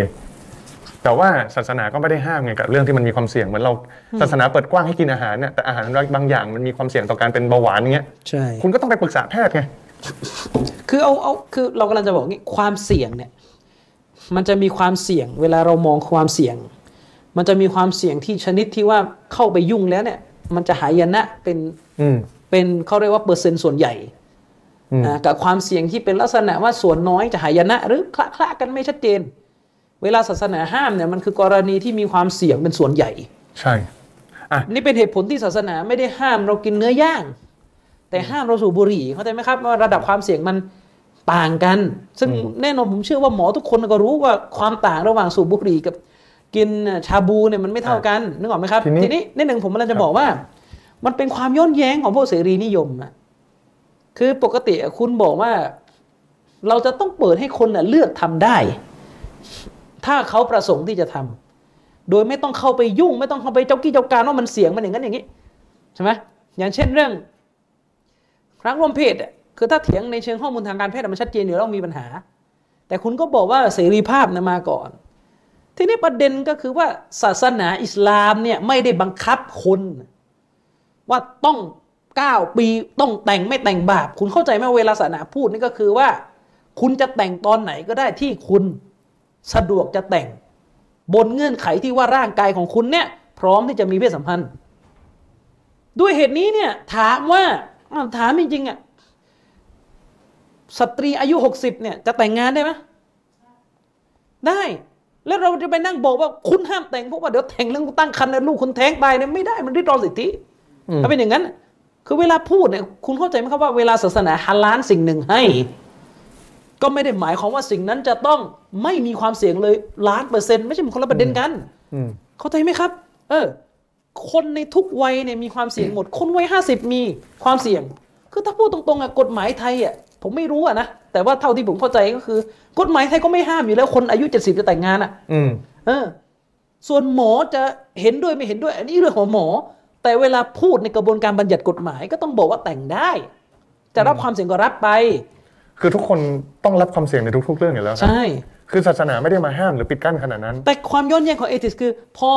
แต่ว่าศาสนาก็ไม่ได้ห้ามไงกับเรื่องที่มันมีความเสี่ยงเหมือนเราศาสนาเปิดกว้างให้กินอาหารเนี่ยแต่อาหารบางอย่างมันมีความเสี่ยงต่อการเป็นเบาหวานอย่างเงี้ยใช่คุณก็ต้องไปปรึกษาแพทย์ไงคือเอาเอาคือเรากำลังจะบอกงี้ความเสี่ยงเนี่ย มันจะมีความเสี่ยง เวลาเรามองความเสี่ยง มันจะมีความเสี่ยงที่ชนิดที่ว่าเข้าไปยุ่งแล้วเนี่ย มันจะหายนะเป็นอืมเป็นเขาเรียกว่าเปอร์เซ็นต์ส่วนใหญ่อืมอ่ากับความเสี่ยงที่เป็นลักษณะว่าส่วนน้อยจะหายนะ หรือคละคละกันไม่ชัดเจน เวลาศาสนาห้ามเนี่ยมันคือกรณีที่มีความเสี่ยงเป็นส่วนใหญ่ ใช่นี่เป็นเหตุผลที่ศาสนาไม่ได้ห้ามเรากินเนื้อย่าง แต่ห้ามเราสูบบุหรี่เข้าใจไหมครับว่าระดับความเสี่ยงมัน ต่างกัน ซึ่งแน่นอนผมเชื่อว่าหมอทุกคนก็รู้ว่าความต่างระหว่างสูบบุหรี่กับกินชาบูเนี่ยมันไม่เท่ากันนึกออกไหมครับ ทีนี้ทีนี้นิดหนึ่งผมกำลังจะบอกว่า มันเป็นความย้อนแย้งของพวกเสรีนิยมอะคือปกติคุณบอกว่า เราจะต้องเปิดให้คนน่ะเลือกทำได้ ถ้าเขาประสงค์ที่จะทำโดยไม่ต้องเข้าไปยุ่ง ไม่ต้องเข้าไปเจ้ากี้เจ้าการว่ามันเสี่ยงมันอย่างนั้นอย่างนี้ใช่ไหมอย่างเช่นเรื่องรักร่วมเพศอะ คือถ้าเถียงในเชิงข้อมูลทางการแพทย์มันชัดเจนอยู่แล้วมีปัญหา แต่คุณก็บอกว่าเสรีภาพนะมาก่อน ทีนี้ประเด็นก็คือว่าศาสนาอิสลามเนี่ยไม่ได้บังคับคน ว่าต้องเก้าปีต้องแต่งไม่แต่งบาป คุณเข้าใจไหมเวลาศาสนาพูดนี่ก็คือว่า คุณจะแต่งตอนไหนก็ได้ที่คุณสะดวกจะแต่ง บนเงื่อนไขที่ว่าร่างกายของคุณเนี่ยพร้อมที่จะมีเพศสัมพันธ์ ด้วยเหตุนี้เนี่ยถามว่าถามจริงๆอะ สตรีอายุหกสิบเนี่ยจะแต่งงานได้ไหมได้ แล้วเราจะไปนั่งบอกว่าคุณห้ามแต่งเพราะว่าเดี๋ยวแต่งเรื่องตั้งครรภ์แล้วลูกคุณแท้งไปเนี่ยไม่ได้มันริดรอนสิทธิถ้าเป็นอย่างนั้น คือเวลาพูดเนี่ยคุณเข้าใจไหมครับว่าเวลาศาสนาฮาลาลสิ่งหนึ่งให้ ก็ไม่ได้หมายความว่าสิ่งนั้นจะต้องไม่มีความเสี่ยงเลยล้านเปอร์เซ็นต์ไม่ใช่มันคนละประเด็นกันอืมเข้าใจไหมครับ เออ คนในทุกวัยเนี่ยมีความเสี่ยงหมด คนวัยห้าสิบมีความเสี่ยง คือถ้าพูดตรงๆอะกฎหมายไทยอะ ผมไม่รู้อะนะ แต่ว่าเท่าที่ผมเข้าใจก็คือ กฎหมายไทยก็ไม่ห้ามอยู่แล้วคนอายุเจ็ดสิบจะแต่งงานอะอืมเออ ส่วนหมอจะเห็นด้วยไม่เห็นด้วย อันนี้เรื่องของหมอ แต่เวลาพูดในกระบวนการบัญญัติกฎหมายก็ต้องบอกว่าแต่งได้ จะรับความเสี่ยงก็รับไป คือทุกคนต้องรับความเสี่ยงในทุก ๆ เรื่องอยู่แล้วครับใช่ คือศาสนาไม่ได้มาห้ามหรือปิดกั้นขนาดนั้น แต่ความย้อนแย้งของเอติสคือ พอ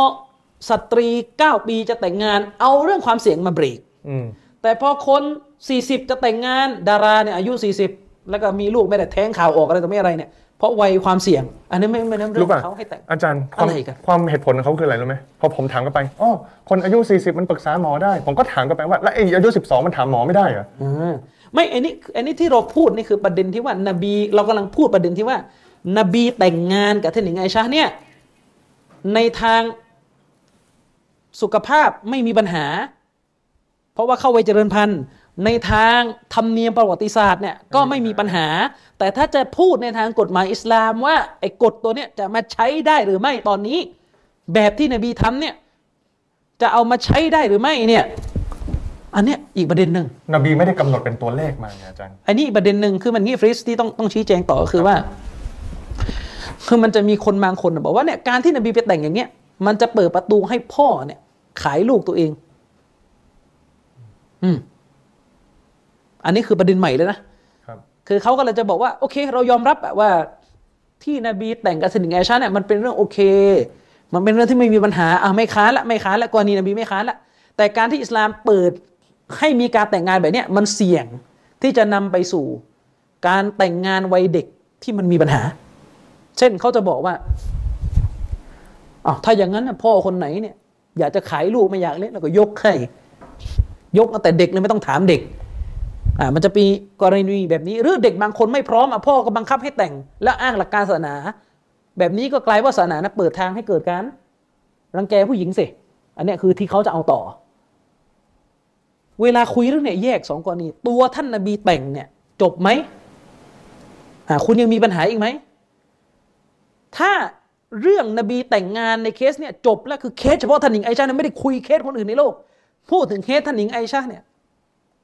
สตรี 9 ปีจะแต่งงาน เอาเรื่องความเสี่ยงมาเบรก อืม แต่พอคน 40 จะแต่งงานดาราเนี่ยอายุ 40 แล้วก็มีลูกไม่ได้แท้งข่าวออกอะไรต่อไม่อะไรเนี่ยเพราะวัยความเสี่ยง อันนี้ไม่ไม่ได้เรื่รู้องขป่ะองเขาให้แต่งอาจารย์ความอะไรกันความเหตุผลของเขาคืออะไรรู้ไหมพอผมถามกลับไปอ๋อคนอายุ 40 มันปรึกษาหมอได้ ผมก็ถามกลับไปว่าแล้วไอ้อายุ 12 มันถามหมอไม่ได้เหรออ่าไม่อันนี้อันนี้ที่เราพูดนี่คือประเด็นที่ว่านบีเรากำลังพูดประเด็นที่ว่า นบีแต่งงานกับท่านหญิงไอชาเนี่ยในทางสุขภาพไม่มีปัญหา เพราะว่าเข้าวัยเจริญพันธุ์ในทางธรรมเนียมประวัติศาสตร์เนี่ยก็ไม่มีปัญหา แต่ถ้าจะพูดในทางกฎหมายอิสลามว่าไอ้กฎตัวเนี้ยจะมาใช้ได้หรือไม่ตอนนี้ แบบที่นบีทำเนี่ยจะเอามาใช้ได้หรือไม่เนี่ยอันเนี้ยอีกประเด็นหนึ่งนบีไม่ได้กำหนดเป็นตัวเลขมาไงอาจารย์อันนี้อีกประเด็นหนึ่งคือมันงี้ฟริสที่ต้องต้องชี้แจงต่อก็คือว่า คือมันจะมีคนบางคนน่ะบอกว่าเนี่ยการที่นบีไปแต่งอย่างเงี้ยมันจะเปิดประตูให้พ่อเนี่ยขายลูกตัวเอง อืม อันนี้คือประเด็นใหม่เลยนะครับ คือเขาก็เลยจะบอกว่า โอเค เรายอมรับอะว่า ที่นบีแต่งกับสนิงไอชาเนี่ยมันเป็นเรื่องโอเค มันเป็นเรื่องที่ไม่มีปัญหาอะไม่ค้านละไม่ค้านละกรณีนบีไม่ค้านละแต่การที่อิสลามเปิดให้มีการแต่งงานแบบเนี้ยมันเสี่ยงที่จะนำไปสู่ การแต่งงานวัยเด็กที่มันมีปัญหา เช่นเขาจะบอกว่าอ้าวถ้าอย่างนั้นน่ะพ่อคนไหนเนี่ย อยากจะขายลูกไม่อยากเลี้ยงแล้วก็ยกให้ ยกตั้งแต่เด็กเลยไม่ต้องถามเด็กอ่ามันจะมีกรณีแบบนี้หรือเด็กบางคนไม่พร้อมอะพ่อก็บังคับให้แต่ง แล้วอ้างหลักการศาสนา แบบนี้ก็กลายว่าศาสนานะเปิดทางให้เกิดการรังแกผู้หญิงสิอันนี้คือที่เขาจะเอาต่อ เวลาคุยเรื่องเนี่ยแยกสองกรณี ตัวท่านนบีแต่งเนี่ยจบไหมอ่าคุณยังมีปัญหาอีกไหมถ้าเรื่องนบีแต่งงานในเคสเนี่ยจบแล้วคือเคสเฉพาะท่านหญิงไอชาเนี่ยไม่ได้คุยเคสคนอื่นในโลก พูดถึงเคสท่านหญิงไอชาเนี่ย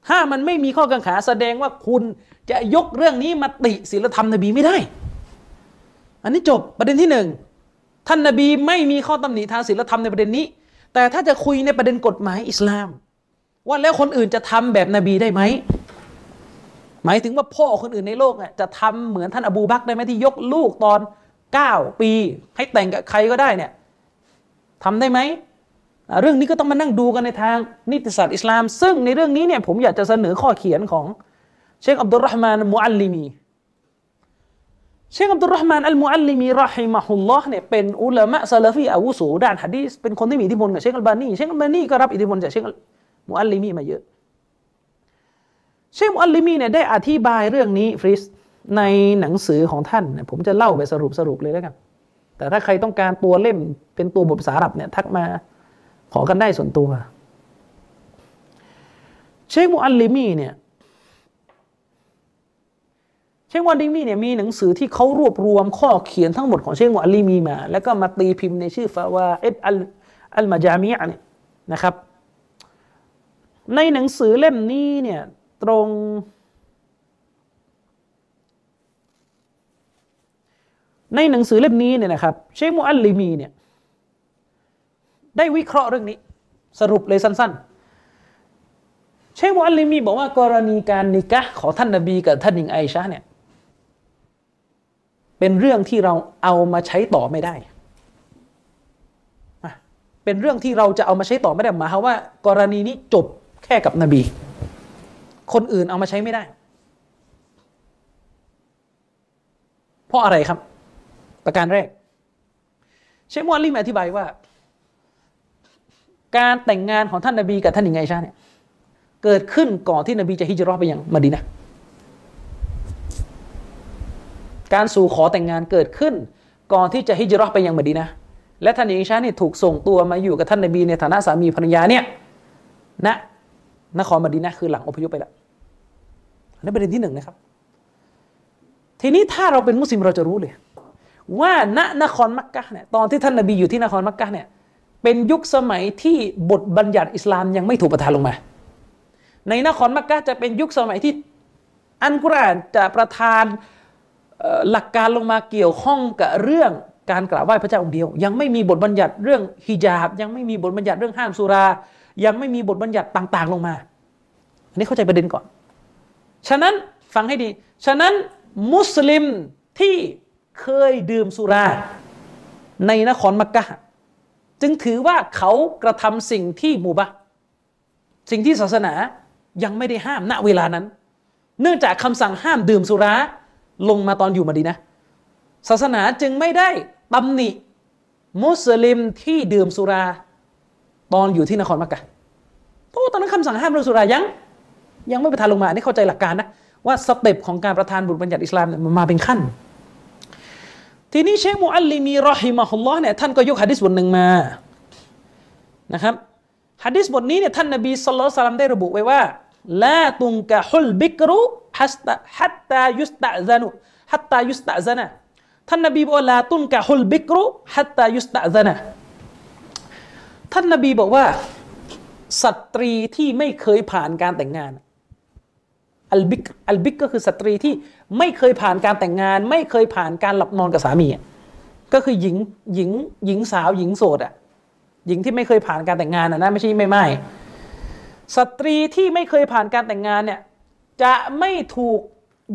ถ้ามันไม่มีข้อกังขาแสดงว่าคุณจะยกเรื่องนี้มาติศีลธรรมนบีไม่ได้ อันนี้จบประเด็นที่หนึ่งท่านนบีไม่มีข้อตำหนิทางศีลธรรมในประเด็นนี้ แต่ถ้าจะคุยในประเด็นกฎหมายอิสลาม ว่าแล้วคนอื่นจะทำแบบนบีได้ไหมหมายถึงว่าพ่อคนอื่นในโลกจะทำเหมือนท่านอบูบักได้ไหมที่ยกลูกตอนเก้าปี ให้แต่งกับใครก็ได้เนี่ยทำได้ไหม เรื่องนี้ก็ต้องมานั่งดูกันในทางนิติศาสตร์อิสลาม ซึ่งในเรื่องนี้เนี่ยผมอยากจะเสนอข้อเขียนของเชคอับดุลรห์มานมุอัลลิมี เชคอับดุลรห์มานอัลมุอัลลิมีرحمه اللهเนี่ยเป็นอุลามะซาลฟีอาวุโสด้านฮะดีษเป็นคนที่มีอิทธิพลกับเชคอัลบานีเชคอัลบานีก็รับอิทธิพลจากเชคมุอัลลิมีมาเยอะ เชคมุอัลลิมีเนี่ยได้อธิบายเรื่องนี้ฟริสในหนังสือของท่านผมจะเล่าไปสรุปสรุปเลยแล้วกันแต่ถ้าใครต้องการตัวเล่มเป็นตัวบทภาษาอับเนี่ยทักมา ขอกันได้ส่วนตัว เชคมุอัลลิมีเนี่ยเชคมุอัลลิมีเนี่ยมีหนังสือที่เขารวบรวมข้อเขียนทั้งหมดของเชคมุอัลลิมีมา แล้วก็มาตีพิมพ์ในชื่อฟาวาเอดอัลอัลมาจามียเนี่ยนะครับ ในหนังสือเล่มนี้เนี่ยตรงในหนังสือเล่มนี้เนี่ยนะครับ เชคมุอัลลิมีเนี่ย ได้วิเคราะห์เรื่องนี้ สรุปเลยสั้น ๆ เชคมุอัลลิมีบอกว่ากรณีการนิกะของท่านนบีกับท่านหญิงไอชาเนี่ยเป็นเรื่องที่เราเอามาใช้ต่อไม่ได้ เป็นเรื่องที่เราจะเอามาใช้ต่อไม่ได้หมายความว่า กรณีนี้จบแค่กับนบี คนอื่นเอามาใช้ไม่ได้ เพราะอะไรครับ ประการแรก เชคมอลลิมอธิบายว่า การแต่งงานของท่านนบีกับท่านหญิงไอชาเนี่ยเกิดขึ้นก่อนที่นบีจะฮิจรัตไปยังมดีนะการสู่ขอแต่งงานเกิดขึ้น ก่อนที่จะฮิจรัตไปยังมดีนะและท่านหญิงไอชาเนี่ยถูกส่งตัวมาอยู่กับท่านนบีในฐานะสามีภรรยาเนี่ยณนครมดีนะคือหลังอพยพไปแล้วอันนี้ประเด็นที่หนึ่งนะครับ ทีนี้ถ้าเราเป็นมุสลิมเราจะรู้เลย ว่าณนครมักกะเนี่ยตอนที่ท่านนบีอยู่ที่นครมักกะเนี่ย เป็นยุคสมัยที่บทบัญญัติอิสลามยังไม่ถูกประทานลงมา ในนครมักกะจะเป็นยุคสมัยที่อันกุรอานจะประทานหลักการลงมาเกี่ยวข้องกับเรื่องการกราบไหว้พระเจ้าองค์เดียว ยังไม่มีบทบัญญัติเรื่องฮิญาบ ยังไม่มีบทบัญญัติเรื่องห้ามสุรา ยังไม่มีบทบัญญัติต่าง ๆ ลงมา อันนี้เข้าใจประเด็นก่อน ฉะนั้นฟังให้ดี ฉะนั้นมุสลิมที่เคยดื่มสุรา ในนครมักกะ จึงถือว่าเขากระทำสิ่งที่มูบะสิ่งที่ศาสนายังไม่ได้ห้ามณเวลานั้น เนื่องจากคำสั่งห้ามดื่มสุราลงมาตอนอยู่มาดีนะ ศาสนาจึงไม่ได้ตำหนิมุสลิมที่ดื่มสุรา ตอนอยู่ที่นครมักกะเพราะตอนนั้นคำสั่งห้ามเรื่องสุรายัง ยังไม่ประทานลงมานี่เข้าใจหลักการนะว่า step ของการประทานบุตรบัญญัติอิสลามมันมาเป็นขั้น ทีนี้เชคมูอัลลิมีرحمه اللهเนี่ยท่านก็ยกฮะดิษบทหนึ่งมานะครับฮะดิษบทนี้เนี่ยท่านนบีสุลต่านได้ระบุไว้ว่าلا تنكح البكر حتى تستأذن حتى يستأذن ท่านนบีบอก لا تنكح البكر حتى يستأذن ท่านนบีบอกว่าสตรีที่ไม่เคยผ่านการแต่งงานالبكر البكر ก็คือสตรีที่ ไม่เคยผ่านการแต่งงาน ไม่เคยผ่านการหลับนอนกับสามีก็คือหญิงหญิงหญิงสาวหญิงโสดอะหญิงที่ไม่เคยผ่านการแต่งงานนะไม่ใช่ไม่ไม่สตรีที่ไม่เคยผ่านการแต่งงานเนี่ยจะไม่ถูก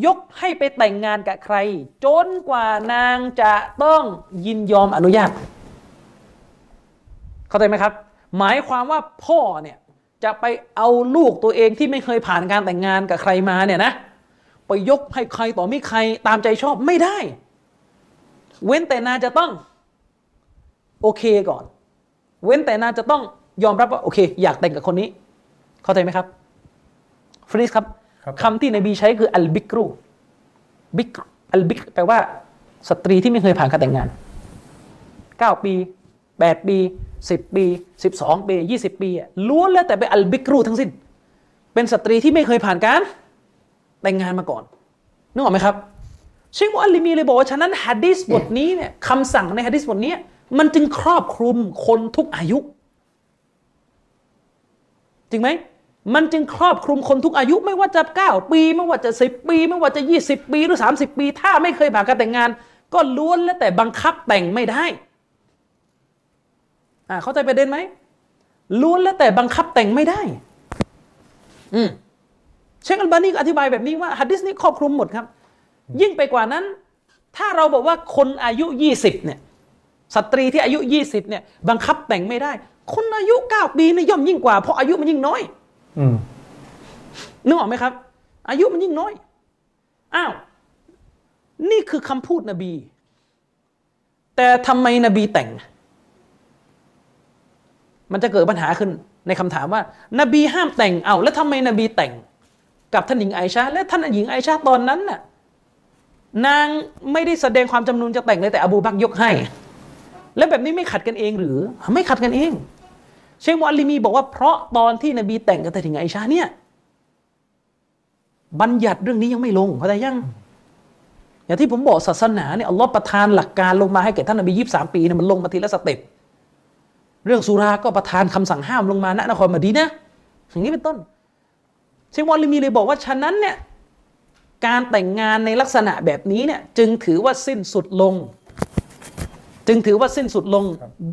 ยกให้ไปแต่งงานกับใคร จนกว่านางจะต้องยินยอมอนุญาต เข้าใจไหมครับ หมายความว่าพ่อเนี่ยจะไปเอาลูกตัวเองที่ไม่เคยผ่านการแต่งงานกับใครมาเนี่ยนะ ไปยกให้ใครต่อไม่ใครตามใจชอบไม่ได้ เว้นแต่นาจะต้อง โอเคก่อน เว้นแต่นาจะต้องยอมรับว่าโอเค อยากแต่งกับคนนี้ เข้าใจไหมครับฟรีดครับคำที่นบีใช้คือالبكر بكر البكر แปลว่า สตรีที่ไม่เคยผ่านการแต่งงานเก้าปีแปดปีสิบปีสิบสองปียี่สิบปีล้วนแล้วแต่เป็นالبكر ทั้งสิ้น เป็นสตรีที่ไม่เคยผ่านการ แต่งงานมาก่อนนึกออกไหมครับเชคมุอัลลิมีเลยบอกว่าฉะนั้นฮะดิษบทนี้เนี่ยคำสั่งในฮะดิษบทนี้มันจึงครอบคลุมคนทุกอายุจริงไหมมันจึงครอบคลุมคนทุกอายุไม่ว่าจะ 9 ปี ไม่ว่าจะ 10 ปี ไม่ว่าจะ 20 ปีหรือ 30 ปี ถ้าไม่เคยผ่านการแต่งงาน ก็ล้วนแล้วแต่บังคับแต่งไม่ได้อ่าเข้าใจประเด็นไหมล้วนแล้วแต่บังคับแต่งไม่ได้ อืม เชคอัลบานีก็อธิบายแบบนี้ว่าฮัดดิสนี้ครอบคลุมหมดครับ ยิ่งไปกว่านั้น ถ้าเราบอกว่าคนอายุ 20เนี่ยสตรีที่อายุ 20เนี่ยบังคับแต่งไม่ได้ คนอายุ 9 ปีนี่ย่อมยิ่งกว่า เพราะอายุมันยิ่งน้อยอืมนึกออกไหมครับ อายุมันยิ่งน้อย อ้าว นี่คือคำพูดนบี แต่ทำไมนบีแต่ง มันจะเกิดปัญหาขึ้นในคำถามว่า นบีห้ามแต่งเอาแล้วทำไมนบีแต่ง กับท่านหญิงไอชาและท่านหญิงไอชาตอนนั้นน่ะนางไม่ได้แสดงความจำนงจะแต่งเลยแต่อบูบักยกให้ แล้วแบบนี้ไม่ขัดกันเองหรือ ไม่ขัดกันเอง เชคมอัลลิมีบอกว่าเพราะตอนที่นบีแต่งกับท่านหญิงไอชาเนี่ยบัญญัติเรื่องนี้ยังไม่ลงเข้าใจยังอย่างที่ผมบอกศาสนาเนี่ยอัลลอฮ์ประทานหลักการลงมาให้แก่ท่านนบียี่สามปีเนี่ยมันลงมาทีละสเต็ปเรื่องสุราก็ประทานคำสั่งห้ามลงมาณนครมดีนะอย่างนี้เป็นต้น ชควอลลิมีเลยบอกว่าฉะนั้นเนี่ยการแต่งงานในลักษณะแบบนี้เนี่ยจึงถือว่าสิ้นสุดลง จึงถือว่าสิ้นสุดลง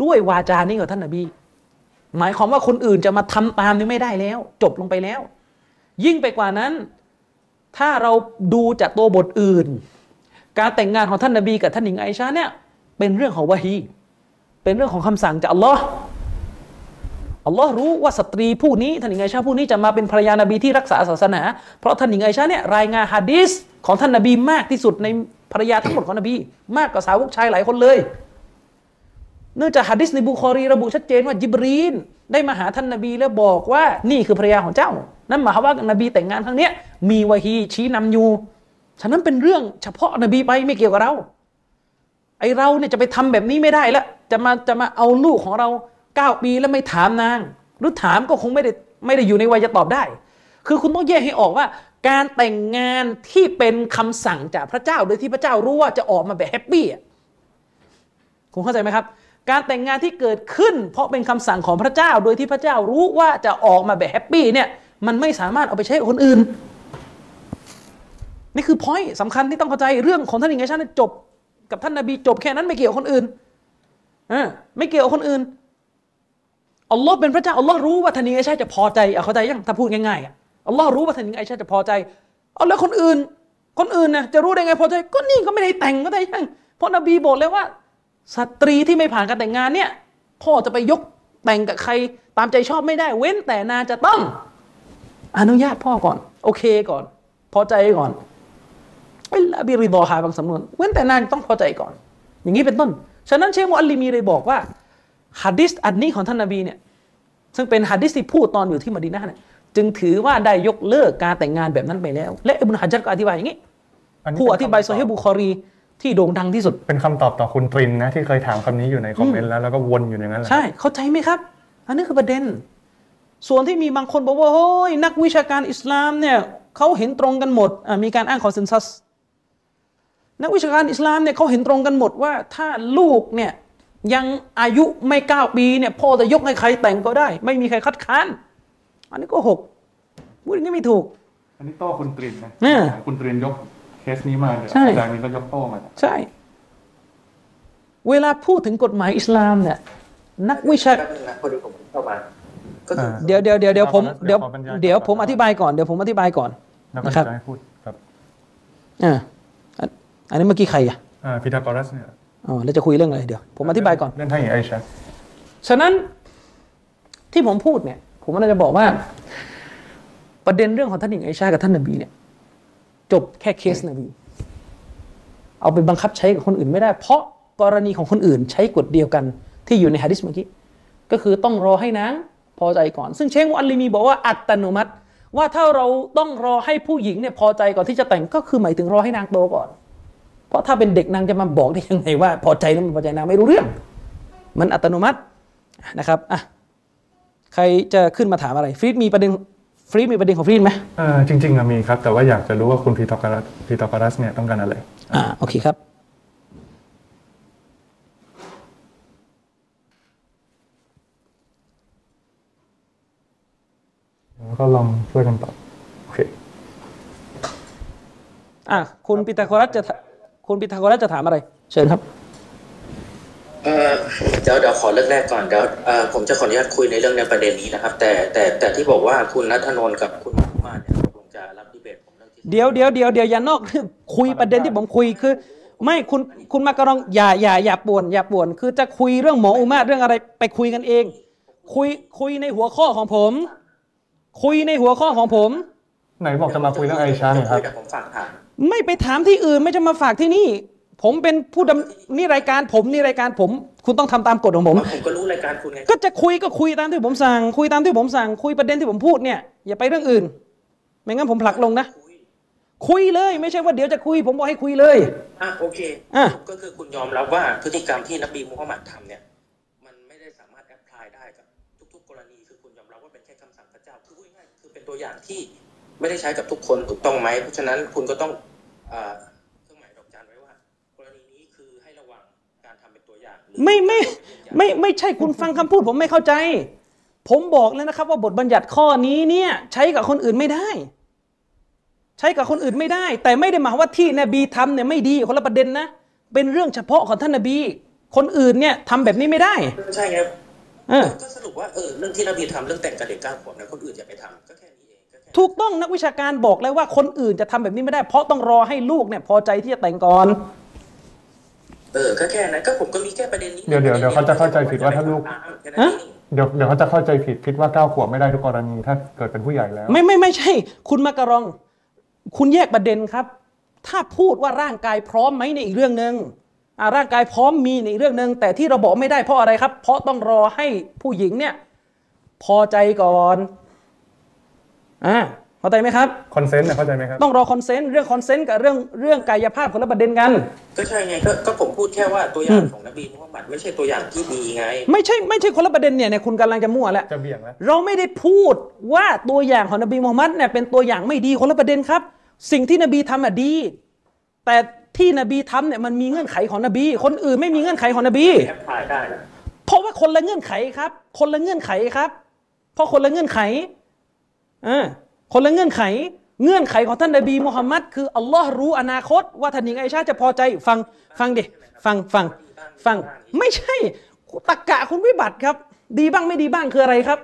ด้วยวาจานี้ของท่านนบี หมายความว่าคนอื่นจะมาทำตามนี้ไม่ได้แล้ว จบลงไปแล้ว ยิ่งไปกว่านั้น ถ้าเราดูจากตัวบทอื่น การแต่งงานของท่านนบีกับท่านหญิงไอชาเนี่ยเป็นเรื่องของวะฮีเป็นเรื่องของคำสั่งจากอัลลอฮ์ อัลลอฮ์รู้ว่าสตรีผู้นี้ท่านหญิงไอชาผู้นี้จะมาเป็นภรรยานบีที่รักษาศาสนา เพราะท่านหญิงไอชาเนี่ยรายงานฮะดีษของท่านนบีมากที่สุดในภรรยาทั้งหมดของนบี มากกว่าสาวกชายหลายคนเลย เนื่องจากฮะดิษในบุคอรีระบุชัดเจนว่าจิบรีนได้มาหาท่านนบีแล้วบอกว่านี่คือภรรยาของเจ้า นั่นหมายความว่านบีแต่งงานครั้งนี้มีวะฮีชี้นำอยู่ ฉะนั้นเป็นเรื่องเฉพาะนบีไปไม่เกี่ยวกับเรา ไอ้เราเนี่ยจะไปทำแบบนี้ไม่ได้แล้วจะมาจะมาเอาลูกของเรา เก้าปีแล้วไม่ถามนาง หรือถามก็คงไม่ได้ไม่ได้อยู่ในวัยจะตอบได้ คือคุณต้องแยกให้ออกว่า การแต่งงานที่เป็นคำสั่งจากพระเจ้าโดยที่พระเจ้ารู้ว่าจะออกมาแบบ happy คุณเข้าใจไหมครับ การแต่งงานที่เกิดขึ้น เพราะเป็นคำสั่งของพระเจ้า โดยที่พระเจ้ารู้ว่าจะออกมาแบบ happy เนี่ยมันไม่สามารถเอาไปใช้กับคนอื่น นี่คือพอยต์สำคัญที่ต้องเข้าใจเรื่องของท่านอิงไงชันจบ กับท่านนบีจบแค่นั้นไม่เกี่ยวคนอื่นอ่าไม่เกี่ยวคนอื่น อัลลอฮ์เป็นพระเจ้าอัลลอฮ์รู้ว่าท่านอิงไงชันจะพอใจเอาเข้าใจยังถ้าพูดง่ายๆอะอัลลอฮ์รู้ว่าท่านอิงไงชันจะพอใจเอาแล้วคนอื่น คนอื่นนะจะรู้ได้ไงพอใจก็นี่ก็ไม่ได้แต่งก็ได้ยังเพราะนบีบอกแล้วว่าสตรีที่ไม่ผ่านการแต่งงานเนี่ยพ่อจะไปยกแต่งกับใครตามใจชอบไม่ได้ เว้นแต่นางจะต้อง อนุญาตพ่อก่อน โอเคก่อน พอใจก่อนเวลบิริดอฮาบางสำนวน เว้นแต่นางต้องพอใจก่อน อย่างนี้เป็นต้น ฉะนั้นเชคมอัลลิมีเลยบอกว่า ฮะดิษอันนี้ของท่านนบีเนี่ยซึ่งเป็นฮะดิษที่พูดตอนอยู่ที่มะดีนะห์เนี่ยจึงถือว่าได้ยกเลิกการแต่งงานแบบนั้นไปแล้ว และอิบนุฮัจญัรก็อธิบายอย่างนี้อันนี้ผู้อธิบายเป็นโซคำตฮีบุคอรีที่โด่งดังที่สุด เป็นคำตอบต่อคุณตรินนะที่เคยถามคำนี้อยู่ในคอมเมนต์แล้วแล้วก็วนอยู่อย่างนั้นแหละใช่เข้าใจไหมครับ อันนี้คือประเด็น ส่วนที่มีบางคนบอกว่าโอ้ยนักวิชาการอิสลามเนี่ยเขาเห็นตรงกันหมดอะมีการอ้างคอนเซนแซสนักวิชาการอิสลามเนี่ยเขาเห็นตรงกันหมดว่าถ้าลูกเนี่ย ยังอายุไม่เก้าปีเนี่ยพ่อจะยกให้ใครแต่งก็ได้ ไม่มีใครคัดค้าน อันนี้ก็หกพูดอย่างนี้ไม่ถูก อันนี้โต้คุณตรินนะเนี่ยคุณตรินยกเคสนี้มาเดี๋ยวใช่อาจารย์นี้ก็ยกโต้มาใช่ เวลาพูดถึงกฎหมายอิสลามเนี่ย นักวิชาแป๊บนึงนะพอดีผมเข้ามาก็คือเดี๋ยวเดี๋ยวเดี๋ยวเดี๋ยวผมเดี๋เดี๋ยยววขอบรรยายเดี๋ยวผมอธิบายก่อนเดี๋ยวผมอธิบายก่อนแล้วก็นะครับจะให้พูดแบบอ่าอันอันนี้เมื่อกี้ใครอะอ่าพีทาโกรัสเนี่ย อ๋อแล้วจะคุยเรื่องอะไรเดี๋ยว ผมอธิบายก่อนเรื่องท่านหญิงไอชาฉะนั้นที่ผมพูดเนี่ย ผมกำลังจะบอกว่า ประเด็นเรื่องของท่านหญิงไอชากับท่านนบีเนี่ย จบแค่เคสนบี เอาไปบังคับใช้กับคนอื่นไม่ได้ เพราะกรณีของคนอื่นใช้กฎเดียวกันที่อยู่ในฮะดิษเมื่อกี้ก็คือต้องรอให้นางพอใจก่อน ซึ่งเชคมุอัลลิมีบอกว่าอัตโนมัติ ว่าถ้าเราต้องรอให้ผู้หญิงเนี่ยพอใจก่อนที่จะแต่งก็คือหมายถึงรอให้นางโตก่อน เพราะถ้าเป็นเด็กนางจะมาบอกได้ยังไงว่า พอใจหรือไม่พอใจนางไม่รู้เรื่อง มันอัตโนมัตินะครับอะใครจะขึ้นมาถามอะไร ฟรีดมีประเด็นฟรีดมีประเด็นของฟรีดไหมเอ่อจริงๆอะมีครับ แต่ว่าอยากจะรู้ว่าคุณพีทาโกรัสพีทาโกรัสเนี่ยต้องการอะไรอ่าโอเคครับวแล้วก็ลองช่วยกันตอบโอเคอะคุณพีทาโกรัสจะถ คุณพีทาโกรัสจะถามอะไร เชิญครับเอ่อเดี๋ยวเดี๋ยวขอเรื่องแรกก่อนเดี๋ยวเอ่อผมจะขออนุญาตคุยในเรื่องในประเด็นนี้นะครับ แต่แต่แต่ที่บอกว่าคุณนัทนนท์กับคุณมุมาเนี่ยตกลงจะรับดีเบตผมเรื่องที่เดี๋ยวเดี๋ยวเดี๋ยวเดี๋ยวอย่านอกเรื่องคุยประเด็นที่ผมคุยคือ ไม่คุณคุณมากระรองอย่าอย่าอย่าป่วนอย่าป่วน คือจะคุยเรื่องหมออุมาเรื่องอะไรไปคุยกันเอง คุยคุยในหัวข้อของผม คุยในหัวข้อของผม ไหนบอกจะมาคุยเรื่องไอชาไงครับเดี๋ยวผมฝากถามไม่ไปถามที่อื่นไม่จะมาฝากที่นี่ ผมเป็นผู้ดำนี่รายการผมนี่รายการผม คุณต้องทำตามกฎของผม ผมก็รู้รายการคุณไง ก็จะคุยก็คุยตามที่ผมสั่ง คุยตามที่ผมสั่ง คุยประเด็นที่ผมพูดเนี่ยอย่าไปเรื่องอื่น ไม่งั้นผมผลักลงนะ คุยคุยเลยไม่ใช่ว่าเดี๋ยวจะคุย ผมบอกให้คุยเลย อะโอเค อะ ก็คือคุณยอมรับว่าพฤติกรรมที่นบีมุฮัมมัดทำเนี่ย ไม่ได้ใช้กับทุกคนถูกต้องไหม เพราะฉะนั้นคุณก็ต้องอ่าเครื่องหมายดอกจันไว้ว่ากรณีนี้คือให้ระวังการทำเป็นตัวอย่างหรือไม่ไม่ไม่ไม่ใช่คุณฟังคำพูดผมไม่เข้าใจ ผมบอกแล้วนะครับ ว่าบทบัญญัติข้อนี้เนี่ยใช้กับคนอื่นไม่ได้ ใช้กับคนอื่นไม่ได้ แต่ไม่ได้หมายว่าที่นบีทำเนี่ยไม่ดีคนละประเด็นนะ เป็นเรื่องเฉพาะของท่านนบี คนอื่นเนี่ยทำแบบนี้ไม่ได้ใช่ไงเออก็สรุปว่าเออเรื่องที่นบีทำเรื่องแต่งกับเด็กเก้าขวบเนี่ยคนอื่นอย่าไปทำก็แค่นี้เองก็แค่ ถูกต้องนักวิชาการบอกแล้วว่าคนอื่นจะทำแบบนี้ไม่ได้ เพราะต้องรอให้ลูกเนี่ยพอใจที่จะแต่งก่อนเออก็แค่นั้นก็ผมก็มีแค่ประเด็นนี้เดี๋ยวเดี๋ยวเดี๋ยวเขาจะเข้าใจผิดว่าถ้าลูกแค่นั้นเองเดี๋ยวเดี๋ยวเขาจะเข้าใจผิดคิดว่าเก้าขวบไม่ได้ทุกกรณีถ้าเกิดเป็นผู้ใหญ่แล้ว ไม่ไม่ไม่ใช่ คุณมากระรอง คุณแยกประเด็นครับ ถ้าพูดว่าร่างกายพร้อมไหมในอีกเรื่องหนึ่งอ่าร่างกายพร้อมมีในอีกเรื่องหนึ่งแต่ที่เราบอกไม่ได้เพราะอะไรครับ เพราะต้องรอให้ผู้หญิงเนี่ย พอใจก่อน อ่าเข้าใจไหมครับ consent เนี่ยเข้าใจไหมครับต้องรอ consent เรื่อง consent กับเรื่องเรื่องกายภาพคนละประเด็นกัน ก็ใช่ไงก็ก็ผมพูดแค่ว่าตัวอย่างของนบีมุฮัมมัดไม่ใช่ตัวอย่างที่ดีไง ไม่ใช่ไม่ใช่คนละประเด็นเนี่ยเนี่ยคุณกำลังจะมั่วแล้วจะเบี่ยงแล้วเราไม่ได้พูดว่าตัวอย่างของนบีมูฮัมมัดเนี่ยเป็นตัวอย่างไม่ดีคนละประเด็นครับ สิ่งที่นบีทำอะดี แต่ที่นบีทำเนี่ยมันมีเงื่อนไขของนบี คนอื่นไม่มีเงื่อนไขของนบีแอปพลายได้นะเพราะว่าคนละเงื่อนไขครับ คนละเงื่อนไขครับ เพราะคนละเงื่อนไข อ่าคนละเงื่อนไข เงื่อนไขของท่านนบีมูฮัมมัดคืออัลลอฮ์รู้อนาคต ว่าท่านหญิงไอชาจะพอใจฟังฟังดิฟังฟังฟังไม่ใช่ตักกะคุณวิบัติครับ ดีบ้างไม่ดีบ้างคืออะไรครับ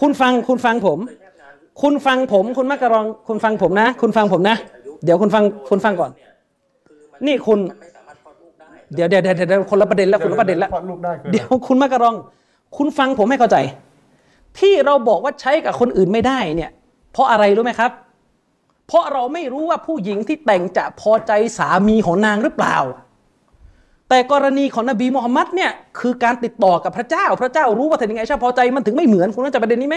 คุณฟังคุณฟังผม คุณฟังผม คุณมักกะรอง คุณฟังผมนะ คุณฟังผมนะ เดี๋ยวคุณฟังคุณฟังก่อน นี่คุณมันไม่สามารถคลอดลูกได้เดี๋ยวเดี๋ยวเดี๋ยวเดี๋ยวคนละประเด็นแล้วคนละประเด็นแล้วคลอดลูกได้คืออะไรเดี๋ยวคุณมักกะรอง คุณฟังผมให้เข้าใจ ที่เราบอกว่าใช้กับคนอื่นไม่ได้เนี่ย เพราะอะไรรู้ไหมครับ เพราะเราไม่รู้ว่าผู้หญิงที่แต่งจะพอใจสามีของนางหรือเปล่า แต่กรณีของนบีมูฮัมมัดเนี่ยคือการติดต่อกับพระเจ้า พระเจ้ารู้ว่าท่านยังไงชาพอใจมันถึงไม่เหมือนคุณเข้าใจประเด็นนี้ไหม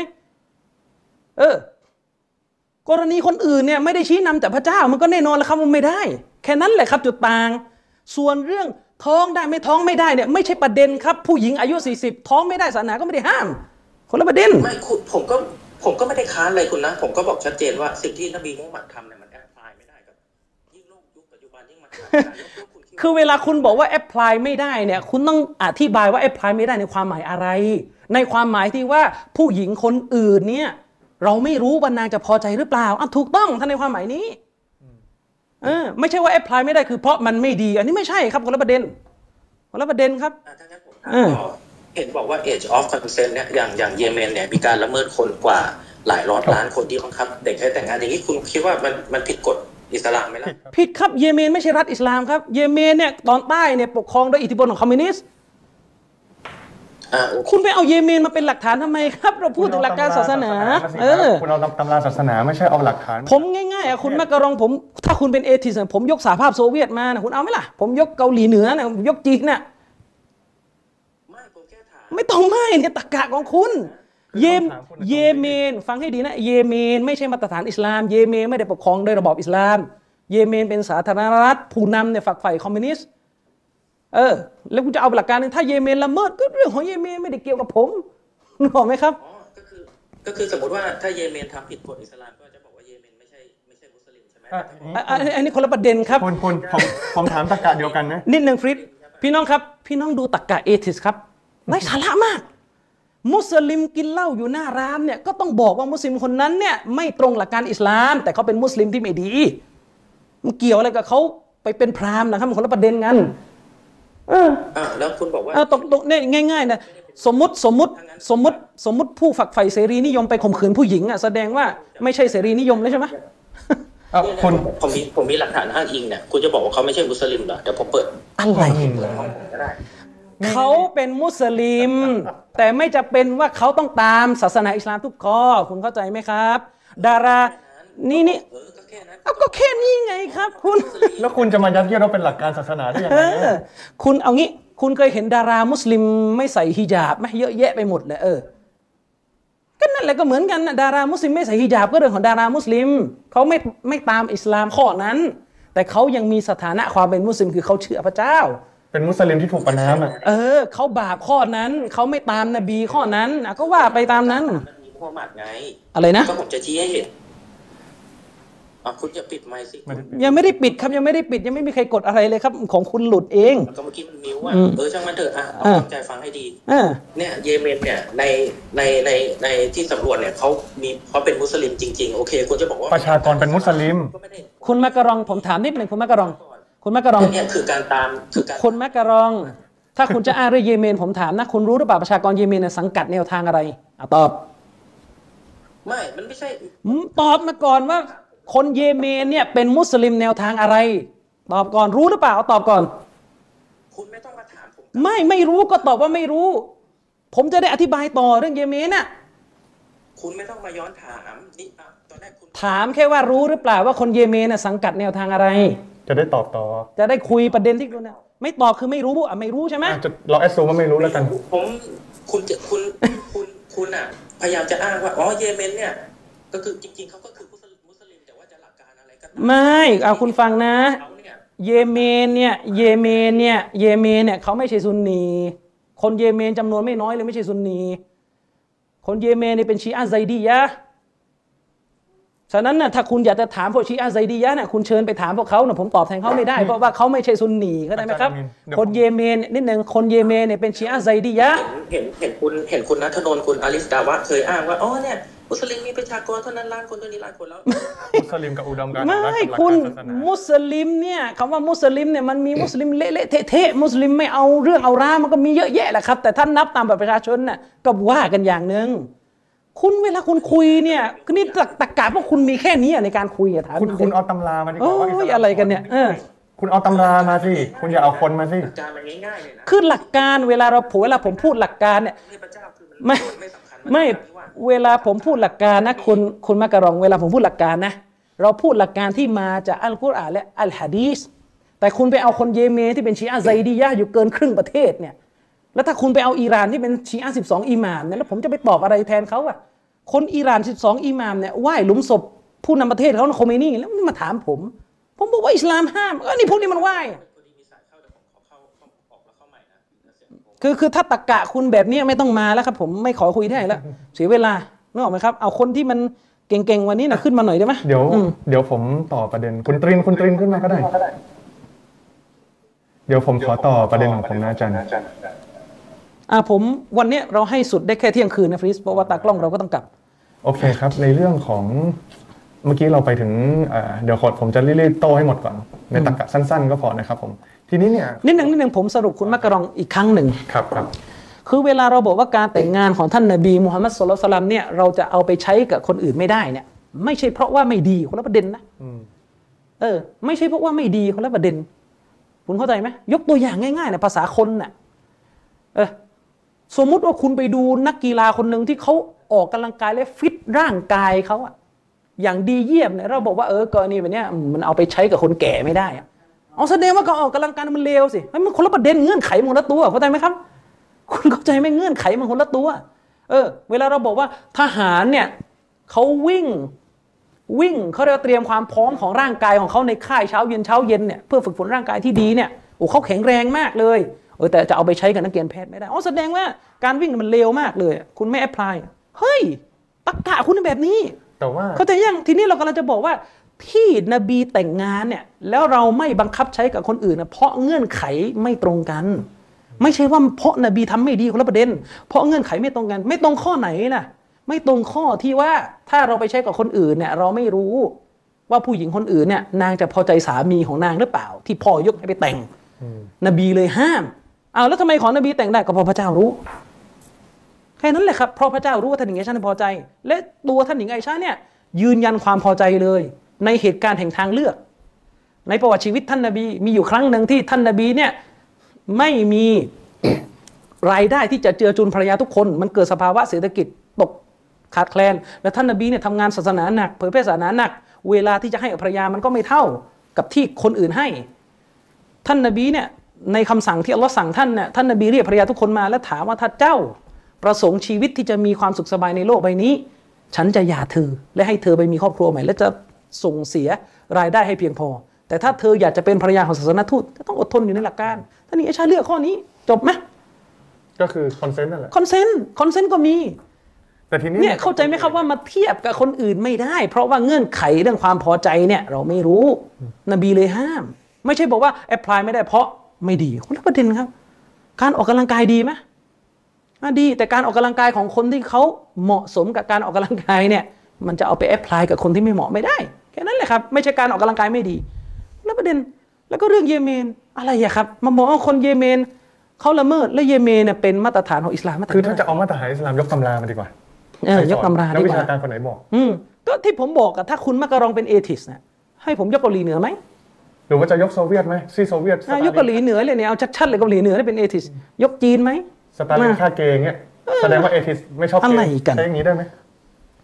เออ กรณีคนอื่นเนี่ยไม่ได้ชี้นำจากพระเจ้ามันก็แน่นอนแล้วครับว่าไม่ได้ แค่นั้นแหละครับจุดต่าง ส่วนเรื่องท้องได้ไม่ท้องไม่ได้เนี่ยไม่ใช่ประเด็นครับ ผู้หญิงอายุ 40 ท้องไม่ได้ศาสนาก็ไม่ได้ห้าม คนละประเด็นไม่คุณผมก็ผมก็ไม่ได้ค้านอะไรคุณนะ ผมก็บอกชัดเจนว่าสิ่งที่นบีมุฮัมมัดทำเนี่ยมัน apply ไม่ได้กับยิ่งโลกยุคปัจจุบันยิ่งมันคุณดคือเวลาคุณบอกว่า apply ไม่ได้เนี่ย คุณต้องอธิบายว่า apply ไม่ได้ในความหมายอะไร ในความหมายที่ว่าผู้หญิงคนอื่นเนี่ยเราไม่รู้ว่านางจะพอใจหรือเปล่าอะถูกต้องท่านในความหมายนี้เออไม่ใช่ว่า apply ไม่ได้คือเพราะมันไม่ดี อันนี้ไม่ใช่ครับคนละประเด็นคนละประเด็นครับอะถ้างั้นผมถาม เออต่อเห็นบอกว่า age of consent เนี่ยอย่างอย่างเยเมนเนี่ยมีการละเมิดคนกว่าหลายร้อยล้านคนที่บังคับเด็กให้แต่งงานอย่างนี้คุณคิดว่ามันมันผิดกฎอิสลามไหมล่ะผิดครับเยเมนไม่ใช่รัฐอิสลามครับเยเมนเนี่ยตอนใต้เนี่ยปกครองโดยอิทธิพลของคอมมิวนิสต์อ่าโอเคคุณไปเอาเยเมนมาเป็นหลักฐานทำไมครับ เราพูดถึงหลักการศาสนา เออคุณเอาตำราศาสนาไม่ใช่เอาหลักฐาน ผมง่ายๆอะคุณมักกะรองผม ถ้าคุณเป็น atheist ผมยกสหภาพโซเวียตมานะคุณเอาไหมล่ะ ผมยกเกาหลีเหนือนะผมยกจีนน่ะ ไม่ผมแค่ถาม ไม่ต้องไม่เนี่ยตรรกะของคุณ เยมเยเมน ฟังให้ดีนะ เยเมน ไม่ใช่มาตรฐานอิสลาม เยเมนไม่ได้ปกครองโดยระบอบอิสลาม เยเมนเป็นสาธารณรัฐ ผู้นำเนี่ยฝักใฝ่คอมมิวนิสต์เออ แล้วคุณจะเอาหลักการหนึงถ้าเยเมนละเมิดก็เรื่องของเยเมนไม่ได้เกี่ยวกับผมนึกออกไหมครับอ๋อก็คือก็คือสมมติว่าถ้าเยเมนทำผิดกฎอิสลามก็จะบอกว่าเยเมนไม่ใช่ไม่ใช่มุสลิมใช่ไหมอะอะอะอันนี้คนละประเด็นครับคุณคุณผมผมถามตะกะเดียวกันนะนิดหนึ่งฟริดพี่น้องครับ พี่น้องดูตักกะเอทิสครับ ไร้สาระมาก มุสลิมกินเหล้าอยู่หน้าร้านเนี่ยก็ต้องบอกว่ามุสลิมคนนั้นเนี่ยไม่ตรงหลักการอิสลาม แต่เขาเป็นมุสลิมที่ไม่ดี มันเกี่ยวอะไรกับเขาไปเป็นพราหมณ์นะครับมันคนละประเด็นกันเอออ่าแล้วคุณบอกว่าเอาตรงตรงเนี่ยง่ายๆนะสมมติสมมติสมมติสมมติผู้ฝักใฝ่เสรีนิยมไปข่มขืนผู้หญิงอะแสดงว่าไม่ใช่เสรีนิยมเลยใช่ไหมเอ้าเนี่ยคุณผมมีผมมีหลักฐานอ้างอิงเนี่ยคุณจะบอกว่าเขาไม่ใช่มุสลิมเหรอเดี๋ยวผมเปิดอะไรเปิดห้องผมก็ได้ เขาเป็นมุสลิม แต่ไม่จะเป็นว่าเขาต้องตามศาสนาอิสลามทุกข้อ คุณเข้าใจไหมครับ ดารานี่นี่เออก็แค่นั้นเอาก็แค่นี้ไงครับ คุณ แล้วคุณจะมายัดเยียดว่าเป็นหลักการศาสนาได้ยังเอไงอคุณเอางี้ คุณเคยเห็นดารามุสลิมไม่ใส่ฮิญาบไหมเยอะแยะไปหมดเลยเออก็นั่นแหละก็เหมือนกันนะดารามุสลิมไม่ใส่ฮิญาบก็เรื่องของดารามุสลิมเขาไม่ไม่ตามอิสลามข้อนั้น แต่เขายังมีสถานะความเป็นมุสลิมคือเขาเชื่อพระเจ้า เป็นมุสลิมที่ถูกประนามอะเออเขาบาปข้อนั้นเขาไม่ตามนบีข้อนั้นอะก็ว่าไปตามนั้นมันมีมุฮัมมัดไง อะไรนะ ก็ผมจะชี้ให้เห็นอะคุณจะปิดไมค์สิไม่ได้ยังไม่ได้ปิดครับยังไม่ได้ปิด ยังไม่มีใครกดอะไรเลยครับ ของคุณหลุดเองก็เมื่อกี้มันมิวอะอืมเออช่างมันเถอะอะเอาอ่าตั้งใจฟังให้ดีอ่าเนี่ยเยเมนเนี่ยในในในในที่สำรวจเนี่ยเขามีเขาเป็นมุสลิมจริง ๆ โอเค คุณจะบอกว่าประชากรเป็นมุสลิมก็ไม่ได้คุณมักกะรองผมถามนิดหนึ่งคุณมักกะรอง คุณมักกะรองเนี่ยคือการตามคือการคุณมักกะรอง ถ้าคุณจะอ้างเรื่องเยเมนผมถามนะคุณรู้หรือเปล่าประชากรเยเมนเนยสังกัดแนวทางอะไรอะตอบ ไม่ มันไม่ใช่อืมตอบมาก่อนว่า คนเยเมนเนี่ยเป็นมุสลิมแนวทางอะไร ตอบก่อนรู้หรือเปล่าตอบก่อน คุณไม่ต้องมาถามผมไม่ไม่รู้ก็ตอบว่าไม่รู้ ผมจะได้อธิบายต่อเรื่องเยเมนน่ะคุณไม่ต้องมาย้อนถามนี่อะตอนแรกคุณถามแค่ว่ารู้หรือเปล่าว่าคนเยเมนน่ะสังกัดแนวทางอะไร จะได้ตอบต่อจะได้คุยประเด็นที่คุณน่ะไม่ตอบคือไม่รู้อะไม่รู้ใช่ไหมอะจะเรา assume ว่าไม่รู้แล้วกัน ผมคุณจะคุณคุณคุณอะ พยายามจะอ้างว่าอ๋อเยเมนเนี่ย ก็คือจริงๆเขาก็คือมุสลิมมุสลิมแต่ว่าจะหลักการอะไรก็ตามไม่เอาคุณฟังนะ เขาเนี่ยเยเมนเนี่ย เยเมนเนี่ยเยเมนเนี่ยเขาไม่ใช่ซุนนีคนเยเมนจำนวนไม่น้อยเลยไม่ใช่ซุนนีคนเยเมนเนี่ยเป็นชีอะห์ไซดียะห์ ฉะนั้นน่ะถ้าคุณอยากจะถามพวกชีอะห์ไซดียะห์น่ะคุณเชิญไปถามพวกเขาน่ะผมตอบแทนเขาไม่ได้ เพราะว่าเขาไม่ใช่ซุนนีเข้าใจไหมครับอาจารย์มินเดี๋ยวคนเยเมนนิดหนึ่งคนเยเมนเนี่ยเป็นชีอะห์ไซดียะห์เห็นเห็นเห็นคุณเห็นคุณนัทนนท์คุณอาลิสดาวะเคยอ้างว่าอ๋อเนี่ยมุสลิมมีประชากรเท่านั้นล้านคนเท่านี้ล้านคนแล้วมุสลิมกับอุดมการณ์ไม่ของรัฐกับหลักคุณการศาสนามุสลิมเนี่ยคำว่ามุสลิมเนี่ยมันมีมุสลิมเละๆเทะๆมุสลิมไม่เอาเรื่องเอาราวมันก็มีเยอะแยะแหละครับ แต่ท่านนับตามบัตรประชาชนน่ะก็ว่ากันอย่างหนึ่ง คุณเวลาคุณคุยเนี่ยคือนี่ตะตรรกะพวกคุณมีแค่นี้อะในการคุยอะถามคุณคุณเอาตำรามาดีกว่าว่าโอ้ยอิสลามอะไรกันเนี่ยเออคุณเอาตำรามาสิ คุณอย่าเอาคนมาสิหลักการมันง่ายๆเลยนะคือหลักการเวลาเราผมเวลาผมพูดหลักการเนี่ยเทพเจ้าคือมันไม่ไม่สำคัญไม่นที่ว่าเวลาผมพูดหลักการนะคุณคุณมักกะรอง เวลาผมพูดหลักการนะเราพูดหลักการที่มาจากอัลกุรอานและอัลฮะดีษแต่คุณไปเอาคนเยเมนที่เป็นชีอะห์ไซดียะห์อยู่เกินครึ่งประเทศเนี่ย แล้วถ้าคุณไปเอาอิหร่านที่เป็นชีอะห์สิบสองอิหม่ามเนี่ยแล้วผมจะไปตอบอะไรแทนเขาอะคนอิหร่านสิบสองอิหม่ามเนี่ยไหว้หลุมศพผู้นำประเทศเขาโคเมนี่แล้วมันมาถามผม ผมบอกว่าอิสลามห้ามเออนี่พวกนี้มันไหว้คือคือถ้าตะกะคุณแบบนี้ไม่ต้องมาแล้วครับผมไม่ขอคุยได้แล้วเสียเวลานึกออกไหมครับ เอาคนที่มันเก่งๆวันนี้นะขึ้นมาหน่อยได้ไหมเดี๋ยวเดี๋ยวผมต่อประเด็นคุณตรินคุณตรินขึ้นมาก็ได้ เดี๋ยวผมขอต่อประเด็นของผมนะอาจารย์ อ่าผมวันนี้เราให้สุดได้แค่เที่ยงคืนนะฟริสเพราะว่าตากล้องเราก็ต้องกลับ โอเคครับ ในเรื่องของเมื่อกี้เราไปถึงอ่าเดี๋ยวขอผมจะรีบๆโต้ให้หมดก่อน ในตรรกะสั้น ๆ ก็พอนะครับผมทีนี้เนี่ยนิดหนึ่งนิดหนึ่งผมสรุปคุณมักกะรองอีกครั้งหนึ่งครับครับคือเวลาเราบอกว่าการแต่งงานของท่านนบีมุฮัมมัดสุลลัลสลัมเนี่ยเราจะเอาไปใช้กับคนอื่นไม่ได้เนี่ยไม่ใช่เพราะว่าไม่ดีคนละประเด็นนะอืมเออ ไม่ใช่เพราะว่าไม่ดีคนละประเด็น คุณเข้าใจไหมยกตัวอย่างง่ายๆในะภาษาคนน่ะ เออ สมมุติว่าคุณไปดูนักกีฬาคนหนึ่งที่เขาออกกำลังกายและฟิตร่างกายเขาอะอย่างดีเยี่ยมเนี่ยเราบอกว่าเออกรณีแบบเนี้ยมันเอาไปใช้กับคนแก่ไม่ได้อะเอาแสดงว่าการออกกำลังกายมันเลวสิเฮ้ยมันคนละประเด็นเงื่อนไขมันคนละตัวเข้าใจไหมครับ คุณเข้าใจไหมเงื่อนไขมันคนละตัว เออ เวลาเราบอกว่าทหารเนี่ยเขาวิ่งวิ่งเขาเรียกเตรียมความพร้อมของร่างกายของเขาในค่ายเช้าเย็นเช้าเย็นเนี่ยเพื่อฝึกฝนร่างกายที่ดีเนี่ยโอ้เขาแข็งแรงมากเลย เออแต่จะเอาไปใช้กับนักเรียนแพทย์ไม่ได้อ๋อแสดงว่าการวิ่งมันเลวมากเลย คุณไม่แอพพลายเฮ้ยตักกะคุณเป็นแบบนี้ แต่ว่าเข้าใจยังทีนี้เรากำลังจะบอกว่าที่นบีแต่งงานเนี่ยแล้วเราไม่บังคับใช้กับคนอื่นนะเพราะเงื่อนไขไม่ตรงกัน ไม่ใช่ว่าเพราะนบีทำไม่ดีคนละประเด็น เพราะเงื่อนไขไม่ตรงกัน ไม่ตรงข้อไหนนะไม่ตรงข้อที่ว่าถ้าเราไปใช้กับคนอื่นเนี่ยเราไม่รู้ว่าผู้หญิงคนอื่นเนี่ยนางจะพอใจสามีของนางหรือเปล่า ที่พ่อยกให้ไปแต่ง นบีเลยห้าม อ้าวแล้วทำไมของนบีแต่งได้ก็เพราะพระเจ้ารู้แค่นั้นแหละครับเพราะพระเจ้ารู้ว่าท่านหญิงไอชาพอใจ และตัวท่านหญิงไอชาเนี่ยยืนยันความพอใจเลย ในเหตุการณ์แห่งทางเลือก ในประวัติชีวิตท่านนบีมีอยู่ครั้งหนึ่งที่ท่านนบีเนี่ยไม่มีรายได้ที่จะเจือจุนภรรยาทุกคน มันเกิดสภาวะเศรษฐกิจตกขาดแคลน และท่านนบีเนี่ยทำงานศาสนาหนักเผยแพร่ศาสนาหนัก เวลาที่จะให้ภรรยามันก็ไม่เท่ากับที่คนอื่นให้ ท่านนบีเนี่ย ในคำสั่งที่อัลลอฮ์สั่งท่านเนี่ยท่านนบีเรียกภรรยาทุกคนมา แล้วถามว่าถ้าเจ้าประสงค์ชีวิตที่จะมีความสุขสบายในโลกใบนี้ ฉันจะหย่าเธอและให้เธอไปมีครอบครัวใหม่ และจะส่งเสียรายได้ให้เพียงพอ แต่ถ้าเธออยากจะเป็นภรรยาของศาสนทูตก็ต้องอดทนอยู่ในหลักการท่านนี่ไอชาเลือกข้อนี้จบไหมก็คือ consent นั่นแหละ consent consent ก็มีแต่ทีนี้เนี่ยเข้าใจไหมครับว่ามาเทียบกับคนอื่นไม่ได้ เพราะว่าเงื่อนไขเรื่องความพอใจเนี่ยเราไม่รู้ นบีเลยห้าม ไม่ใช่บอกว่า apply ไม่ได้เพราะ ไม่ดีคนละประเด็นครับ การออกกำลังกายดีไหมอะดี แต่การออกกำลังกายของคนที่เขาเหมาะสมกับการออกกำลังกายเนี่ย มันจะเอาไป apply กับคนที่ไม่เหมาะไม่ได้แค่นั้นแหละครับ ไม่ใช่การออกกำลังกายไม่ดี แล้วประเด็นแล้วก็เรื่องเยเมนอะไรอะครับมาบอกว่าคนเยเมนเขาละเมิดและเยเมนเนี่ยเป็นมาตรฐานของอิสลามมาตรฐานคือถ้าจะเอามาตรฐานอิสลามยกตำรามาดีกว่าเออยกตำรานักดีวิกว่านักวิชาการคนไหนบอก อืมก็ที่ผมบอกอะถ้าคุณมักกะรองเป็น atheist นะให้ผมยกเกาหลีเหนือไหม หรือว่าจะยกโซเวียตไหมซีโซเวียตอะยกเกาหลีเหนือเลยเนี่ยเอาชัดๆเลยเกาหลีเหนือนี่เป็น atheist ยกจีนไหมสตาลินฆ่าเกย์เงี้ยแสดงว่า atheist ไม่ชอบเกย์อะไรกันใช้อย่างนี้ได้ไหม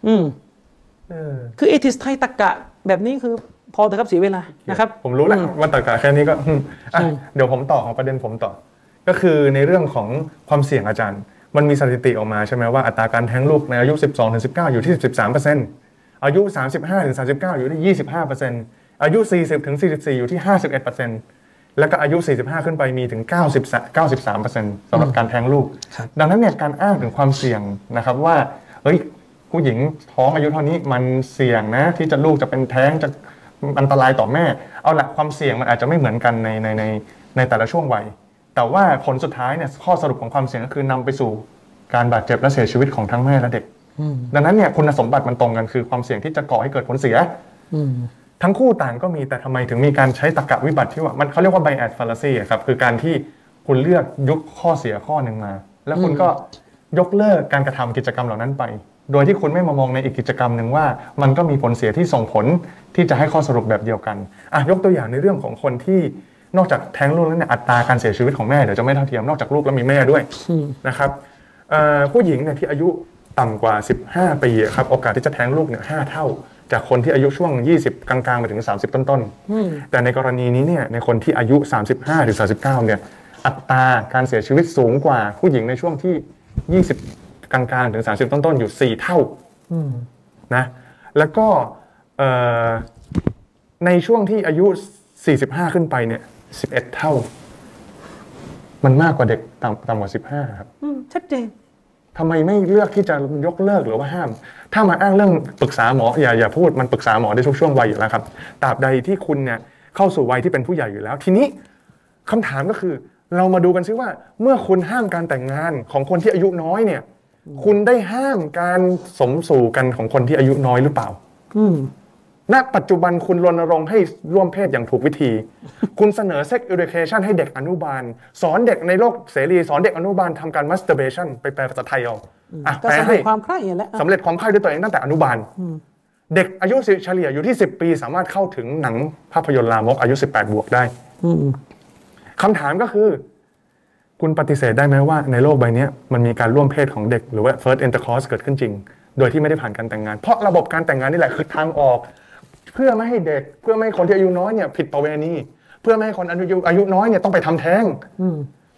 อืมเออคือเอทิสไทยตะกะแบบนี้คือพอเถอะครับเสียเวลานะครับ ผมรู้แล้วอืมว่าตรรกะแค่นี้ก็อืมอะใช่เดี๋ยวผมต่อของประเด็นผมต่อ ก็คือในเรื่องของความเสี่ยงอาจารย์ มันมีสถิติออกมาใช่ไหมว่าอัตราการแท้งลูกในอายุ 12ถึง19 อยู่ที่ 13%อายุ 35ถึง39 อยู่ที่ 25% อายุ 40ถึง44 อยู่ที่ 51%แล้วก็อายุ 45 ขึ้นไปมีถึง 90 93%สำหรับการแท้งลูกครับดังนั้นเนี่ยการอ้างถึงความเสี่ยงนะครับว่าเฮ้ยผู้หญิงท้องอายุเท่านี้มันเสี่ยงนะที่จะลูกจะเป็นแท้งจะอันตรายต่อแม่ เอาละความเสี่ยงมันอาจจะไม่เหมือนกันในในในในแต่ละช่วงวัย แต่ว่าผลสุดท้ายเนี่ยข้อสรุปของความเสี่ยงก็คือนำไปสู่การบาดเจ็บและเสียชีวิตของทั้งแม่และเด็ก ดังนั้นเนี่ยคุณสมบัติมันตรงกันคือความเสี่ยงที่จะก่อให้เกิดผลเสียอืม ทั้งคู่ต่างก็มีแต่ทำไมถึงมีการใช้ตรรกะวิบัติที่ว่ามันเขาเรียกว่า bias fallacy ครับคือการที่คุณเลือกยกข้อเสียข้อหนึ่งมา แล้วคุณก็ยกเลิกการกระทำกิจกรรมเหล่านั้นไป โดยที่คุณไม่มามองในอีกกิจกรรมหนึ่งว่า มันก็มีผลเสียที่ส่งผลที่จะให้ข้อสรุปแบบเดียวกันอะยกตัวอย่างในเรื่องของคนที่นอกจากแท้งลูกแล้วเนี่ยอัตราการเสียชีวิตของแม่เดี๋ยวจะไม่เท่าเทียมนอกจากลูกแล้วมีแม่ด้วยนะครับผู้หญิงเนี่ยที่อายุต่ำกว่า 15 ปีครับโอกาสที่จะแท้งลูกเนี่ยห้าเท่า จากคนที่อายุช่วง 20 กลางๆไปถึง 30 ต้นๆ แต่ในกรณีนี้เนี่ยในคนที่อายุ 35ถึง39 เนี่ยอัตราการเสียชีวิตสูงกว่าผู้หญิงในช่วงที่ 20 กลางๆ ถึง 30 ต้นๆ อยู่ 4 เท่านะแล้วก็เอ่อในช่วงที่อายุ 45 ขึ้นไปเนี่ย11 เท่า มันมากกว่าเด็กต่ำต่ำกว่า 15 ครับอืมชัดเจน ทำไมไม่เลือกที่จะยกเลิกหรือว่าห้าม ถ้ามาอ้างเรื่องปรึกษาหมออย่าอย่าพูดมันปรึกษาหมอได้ทุกช่วงวัยอยู่แล้วครับตราบใดที่คุณเนี่ยเข้าสู่วัยที่เป็นผู้ใหญ่อยู่แล้ว ทีนี้คำถามก็คือ เรามาดูกันซิว่า เมื่อคุณห้ามการแต่งงานของคนที่อายุน้อยเนี่ย คุณได้ห้ามการสมสู่กันของคนที่อายุน้อยหรือเปล่า อื ณปัจจุบันคุณรณรงค์ให้ร่วมเพศอย่างถูกวิธี คุณเสนอ sex education ให้เด็กอนุบาล สอนเด็กในโลกเสรี สอนเด็กอนุบาลทำการ masturbation ไปแปลภาษาไทยเอาอะก็แปลสำให้เร็จความใคร่อย่างแหละสำเร็จความใคร่ด้วยตัวเองตั้งแต่อนุบาล เด็กอายุเฉลี่ยอยู่ที่ 10 ปี สามารถเข้าถึงหนังภาพยนตร์ลามกอายุ 18 บวกได้อืมคำถามก็คือ คุณปฏิเสธได้ไหมว่าในโลกใบนี้มันมีการร่วมเพศของเด็กหรือว่า first intercourse เกิดขึ้นจริง โดยที่ไม่ได้ผ่านการแต่งงาน เพราะระบบการแต่งงานนี่แหละคือทางออก เพื่อไม่ให้เด็กเพื่อไม่ให้คนที่อายุน้อยเนี่ยผิดประเวณีเพื่อไม่ให้คนอายุอายุน้อยเนี่ยต้องไปทำแท้ง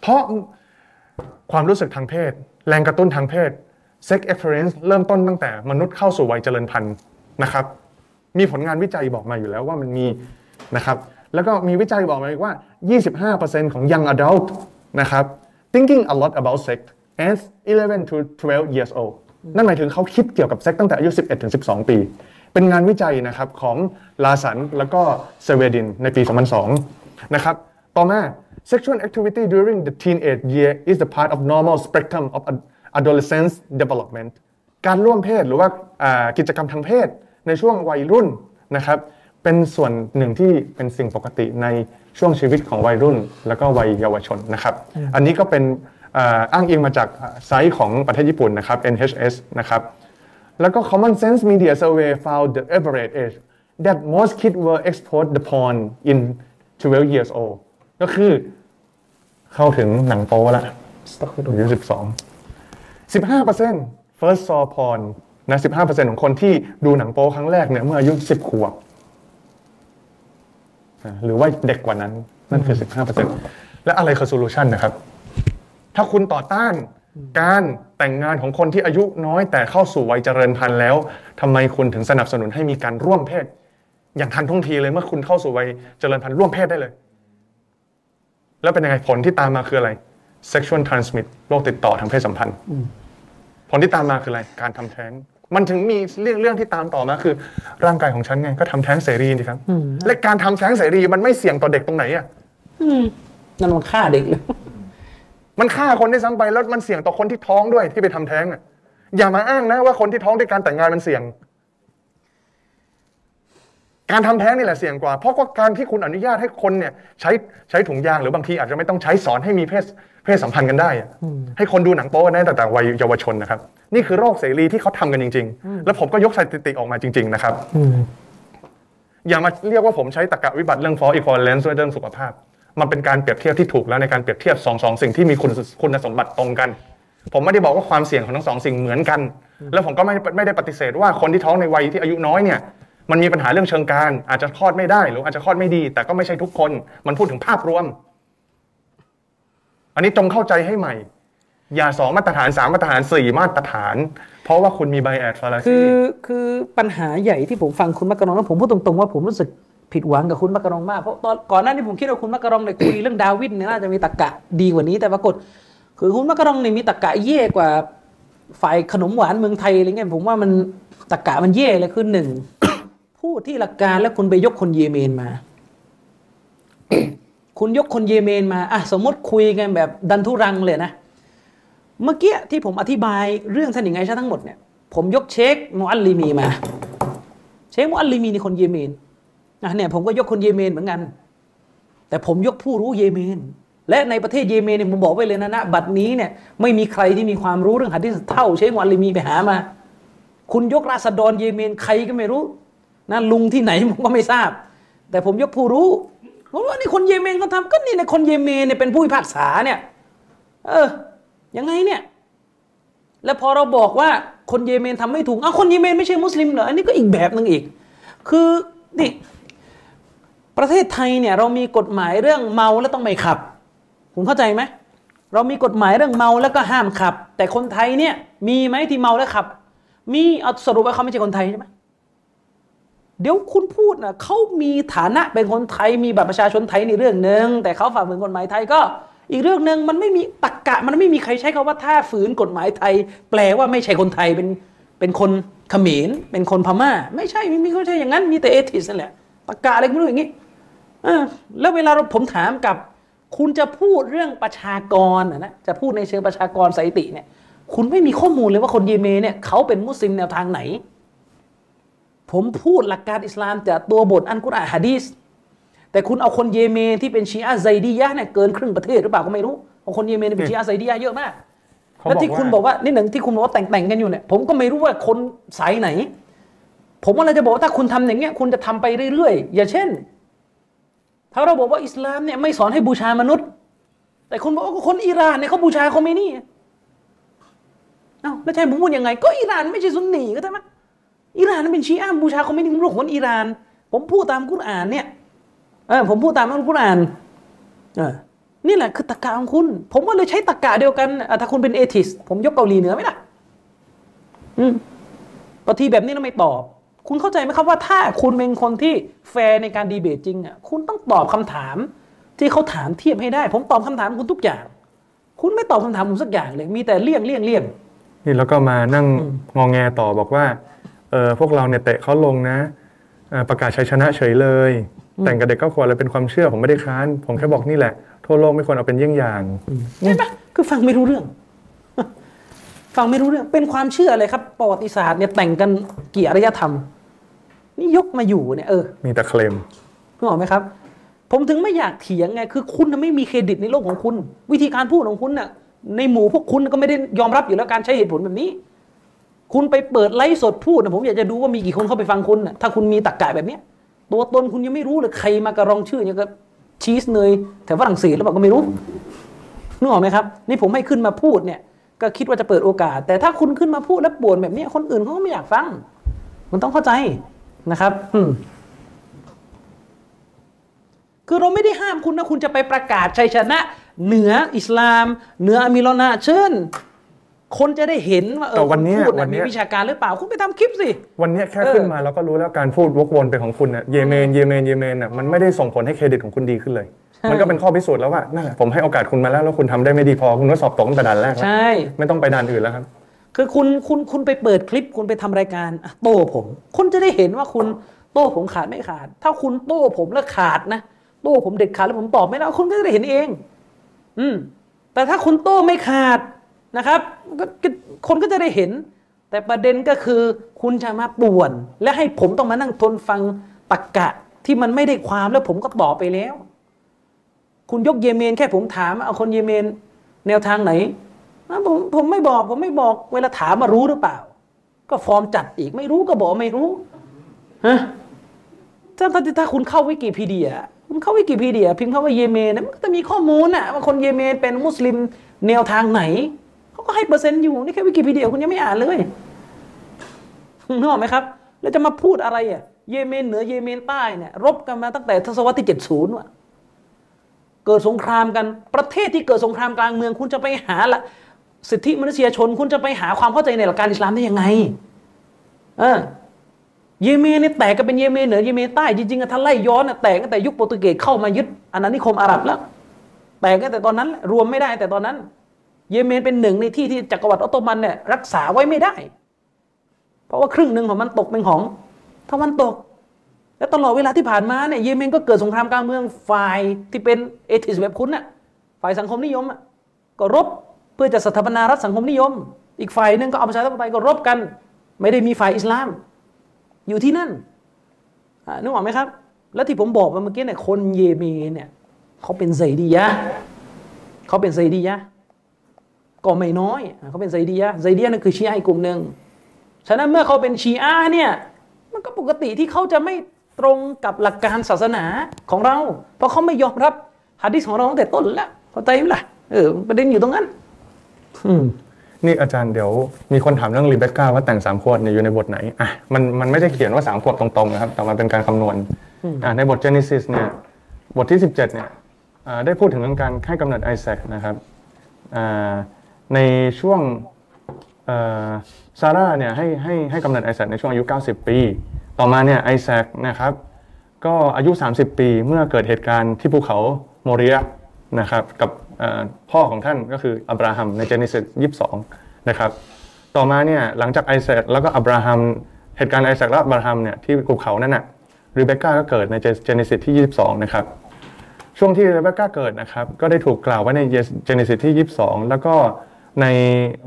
เพราะความรู้สึกทางเพศ แรงกระตุ้นทางเพศ sex experience เริ่มต้นตั้งแต่มนุษย์เข้าสู่วัยเจริญพันธุ์นะครับ มีผลงานวิจัยบอกมาอยู่แล้วว่ามันมีนะครับ แล้วก็มีวิจัยบอกมาอีกว่า 25%ของ young adult นะครับ thinking a lot about sex as 11 to 12 years old นั่นหมายถึงเขาคิดเกี่ยวกับเซ็กตั้งแต่อายุ 11ถึง12 ปี เป็นงานวิจัยนะครับของลาสันแล้วก็เซเวดินในปี 2002 นะครับ ต่อมา sexual activity during the teenage year is the part of normal spectrum of adolescence development การร่วมเพศหรือว่ากิจกรรมทางเพศในช่วงวัยรุ่นนะครับ เป็นส่วนหนึ่งที่เป็นสิ่งปกติในช่วงชีวิตของวัยรุ่น แล้วก็วัยเยาวชนนะครับ อันนี้ก็เป็นอ้างอิงมาจากไซต์ของประเทศญี่ปุ่นนะครับ NHS นะครับ แล้วก็ Common Sense Media Survey found the average age that most kids were exposed the porn in 12 years old ก็คือเข้าถึงหนังโป๊แล้วอายุ12 15% first saw porn นะ15%ของคนที่ดูหนังโป๊ครั้งแรกเนี่ยเมื่ออายุ10ขวบอ่าหรือว่าเด็กกว่านั้นนั่นคือ15%และอะไรคือโซลูชันนะครับ ถ้าคุณต่อต้าน การแต่งงานของคนที่อายุน้อยแต่เข้าสู่วัยเจริญพันธุ์แล้วทำไมคุณถึงสนับสนุนให้มีการร่วมเพศ อย่างทันท่วงทีเลยเมื่อคุณเข้าสู่วัยเจริญพันธุ์ร่วมเพศได้เลย แล้วเป็นยังไงผลที่ตามมาคืออะไร sexual transmit โรคติดต่อทางเพศสัมพันธ์ ผลที่ตามมาคืออะไร การทำแท้ง มันถึงมีเรื่องเรื่องที่ตามต่อมาคือ ร่างกายของฉันไงก็ทำแท้งเสรีสิครับ และการทำแท้งเสรีมันไม่เสี่ยงต่อเด็กตรงไหนอะนั่นมันฆ่าเด็กเลย มันฆ่าคนได้ซ้ำไปแล้วมันเสี่ยงต่อคนที่ท้องด้วยที่ไปทำแท้งอะอย่ามาอ้างนะว่าคนที่ท้องด้วยการแต่งงานมันเสี่ยง การทำแท้งนี่แหละเสี่ยงกว่า เพราะว่าการที่คุณอนุญาตให้คนเนี่ย ใช้ใช้ถุงยางหรือบางทีอาจจะไม่ต้องใช้สอนให้มีเพศเพศสัมพันธ์กันได้อะให้คนดูหนังโป๊กันได้แต่แต่วัยเยาวชนนะครับ นี่คือโรคเสรีที่เขาทำกันจริง ๆ แล้วผมก็ยกสถิติออกมาจริง ๆ นะครับอย่ามาเรียกว่าผมใช้ตรรกะวิบัติเรื่อง false equivalence ด้วยเรื่องสุขภาพ มันเป็นการเปรียบเทียบที่ถูกแล้วในการเปรียบเทียบสองสองสิ่งที่มีคุณคุณสมบัติตรงกัน ผมไม่ได้บอกว่าความเสี่ยงของทั้งสองสิ่งเหมือนกัน แล้วผมก็ไม่ไม่ได้ปฏิเสธว่าคนที่ท้องในวัยที่อายุน้อยเนี่ยมันมีปัญหาเรื่องเชิงการอาจจะคลอดไม่ได้หรืออาจจะคลอดไม่ดี แต่ก็ไม่ใช่ทุกคน มันพูดถึงภาพรวม อันนี้จงเข้าใจให้ใหม่ อย่าสองมาตรฐานสามมาตรฐานสี่มาตรฐาน เพราะว่าคุณมีไบแอดฟาลาคือคือปัญหาใหญ่ที่ผมฟังคุณมักกะรองแล้วผมพูดตรงๆว่าผมรู้สึก ผิดหวังกับคุณมักกะรองมากเพราะตอนก่อนหน้านี้ผมคิดว่าคุณมักกะรองเนี่ยคุยเรื่องดาวิดเนี่ยน่าจะมีตรรกะดีกว่านี้แต่ปรากฏ คือคุณมักกะรองเนี่ยมีตรรกะเย่กว่าฝ่ายขนมหวานเมืองไทยอะไรเงี้ยผมว่ามันตรรกะมันเย่เลยคือหนึ่งพูดที่หลักการแล้วคุณไปยกคนเยเมนมา คุณยกคนเยเมนมาอะสมมติคุยกันแบบดันทุรังเลยนะเมื่อกี้ที่ผมอธิบายเรื่องท่านหญิงไอชาทั้งหมดเนี่ยผมยกเชคมอัลลีมีมา เชคมอัลลีมีในคนเยเมน นะเนี่ยผมก็ยกคนเยเมนเหมือนกัน แต่ผมยกผู้รู้เยเมน และในประเทศเยเมนเนี่ยผมบอกไว้เลยนะนะบัดนี้เนี่ยไม่มีใครที่มีความรู้เรื่องหะดีษเท่าเชคมูอัลลีมีไปหามา คุณยกราษฎรเยเมนใครก็ไม่รู้นะลุงที่ไหนผมก็ไม่ทราบ แต่ผมยกผู้รู้ผมว่านี่คนเยเมนเขาทำก็นี่ในคนเยเมนเนี่ยเป็นผู้พิพากษาเนี่ย เออยังไงเนี่ย แล้วพอเราบอกว่าคนเยเมนทำไม่ถูกอ้าวคนเยเมนไม่ใช่มุสลิมเหรออันนี้ก็อีกแบบหนึ่งอีก คือนี่ ประเทศไทยเนี่ยเรามีกฎหมายเรื่องเมาแล้วต้องไม่ขับ คุณเข้าใจไหมเรามีกฎหมายเรื่องเมาแล้วก็ห้ามขับ แต่คนไทยเนี่ยมีไหมที่เมาแล้วขับ มีเอาสรุปว่าเขาไม่ใช่คนไทยใช่ไหมเดี๋ยวคุณพูดนะเขามีฐานะเป็นคนไทยมีบัตรประชาชนไทยในเรื่องหนึ่งแต่เขาฝ่าฝืนกฎหมายไทยก็ อีกเรื่องหนึ่งมันไม่มีตรกกะมันไม่มีใครใช้คาว่าถ้าฝืนกฎหมายไทย แปลว่าไม่ใช่คนไทยเป็นเป็นคนเขมรเป็นคนพม่า ไม่ใช่ไม่มีเขาใช่อย่างนั้นมีแต่เอทิสนั่นแหละตรกกะอะไรไม่รู้อย่างนี้ แล้วเวลาเราผมถามกับ คุณจะพูดเรื่องประชากรนะนะจะพูดในเชิงประชากรสถิติเนี่ย คุณไม่มีข้อมูลเลยว่าคนเยเมนเนี่ยเขาเป็นมุสลิมแนวทางไหน ผมพูดหลักการอิสลามจากตัวบทอันกุรอานฮะดีษแต่คุณเอาคนเยเมนที่เป็นชีอะห์ไซดียะห์เนี่ยเกินครึ่งประเทศหรือเปล่าก็ไม่รู้เพราะคนเยเมนเป็นชีอะห์ไซดียะห์เยอะมากเขาแล้วบอกที่คุณว่าบอกว่านี่หนึ่งที่คุณบอกว่าแต่งแต่งๆกันอยู่เนี่ยผมก็ไม่รู้ว่าคนสายไหน ผมว่าเราจะบอกว่าถ้าคุณทำอย่างเงี้ยคุณจะทำไปเรื่อยๆ อย่างเช่น ถ้าเราบอกว่าอิสลามเนี่ยไม่สอนให้บูชามนุษย์ แต่คุณบอกว่าคนอิหร่านเนี่ยเขาบูชาคอมเมนี่เอ้าแล้วใช่ผมพูดยังไง ก็อิหร่านไม่ใช่ซุนนีก็ใช่ไหมอิหร่านเป็นชีอะห์บูชาคอมเมนี่ผมรู้คนอิหร่าน ผมพูดตามกุรอานเนี่ยเออผมพูดตามอัลกุรอานเออนี่แหละคือตรรกะของคุณ ผมก็เลยใช้ตรรกะเดียวกันถ้าคุณเป็นเอทิส ผมยกเกาหลีเหนือไหมล่ะ อืมบางทีแบบนี้เราไม่ตอบ คุณเข้าใจไหมครับว่าถ้าคุณเป็นคนที่แฟร์ในการดีเบตจริงอะคุณต้องตอบคำถามที่เขาถามเทียบให้ได้ ผมตอบคำถามคุณทุกอย่าง คุณไม่ตอบคำถามผมสักอย่างเลย มีแต่เลี่ยงเลี่ยงเลี่ยงนี่แล้วก็มานั่งงองแงต่อบอกว่าเออพวกเราเนี่ยเตะเขาลงนะเอ่อประกาศชัยชนะเฉยเลย แต่งกับเด็กเก้าขวบเลยเป็นความเชื่อผมไม่ได้ค้าน ผมแค่บอกนี่แหละ ทั่วโลกไม่ควรเอาเป็นเยี่ยงอย่างใช่ไหมคือฟังไม่รู้เรื่อง ฟังไม่รู้เรื่องเป็นความเชื่อเลยครับประวัติศาสตร์เนี่ยแต่งกันกี่อารยธรรม นี่ยกมาอยู่เนี่ยเออมีแต่เคลมนึกออกไหมครับ ผมถึงไม่อยากเถียงไงคือคุณน่ะไม่มีเครดิตในโลกของคุณ วิธีการพูดของคุณน่ะในหมู่พวกคุณก็ไม่ได้ยอมรับอยู่แล้วการใช้เหตุผลแบบนี้ คุณไปเปิดไลฟ์สดพูดนะผมอยากจะดูว่ามีกี่คนเข้าไปฟังคุณน่ะถ้าคุณมีตรรกะแบบเนี้ยตัวตนคุณยังไม่รู้เลยใครมากระรองชื่ออย่างกับชีสเนยแถวฝรั่งเศสแล้วบอกก็ไม่รู้นึกออกไหมครับ นี่ผมให้ขึ้นมาพูดเนี่ย ก็คิดว่าจะเปิดโอกาส แต่ถ้าคุณขึ้นมาพูดแล้วป่วนแบบเนี้ยคนอื่นเขาก็ไม่อยากฟัง มันต้องเข้าใจ นะครับอืมคือเราไม่ได้ห้ามคุณนะคุณจะไปประกาศชัยชนะ เหนืออิสลาม เหนืออามิรอนาเชิญคนจะได้เห็นว่าเอแต่อวันเนี้ยคุณพูดวัน่ะนเนี้มียวิชาการหรือเปล่า คุณไปทำคลิปสิ วันเนี้ยแค่เออขึ้นมาเราก็รู้แล้วการพูดวกวนเป็นของคุณเนี่ยเยเมนเยเมนเยเมนน่ะมันไม่ได้ส่งผลให้เครดิตของคุณดีขึ้นเลย มันก็เป็นข้อพิสูจน์แล้วว่านั่นแหละผมให้โอกาสคุณมาแล้วแล้วคุณทำได้ไม่ดีพอคุณก็สอบตกตั้งแต่ด่านแรกแล้วใช่ไม่ต้องไปด่านอื่นแล้วครับ คือคุณคุณคุณไปเปิดคลิปคุณไปทำรายการโต้ผมคนจะได้เห็นว่าคุณโต้ผมขาดไม่ขาด ถ้าคุณโต้ผมแล้วขาดนะโต้ผมเด็ดขาดแล้วผมตอบไม่ได้คุณก็จะได้เห็นเอง อืมแต่ถ้าคุณโต้ไม่ขาดนะครับก็คนก็จะได้เห็น แต่ประเด็นก็คือคุณจะมาป่วน และให้ผมต้องมานั่งทนฟังตักกะที่มันไม่ได้ความแล้วผมก็ตอบไปแล้ว คุณยกเยเมนแค่ผมถามเอาคนเยเมนแนวทางไหน ผมผมไม่บอกผมไม่บอก เวลาถามมารู้หรือเปล่า ก็ฟอร์มจัดอีกไม่รู้ก็บอกไม่รู้ฮะถ้าถ้าถ้าคุณเข้าวิกิพีเดีย คุณเข้าวิกิพีเดีย พิมพ์คำว่าเยเมนนะมันก็จะมีข้อมูลอะว่าคนเยเมนเป็นมุสลิมแนวทางไหนเขาก็ให้เปอร์เซ็นต์อยู่นี่แค่วิกิพีเดียคุณยังไม่อ่านเลยนึกออกไหมครับ แล้วจะมาพูดอะไรอะเยเมนเหนือเยเมนใต้เนี่ยรบกันมาตั้งแต่ทศวรรษที่เจ็ดศูนย์ว่ะเกิดสงครามกันประเทศที่เกิดสงครามกลางเมือง คุณจะไปหาละ สิทธิมนุษยชนคุณจะไปหาความเข้าใจในหลักการอิสลามได้ยังไง เออเยเมนเนี่ยแตกก็เป็นเยเมนเหนือเยเมนใต้จริงๆอะถ้าไล่ย้อนอะแตกตั้งแต่ยุคโปรตุเกสเข้ามายึดอาณานิคมอาหรับแล้ว แตกตั้งแต่ตอนนั้นรวมไม่ได้แต่ตอนนั้น เยเมนเป็นหนึ่งในที่ที่จักรวรรดิออตโตมันเนี่ยรักษาไว้ไม่ได้ เพราะว่าครึ่งหนึ่งของมันตกเป็นของตะวันตก และตลอดเวลาที่ผ่านมาเนี่ยเยเมนก็เกิดสงครามกลางเมืองฝ่ายที่เป็นเอทิสแบบคุณน่ะฝ่ายสังคมนิยมอะก็รบ เพื่อจะสถาปนารัฐสังคมนิยม อีกฝ่ายหนึ่งก็เอาประชาธิปไตยก็รบกัน ไม่ได้มีฝ่ายอิสลาม อยู่ที่นั่นนึกออกไหมครับ แล้วที่ผมบอกไปเมื่อกี้เนี่ยคนเยเมนเนี่ยเขาเป็นไซดียะเขาเป็นไซดียะก็ไม่น้อยเขาเป็นไซดียะไซดียะนั่นคือชีอะห์อีกกลุ่มหนึ่งฉะนั้นเมื่อเขาเป็นชีอะห์เนี่ยมันก็ปกติที่เขาจะไม่ตรงกับหลักการศาสนาของเรา เพราะเขาไม่ยอมรับฮะดิษของเราตั้งแต่ต้นแล้วเข้าใจไหมล่ะเออประเด็นอยู่ตรงนั้น นี่อาจารย์เดี๋ยวมีคนถามเรื่องรีเบคก้าว่าแต่งสามขวดเนี่ยอยู่ในบทไหนอะมันมันไม่ได้เขียนว่าสามขวดตรงๆนะครับ แต่มันเป็นการคำนวณอะในบท Genesis เนี่ยบทที่ 17เนี่ยอ่าได้พูดถึงเรื่องการให้กำเนิดไอแซคนะครับอ่าในช่วงซาร่าเนี่ยให้ให้ให้กำเนิดไอแซคในช่วงอายุ 90 ปี ต่อมาเนี่ยไอแซคนะครับก็อายุ 30 ปีเมื่อเกิดเหตุการณ์ที่ภูเขาโมเรียนะครับกับเอ่อ พ่อของท่านก็คืออับราฮัมใน Genesis 22นะครับต่อมาเนี่ยหลังจากไอแซคแล้วก็อับราฮัมเหตุการณ์ไอแซคและอับราฮัมเนี่ยที่ภูเขานั่นน่ะรีเบคก้าก็เกิดในเจเนซิสที่ 22 นะครับ ช่วงที่รีเบคก้าเกิดนะครับ ก็ได้ถูกกล่าวไว้ในเจเนซิสที่ 22 แล้วก็ใน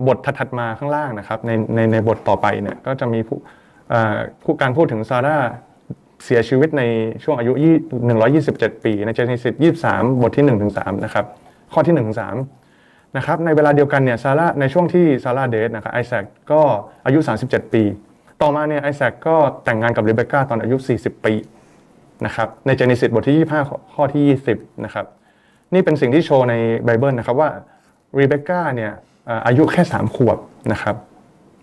บทถัดมาข้างล่างนะครับในในในบทต่อไปเนี่ยก็จะมีผู้ผู้การพูดถึงซาร่าเสียชีวิตในช่วงอายุยี่127 ปี ในเจเนซิส23 บทที่1ถึง3นะครับ ข้อที่1ถึง3นะครับในเวลาเดียวกันเนี่ยซาร่าในช่วงที่ซาร่าเดทนะครับไอแซคก็อายุ 37 ปี ต่อมาเนี่ยไอแซคก็แต่งงานกับเรเบคก้าตอนอายุ 40 ปีนะครับในเจเนซิสบทที่ 25 ข้อข้อที่ 20นะครับนี่เป็นสิ่งที่โชว์ในไบเบิลนะครับว่าเรเบคก้าเนี่ยอายุแค่ 3 ขวบนะครับ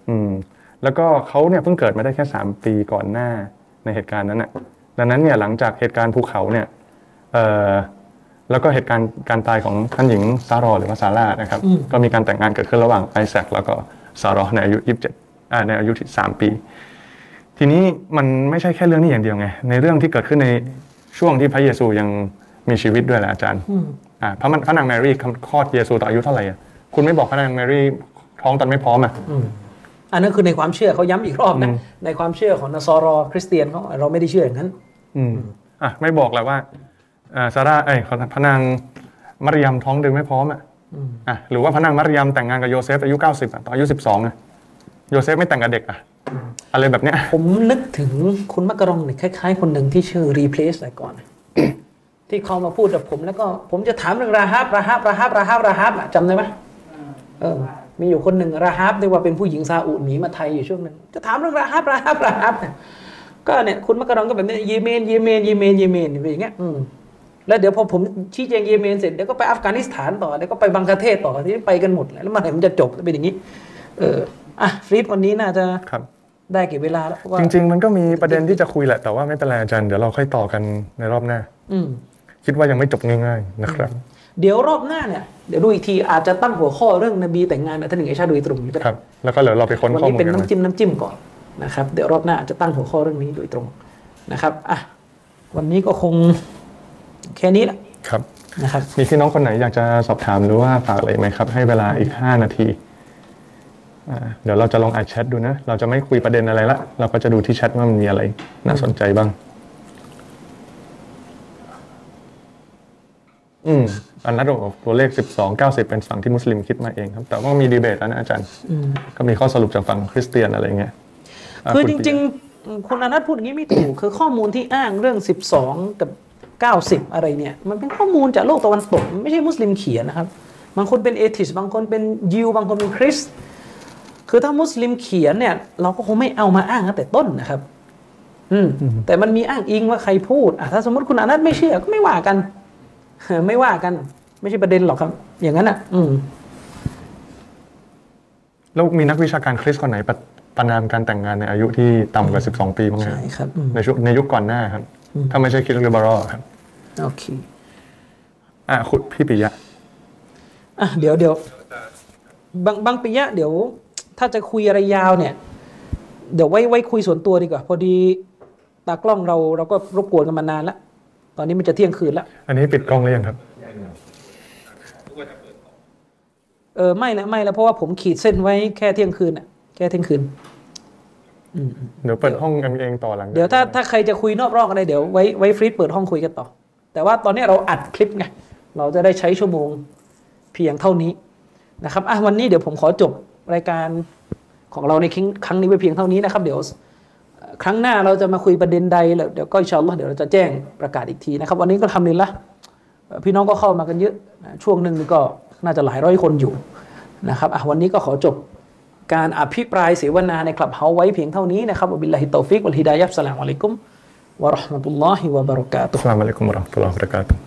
อืมแล้วก็เขาเนี่ยเพิ่งเกิดมาได้แค่ 3 ปีก่อนหน้าในเหตุการณ์นั้นน่ะดังนั้นเนี่ยหลังจากเหตุการณ์ภูเขาเนี่ยเอ่อ แล้วก็เหตุการณ์การตายของท่านหญิงซารอหรือว่าซาร่านะครับ ก็มีการแต่งงานเกิดขึ้นระหว่างไอแซคแล้วก็ซารอในอายุ 27อ่าในอายุที่3ปี ทีนี้มันไม่ใช่แค่เรื่องนี้อย่างเดียวไง ในเรื่องที่เกิดขึ้นในช่วงที่พระเยซูยังมีชีวิตด้วยแหละอาจารย์อ่าพระมันพระนางแมรี่คลอดเยซูตอนอายุเท่าไหร่อะคุณไม่บอกพระนางแมรี่ท้องตอนไม่พร้อมอะอันนั้นคือในความเชื่อเขาย้ำอีกรอบนะอืมในความเชื่อของนัสรอคริสเตียนเขาเราไม่ได้เชื่ออย่างนั้น อืมอะไม่บอกแหละว่าอ่า ซาร่าไอ้ยขอพระนางมารยัมท้องตอนไม่พร้อมอะอะหรือว่าพระนางมารยัมแต่งงานกับโยเซฟอายุ90อะตอนอายุ12อะโยเซฟไม่แต่งกับเด็กอะอะไรแบบเนี้ยผมนึกถึงคุณมักกะรองเนี่ยคล้ายๆ คนหนึ่งที่ชื่อ replace แต่ก่อน ที่เขามาพูดกับผมแล้วก็ผมจะถามเรื่องราฮับราฮับราฮับราฮับราฮับอะจำได้ไหมเออมีอยู่คนหนึ่งราฮับที่ว่าเป็นผู้หญิงซาอุดหนีมาไทยอยู่ช่วงหนึ่งจะถามเรื่องราฮับราฮับราฮับเนี่ยก็เนี่ยคุณมักกะรองก็แบบนี้เยเมนเยเมนเยเมนเยเมนเป็นอย่างเงี้ยอืม แล้วเดี๋ยวพอผมชี้แจงเยเมนเสร็จเดี๋ยวก็ไปอัฟกานิสถานต่อเดี๋ยวก็ไปบังกลาเทศต่อที่ไปกันหมดแล้วแล้วเมื่อไหร่มันจะจบเป็นอย่างนี้ เอออะฟรีดวันนี้น่าจะครับได้เก็บเวลาแล้วเพราะว่าจริง ๆ มันก็มีประเด็นที่จะคุยแหละแต่ว่าไม่เป็นไรอาจารย์เดี๋ยวเราค่อยต่อกันในรอบหน้า อืมคิดว่ายังไม่จบง่าย ๆ นะครับ เดี๋ยวรอบหน้าเนี่ยเดี๋ยวดูอีกทีอาจจะตั้งหัวข้อเรื่องนบีแต่งงานกับท่านหนึ่งไอชาโดยตรงก็ได้ครับแล้วก็เดี๋ยวเราไปค้นวันข้อนี้มูลเป็นกันน้ำนะจิ้มน้ำจิ้มก่อนนะครับเดี๋ยวรอบหน้าอาจจะตั้งหัวข้อเรื่องนี้โดยตรงนะครับอะวันนี้ก็คง แค่นี้แหละครับนะครับมีพี่น้องคนไหนอยากจะสอบถามหรือว่าฝากอะไรไหมครับ ให้เวลาอีก 5 นาทีอ่าเดี๋ยวเราจะลองอ่านแชทดูนะ เราจะไม่คุยประเด็นอะไรละ เราก็จะดูที่แชทว่ามันมีอะไร น่าสนใจบ้าง อืม อันนั้นบอกตัวเลข 12 90 เป็นฝั่งที่มุสลิมคิดมาเองครับ แต่ว่ามีดีเบตแล้วนะอาจารย์ ก็มีข้อสรุปจากฝั่งคริสเตียนอะไรเงี้ยะคือณจปิยะริง ๆ คุณอนัทพูดอย่างนี้ไม่ถูก คือข้อมูลที่อ้างเรื่อง 12 กับ 90 อะไรเนี่ย มันเป็นข้อมูลจากโลกตะวันตกมันไม่ใช่มุสลิมเขียนนะครับ บางคนเป็นเอทิส บางคนเป็นยิว บางคนเป็นคริสต์คือถ้ามุสลิมเขียนเนี่ย เราก็คงไม่เอามาอ้างตั้งแต่ต้นนะครับ อืม แต่มันมีอ้างอิงว่าใครพูด อะถ้าสมมติคุณอนัทไม่เชื่อ ก็ไม่ว่ากัน ไม่ว่ากัน ไม่ใช่ประเด็นหรอกครับ อย่างนั้นอะ อืม แล้วมีนักวิชาการคริสต์คนไหนประประนามการแต่งงานในอายุที่ต่ำกว่า 12 ปีบ้างไหมใช่ครับอืมในช่วงในยุคก่อนหน้าครับ ถ้าไม่ใช่คริสต์ลิเบอรัลครับโอเคอะคุณพี่ปิยะอะเดี๋ยวเดี๋ยวบางบางปิยะเดี๋ยว ถ้าจะคุยอะไรยาวเนี่ย เดี๋ยวไว้ไว้คุยส่วนตัวดีกว่า พอดีตากล้องเราเราก็รบกวนกันมานานแล้วตอนนี้มันจะเที่ยงคืนแล้วอันนี้ปิดกล้องหรือยังครับเออไม่แล้วไม่แล้วเพราะว่าผมขีดเส้นไว้แค่เที่ยงคืนอะแค่เที่ยงคืน เดี๋ยวเปิดห้องกันเองต่อหลังเดี๋ยวถ้าถ้าใครจะคุยนอกรอบอะไรเดี๋ยวไว้ไว้ฟรีดเปิดห้องคุยกันต่อ แต่ว่าตอนนี้เราอัดคลิปไงเราจะได้ใช้ชั่วโมงเพียงเท่านี้นะครับอะวันนี้เดี๋ยวผมขอจบรายการของเราในครั้งครั้งนี้ไปเพียงเท่านี้นะครับ เดี๋ยวเอ่อครั้งหน้าเราจะมาคุยประเด็นใดแล้วเดี๋ยวก็อินชาอัลลอฮ์เดี๋ยวเราจะแจ้งประกาศอีกทีนะครับ วันนี้ก็ทำลินละเอ่อพี่น้องก็เข้ามากันเยอะนะช่วงหนึ่งนี่ก็น่าจะหลายร้อยคนอยู่นะครับอะวันนี้ก็ขอจบ การอภิปรายเสวนาใน Clubhouse ไว้เพียงเท่านี้นะครับبالله التوفيق والهداية والسلام عليكم ورحمة الله وبركا ته السلام عليكم ورحمة الله وبركاته